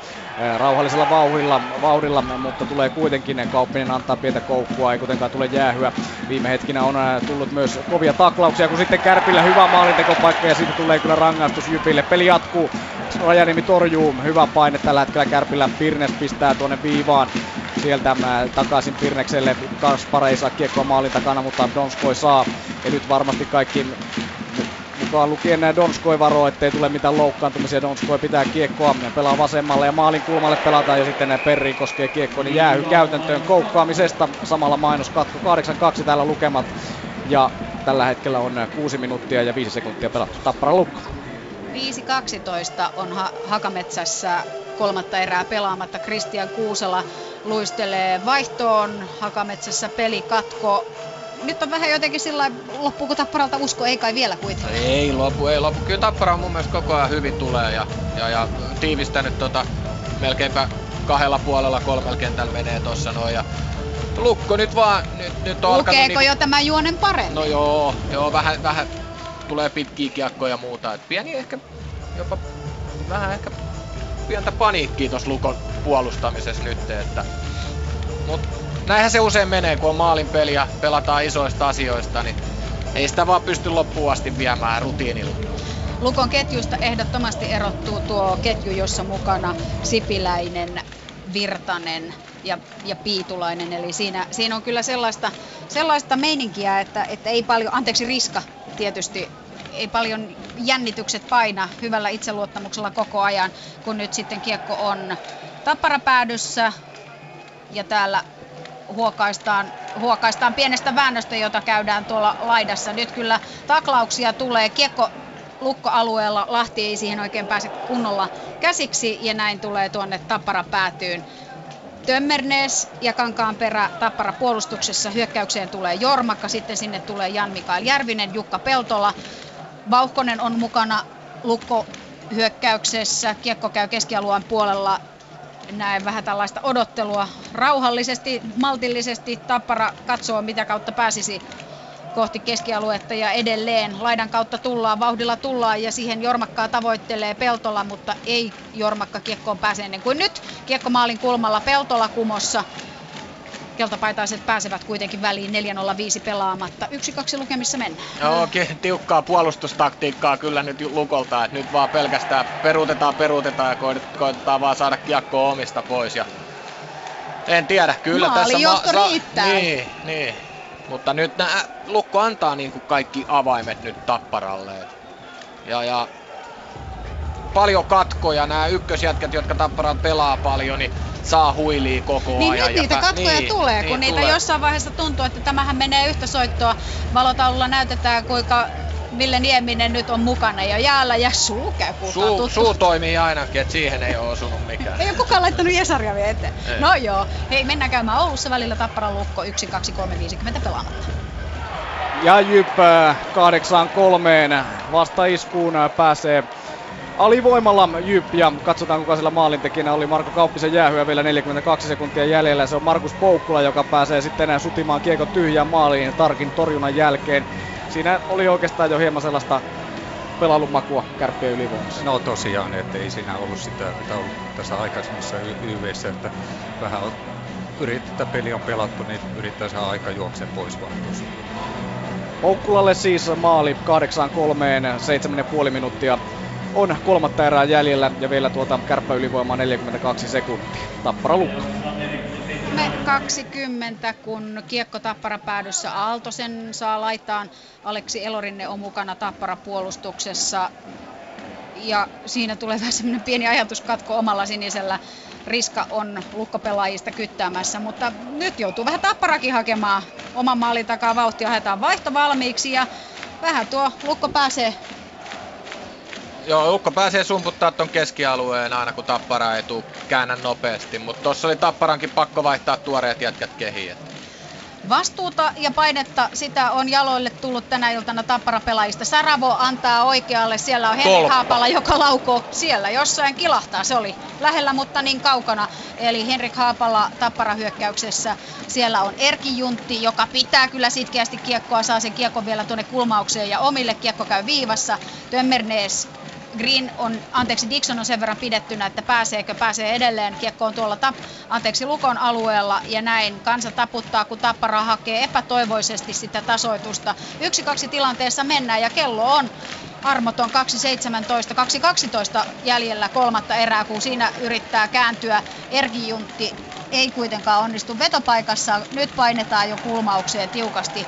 rauhallisella vauhdilla, vauhdilla mutta tulee kuitenkin Kauppinen antaa pientä koukkua, ei kuitenkaan tule jäähyä. Viime hetkinä on tullut myös kovia taklauksia, kun sitten Kärpillä hyvä maalintekopaikka ja siitä tulee kyllä rangaistus Jypille. Peli jatkuu. Rajanimi torjuu. Hyvä paine tällä hetkellä Kärpillä. Pirnes pistää tuonne viivaan sieltä takaisin Pirnekselle. Kaspar ei saa kiekkoa maalin takana, mutta Donskoi saa. Ja nyt varmasti kaikki mukaan lukien Donskoi varo, ettei tule mitään loukkaantumisia. Donskoi pitää kiekkoa, pelaa vasemmalle ja maalin kulmalle pelataan ja sitten Perri koskee kiekkoa, niin jäähy käytäntöön koukkaamisesta. Samalla mainoskatko 8-2 täällä lukemat. Ja tällä hetkellä on 6 minuuttia ja 5 sekuntia pelattu. Tappara lukko. 5-12 on ha- Hakametsässä kolmatta erää pelaamatta. Kristian Kuusela luistelee vaihtoon. Hakametsässä peli katko. Nyt on vähän jotenkin sillä loppuuko Tapparalta usko, ei kai vielä kuitenkaan. Ei lopu, ei lopu. Kyllä Tappara mun mielestä koko ajan hyvin tulee ja, ja, ja tiivistänyt tota, melkeinpä kahdella puolella kolmella kentällä menee tossa noin. Ja Lukko nyt vaan, nyt, nyt on Lukeeko niinku... jo tämän juonen paremmin? No joo, joo vähän, vähän tulee pitkiä kiekkoja ja muuta. Et pieni ehkä jopa vähän ehkä pientä paniikkiä tuossa Lukon puolustamisessa nyt, että mut näinhän se usein menee, kun on maalin peli ja pelataan isoista asioista, niin ei sitä vaan pysty loppuun asti viemään rutiinilla. Lukon ketjusta ehdottomasti erottuu tuo ketju, jossa mukana Sipiläinen, Virtanen ja, ja Piitulainen. Eli siinä, siinä on kyllä sellaista, sellaista meininkiä, että, että ei paljon, anteeksi Riska tietysti ei paljon jännitykset paina hyvällä itseluottamuksella koko ajan, kun nyt sitten kiekko on tapparapäädyssä ja täällä huokaistaan, huokaistaan pienestä väännöstä, jota käydään tuolla laidassa. Nyt kyllä taklauksia tulee. Kiekko lukkoalueella Lahti ei siihen oikein pääse kunnolla käsiksi ja näin tulee tuonne Tappara päätyyn. Tömmernes ja Kankaanperä Tappara puolustuksessa. Hyökkäykseen tulee Jormakka, sitten sinne tulee Jan-Mikael Järvinen, Jukka Peltola. Vauhkonen on mukana Lukko hyökkäyksessä. Kiekko käy keskialueen puolella. Näen vähän tällaista odottelua. Rauhallisesti, maltillisesti Tappara katsoo, mitä kautta pääsisi kohti keskialuetta ja edelleen laidan kautta tullaan, vauhdilla tullaan ja siihen Jormakkaa tavoittelee Peltola, mutta ei Jormakka kiekkoon pääse ennen kuin nyt. Kiekko maalin kulmalla Peltola kumossa keltapaitaiset pääsevät kuitenkin väliin 4-0-5 pelaamatta. Yksi kaksi lukemissa mennään. Joo, tiukkaa puolustustaktiikkaa kyllä nyt Lukolta, että nyt vaan pelkästään peruutetaan, peruutetaan ja koitetaan vaan saada kiekkoa omista pois. Ja en tiedä, kyllä Maali tässä... Ma- sa- riittää. Niin, niin. Mutta nyt nää, Lukko antaa niin kuin kaikki avaimet nyt Tapparalle. Ja, ja paljon katkoja, nämä ykkösjätkät, jotka Tapparan pelaa paljon, niin saa huilii koko niin ajan. Nyt niitä ja katkoja niin, tulee, niin, kun niitä tulee. jossain vaiheessa tuntuu, että tämähän menee yhtä soittoa. Valotaululla näytetään, kuinka Ville Nieminen nyt on mukana ja jäällä ja suu käy suu, suu toimii ainakin, että siihen ei ole osunut mikään. ei ole kukaan laittanut Jesaria vielä eteen. Ei. No joo, hei mennään käymään Oulussa välillä Tappara Lukko 1, 2, 3, 50 pelaamatta. Ja Jyp 8-3 vastaiskuun pääsee alivoimalla Jyp ja katsotaan kuka sillä maalintekijänä oli Marko Kauppisen jäähyä vielä 42 sekuntia jäljellä. Se on Markus Poukkula, joka pääsee sitten enää sutimaan kiekon tyhjään maaliin Tarkin torjunnan jälkeen. Siinä oli oikeastaan jo hieman sellaista pelailun makua kärppien ylivoimassa. No tosiaan, että ei siinä ollut sitä, mitä ollut tässä aikaisemmassa YVssä, että vähän on yritettä peli on pelattu, niin yrittää saada aika juokse pois vaan tuossa. Poukkulalle siis maali 8-3, 7,5 minuuttia on kolmatta erää jäljellä ja vielä tuota kärppä ylivoimaa 42 sekuntia. Tappara lukko. Me 20, kun kiekko Tappara päädyssä Aaltosen saa laitaan. Aleksi Elorinne on mukana Tappara puolustuksessa. Ja siinä tulee vähän semmoinen pieni ajatuskatko omalla sinisellä. Riska on lukkopelaajista kyttäämässä, mutta nyt joutuu vähän tapparakin hakemaan oman maalin takaa vauhtia. Haetaan vaihto valmiiksi ja vähän tuo lukko pääsee Joo, Ukko pääsee sumputtaa ton keskialueen aina kun Tappara ei tuu käännä nopeasti, mutta tossa oli Tapparankin pakko vaihtaa tuoreet jätkät kehiin. Että Vastuuta ja painetta, sitä on jaloille tullut tänä iltana Tappara-pelaajista. Saravo antaa oikealle, siellä on Tolppa. Haapala, joka laukoo siellä jossain kilahtaa. Se oli lähellä, mutta niin kaukana. Eli Henrik Haapala Tappara-hyökkäyksessä. Siellä on Erki Juntti, joka pitää kyllä sitkeästi kiekkoa, saa sen kiekon vielä tuonne kulmaukseen ja omille kiekko käy viivassa. Tömmernees Green on, anteeksi Dixon on sen verran pidettynä, että pääseekö, pääsee edelleen. Kiekko on tuolla tap, anteeksi, Lukon alueella ja näin kansa taputtaa, kun Tappara hakee epätoivoisesti sitä tasoitusta. Yksi kaksi tilanteessa mennään ja kello on armoton 2.17, 2.12 jäljellä kolmatta erää, kun siinä yrittää kääntyä Erki Juntti. Ei kuitenkaan onnistu vetopaikassa. Nyt painetaan jo kulmaukseen tiukasti.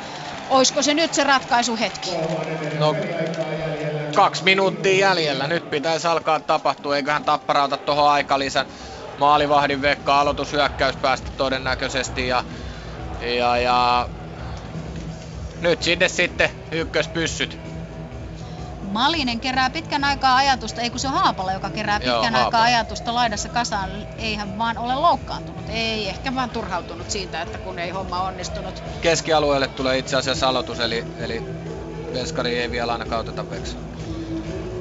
Olisiko se nyt se ratkaisuhetki? No, kaksi minuuttia jäljellä. Nyt pitäisi alkaa tapahtua. Eiköhän Tappara ota tuohon aikalisän. Maalivahdin Vekka aloitushyökkäys päästä todennäköisesti. Ja, ja, ja nyt sinne sitten ykköspyssyt. Malinen kerää pitkän aikaa ajatusta, ei kun se on Haapala, joka kerää Joo, pitkän aikaa Haapala. ajatusta laidassa kasaan. Ei hän vaan ole loukkaantunut, ei ehkä vaan turhautunut siitä, että kun ei homma onnistunut. Keskialueelle tulee itse asiassa aloitus, eli, eli Veskari ei vielä ainakaan oteta veksi.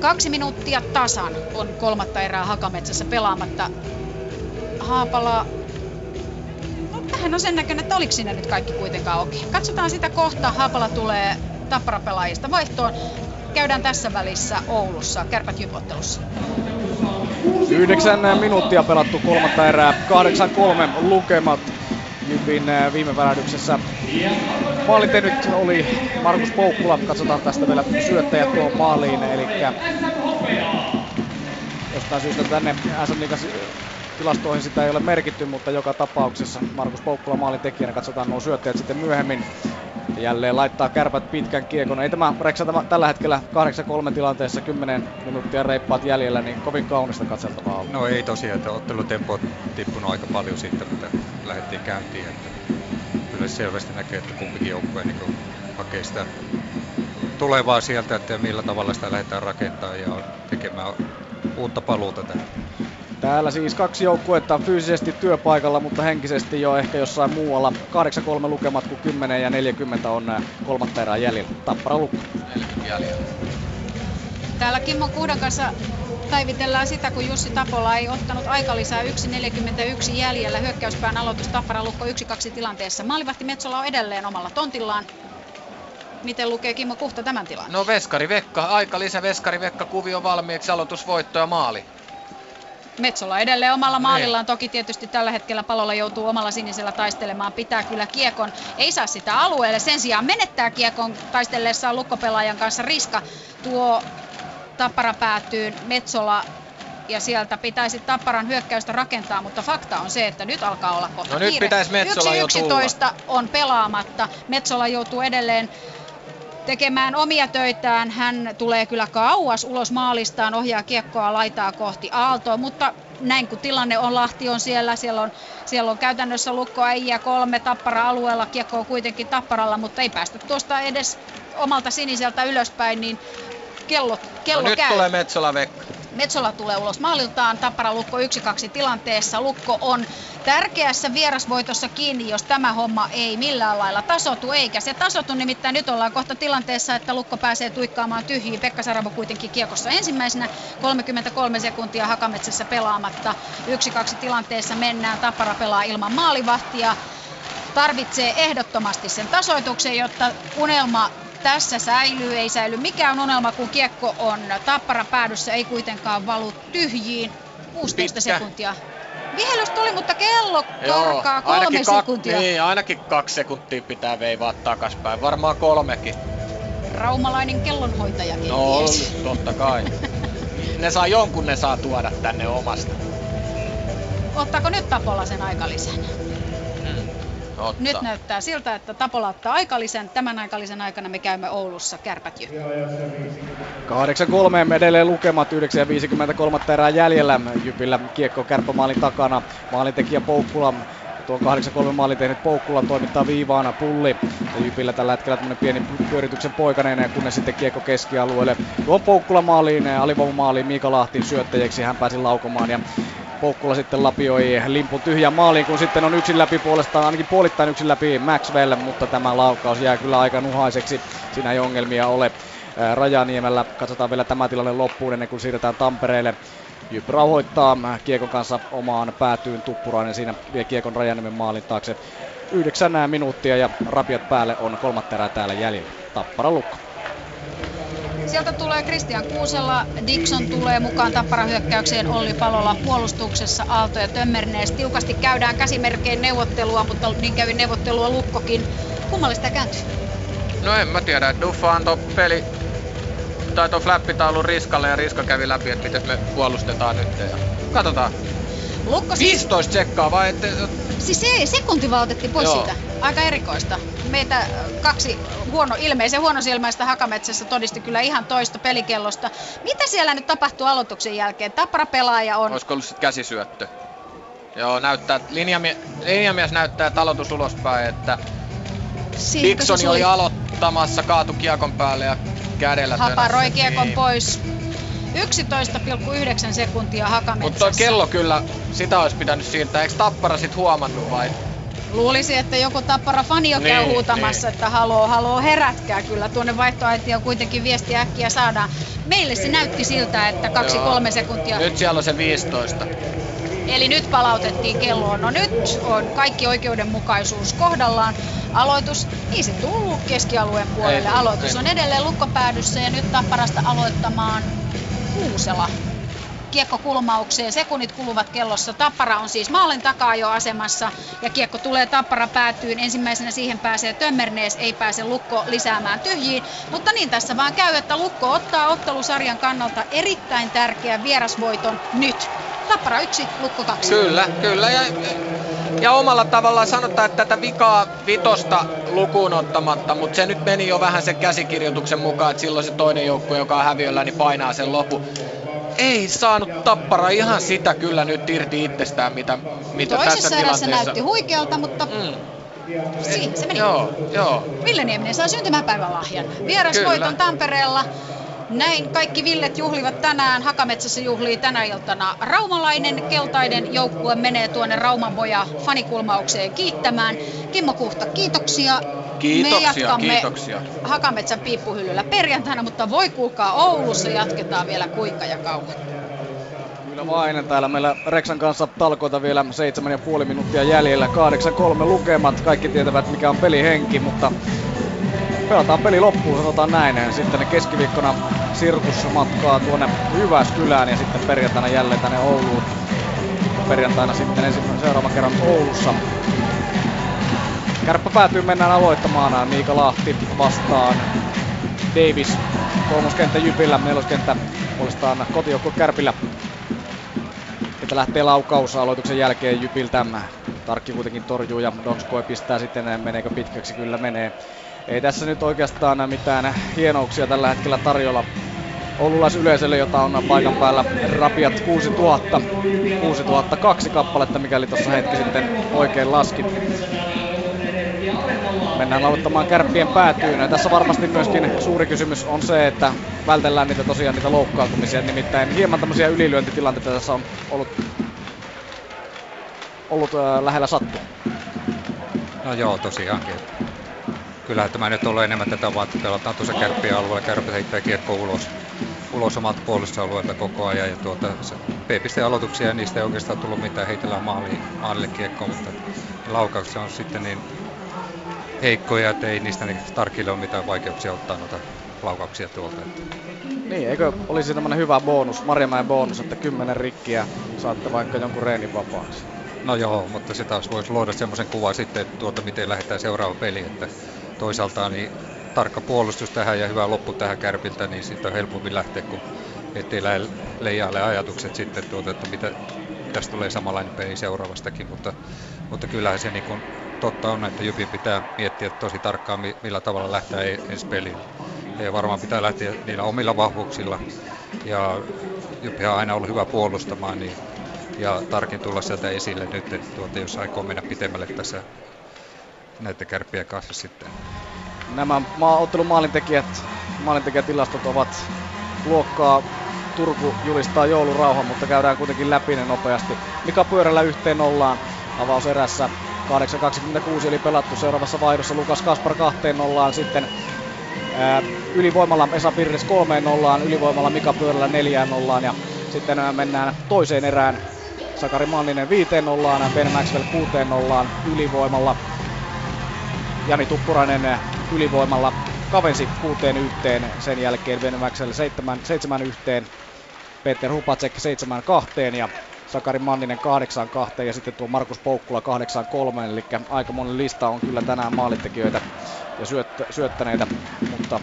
Kaksi minuuttia tasan on kolmatta erää Hakametsässä pelaamatta. Haapala, no tähän on sen näköinen, että oliko siinä nyt kaikki kuitenkaan okei. Katsotaan sitä kohta, Haapala tulee Tappara-pelaajista vaihtoon. Käydään tässä välissä Oulussa, kärpät jypottelussa. Yhdeksän minuuttia pelattu kolmatta erää. 8-3 lukemat Jypin äh, viime välähdyksessä. Maalin tehnyt oli Markus Poukkula. Katsotaan tästä vielä syöttäjät tuohon maaliin. Eli jostain syystä tänne SM Liigas tilastoihin sitä ei ole merkitty, mutta joka tapauksessa Markus Poukkula maalin tekijänä. Katsotaan nuo syöttäjät sitten myöhemmin. Jälleen laittaa kärpät pitkän kiekon. Ei tämä Reksa tämä, tällä hetkellä 8-3 tilanteessa 10 minuuttia reippaat jäljellä, niin kovin kaunista katseltavaa. No ei tosiaan, että ottelutempo on tippunut aika paljon siitä, mitä lähdettiin käyntiin. Että kyllä selvästi näkee, että kumpikin joukkue niin hakee sitä tulevaa sieltä, että millä tavalla sitä lähdetään rakentamaan ja tekemään uutta paluuta tähän. Täällä siis kaksi joukkuetta fyysisesti työpaikalla, mutta henkisesti jo ehkä jossain muualla. 8-3 lukemat, kun 10 ja 40 on äh, kolmatta erää jäljellä. Tappara lukko. 40 jäljellä. Täällä Kimmo Kuhdan kanssa päivitellään sitä, kun Jussi Tapola ei ottanut aikalisää 1.41 jäljellä. Hyökkäyspään aloitus Tappara lukko 1-2 tilanteessa. Maalivahti Metsola on edelleen omalla tontillaan. Miten lukee Kimmo Kuhta tämän tilanteen? No Veskari Vekka, aika lisä Veskari Vekka, kuvio valmiiksi, aloitusvoitto ja maali. Metsola edelleen omalla maalillaan. Toki tietysti tällä hetkellä palolla joutuu omalla sinisellä taistelemaan. Pitää kyllä kiekon. Ei saa sitä alueelle. Sen sijaan menettää kiekon taistellessaan lukkopelaajan kanssa. Riska tuo Tappara päätyy Metsola ja sieltä pitäisi Tapparan hyökkäystä rakentaa, mutta fakta on se, että nyt alkaa olla kohta No nyt kiire. pitäisi Metsola jo 1-11 on pelaamatta. Metsola joutuu edelleen tekemään omia töitään. Hän tulee kyllä kauas ulos maalistaan, ohjaa kiekkoa laitaa kohti Aaltoa, mutta näin kun tilanne on, Lahti on siellä, siellä on, siellä on käytännössä lukko äijä kolme tappara alueella, kiekko on kuitenkin tapparalla, mutta ei päästä tuosta edes omalta siniseltä ylöspäin, niin kello, kello no nyt käy. tulee Metsola Vekka. Metsola tulee ulos maaliltaan, Tappara Lukko 1-2 tilanteessa. Lukko on tärkeässä vierasvoitossa kiinni, jos tämä homma ei millään lailla tasotu, eikä se tasotu. Nimittäin nyt ollaan kohta tilanteessa, että Lukko pääsee tuikkaamaan tyhjiin. Pekka Saravo kuitenkin kiekossa ensimmäisenä. 33 sekuntia Hakametsässä pelaamatta. 1-2 tilanteessa mennään. Tappara pelaa ilman maalivahtia. Tarvitsee ehdottomasti sen tasoituksen, jotta unelma tässä säilyy, ei säily mikään unelma, kun kiekko on Tapparan päädyssä, ei kuitenkaan valu tyhjiin. 16 Pitkä. sekuntia. Vihellys tuli, mutta kello karkaa kolme ainakin sekuntia. niin, ainakin kaksi sekuntia pitää veivaa takaspäin. Varmaan kolmekin. Raumalainen kellonhoitaja No, totta kai. ne saa jonkun, ne saa tuoda tänne omasta. Ottaako nyt Tapola sen aikalisän? Ottaa. Nyt näyttää siltä, että Tapola ottaa aikalisän. Tämän aikalisen aikana me käymme Oulussa kärpät Jyp. 8-3 edelleen lukemat 9.53 erää jäljellä. Jypillä kiekko kärppämaalin takana. Maalintekijä Poukkula tuon 8-3 maalin tehnyt Poukkula toimittaa viivaana pulli. Ja Jypillä tällä hetkellä tämmöinen pieni pyörityksen poikainen, kunnes sitten kiekko keskialueelle. Tuo Poukkula maaliin, alivoimamaaliin Miika Lahti syöttäjäksi, hän pääsi laukomaan ja Poukkula sitten lapioi limpun tyhjään maaliin, kun sitten on yksin läpi puolestaan, ainakin puolittain yksin läpi Maxwell, mutta tämä laukaus jää kyllä aika nuhaiseksi. Siinä ei ongelmia ole. Rajaniemellä katsotaan vielä tämä tilanne loppuun ennen kuin siirretään Tampereelle. Jyp rauhoittaa Kiekon kanssa omaan päätyyn Tuppurainen siinä vie Kiekon Rajaniemen maalin taakse. Yhdeksän minuuttia ja rapiat päälle on kolmatta erää täällä jäljellä. Tappara lukko. Sieltä tulee Christian Kuusella, Dixon tulee mukaan Tappara hyökkäykseen, Olli Palola puolustuksessa, Aalto ja Tömmernees. Tiukasti käydään käsimerkein neuvottelua, mutta niin kävi neuvottelua Lukkokin. Kummalle sitä kääntyy? No en mä tiedä, Duffa antoi peli tai tuo flappitaulu Riskalle ja Riska kävi läpi, että miten me puolustetaan nyt. Ja katsotaan. Lukko siis... 15 tsekkaa vai ette... Siis se sekunti vaan otettiin pois Joo. siitä. Aika erikoista. Meitä kaksi huono, ilmeisen huonosilmäistä Hakametsässä todisti kyllä ihan toista pelikellosta. Mitä siellä nyt tapahtuu aloituksen jälkeen? Tappara pelaaja on... Olisiko ollut sitten käsisyöttö? Joo, näyttää, linjamie, linjamies näyttää talotus ulospäin, että Siihenkö se Dixoni oli aloittamassa, kaatu kiekon päälle ja kädellä Haparoi kiekon Niin. pois. 11,9 sekuntia Mutta Hakametsässä. tuo kello kyllä, sitä olisi pitänyt siirtää. Eikö Tappara sit huomannut vai? Luulisi, että joku Tappara fani jo käy Niin, huutamassa, että haloo, haloo, herätkää kyllä. Tuonne vaihtoaitioon kuitenkin viesti äkkiä saadaan. Meille se näytti siltä, että kaksi-kolme Joo. sekuntia. Nyt siellä on se 15. Eli nyt palautettiin kelloon. No nyt on kaikki oikeudenmukaisuus kohdallaan. Aloitus, niin se tullut keskialueen puolelle. Ei, Aloitus ei. on edelleen lukkopäädyssä ja nyt Tapparasta aloittamaan Kuusela. Kiekko kulmaukseen, sekunnit kuluvat kellossa. Tappara on siis maalin takaa jo asemassa ja kiekko tulee Tappara päätyyn. Ensimmäisenä siihen pääsee Tömmernees, ei pääse Lukko lisäämään tyhjiin. Mutta niin tässä vaan käy, että Lukko ottaa ottelusarjan kannalta erittäin tärkeän vierasvoiton nyt. Tappara 1, Lukko 2. Kyllä, kyllä. Ja, ja omalla tavallaan sanotaan, että tätä vikaa vitosta lukuun ottamatta, mutta se nyt meni jo vähän sen käsikirjoituksen mukaan, että silloin se toinen joukkue, joka on häviöllä, niin painaa sen lopun. Ei saanut Tappara ihan sitä kyllä nyt irti itsestään, mitä, mitä tässä Toisessa tilanteessa. näytti huikealta, mutta Mm. siinä se meni. Joo, joo. Ville Nieminen saa syntymäpäivän lahjan. Vierasvoiton. Tampereella. Näin kaikki Villet juhlivat tänään. Hakametsässä juhlii tänä iltana raumalainen keltainen joukkue menee tuonne Raumanpoja fanikulmaukseen kiittämään. Kimmo Kuhta, kiitoksia. Kiitoksia, Me jatkamme kiitoksia. Hakametsän piippuhyllyllä perjantaina, mutta voi kuulkaa Oulussa jatketaan vielä kuinka ja kauan. Kyllä vain. Täällä meillä Reksan kanssa talkoita vielä 7,5 minuuttia jäljellä. 8-3 lukemat. Kaikki tietävät mikä on pelihenki, mutta pelataan peli loppuun, sanotaan näin. Sitten keskiviikkona Sirkus matkaa tuonne Jyväskylään ja sitten perjantaina jälleen tänne Ouluun. Perjantaina sitten ensimmäisen seuraavan kerran Oulussa. Kärppä päätyy, mennään aloittamaan. Miika Lahti vastaan Davis. Kolmoskenttä Jypillä, neloskenttä puolestaan kotijoukkue Kärpillä. Että lähtee laukaus aloituksen jälkeen Jypiltä. Tarkki kuitenkin torjuu ja Donskoi pistää sitten, meneekö pitkäksi, kyllä menee. Ei tässä nyt oikeastaan mitään hienouksia tällä hetkellä tarjolla oululaisyleisölle, jota on paikan päällä rapiat 6000, 6002 kappaletta, mikäli tuossa hetki sitten oikein laskin. Mennään aloittamaan kärppien päätyyn. Ja tässä varmasti myöskin suuri kysymys on se, että vältellään niitä tosiaan niitä loukkaantumisia. Nimittäin hieman tämmöisiä ylilyöntitilanteita tässä on ollut, ollut äh, lähellä sattua. No joo, tosiaankin. Kyllähän tämä nyt on enemmän tätä vaan, että pelataan tuossa kärppien alueella. Kärpät heittää kiekko ulos, ulos omalta puolustusalueelta koko ajan. Ja tuota, se B-piste-aloituksia ja niistä ei oikeastaan tullut mitään. Heitellään maaliin, maalille kiekkoa, mutta laukaukset on sitten niin heikkoja, että ei niistä niin tarkille ole mitään vaikeuksia ottaa noita laukauksia tuolta. Että Niin, eikö olisi tämmönen hyvä bonus, Marjamäen bonus, että 10 rikkiä saatte vaikka jonkun reenin vapaaksi. No joo, mutta se taas voisi luoda semmoisen kuvan sitten, että tuota, miten lähdetään seuraava peli, että toisaalta niin tarkka puolustus tähän ja hyvä loppu tähän kärpiltä, niin siitä on helpompi lähteä, kun ettei lähde leijaille ajatukset sitten, tuota, että mitä, tästä tulee samanlainen peli seuraavastakin, mutta, mutta kyllähän se niin kuin, totta on, että Jypin pitää miettiä tosi tarkkaan, mi- millä tavalla lähtee e- ensi peliin. Ja varmaan pitää lähteä niillä omilla vahvuuksilla. Ja Jyppi on aina ollut hyvä puolustamaan, niin ja tarkin tulla sieltä esille nyt, että tuota, jos aikoo mennä pitemmälle tässä näiden kärppien kanssa sitten. Nämä ottelun maalintekijät, maalintekijätilastot ovat luokkaa Turku julistaa joulurauhan, mutta käydään kuitenkin läpi ne nopeasti. Mika Pyörällä yhteen nollaan avauserässä. 8.26 eli pelattu seuraavassa vaihdossa Lukas Kaspar kahteen nollaan. Sitten ää, ylivoimalla Esa Pirnes kolmeen nollaan, ylivoimalla Mika Pyörällä neljään nollaan ja sitten ää, mennään toiseen erään. Sakari Manninen viiteen nollaan, Ben Maxwell kuuteen nollaan ylivoimalla. Jani Tuppurainen ylivoimalla kavensi kuuteen yhteen, sen jälkeen Ben Maxwell seitsemän, seitsemän yhteen, Peter Hupacek seitsemän kahteen ja Sakari Manninen 8-2 ja sitten tuo Markus Poukkula 8-3, eli aika monen lista on kyllä tänään maalintekijöitä ja syöttä, syöttäneitä, mutta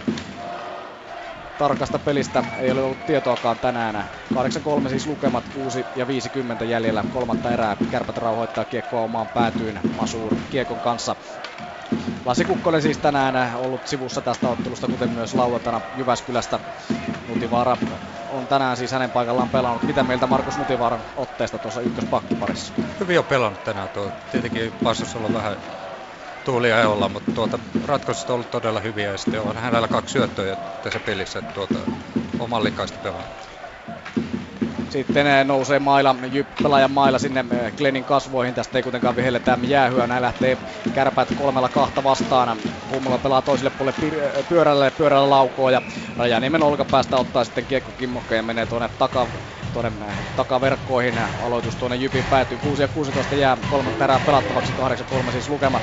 tarkasta pelistä ei ole ollut tietoakaan tänään. 8-3 siis lukemat, 6 ja 50 jäljellä kolmatta erää. Kärpät rauhoittaa kiekkoa omaan päätyyn Masuur kiekon kanssa. Lasi Kukkonen siis tänään ollut sivussa tästä ottelusta, kuten myös lauantaina Jyväskylästä. Nutivaara on tänään siis hänen paikallaan pelannut. Mitä mieltä Markus Nutivaaran otteesta tuossa ykköspakkiparissa? Hyvin on pelannut tänään tuo. Tietenkin passus olla vähän tuulia ei olla, mutta tuota, ratkaisut on ollut todella hyviä ja sitten on hänellä kaksi syöttöä tässä pelissä, että tuota, oman likaista pelaa. Sitten eh, nousee maila, pelaajan maila sinne eh, Glennin kasvoihin. Tästä ei kuitenkaan vihelletä jäähyä. Näin lähtee kärpät kolmella kahta vastaan. Hummola pelaa toiselle puolelle eh, pyörälle, pyörällä laukoo ja Rajaniemen olkapäästä ottaa sitten kiekko kimmokka ja menee tuonne taka, tuonne takaverkkoihin. Aloitus tuonne Jypin päätyy. 6 ja 16 jää kolme perää pelattavaksi, 8-3 siis lukema.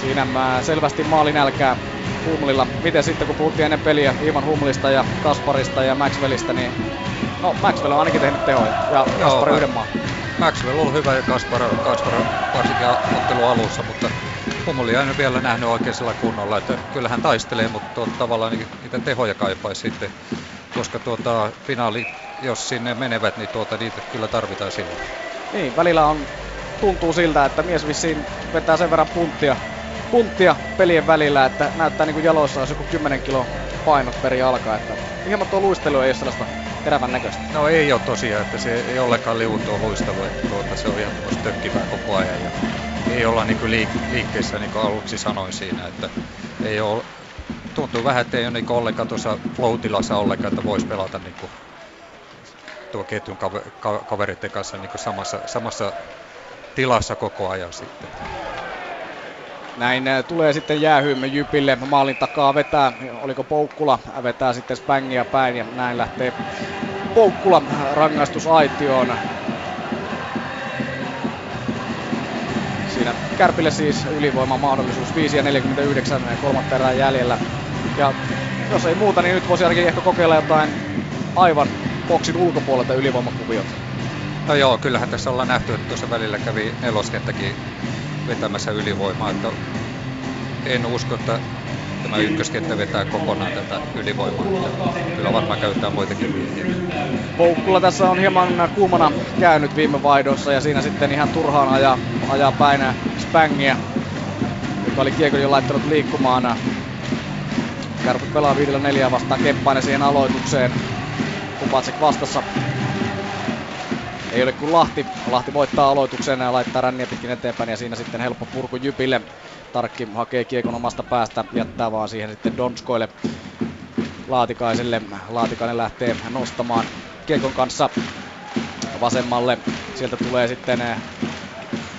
Siinä selvästi maalin älkää Humlilla. Miten sitten kun puhuttiin ennen peliä Ivan Humlista ja Kasparista ja Maxwellista, niin no Maxwell on ainakin tehnyt tehoja ja Kaspar yhden maan. Maxwell on hyvä ja Kaspar, Kaspar varsinkin ottelu alussa, mutta Humli ei vielä nähnyt oikein sillä kunnolla, että kyllähän taistelee, mutta tuota, tavallaan niitä tehoja kaipaisi sitten, koska tuota, finaali, jos sinne menevät, niin tuota, niitä kyllä tarvitaan silloin. Niin, välillä on, tuntuu siltä, että mies vissiin vetää sen verran punttia punttia pelien välillä, että näyttää niin kuin jaloissa olisi joku 10 kilo painot per jalka. Että hieman tuo luistelu ei ole sellaista terävän näköistä. No ei ole tosiaan, että se ei ollenkaan liu tuo luistelu, että tuota, se on ihan tuossa tökkivää koko ajan. Ja ei olla niin kuin liik- liikkeessä, niin kuin aluksi sanoin siinä, että ei ole, tuntuu vähän, että ei ole niin ollenkaan tuossa flow ollenkaan, että voisi pelata niin kuin tuo ketjun kavereiden kanssa niin kuin samassa, samassa tilassa koko ajan sitten. Näin äh, tulee sitten jäähyymme Jypille. Maalin takaa vetää, oliko Poukkula, vetää sitten Spängiä päin ja näin lähtee Poukkula rangaistusaitioon. Siinä Kärpille siis ylivoima mahdollisuus 5 ja 49 kolmatta erää jäljellä. Ja jos ei muuta, niin nyt voisi ainakin ehkä kokeilla jotain aivan boksin ulkopuolelta ylivoimakuviot. No joo, kyllähän tässä ollaan nähty, että tuossa välillä kävi neloskenttäkin vetämässä ylivoimaa. Että en usko, että tämä ykköskenttä vetää kokonaan tätä ylivoimaa. Kyllä varmaan käytetään muitakin. Poukkula tässä on hieman kuumana käynyt viime vaihdossa ja siinä sitten ihan turhaan ajaa, ajaa päin Spängiä, joka oli kiekon jo laittanut liikkumaan. Kärpät pelaa viidellä neljää vastaan Kemppainen siihen aloitukseen. Kupacek vastassa ei ole kuin Lahti. Lahti voittaa aloituksen ja laittaa ränniä pitkin eteenpäin ja siinä sitten helppo purku Jypille. Tarkki hakee kiekon omasta päästä, jättää vaan siihen sitten Donskoille Laatikaiselle. Laatikainen lähtee nostamaan kiekon kanssa vasemmalle. Sieltä tulee sitten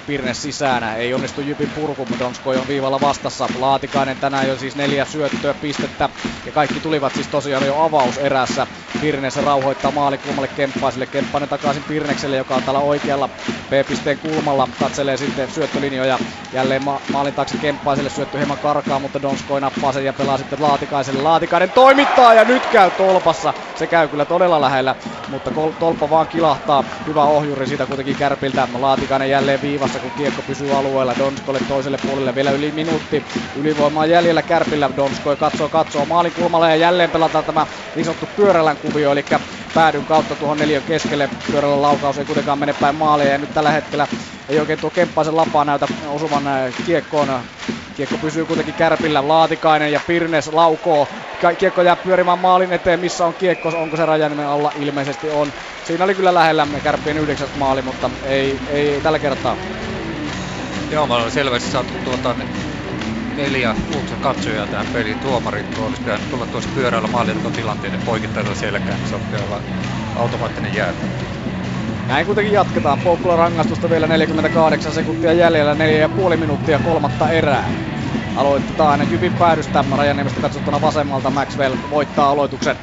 Pirne sisään. Ei onnistu Jypin purku, mutta Donskoi on viivalla vastassa. Laatikainen tänään jo siis neljä syöttöä pistettä. Ja kaikki tulivat siis tosiaan jo avauserässä. Pirne se rauhoittaa maalikulmalle Kemppaiselle. Kemppainen takaisin Pirnekselle, joka on täällä oikealla P-pisteen kulmalla. Katselee sitten syöttölinjoja. Jälleen ma- maalin taakse Kemppaiselle syöttö hieman karkaa, mutta Donskoi nappaa sen ja pelaa sitten Laatikaiselle. Laatikainen toimittaa ja nyt käy tolpassa. Se käy kyllä todella lähellä, mutta tolppa vaan kilahtaa. Hyvä ohjuri siitä kuitenkin Kärpiltä. Laatikainen jälleen viivassa kun kiekko pysyy alueella. Donskolle toiselle puolelle vielä yli minuutti. Ylivoimaa jäljellä Kärpillä. Donskoi katsoo, katsoo maalin kulmalla ja jälleen pelataan tämä niin sanottu pyörällän kuvio, eli päädyn kautta tuohon neljän keskelle. Pyörällä laukaus ei kuitenkaan mene päin maalia ja nyt tällä hetkellä ei oikein tuo Kemppaisen lapaa näytä osuvan kiekkoon Kiekko pysyy kuitenkin kärpillä. Laatikainen ja Pirnes laukoo. Kiekko jää pyörimään maalin eteen. Missä on kiekko? Onko se rajanimen alla? Ilmeisesti on. Siinä oli kyllä lähellämme kärppien yhdeksäs maali, mutta ei, ei tällä kertaa. Joo, mä olen selvästi saatu tuota neljä uutta katsojaa tähän peliin. Tuomarit olisi pitänyt tulla tuossa pyörällä maalilta tilanteiden poikittailla selkään, niin se on olla automaattinen jäätä. Näin kuitenkin jatketaan. Poukkula rangaistusta vielä 48 sekuntia jäljellä, 4,5 minuuttia kolmatta erää. Aloitetaan Jypin päädystä Rajaniemestä katsottuna vasemmalta. Maxwell voittaa aloituksen.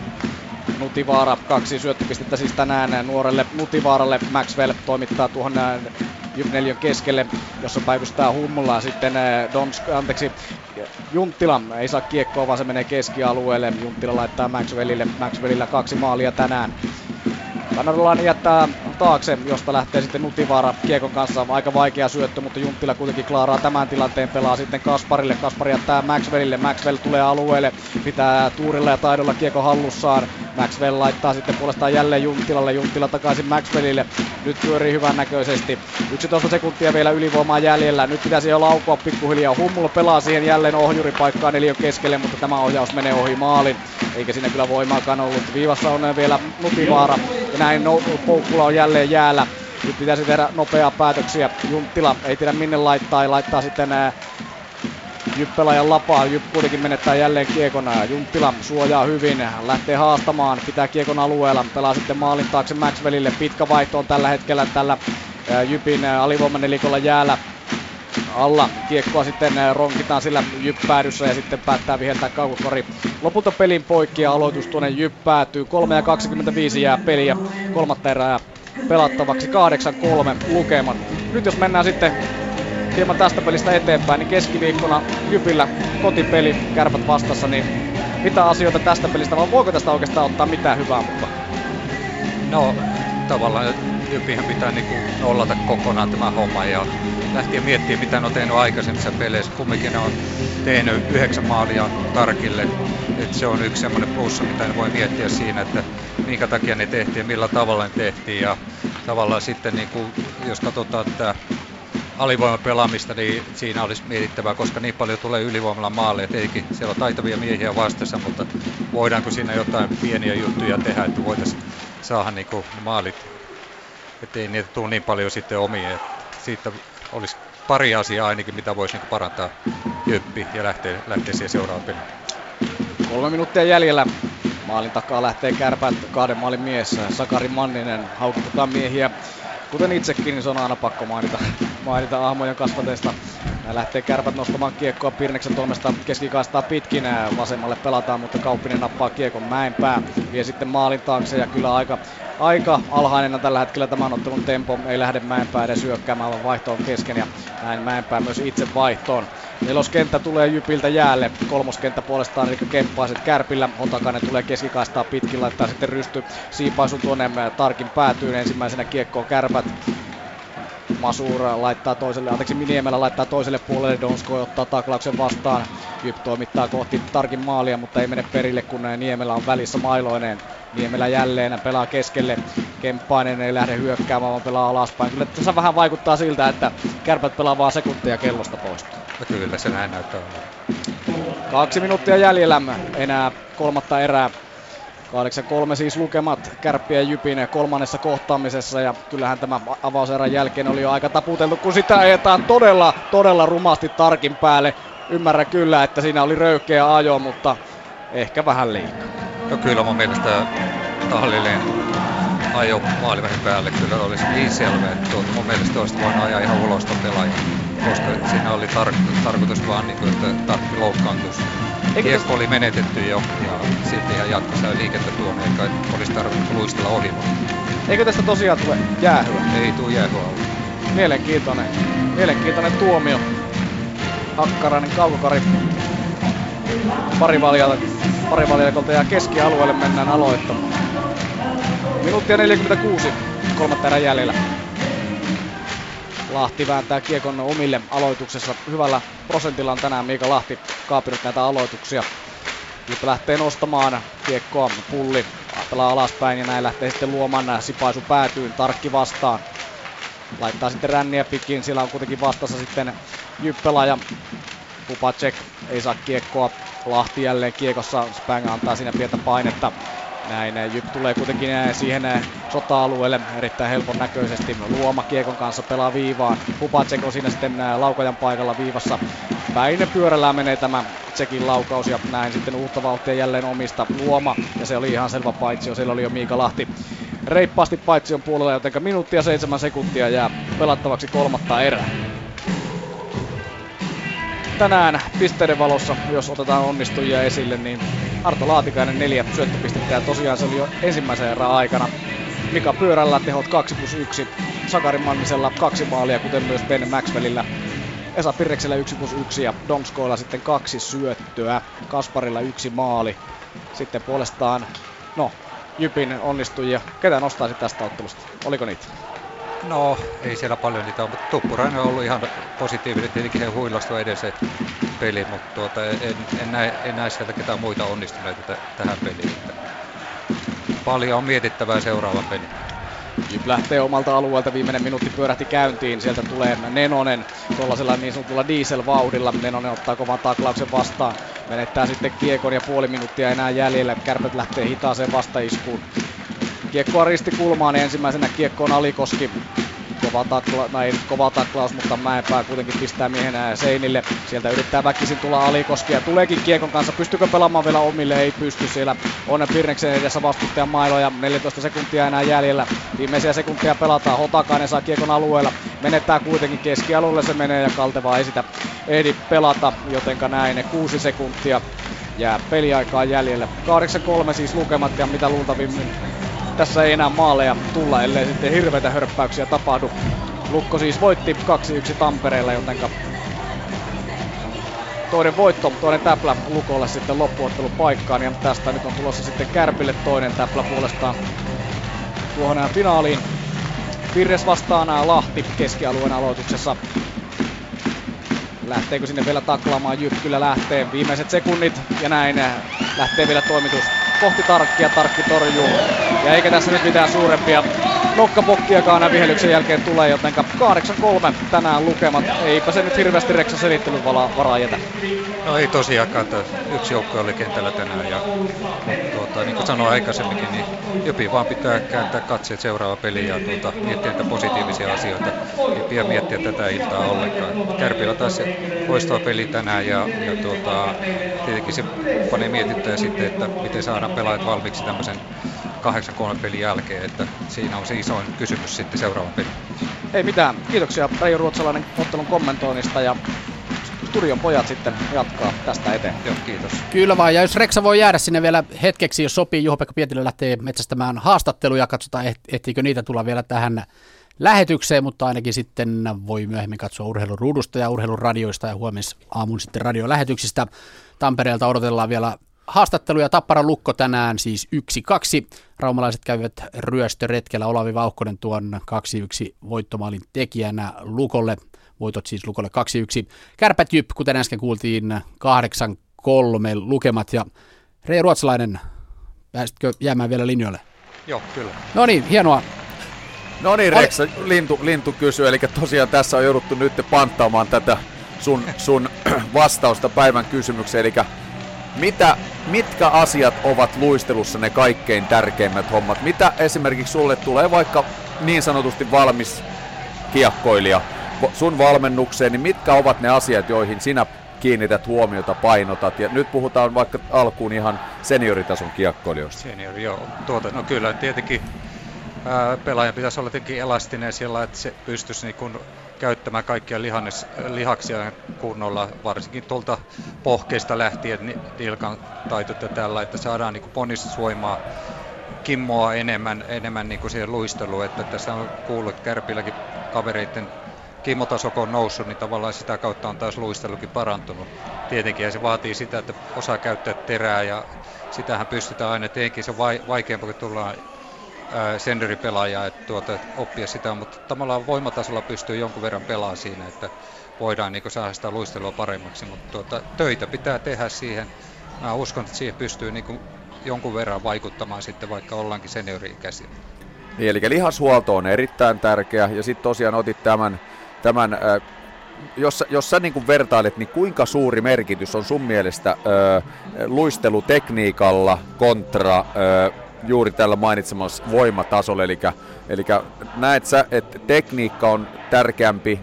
Nutivaara, kaksi syöttöpistettä siis tänään nuorelle Nutivaaralle. Maxwell toimittaa tuohon Jyp keskelle, jossa päivystää Hummulla. Sitten Dons, anteeksi, Junttila ei saa kiekkoa, vaan se menee keskialueelle. Junttila laittaa Maxwellille. Maxwellillä kaksi maalia tänään. Kanadalainen jättää taakse, josta lähtee sitten Nutivaara Kiekon kanssa. Aika vaikea syöttö, mutta Junttila kuitenkin klaaraa tämän tilanteen. Pelaa sitten Kasparille. Kaspari jättää Maxwellille. Maxwell tulee alueelle. Pitää tuurilla ja taidolla Kiekko hallussaan. Maxwell laittaa sitten puolestaan jälleen Junttilalle. Junttila takaisin Maxwellille. Nyt pyörii hyvän näköisesti. 11 sekuntia vielä ylivoimaa jäljellä. Nyt pitäisi jo laukua pikkuhiljaa. Hummulo pelaa siihen jälleen ohjuripaikkaan neljän keskelle, mutta tämä ohjaus menee ohi maalin. Eikä siinä kyllä voimaakaan ollut. Viivassa on vielä Nutivaara. Ja näin no, Poukkula on jälleen jäällä. Nyt pitäisi tehdä nopeaa päätöksiä. Junttila ei tiedä minne laittaa ja laittaa sitten ää, Jyppelajan lapaa. Jypp kuitenkin menettää jälleen kiekon. Junttila suojaa hyvin, lähtee haastamaan, pitää kiekon alueella, pelaa sitten maalin taakse Maxwellille. Pitkä vaihto on tällä hetkellä tällä Jypin alivoimanelikolla jäällä alla. Kiekkoa sitten ronkitaan sillä jyppäädyssä ja sitten päättää viheltää kaukokori. Lopulta pelin poikki ja aloitus tuonne jyppäätyy. 3 ja 25 jää peliä. Kolmatta erää pelattavaksi 8-3 lukemat. Nyt jos mennään sitten hieman tästä pelistä eteenpäin, niin keskiviikkona Jypillä kotipeli, kärpät vastassa, niin mitä asioita tästä pelistä, vai voiko tästä oikeastaan ottaa mitään hyvää mukaan? No, tavallaan Jypihän pitää niinku nollata kokonaan tämä homma ja lähtien miettimään, mitä ne on tehnyt aikaisemmissa peleissä. Kumminkin ne on tehnyt yhdeksän maalia tarkille. Et se on yksi semmoinen plussa, mitä ne voi miettiä siinä, että minkä takia ne tehtiin millä tavalla ne tehtiin. Ja tavallaan sitten, niin kuin, jos katsotaan tätä alivoimapelaamista, niin siinä olisi mietittävää, koska niin paljon tulee ylivoimalla maalle. Tietenkin siellä on taitavia miehiä vastassa, mutta voidaanko siinä jotain pieniä juttuja tehdä, että voitaisiin saada niin maalit, ettei niitä tule niin paljon sitten omia. Että siitä olisi pari asiaa ainakin, mitä voisi niin parantaa Jyppi ja lähteä, lähteä siihen seuraavaan. Kolme minuuttia jäljellä. Maalin takaa lähtee kärpät, kahden maalin mies, Sakari Manninen, haukutetaan miehiä. Kuten itsekin, niin se on aina pakko mainita, mainita ahmojen kasvateista. Lähtee kärpät nostamaan kiekkoa Pirneksen toimesta keskikaistaa pitkin. Vasemmalle pelataan, mutta Kauppinen nappaa kiekon Mäenpää. Vie sitten maalin taakse ja kyllä aika, aika alhainen on tällä hetkellä tämän ottelun tempo. Ei lähde Mäenpää edes hyökkäämään, vaan vaihto on kesken ja näin Mäenpää myös itse vaihtoon. Neloskenttä tulee Jypiltä jäälle. Kolmoskenttä puolestaan Riikka Kemppaiset Kärpillä. Hotakainen tulee keskikaistaa pitkin, laittaa sitten rysty siipaisun tuonne Tarkin päätyyn. Ensimmäisenä kiekkoon Kärpät. Masura laittaa toiselle, anteeksi Niemelä laittaa toiselle puolelle, Donsko ottaa taklauksen vastaan. Jyp toimittaa kohti Tarkin maalia, mutta ei mene perille, kun Niemelä on välissä mailoineen. Niemelä jälleen pelaa keskelle. Kemppainen ei lähde hyökkäämään, vaan pelaa alaspäin. Kyllä tässä vähän vaikuttaa siltä, että kärpät pelaa vaan sekuntia kellosta pois. No kyllä se näin näyttää Kaksi minuuttia jäljellä enää kolmatta erää. 8-3 siis lukemat Kärppiä Jypin kolmannessa kohtaamisessa ja kyllähän tämä avauserän jälkeen oli jo aika taputeltu, kun sitä ajetaan todella, todella rumasti tarkin päälle. Ymmärrän kyllä, että siinä oli röykeä ajo, mutta ehkä vähän liikaa. No kyllä mun mielestä tahallinen ajo maalivähin päälle kyllä olisi niin selvä, että mun mielestä olisi voinut ajaa ihan ulos pelaaja, koska siinä oli tar- tarkoitus vaan, niin kuin, että tarkki loukkaantuisi. Kiekko oli menetetty jo ja sitten ihan jatkossa liikettä tuonne, eikä olisi tarvinnut luistella ohi. Eikö tästä tosiaan tule jäähyä? Ei tule jäähyä ollut. Mielenkiintoinen, mielenkiintoinen tuomio. Hakkarainen kaukokari parivaljakolta ja keskialueelle mennään aloittamaan. Minuuttia 46, kolmatta erän jäljellä. Lahti vääntää kiekon omille aloituksessa. Hyvällä prosentilla on tänään Miika Lahti kaapinut näitä aloituksia. Nyt lähtee nostamaan kiekkoa pulli. Pelaa alaspäin ja näin lähtee sitten luomaan sipaisu päätyyn. Tarkki vastaan. Laittaa sitten ränniä pitkin. Siellä on kuitenkin vastassa sitten Jyppelä ja Pupacek ei saa kiekkoa. Lahti jälleen kiekossa. Spang antaa siinä pientä painetta. Näin Jyp tulee kuitenkin siihen sota-alueelle erittäin helpon näköisesti. Luoma Kiekon kanssa pelaa viivaan. Pupacek on siinä sitten laukajan paikalla viivassa. Päin pyörällä menee tämä Tsekin laukaus ja näin sitten uutta vauhtia jälleen omista Luoma. Ja se oli ihan selvä paitsio, siellä oli jo Miika Lahti reippaasti paitsion puolella, joten minuuttia seitsemän sekuntia jää pelattavaksi kolmatta erää tänään pisteiden valossa, jos otetaan onnistujia esille, niin Arto Laatikainen neljä syöttöpistettä ja tosiaan se oli jo ensimmäisen erän aikana. Mika Pyörällä tehot 2 plus 1, Sakari Mannisella kaksi maalia, kuten myös Ben Maxwellillä. Esa Pirreksellä 1 plus 1 ja Donskoilla sitten kaksi syöttöä, Kasparilla yksi maali. Sitten puolestaan, no, Jypin onnistujia. Ketä nostaisit tästä ottelusta? Oliko niitä? No, ei siellä paljon niitä ole, mutta Tuppurainen on ollut ihan positiivinen. Tietenkin he huilastui edes se peli, mutta tuota, en, en, näe, en näe sieltä ketään muita onnistuneita t- tähän peliin. Paljon on mietittävää seuraava peli. Jyp lähtee omalta alueelta, viimeinen minuutti pyörähti käyntiin, sieltä tulee Nenonen tuollaisella niin sanotulla dieselvauhdilla. Nenonen ottaa kovan taklauksen vastaan, menettää sitten kiekon ja puoli minuuttia enää jäljellä. Kärpät lähtee hitaaseen vastaiskuun. Kiekkoa risti kulmaan, niin ensimmäisenä kiekkoon Alikoski. Kova, takla, näin, kova taklaus, mutta Mäenpää kuitenkin pistää miehenä seinille. Sieltä yrittää väkisin tulla Alikoski ja tuleekin kiekon kanssa. Pystyykö pelaamaan vielä omille? Ei pysty. Siellä on Pirneksen edessä vastustajan mailoja. 14 sekuntia enää jäljellä. Viimeisiä sekuntia pelataan. Hotakainen saa kiekon alueella. Menettää kuitenkin keskialueelle se menee ja Kalteva ei sitä ehdi pelata. Jotenka näin 6 sekuntia jää peliaikaa jäljellä. 8-3 siis lukemat ja mitä luultavimmin tässä ei enää maaleja tulla, ellei sitten hirveitä hörppäyksiä tapahdu. Lukko siis voitti 2-1 Tampereella, jotenka toinen voitto, toinen täplä Lukolle sitten loppuottelu paikkaan ja tästä nyt on tulossa sitten Kärpille toinen täplä puolestaan tuohon finaaliin. Pirres vastaan Lahti keskialueen aloituksessa. Lähteekö sinne vielä taklaamaan? Jyp kyllä lähtee. Viimeiset sekunnit ja näin lähtee vielä toimitus kohti Tarkkia, Tarkki torjuu. Ja eikä tässä nyt mitään suurempia nokkapokkiakaan näin vihelyksen jälkeen tulee, joten 8-3 tänään lukemat. Eipä se nyt hirveästi Reksa selittelyn varaa jätä. No ei tosiaankaan, yksi joukko oli kentällä tänään ja tuota, niin kuin sanoin aikaisemminkin, niin jopi vaan pitää kääntää katseet seuraava peli ja tuota, miettiä niitä positiivisia asioita. Ei pidä miettiä tätä iltaa ollenkaan. Kärpillä taas loistava peli tänään ja, ja tuota, tietenkin se panee mietittää sitten, että miten saadaan pelaajat valmiiksi tämmöisen 8-3 pelin jälkeen, että siinä on se isoin kysymys sitten seuraavan pelin. Ei mitään. Kiitoksia Reijo Ruotsalainen ottelun kommentoinnista ja studion pojat sitten jatkaa tästä eteen. Joo, kiitos. Kyllä vaan, ja jos Reksa voi jäädä sinne vielä hetkeksi, jos sopii, Juho-Pekka Pietilä lähtee metsästämään haastatteluja, katsotaan ehtiikö niitä tulla vielä tähän lähetykseen, mutta ainakin sitten voi myöhemmin katsoa urheiluruudusta ja urheiluradioista ja huomis aamun sitten radiolähetyksistä. Tampereelta odotellaan vielä haastatteluja. Tappara Lukko tänään siis 1-2. Raumalaiset käyvät ryöstöretkellä. Olavi Vauhkonen tuon 2-1 voittomaalin tekijänä Lukolle. Voitot siis Lukolle 2-1. Kärpät Jyp, kuten äsken kuultiin, 8-3 lukemat. Ja Rei Ruotsalainen, pääsitkö jäämään vielä linjoille? Joo, kyllä. No niin, hienoa. No niin, Reksa, Lintu, Lintu kysyy, eli tosiaan tässä on jouduttu nyt panttaamaan tätä sun, sun vastausta päivän kysymykseen, eli mitä, mitkä asiat ovat luistelussa ne kaikkein tärkeimmät hommat? Mitä esimerkiksi sulle tulee vaikka niin sanotusti valmis kiekkoilija sun valmennukseen, niin mitkä ovat ne asiat, joihin sinä kiinnität huomiota, painotat? Ja nyt puhutaan vaikka alkuun ihan senioritason kiekkoilijoista. Seniori, joo. Tuota, no kyllä, tietenkin pelaajan pitäisi olla tietenkin elastinen sillä, että se pystyisi niin kuin käyttämään kaikkia lihannes, lihaksia kunnolla, varsinkin tuolta pohkeista lähtien, nilkan taitot ja tällä, että saadaan niin ponnistusvoimaa kimmoa enemmän, enemmän niin kuin siihen luisteluun, että tässä on kuullut, että Kärpilläkin kavereiden kimmotaso on noussut, niin tavallaan sitä kautta on taas luistelukin parantunut. Tietenkin ja se vaatii sitä, että osaa käyttää terää ja sitähän pystytään aina, tietenkin se on vaikeampaa, kun tullaan senderipelaajaa, että tuota, oppia sitä, mutta tavallaan voimatasolla pystyy jonkun verran pelaamaan siinä, että voidaan niin saada sitä luistelua paremmaksi, mutta tuota, töitä pitää tehdä siihen. Mä uskon, että siihen pystyy niin jonkun verran vaikuttamaan sitten, vaikka ollaankin seniori-ikäisiä. Niin, eli lihashuolto on erittäin tärkeä, ja sitten tosiaan otit tämän, tämän äh, jos, jos sä niin kuin vertailet, niin kuinka suuri merkitys on sun mielestä ö, luistelutekniikalla kontra ö, juuri tällä mainitsemassa voimatasolla, eli, eli näet sä, että tekniikka on tärkeämpi,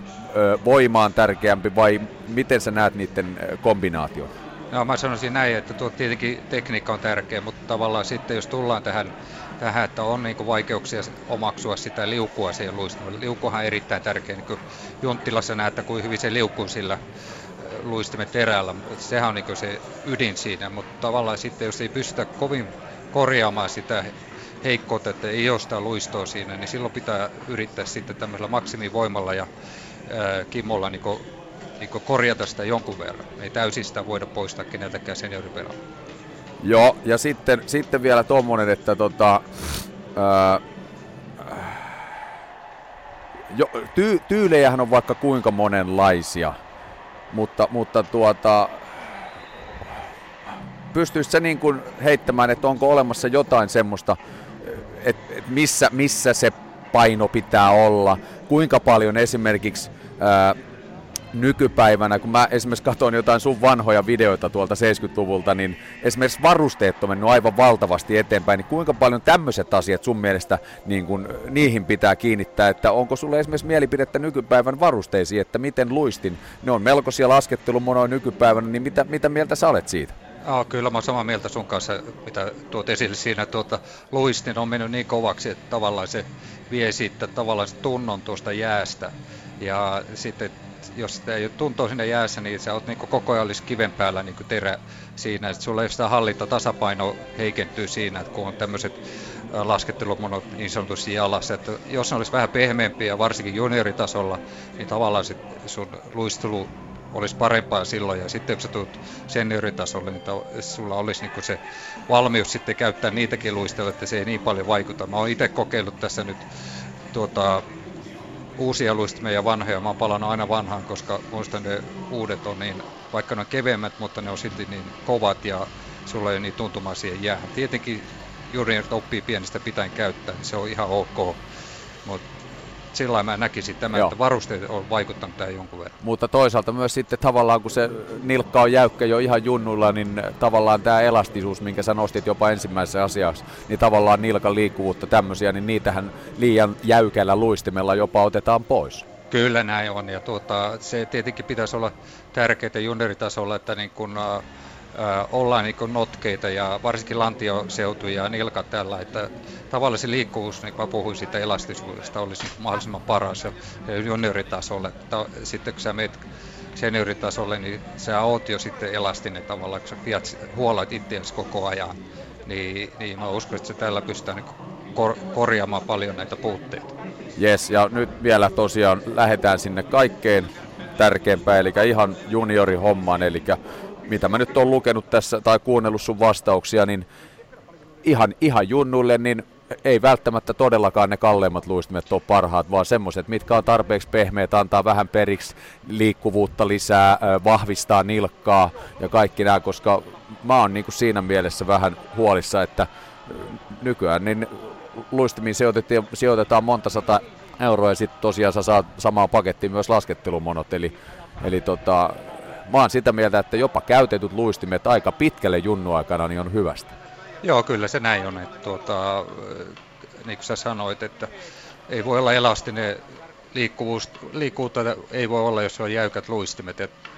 voima on tärkeämpi vai miten sä näet niiden kombinaation? No mä sanoisin näin, että tuo tietenkin tekniikka on tärkeä, mutta tavallaan sitten jos tullaan tähän, tähän että on niin vaikeuksia omaksua sitä liukua siihen luisteluun. Liukuhan on erittäin tärkeä, niin kuin Junttilassa näet, kuin hyvin se liukuu sillä luistimen terällä. Sehän on niin se ydin siinä, mutta tavallaan sitten jos ei pystytä kovin korjaamaan sitä heikkoutta, että ei ole sitä luistoa siinä, niin silloin pitää yrittää sitten tämmöisellä maksimivoimalla ja ää, Kimmolla niin niin korjata sitä jonkun verran. Ei täysin sitä voida poistaa keneltäkään senioripelaa. Joo, ja sitten, sitten vielä tuommoinen, että tota, ää, jo, ty, tyylejähän on vaikka kuinka monenlaisia, mutta, mutta tuota, pystyisit se niin kuin heittämään, että onko olemassa jotain semmoista, että et missä, missä se paino pitää olla, kuinka paljon esimerkiksi ää, nykypäivänä, kun mä esimerkiksi katson jotain sun vanhoja videoita tuolta 70-luvulta, niin esimerkiksi varusteet on mennyt aivan valtavasti eteenpäin, niin kuinka paljon tämmöiset asiat sun mielestä niin kun, niihin pitää kiinnittää, että onko sulle esimerkiksi mielipidettä nykypäivän varusteisiin, että miten luistin, ne on melkoisia laskettelumonoja nykypäivänä, niin mitä, mitä mieltä sä olet siitä? Oh, kyllä mä oon samaa mieltä sun kanssa, mitä tuot esille siinä. Tuota, luistin on mennyt niin kovaksi, että tavallaan se vie siitä tavallaan se tunnon tuosta jäästä. Ja sitten jos sitä ei tuntoa sinne jäässä, niin sä oot niin koko ajan olisi kiven päällä niin terä siinä, että sulla ei sitä hallinta, tasapaino heikentyy siinä, että kun on tämmöiset laskettelumonot niin sanotusti jalassa, että jos ne olisi vähän pehmeämpiä, varsinkin junioritasolla, niin tavallaan sit sun luistelu olisi parempaa silloin. Ja sitten kun sä tulet senioritasolle, niin sulla olisi niin se valmius sitten käyttää niitäkin luisteluja, että se ei niin paljon vaikuta. Mä oon itse kokeillut tässä nyt tuota, uusia luistimia ja vanhoja. Mä oon palannut aina vanhaan, koska muistan ne uudet on niin, vaikka ne on keveämmät, mutta ne on silti niin kovat ja sulla ei ole niin tuntumaa siihen jäähän. Tietenkin juniorit oppii pienistä pitäen käyttää, niin se on ihan ok. Mutta sillä mä näkisin tämän, Joo. että varusteet on vaikuttanut tähän jonkun verran. Mutta toisaalta myös sitten tavallaan, kun se nilkka on jäykkä jo ihan junnulla, niin tavallaan tämä elastisuus, minkä sä nostit jopa ensimmäisessä asiassa, niin tavallaan nilkan liikkuvuutta tämmöisiä, niin niitähän liian jäykällä luistimella jopa otetaan pois. Kyllä näin on, ja tuota, se tietenkin pitäisi olla tärkeää junioritasolla, että niin kun, äh, ollaan niin notkeita ja varsinkin lantioseutu ja nilkat tällä, että tavallisen liikkuvuus, niin mä puhuin siitä elastisuudesta, olisi niin mahdollisimman paras ja junioritasolle. Sitten kun sä menet senioritasolle, niin sä oot jo sitten elastinen tavallaan, kun sä pidät, huolat itseäsi koko ajan. Niin, niin mä uskon, että se tällä pystytään niin kor- korjaamaan paljon näitä puutteita. Yes, ja nyt vielä tosiaan lähdetään sinne kaikkein tärkeimpään, eli ihan juniorihommaan, eli mitä mä nyt oon lukenut tässä tai kuunnellut sun vastauksia, niin ihan, ihan junnuille, niin ei välttämättä todellakaan ne kalleimmat luistimet ole parhaat, vaan semmoiset, mitkä on tarpeeksi pehmeät, antaa vähän periksi liikkuvuutta lisää, vahvistaa nilkkaa ja kaikki nämä, koska mä oon niin kuin siinä mielessä vähän huolissa, että nykyään niin luistimiin sijoitetaan, sijoitetaan monta sata euroa ja sitten tosiaan sä saat samaan pakettiin myös laskettelumonot, eli, eli tota, mä oon sitä mieltä, että jopa käytetyt luistimet aika pitkälle junnuaikana niin on hyvästä. Joo, kyllä se näin on. Että, tuota, niin kuin sä sanoit, että ei voi olla elastinen liikkuvuus, liikkuvuutta ei voi olla, jos on jäykät luistimet. että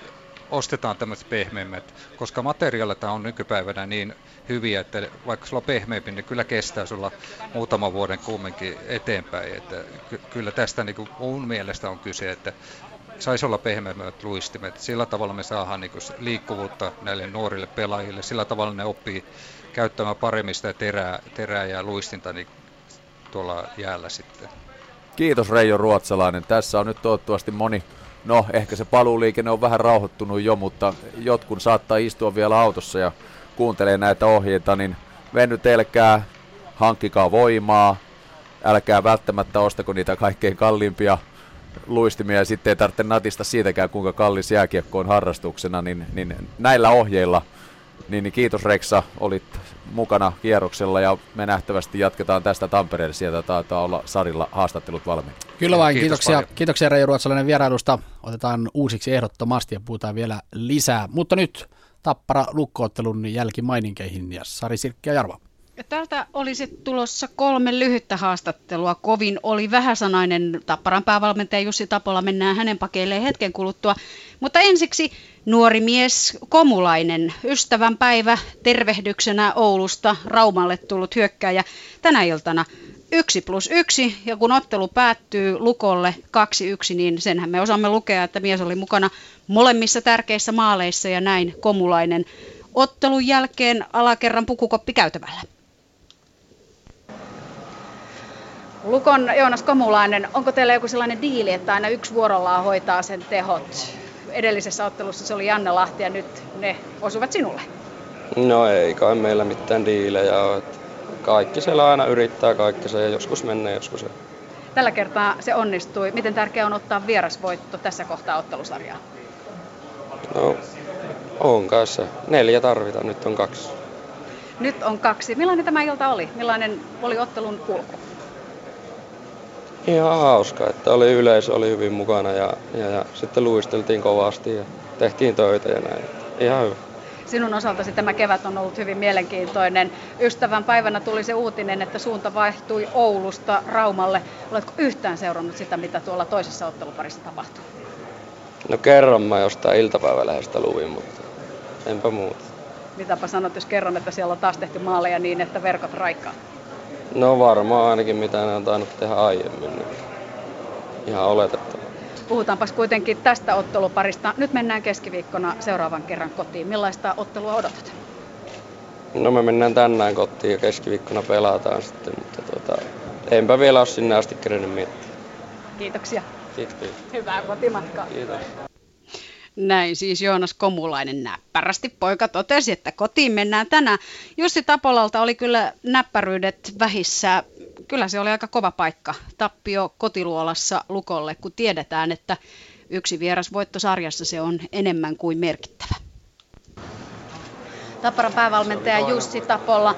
ostetaan tämmöiset pehmeimmät, koska materiaalit on nykypäivänä niin hyviä, että vaikka sulla on pehmeämpi, niin kyllä kestää sulla muutaman vuoden kumminkin eteenpäin. Että kyllä tästä niin kuin mun mielestä on kyse, että saisi olla pehmeämmät luistimet. Sillä tavalla me saadaan niin liikkuvuutta näille nuorille pelaajille. Sillä tavalla ne oppii käyttämään paremmin sitä terää, terää ja luistinta niin tuolla jäällä sitten. Kiitos Reijo Ruotsalainen. Tässä on nyt toivottavasti moni, no ehkä se paluuliikenne on vähän rauhoittunut jo, mutta jotkut saattaa istua vielä autossa ja kuuntelee näitä ohjeita, niin venytelkää, hankkikaa voimaa, älkää välttämättä ostako niitä kaikkein kalliimpia luistimia ja sitten ei tarvitse natista siitäkään, kuinka kallis jääkiekko on harrastuksena, niin, niin näillä ohjeilla Niin, niin kiitos Reksa, olit mukana kierroksella ja me nähtävästi jatketaan tästä Tampereelle. Sieltä taitaa olla Sarilla haastattelut valmiina. Kyllä vain, Kiitos kiitoksia, paljon. kiitoksia Reijo Ruotsalainen vierailusta. Otetaan uusiksi ehdottomasti ja puhutaan vielä lisää. Mutta nyt Tappara lukkoottelun jälkimaininkeihin ja Sari Sirkki ja Jarva. Ja täältä olisi tulossa kolme lyhyttä haastattelua. Kovin oli vähäsanainen Tapparan päävalmentaja Jussi Tapola. Mennään hänen pakeilleen hetken kuluttua. Mutta ensiksi nuori mies Komulainen. Ystävän päivä tervehdyksenä Oulusta Raumalle tullut hyökkääjä tänä iltana. Yksi plus yksi, ja kun ottelu päättyy Lukolle 2-1, niin senhän me osaamme lukea, että mies oli mukana molemmissa tärkeissä maaleissa ja näin Komulainen ottelun jälkeen alakerran pukukoppi käytävällä. Lukon Joonas Komulainen, onko teillä joku sellainen diili, että aina yksi vuorollaan hoitaa sen tehot? Edellisessä ottelussa se oli Janne Lahti ja nyt ne osuvat sinulle. No ei kai meillä mitään diilejä ole. että Kaikki siellä aina yrittää kaikki se ja joskus menee, joskus ei. Tällä kertaa se onnistui. Miten tärkeää on ottaa vierasvoitto tässä kohtaa ottelusarjaa? No, on kai se. Neljä tarvitaan, nyt on kaksi. Nyt on kaksi. Millainen tämä ilta oli? Millainen oli ottelun kulku? Ihan hauska, että oli yleisö oli hyvin mukana ja, ja, ja sitten luisteltiin kovasti ja tehtiin töitä ja näin. Ihan hyvä. Sinun osaltasi tämä kevät on ollut hyvin mielenkiintoinen. Ystävän päivänä tuli se uutinen, että suunta vaihtui Oulusta Raumalle. Oletko yhtään seurannut sitä, mitä tuolla toisessa otteluparissa tapahtuu? No kerran mä jostain iltapäivälehdestä luin, mutta enpä muuta. Mitäpä sanot, jos kerron, että siellä on taas tehty maaleja niin, että verkot raikkaa? No varmaan ainakin mitä ne on tainnut tehdä aiemmin. Niin ihan oletettavaa. Puhutaanpas kuitenkin tästä otteluparista. Nyt mennään keskiviikkona seuraavan kerran kotiin. Millaista ottelua odotat? No me mennään tänään kotiin ja keskiviikkona pelataan sitten, mutta tota, enpä vielä ole sinne asti kerennyt miettiä. Kiitoksia. Kiitos. Hyvää kotimatkaa. Kiitos. Näin siis Joonas Komulainen näppärästi poika totesi, että kotiin mennään tänään. Jussi Tapolalta oli kyllä näppäryydet vähissä. Kyllä se oli aika kova paikka. Tappio kotiluolassa Lukolle, kun tiedetään, että yksi vierasvoitto sarjassa se on enemmän kuin merkittävä. Tapparan päävalmentaja Jussi Tapolla.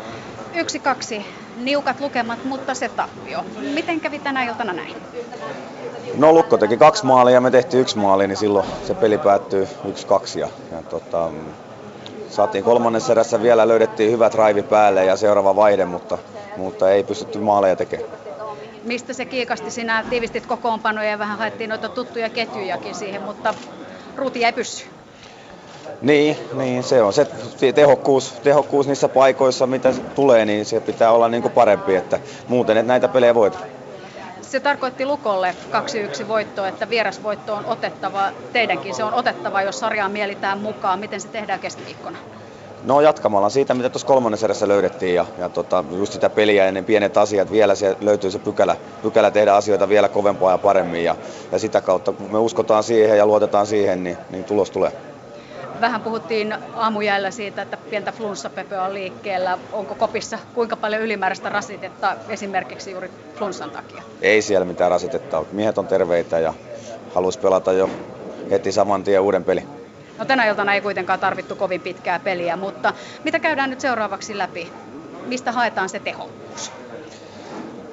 Yksi, kaksi, niukat lukemat, mutta se tappio. Miten kävi tänä iltana näin? No Lukko teki kaksi maalia ja me tehtiin yksi maali, niin silloin se peli päättyy yksi kaksi. Ja, ja tota, saatiin kolmannessa erässä vielä, löydettiin hyvät raivi päälle ja seuraava vaihde, mutta, mutta ei pystytty maaleja tekemään. Mistä se kiikasti? Sinä tiivistit kokoonpanoja ja vähän haettiin noita tuttuja ketjujakin siihen, mutta ruuti jäi pyssyyn. Niin, niin, se on se tehokkuus, tehokkuus niissä paikoissa, mitä tulee, niin se pitää olla niin kuin parempi, että muuten et näitä pelejä voita. Se tarkoitti Lukolle 2-1 voittoa, että vierasvoitto on otettava, teidänkin se on otettava, jos sarjaa mielitään mukaan. Miten se tehdään keskiviikkona? No jatkamalla siitä, mitä tuossa kolmannessa erässä löydettiin ja, ja tota, just sitä peliä ja ne pienet asiat, vielä se löytyy se pykälä, pykälä tehdä asioita vielä kovempaa ja paremmin ja, ja sitä kautta kun me uskotaan siihen ja luotetaan siihen, niin, niin tulos tulee. Vähän puhuttiin aamujäällä siitä, että pientä flunssapöpöä on liikkeellä. Onko kopissa kuinka paljon ylimääräistä rasitetta esimerkiksi juuri flunssan takia? Ei siellä mitään rasitetta ole. Miehet on terveitä ja haluaisi pelata jo heti saman tien uuden peli. No tänä iltana ei kuitenkaan tarvittu kovin pitkää peliä, mutta mitä käydään nyt seuraavaksi läpi? Mistä haetaan se tehokkuus?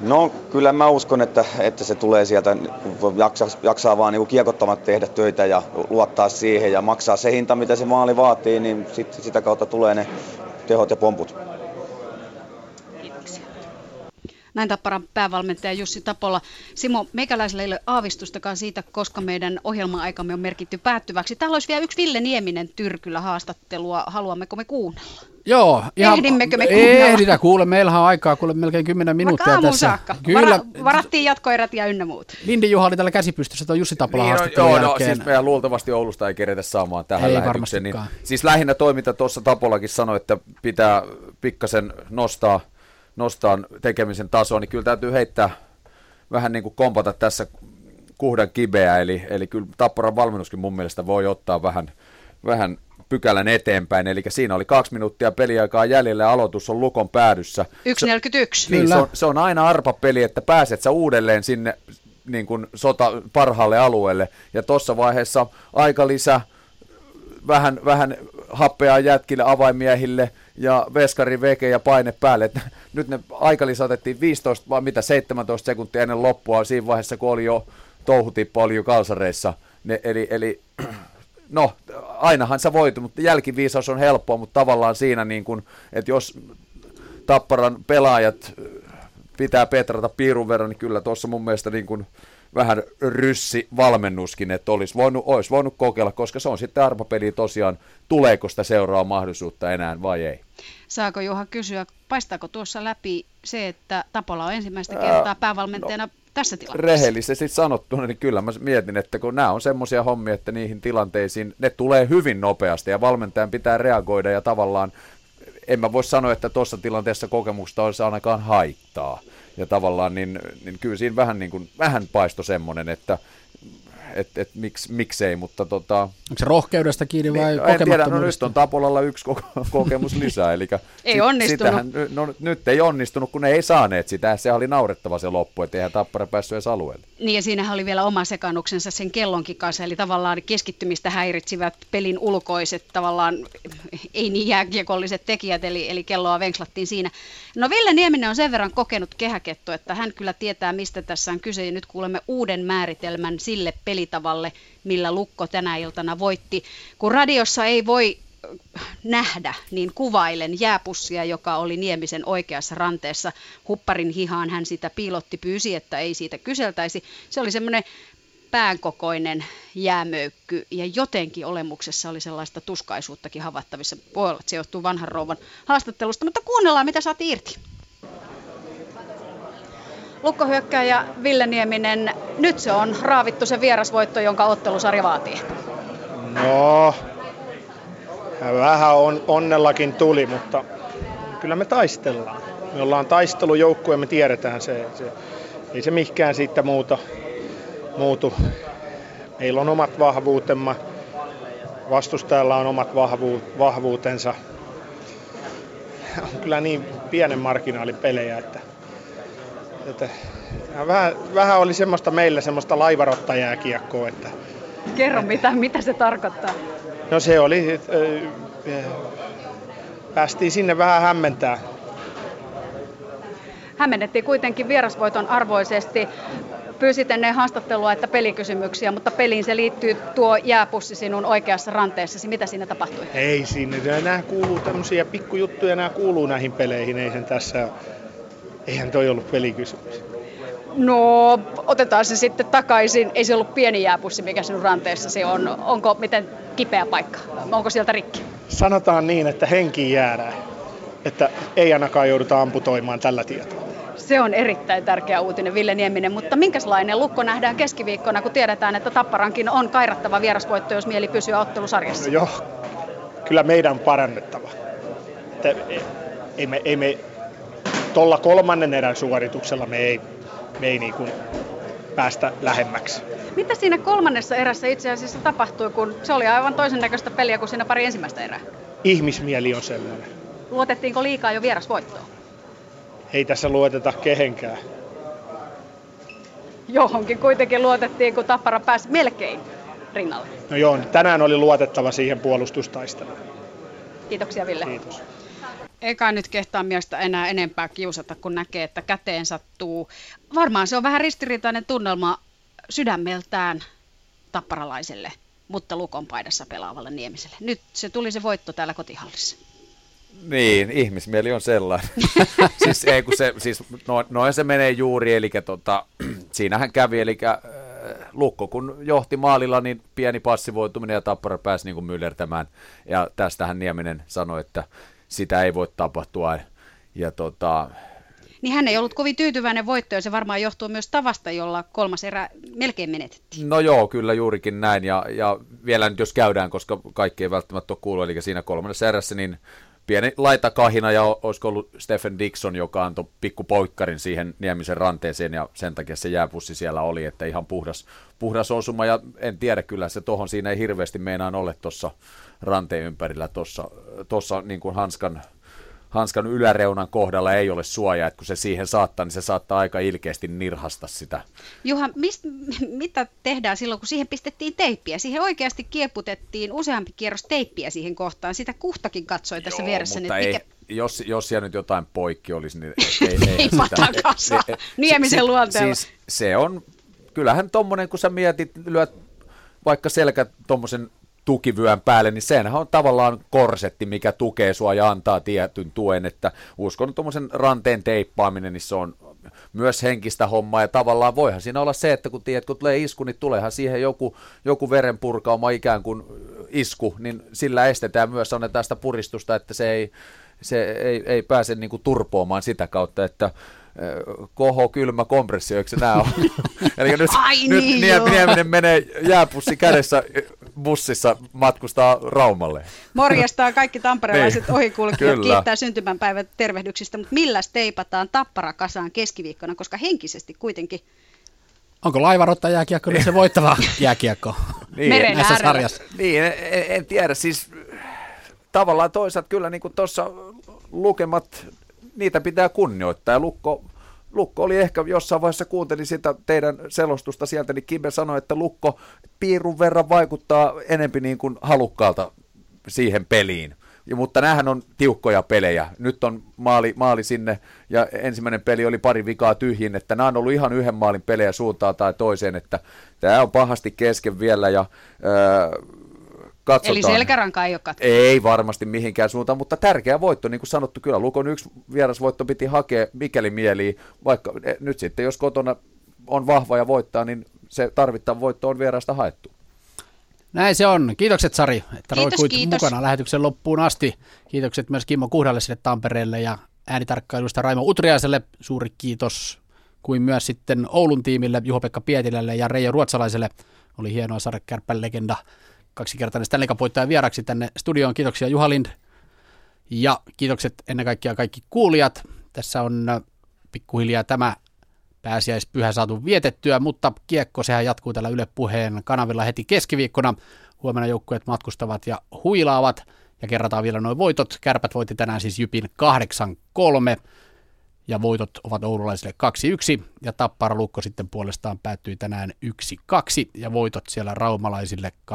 No kyllä mä uskon, että, että se tulee sieltä, jaksaa, jaksaa vaan niin kiekottamat tehdä töitä ja luottaa siihen ja maksaa se hinta, mitä se maali vaatii, niin sit, sitä kautta tulee ne tehot ja pomput. Näin Tapparan päävalmentaja Jussi Tapola. Simo, meikäläisellä ei ole aavistustakaan siitä, koska meidän ohjelma-aikamme on merkitty päättyväksi. Täällä olisi vielä yksi Ville Nieminen Tyrkylä haastattelua. Haluammeko me kuunnella? Joo. Ihan, Ehdimmekö me kuunnella? Ehditä, kuule. Meillähän on aikaa kuule melkein 10 minuuttia Vaikka tässä. saakka. Kyllä. Vara, varattiin jatkoerät ja ynnä muut. Lindi Juha oli tällä käsipystyssä tuon Jussi Tapola Niin, no, joo, no, siis meidän luultavasti Oulusta ei keretä saamaan tähän Ei lähetykseen. Niin, siis lähinnä toiminta tuossa Tapolakin sanoi, että pitää pikkasen nostaa, nostaa tekemisen tasoa, niin kyllä täytyy heittää vähän niin kuin kompata tässä kuhdan kibeä, eli, eli kyllä Tapparan valmennuskin mun mielestä voi ottaa vähän, vähän pykälän eteenpäin, eli siinä oli kaksi minuuttia peliaikaa jäljellä ja aloitus on Lukon päädyssä. 1.41. Niin, se, on, se on aina arpapeli, että pääset sä uudelleen sinne niin kuin sota parhaalle alueelle. Ja tuossa vaiheessa aika lisä, vähän, vähän happea jätkille, avaimiehille ja veskari veke ja paine päälle. Et nyt ne aikalisä otettiin 15 vai mitä 17 sekuntia ennen loppua siinä vaiheessa, kun oli jo touhutippo oli jo kalsareissa. Ne, eli, eli no, ainahan sä voit, mutta jälkiviisaus on helppoa, mutta tavallaan siinä, niin kun, että jos Tapparan pelaajat pitää petrata piirun verran, niin kyllä tuossa mun mielestä niin kun vähän ryssi valmennuskin, että olisi voinut, olisi voinut kokeilla, koska se on sitten arpapeli tosiaan, tuleeko sitä seuraa mahdollisuutta enää vai ei. Saako Juha kysyä, paistaako tuossa läpi se, että Tapola on ensimmäistä kertaa päävalmentajana no, tässä tilanteessa? Rehellisesti sanottuna, niin kyllä mä mietin, että kun nämä on semmoisia hommia, että niihin tilanteisiin ne tulee hyvin nopeasti ja valmentajan pitää reagoida ja tavallaan en mä voi sanoa, että tuossa tilanteessa kokemusta olisi ainakaan haittaa. Ja tavallaan niin, niin kyllä siinä vähän, niin kuin, vähän paisto semmoinen, että että et, miksi, miksei, mutta tota... Onko se rohkeudesta kiinni vai niin, En tiedä, no nyt on Tapolalla yksi kokemus lisää, eli ei sit, onnistunut. Sitähän, no, nyt ei onnistunut, kun ne ei saaneet sitä, se oli naurettava se loppu, että eihän Tappara päässyt edes alueelle. Niin ja siinähän oli vielä oma sekannuksensa sen kellonkin kanssa, eli tavallaan keskittymistä häiritsivät pelin ulkoiset tavallaan ei niin jääkiekolliset tekijät, eli, eli kelloa venkslattiin siinä. No Ville Nieminen on sen verran kokenut kehäketto, että hän kyllä tietää, mistä tässä on kyse, ja nyt kuulemme uuden määritelmän sille pelitavalle, millä Lukko tänä iltana voitti. Kun radiossa ei voi nähdä, niin kuvailen jääpussia, joka oli Niemisen oikeassa ranteessa. Hupparin hihaan hän sitä piilotti, pyysi, että ei siitä kyseltäisi. Se oli semmoinen päänkokoinen jäämöykky ja jotenkin olemuksessa oli sellaista tuskaisuuttakin havattavissa. Voi olla, että se johtuu vanhan rouvan haastattelusta, mutta kuunnellaan mitä saat irti. Lukkohyökkäjä Ville Nieminen, nyt se on raavittu se vierasvoitto, jonka ottelusarja vaatii. No, vähän on, onnellakin tuli, mutta kyllä me taistellaan. Me ollaan taistelujoukku ja me tiedetään se. se ei se mikään siitä muuta, muutu. Meillä on omat vahvuutemme, vastustajalla on omat vahvu, vahvuutensa. On kyllä niin pienen marginaalin pelejä, että, että vähän, vähän oli semmoista meillä semmoista laivarottajääkiekkoa. Että, Kerro, mitä, mitä se tarkoittaa? No se oli, päästiin sinne vähän hämmentää. Hämmennettiin kuitenkin vierasvoiton arvoisesti. Pyysit ennen haastattelua, että pelikysymyksiä, mutta peliin se liittyy tuo jääpussi sinun oikeassa ranteessasi. Mitä siinä tapahtui? Ei siinä, nämä kuuluu tämmöisiä pikkujuttuja, nämä kuuluu näihin peleihin, ei sen tässä, eihän toi ollut pelikysymys. No, otetaan se sitten takaisin. Ei se ollut pieni jääpussi, mikä sinun ranteessasi on. Onko miten kipeä paikka? Onko sieltä rikki? Sanotaan niin, että henki jäädään. Että ei ainakaan jouduta amputoimaan tällä tietoa. Se on erittäin tärkeä uutinen, Ville Nieminen. Mutta minkälainen lukko nähdään keskiviikkona, kun tiedetään, että Tapparankin on kairattava vierasvoitto, jos mieli pysyä ottelusarjassa? No joo, kyllä meidän parannettava. Että ei me, ei me tuolla kolmannen erän suorituksella me ei me ei niin kuin päästä lähemmäksi. Mitä siinä kolmannessa erässä itse asiassa tapahtui, kun se oli aivan toisen näköistä peliä kuin siinä pari ensimmäistä erää? Ihmismieli on sellainen. Luotettiinko liikaa jo vierasvoittoon? Ei tässä luoteta kehenkään. Johonkin kuitenkin luotettiin, kun Tappara pääsi melkein rinnalle. No joo, tänään oli luotettava siihen puolustustaisteluun. Kiitoksia Ville. Kiitos eikä nyt kehtaa miestä enää enempää kiusata, kun näkee, että käteen sattuu. Varmaan se on vähän ristiriitainen tunnelma sydämeltään tapparalaiselle, mutta lukon paidassa pelaavalle Niemiselle. Nyt se tuli se voitto täällä kotihallissa. Niin, ihmismieli on sellainen. siis, ei, kun se, siis no, noin se menee juuri, eli tota, siinähän kävi, eli äh, Lukko kun johti maalilla, niin pieni passivoituminen ja Tappara pääsi niin kuin myllertämään. Ja tästähän Nieminen sanoi, että sitä ei voi tapahtua. Ja tota, niin hän ei ollut kovin tyytyväinen voitto, ja se varmaan johtuu myös tavasta, jolla kolmas erä melkein menetettiin. No joo, kyllä juurikin näin, ja, ja vielä nyt jos käydään, koska kaikki ei välttämättä ole kuullut, eli siinä kolmannessa erässä, niin pieni laitakahina, ja olisiko ollut Stephen Dixon, joka antoi pikkupoikkarin siihen Niemisen ranteeseen, ja sen takia se jääpussi siellä oli, että ihan puhdas, puhdas osuma, ja en tiedä kyllä, se tohon siinä ei hirveästi meinaan ole tuossa ranteen ympärillä tuossa, tuossa niin kuin hanskan, hanskan yläreunan kohdalla ei ole suojaa, että kun se siihen saattaa, niin se saattaa aika ilkeästi nirhasta sitä. Juha, mist, mitä tehdään silloin, kun siihen pistettiin teippiä? Siihen oikeasti kieputettiin useampi kierros teippiä siihen kohtaan. Sitä kuhtakin katsoi tässä Joo, vieressä. mutta ei, mikä... jos, jos siellä nyt jotain poikki olisi, niin ei, ei, Ei ei- ei- Niemisen si- luonteella. Siis se on, kyllähän tommonen, kun sä mietit, lyöt vaikka selkä tommosen tukivyön päälle, niin sehän on tavallaan korsetti, mikä tukee sua ja antaa tietyn tuen, että uskon, tuommoisen ranteen teippaaminen, niin se on myös henkistä hommaa, ja tavallaan voihan siinä olla se, että kun tiedät, kun tulee isku, niin tuleehan siihen joku, joku verenpurkauma ikään kuin isku, niin sillä estetään myös, annetaan sitä puristusta, että se ei, se ei, ei pääse niin kuin turpoamaan sitä kautta, että ö, koho, kylmä, kompressio, eikö se nää ole? Eli nyt, Ai nyt niin. Nieminen menee jääpussi kädessä bussissa matkustaa Raumalle. Morjestaan kaikki tamperelaiset Niin, ohikulkijat kyllä. kiittää syntymäpäivän tervehdyksistä, mutta milläs teipataan tappara kasaan keskiviikkona, koska henkisesti kuitenkin Onko laivarotta jääkiekko niin se voittava jääkiekko Niin, Meren näissä äärellä. sarjassa? Niin, en, en tiedä, siis tavallaan toisaalta kyllä niin kuin tuossa lukemat, niitä pitää kunnioittaa ja Lukko, Lukko oli ehkä jossain vaiheessa kuuntelin sitä teidän selostusta sieltä, niin Kimbe sanoi, että Lukko piirun verran vaikuttaa enempi niin kuin halukkaalta siihen peliin. Ja, mutta näähän on tiukkoja pelejä. Nyt on maali, maali sinne ja ensimmäinen peli oli pari vikaa tyhjin, että nämä on ollut ihan yhden maalin pelejä suuntaan tai toiseen, että tämä on pahasti kesken vielä ja öö, katsotaan. Eli selkäranka ei ole katko. Ei varmasti mihinkään suuntaan, mutta tärkeä voitto, niin kuin sanottu, kyllä Lukon yksi vierasvoitto piti hakea mikäli mieliin, vaikka eh, nyt sitten jos kotona on vahva ja voittaa, niin se tarvittava voitto on vierasta haettu. Näin se on. Kiitokset Sari, että Kiitos, roikuit kiitos. mukana lähetyksen loppuun asti. Kiitokset myös Kimmo Kuhdalle sinne Tampereelle ja äänitarkkailusta Raimo Utriaiselle. Suuri kiitos kuin myös sitten Oulun tiimille, Juho-Pekka Pietilälle ja Reijo Ruotsalaiselle. Oli hienoa saada kärppän legenda kaksikertainen Stanley Cup voittaja vieraksi tänne studioon. Kiitoksia Juha Lind. Ja kiitokset ennen kaikkea kaikki kuulijat. Tässä on äh, pikkuhiljaa tämä pääsiäispyhä saatu vietettyä, mutta kiekko sehän jatkuu tällä Yle Puheen kanavilla heti keskiviikkona. Huomenna joukkueet matkustavat ja huilaavat ja kerrataan vielä noin voitot. Kärpät voitti tänään siis Jypin 8-3 ja voitot ovat oululaisille 2-1 ja Tappara Lukko sitten puolestaan päättyi tänään 1-2 ja voitot siellä raumalaisille 2-1.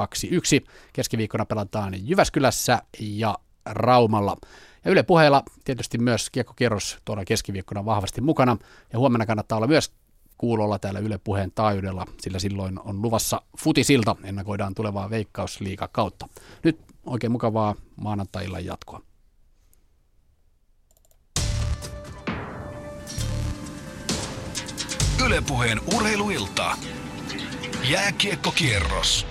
Keskiviikkona pelataan Jyväskylässä ja Raumalla. Ja Yle puheella tietysti myös kiekkokierros tuolla keskiviikkona vahvasti mukana ja huomenna kannattaa olla myös kuulolla täällä Yle puheen taajuudella, sillä silloin on luvassa futisilta, ennakoidaan tulevaa veikkausliiga kautta. Nyt oikein mukavaa maanantai-illan jatkoa. Ylepuheen urheiluilta. Jääkiekkokierros.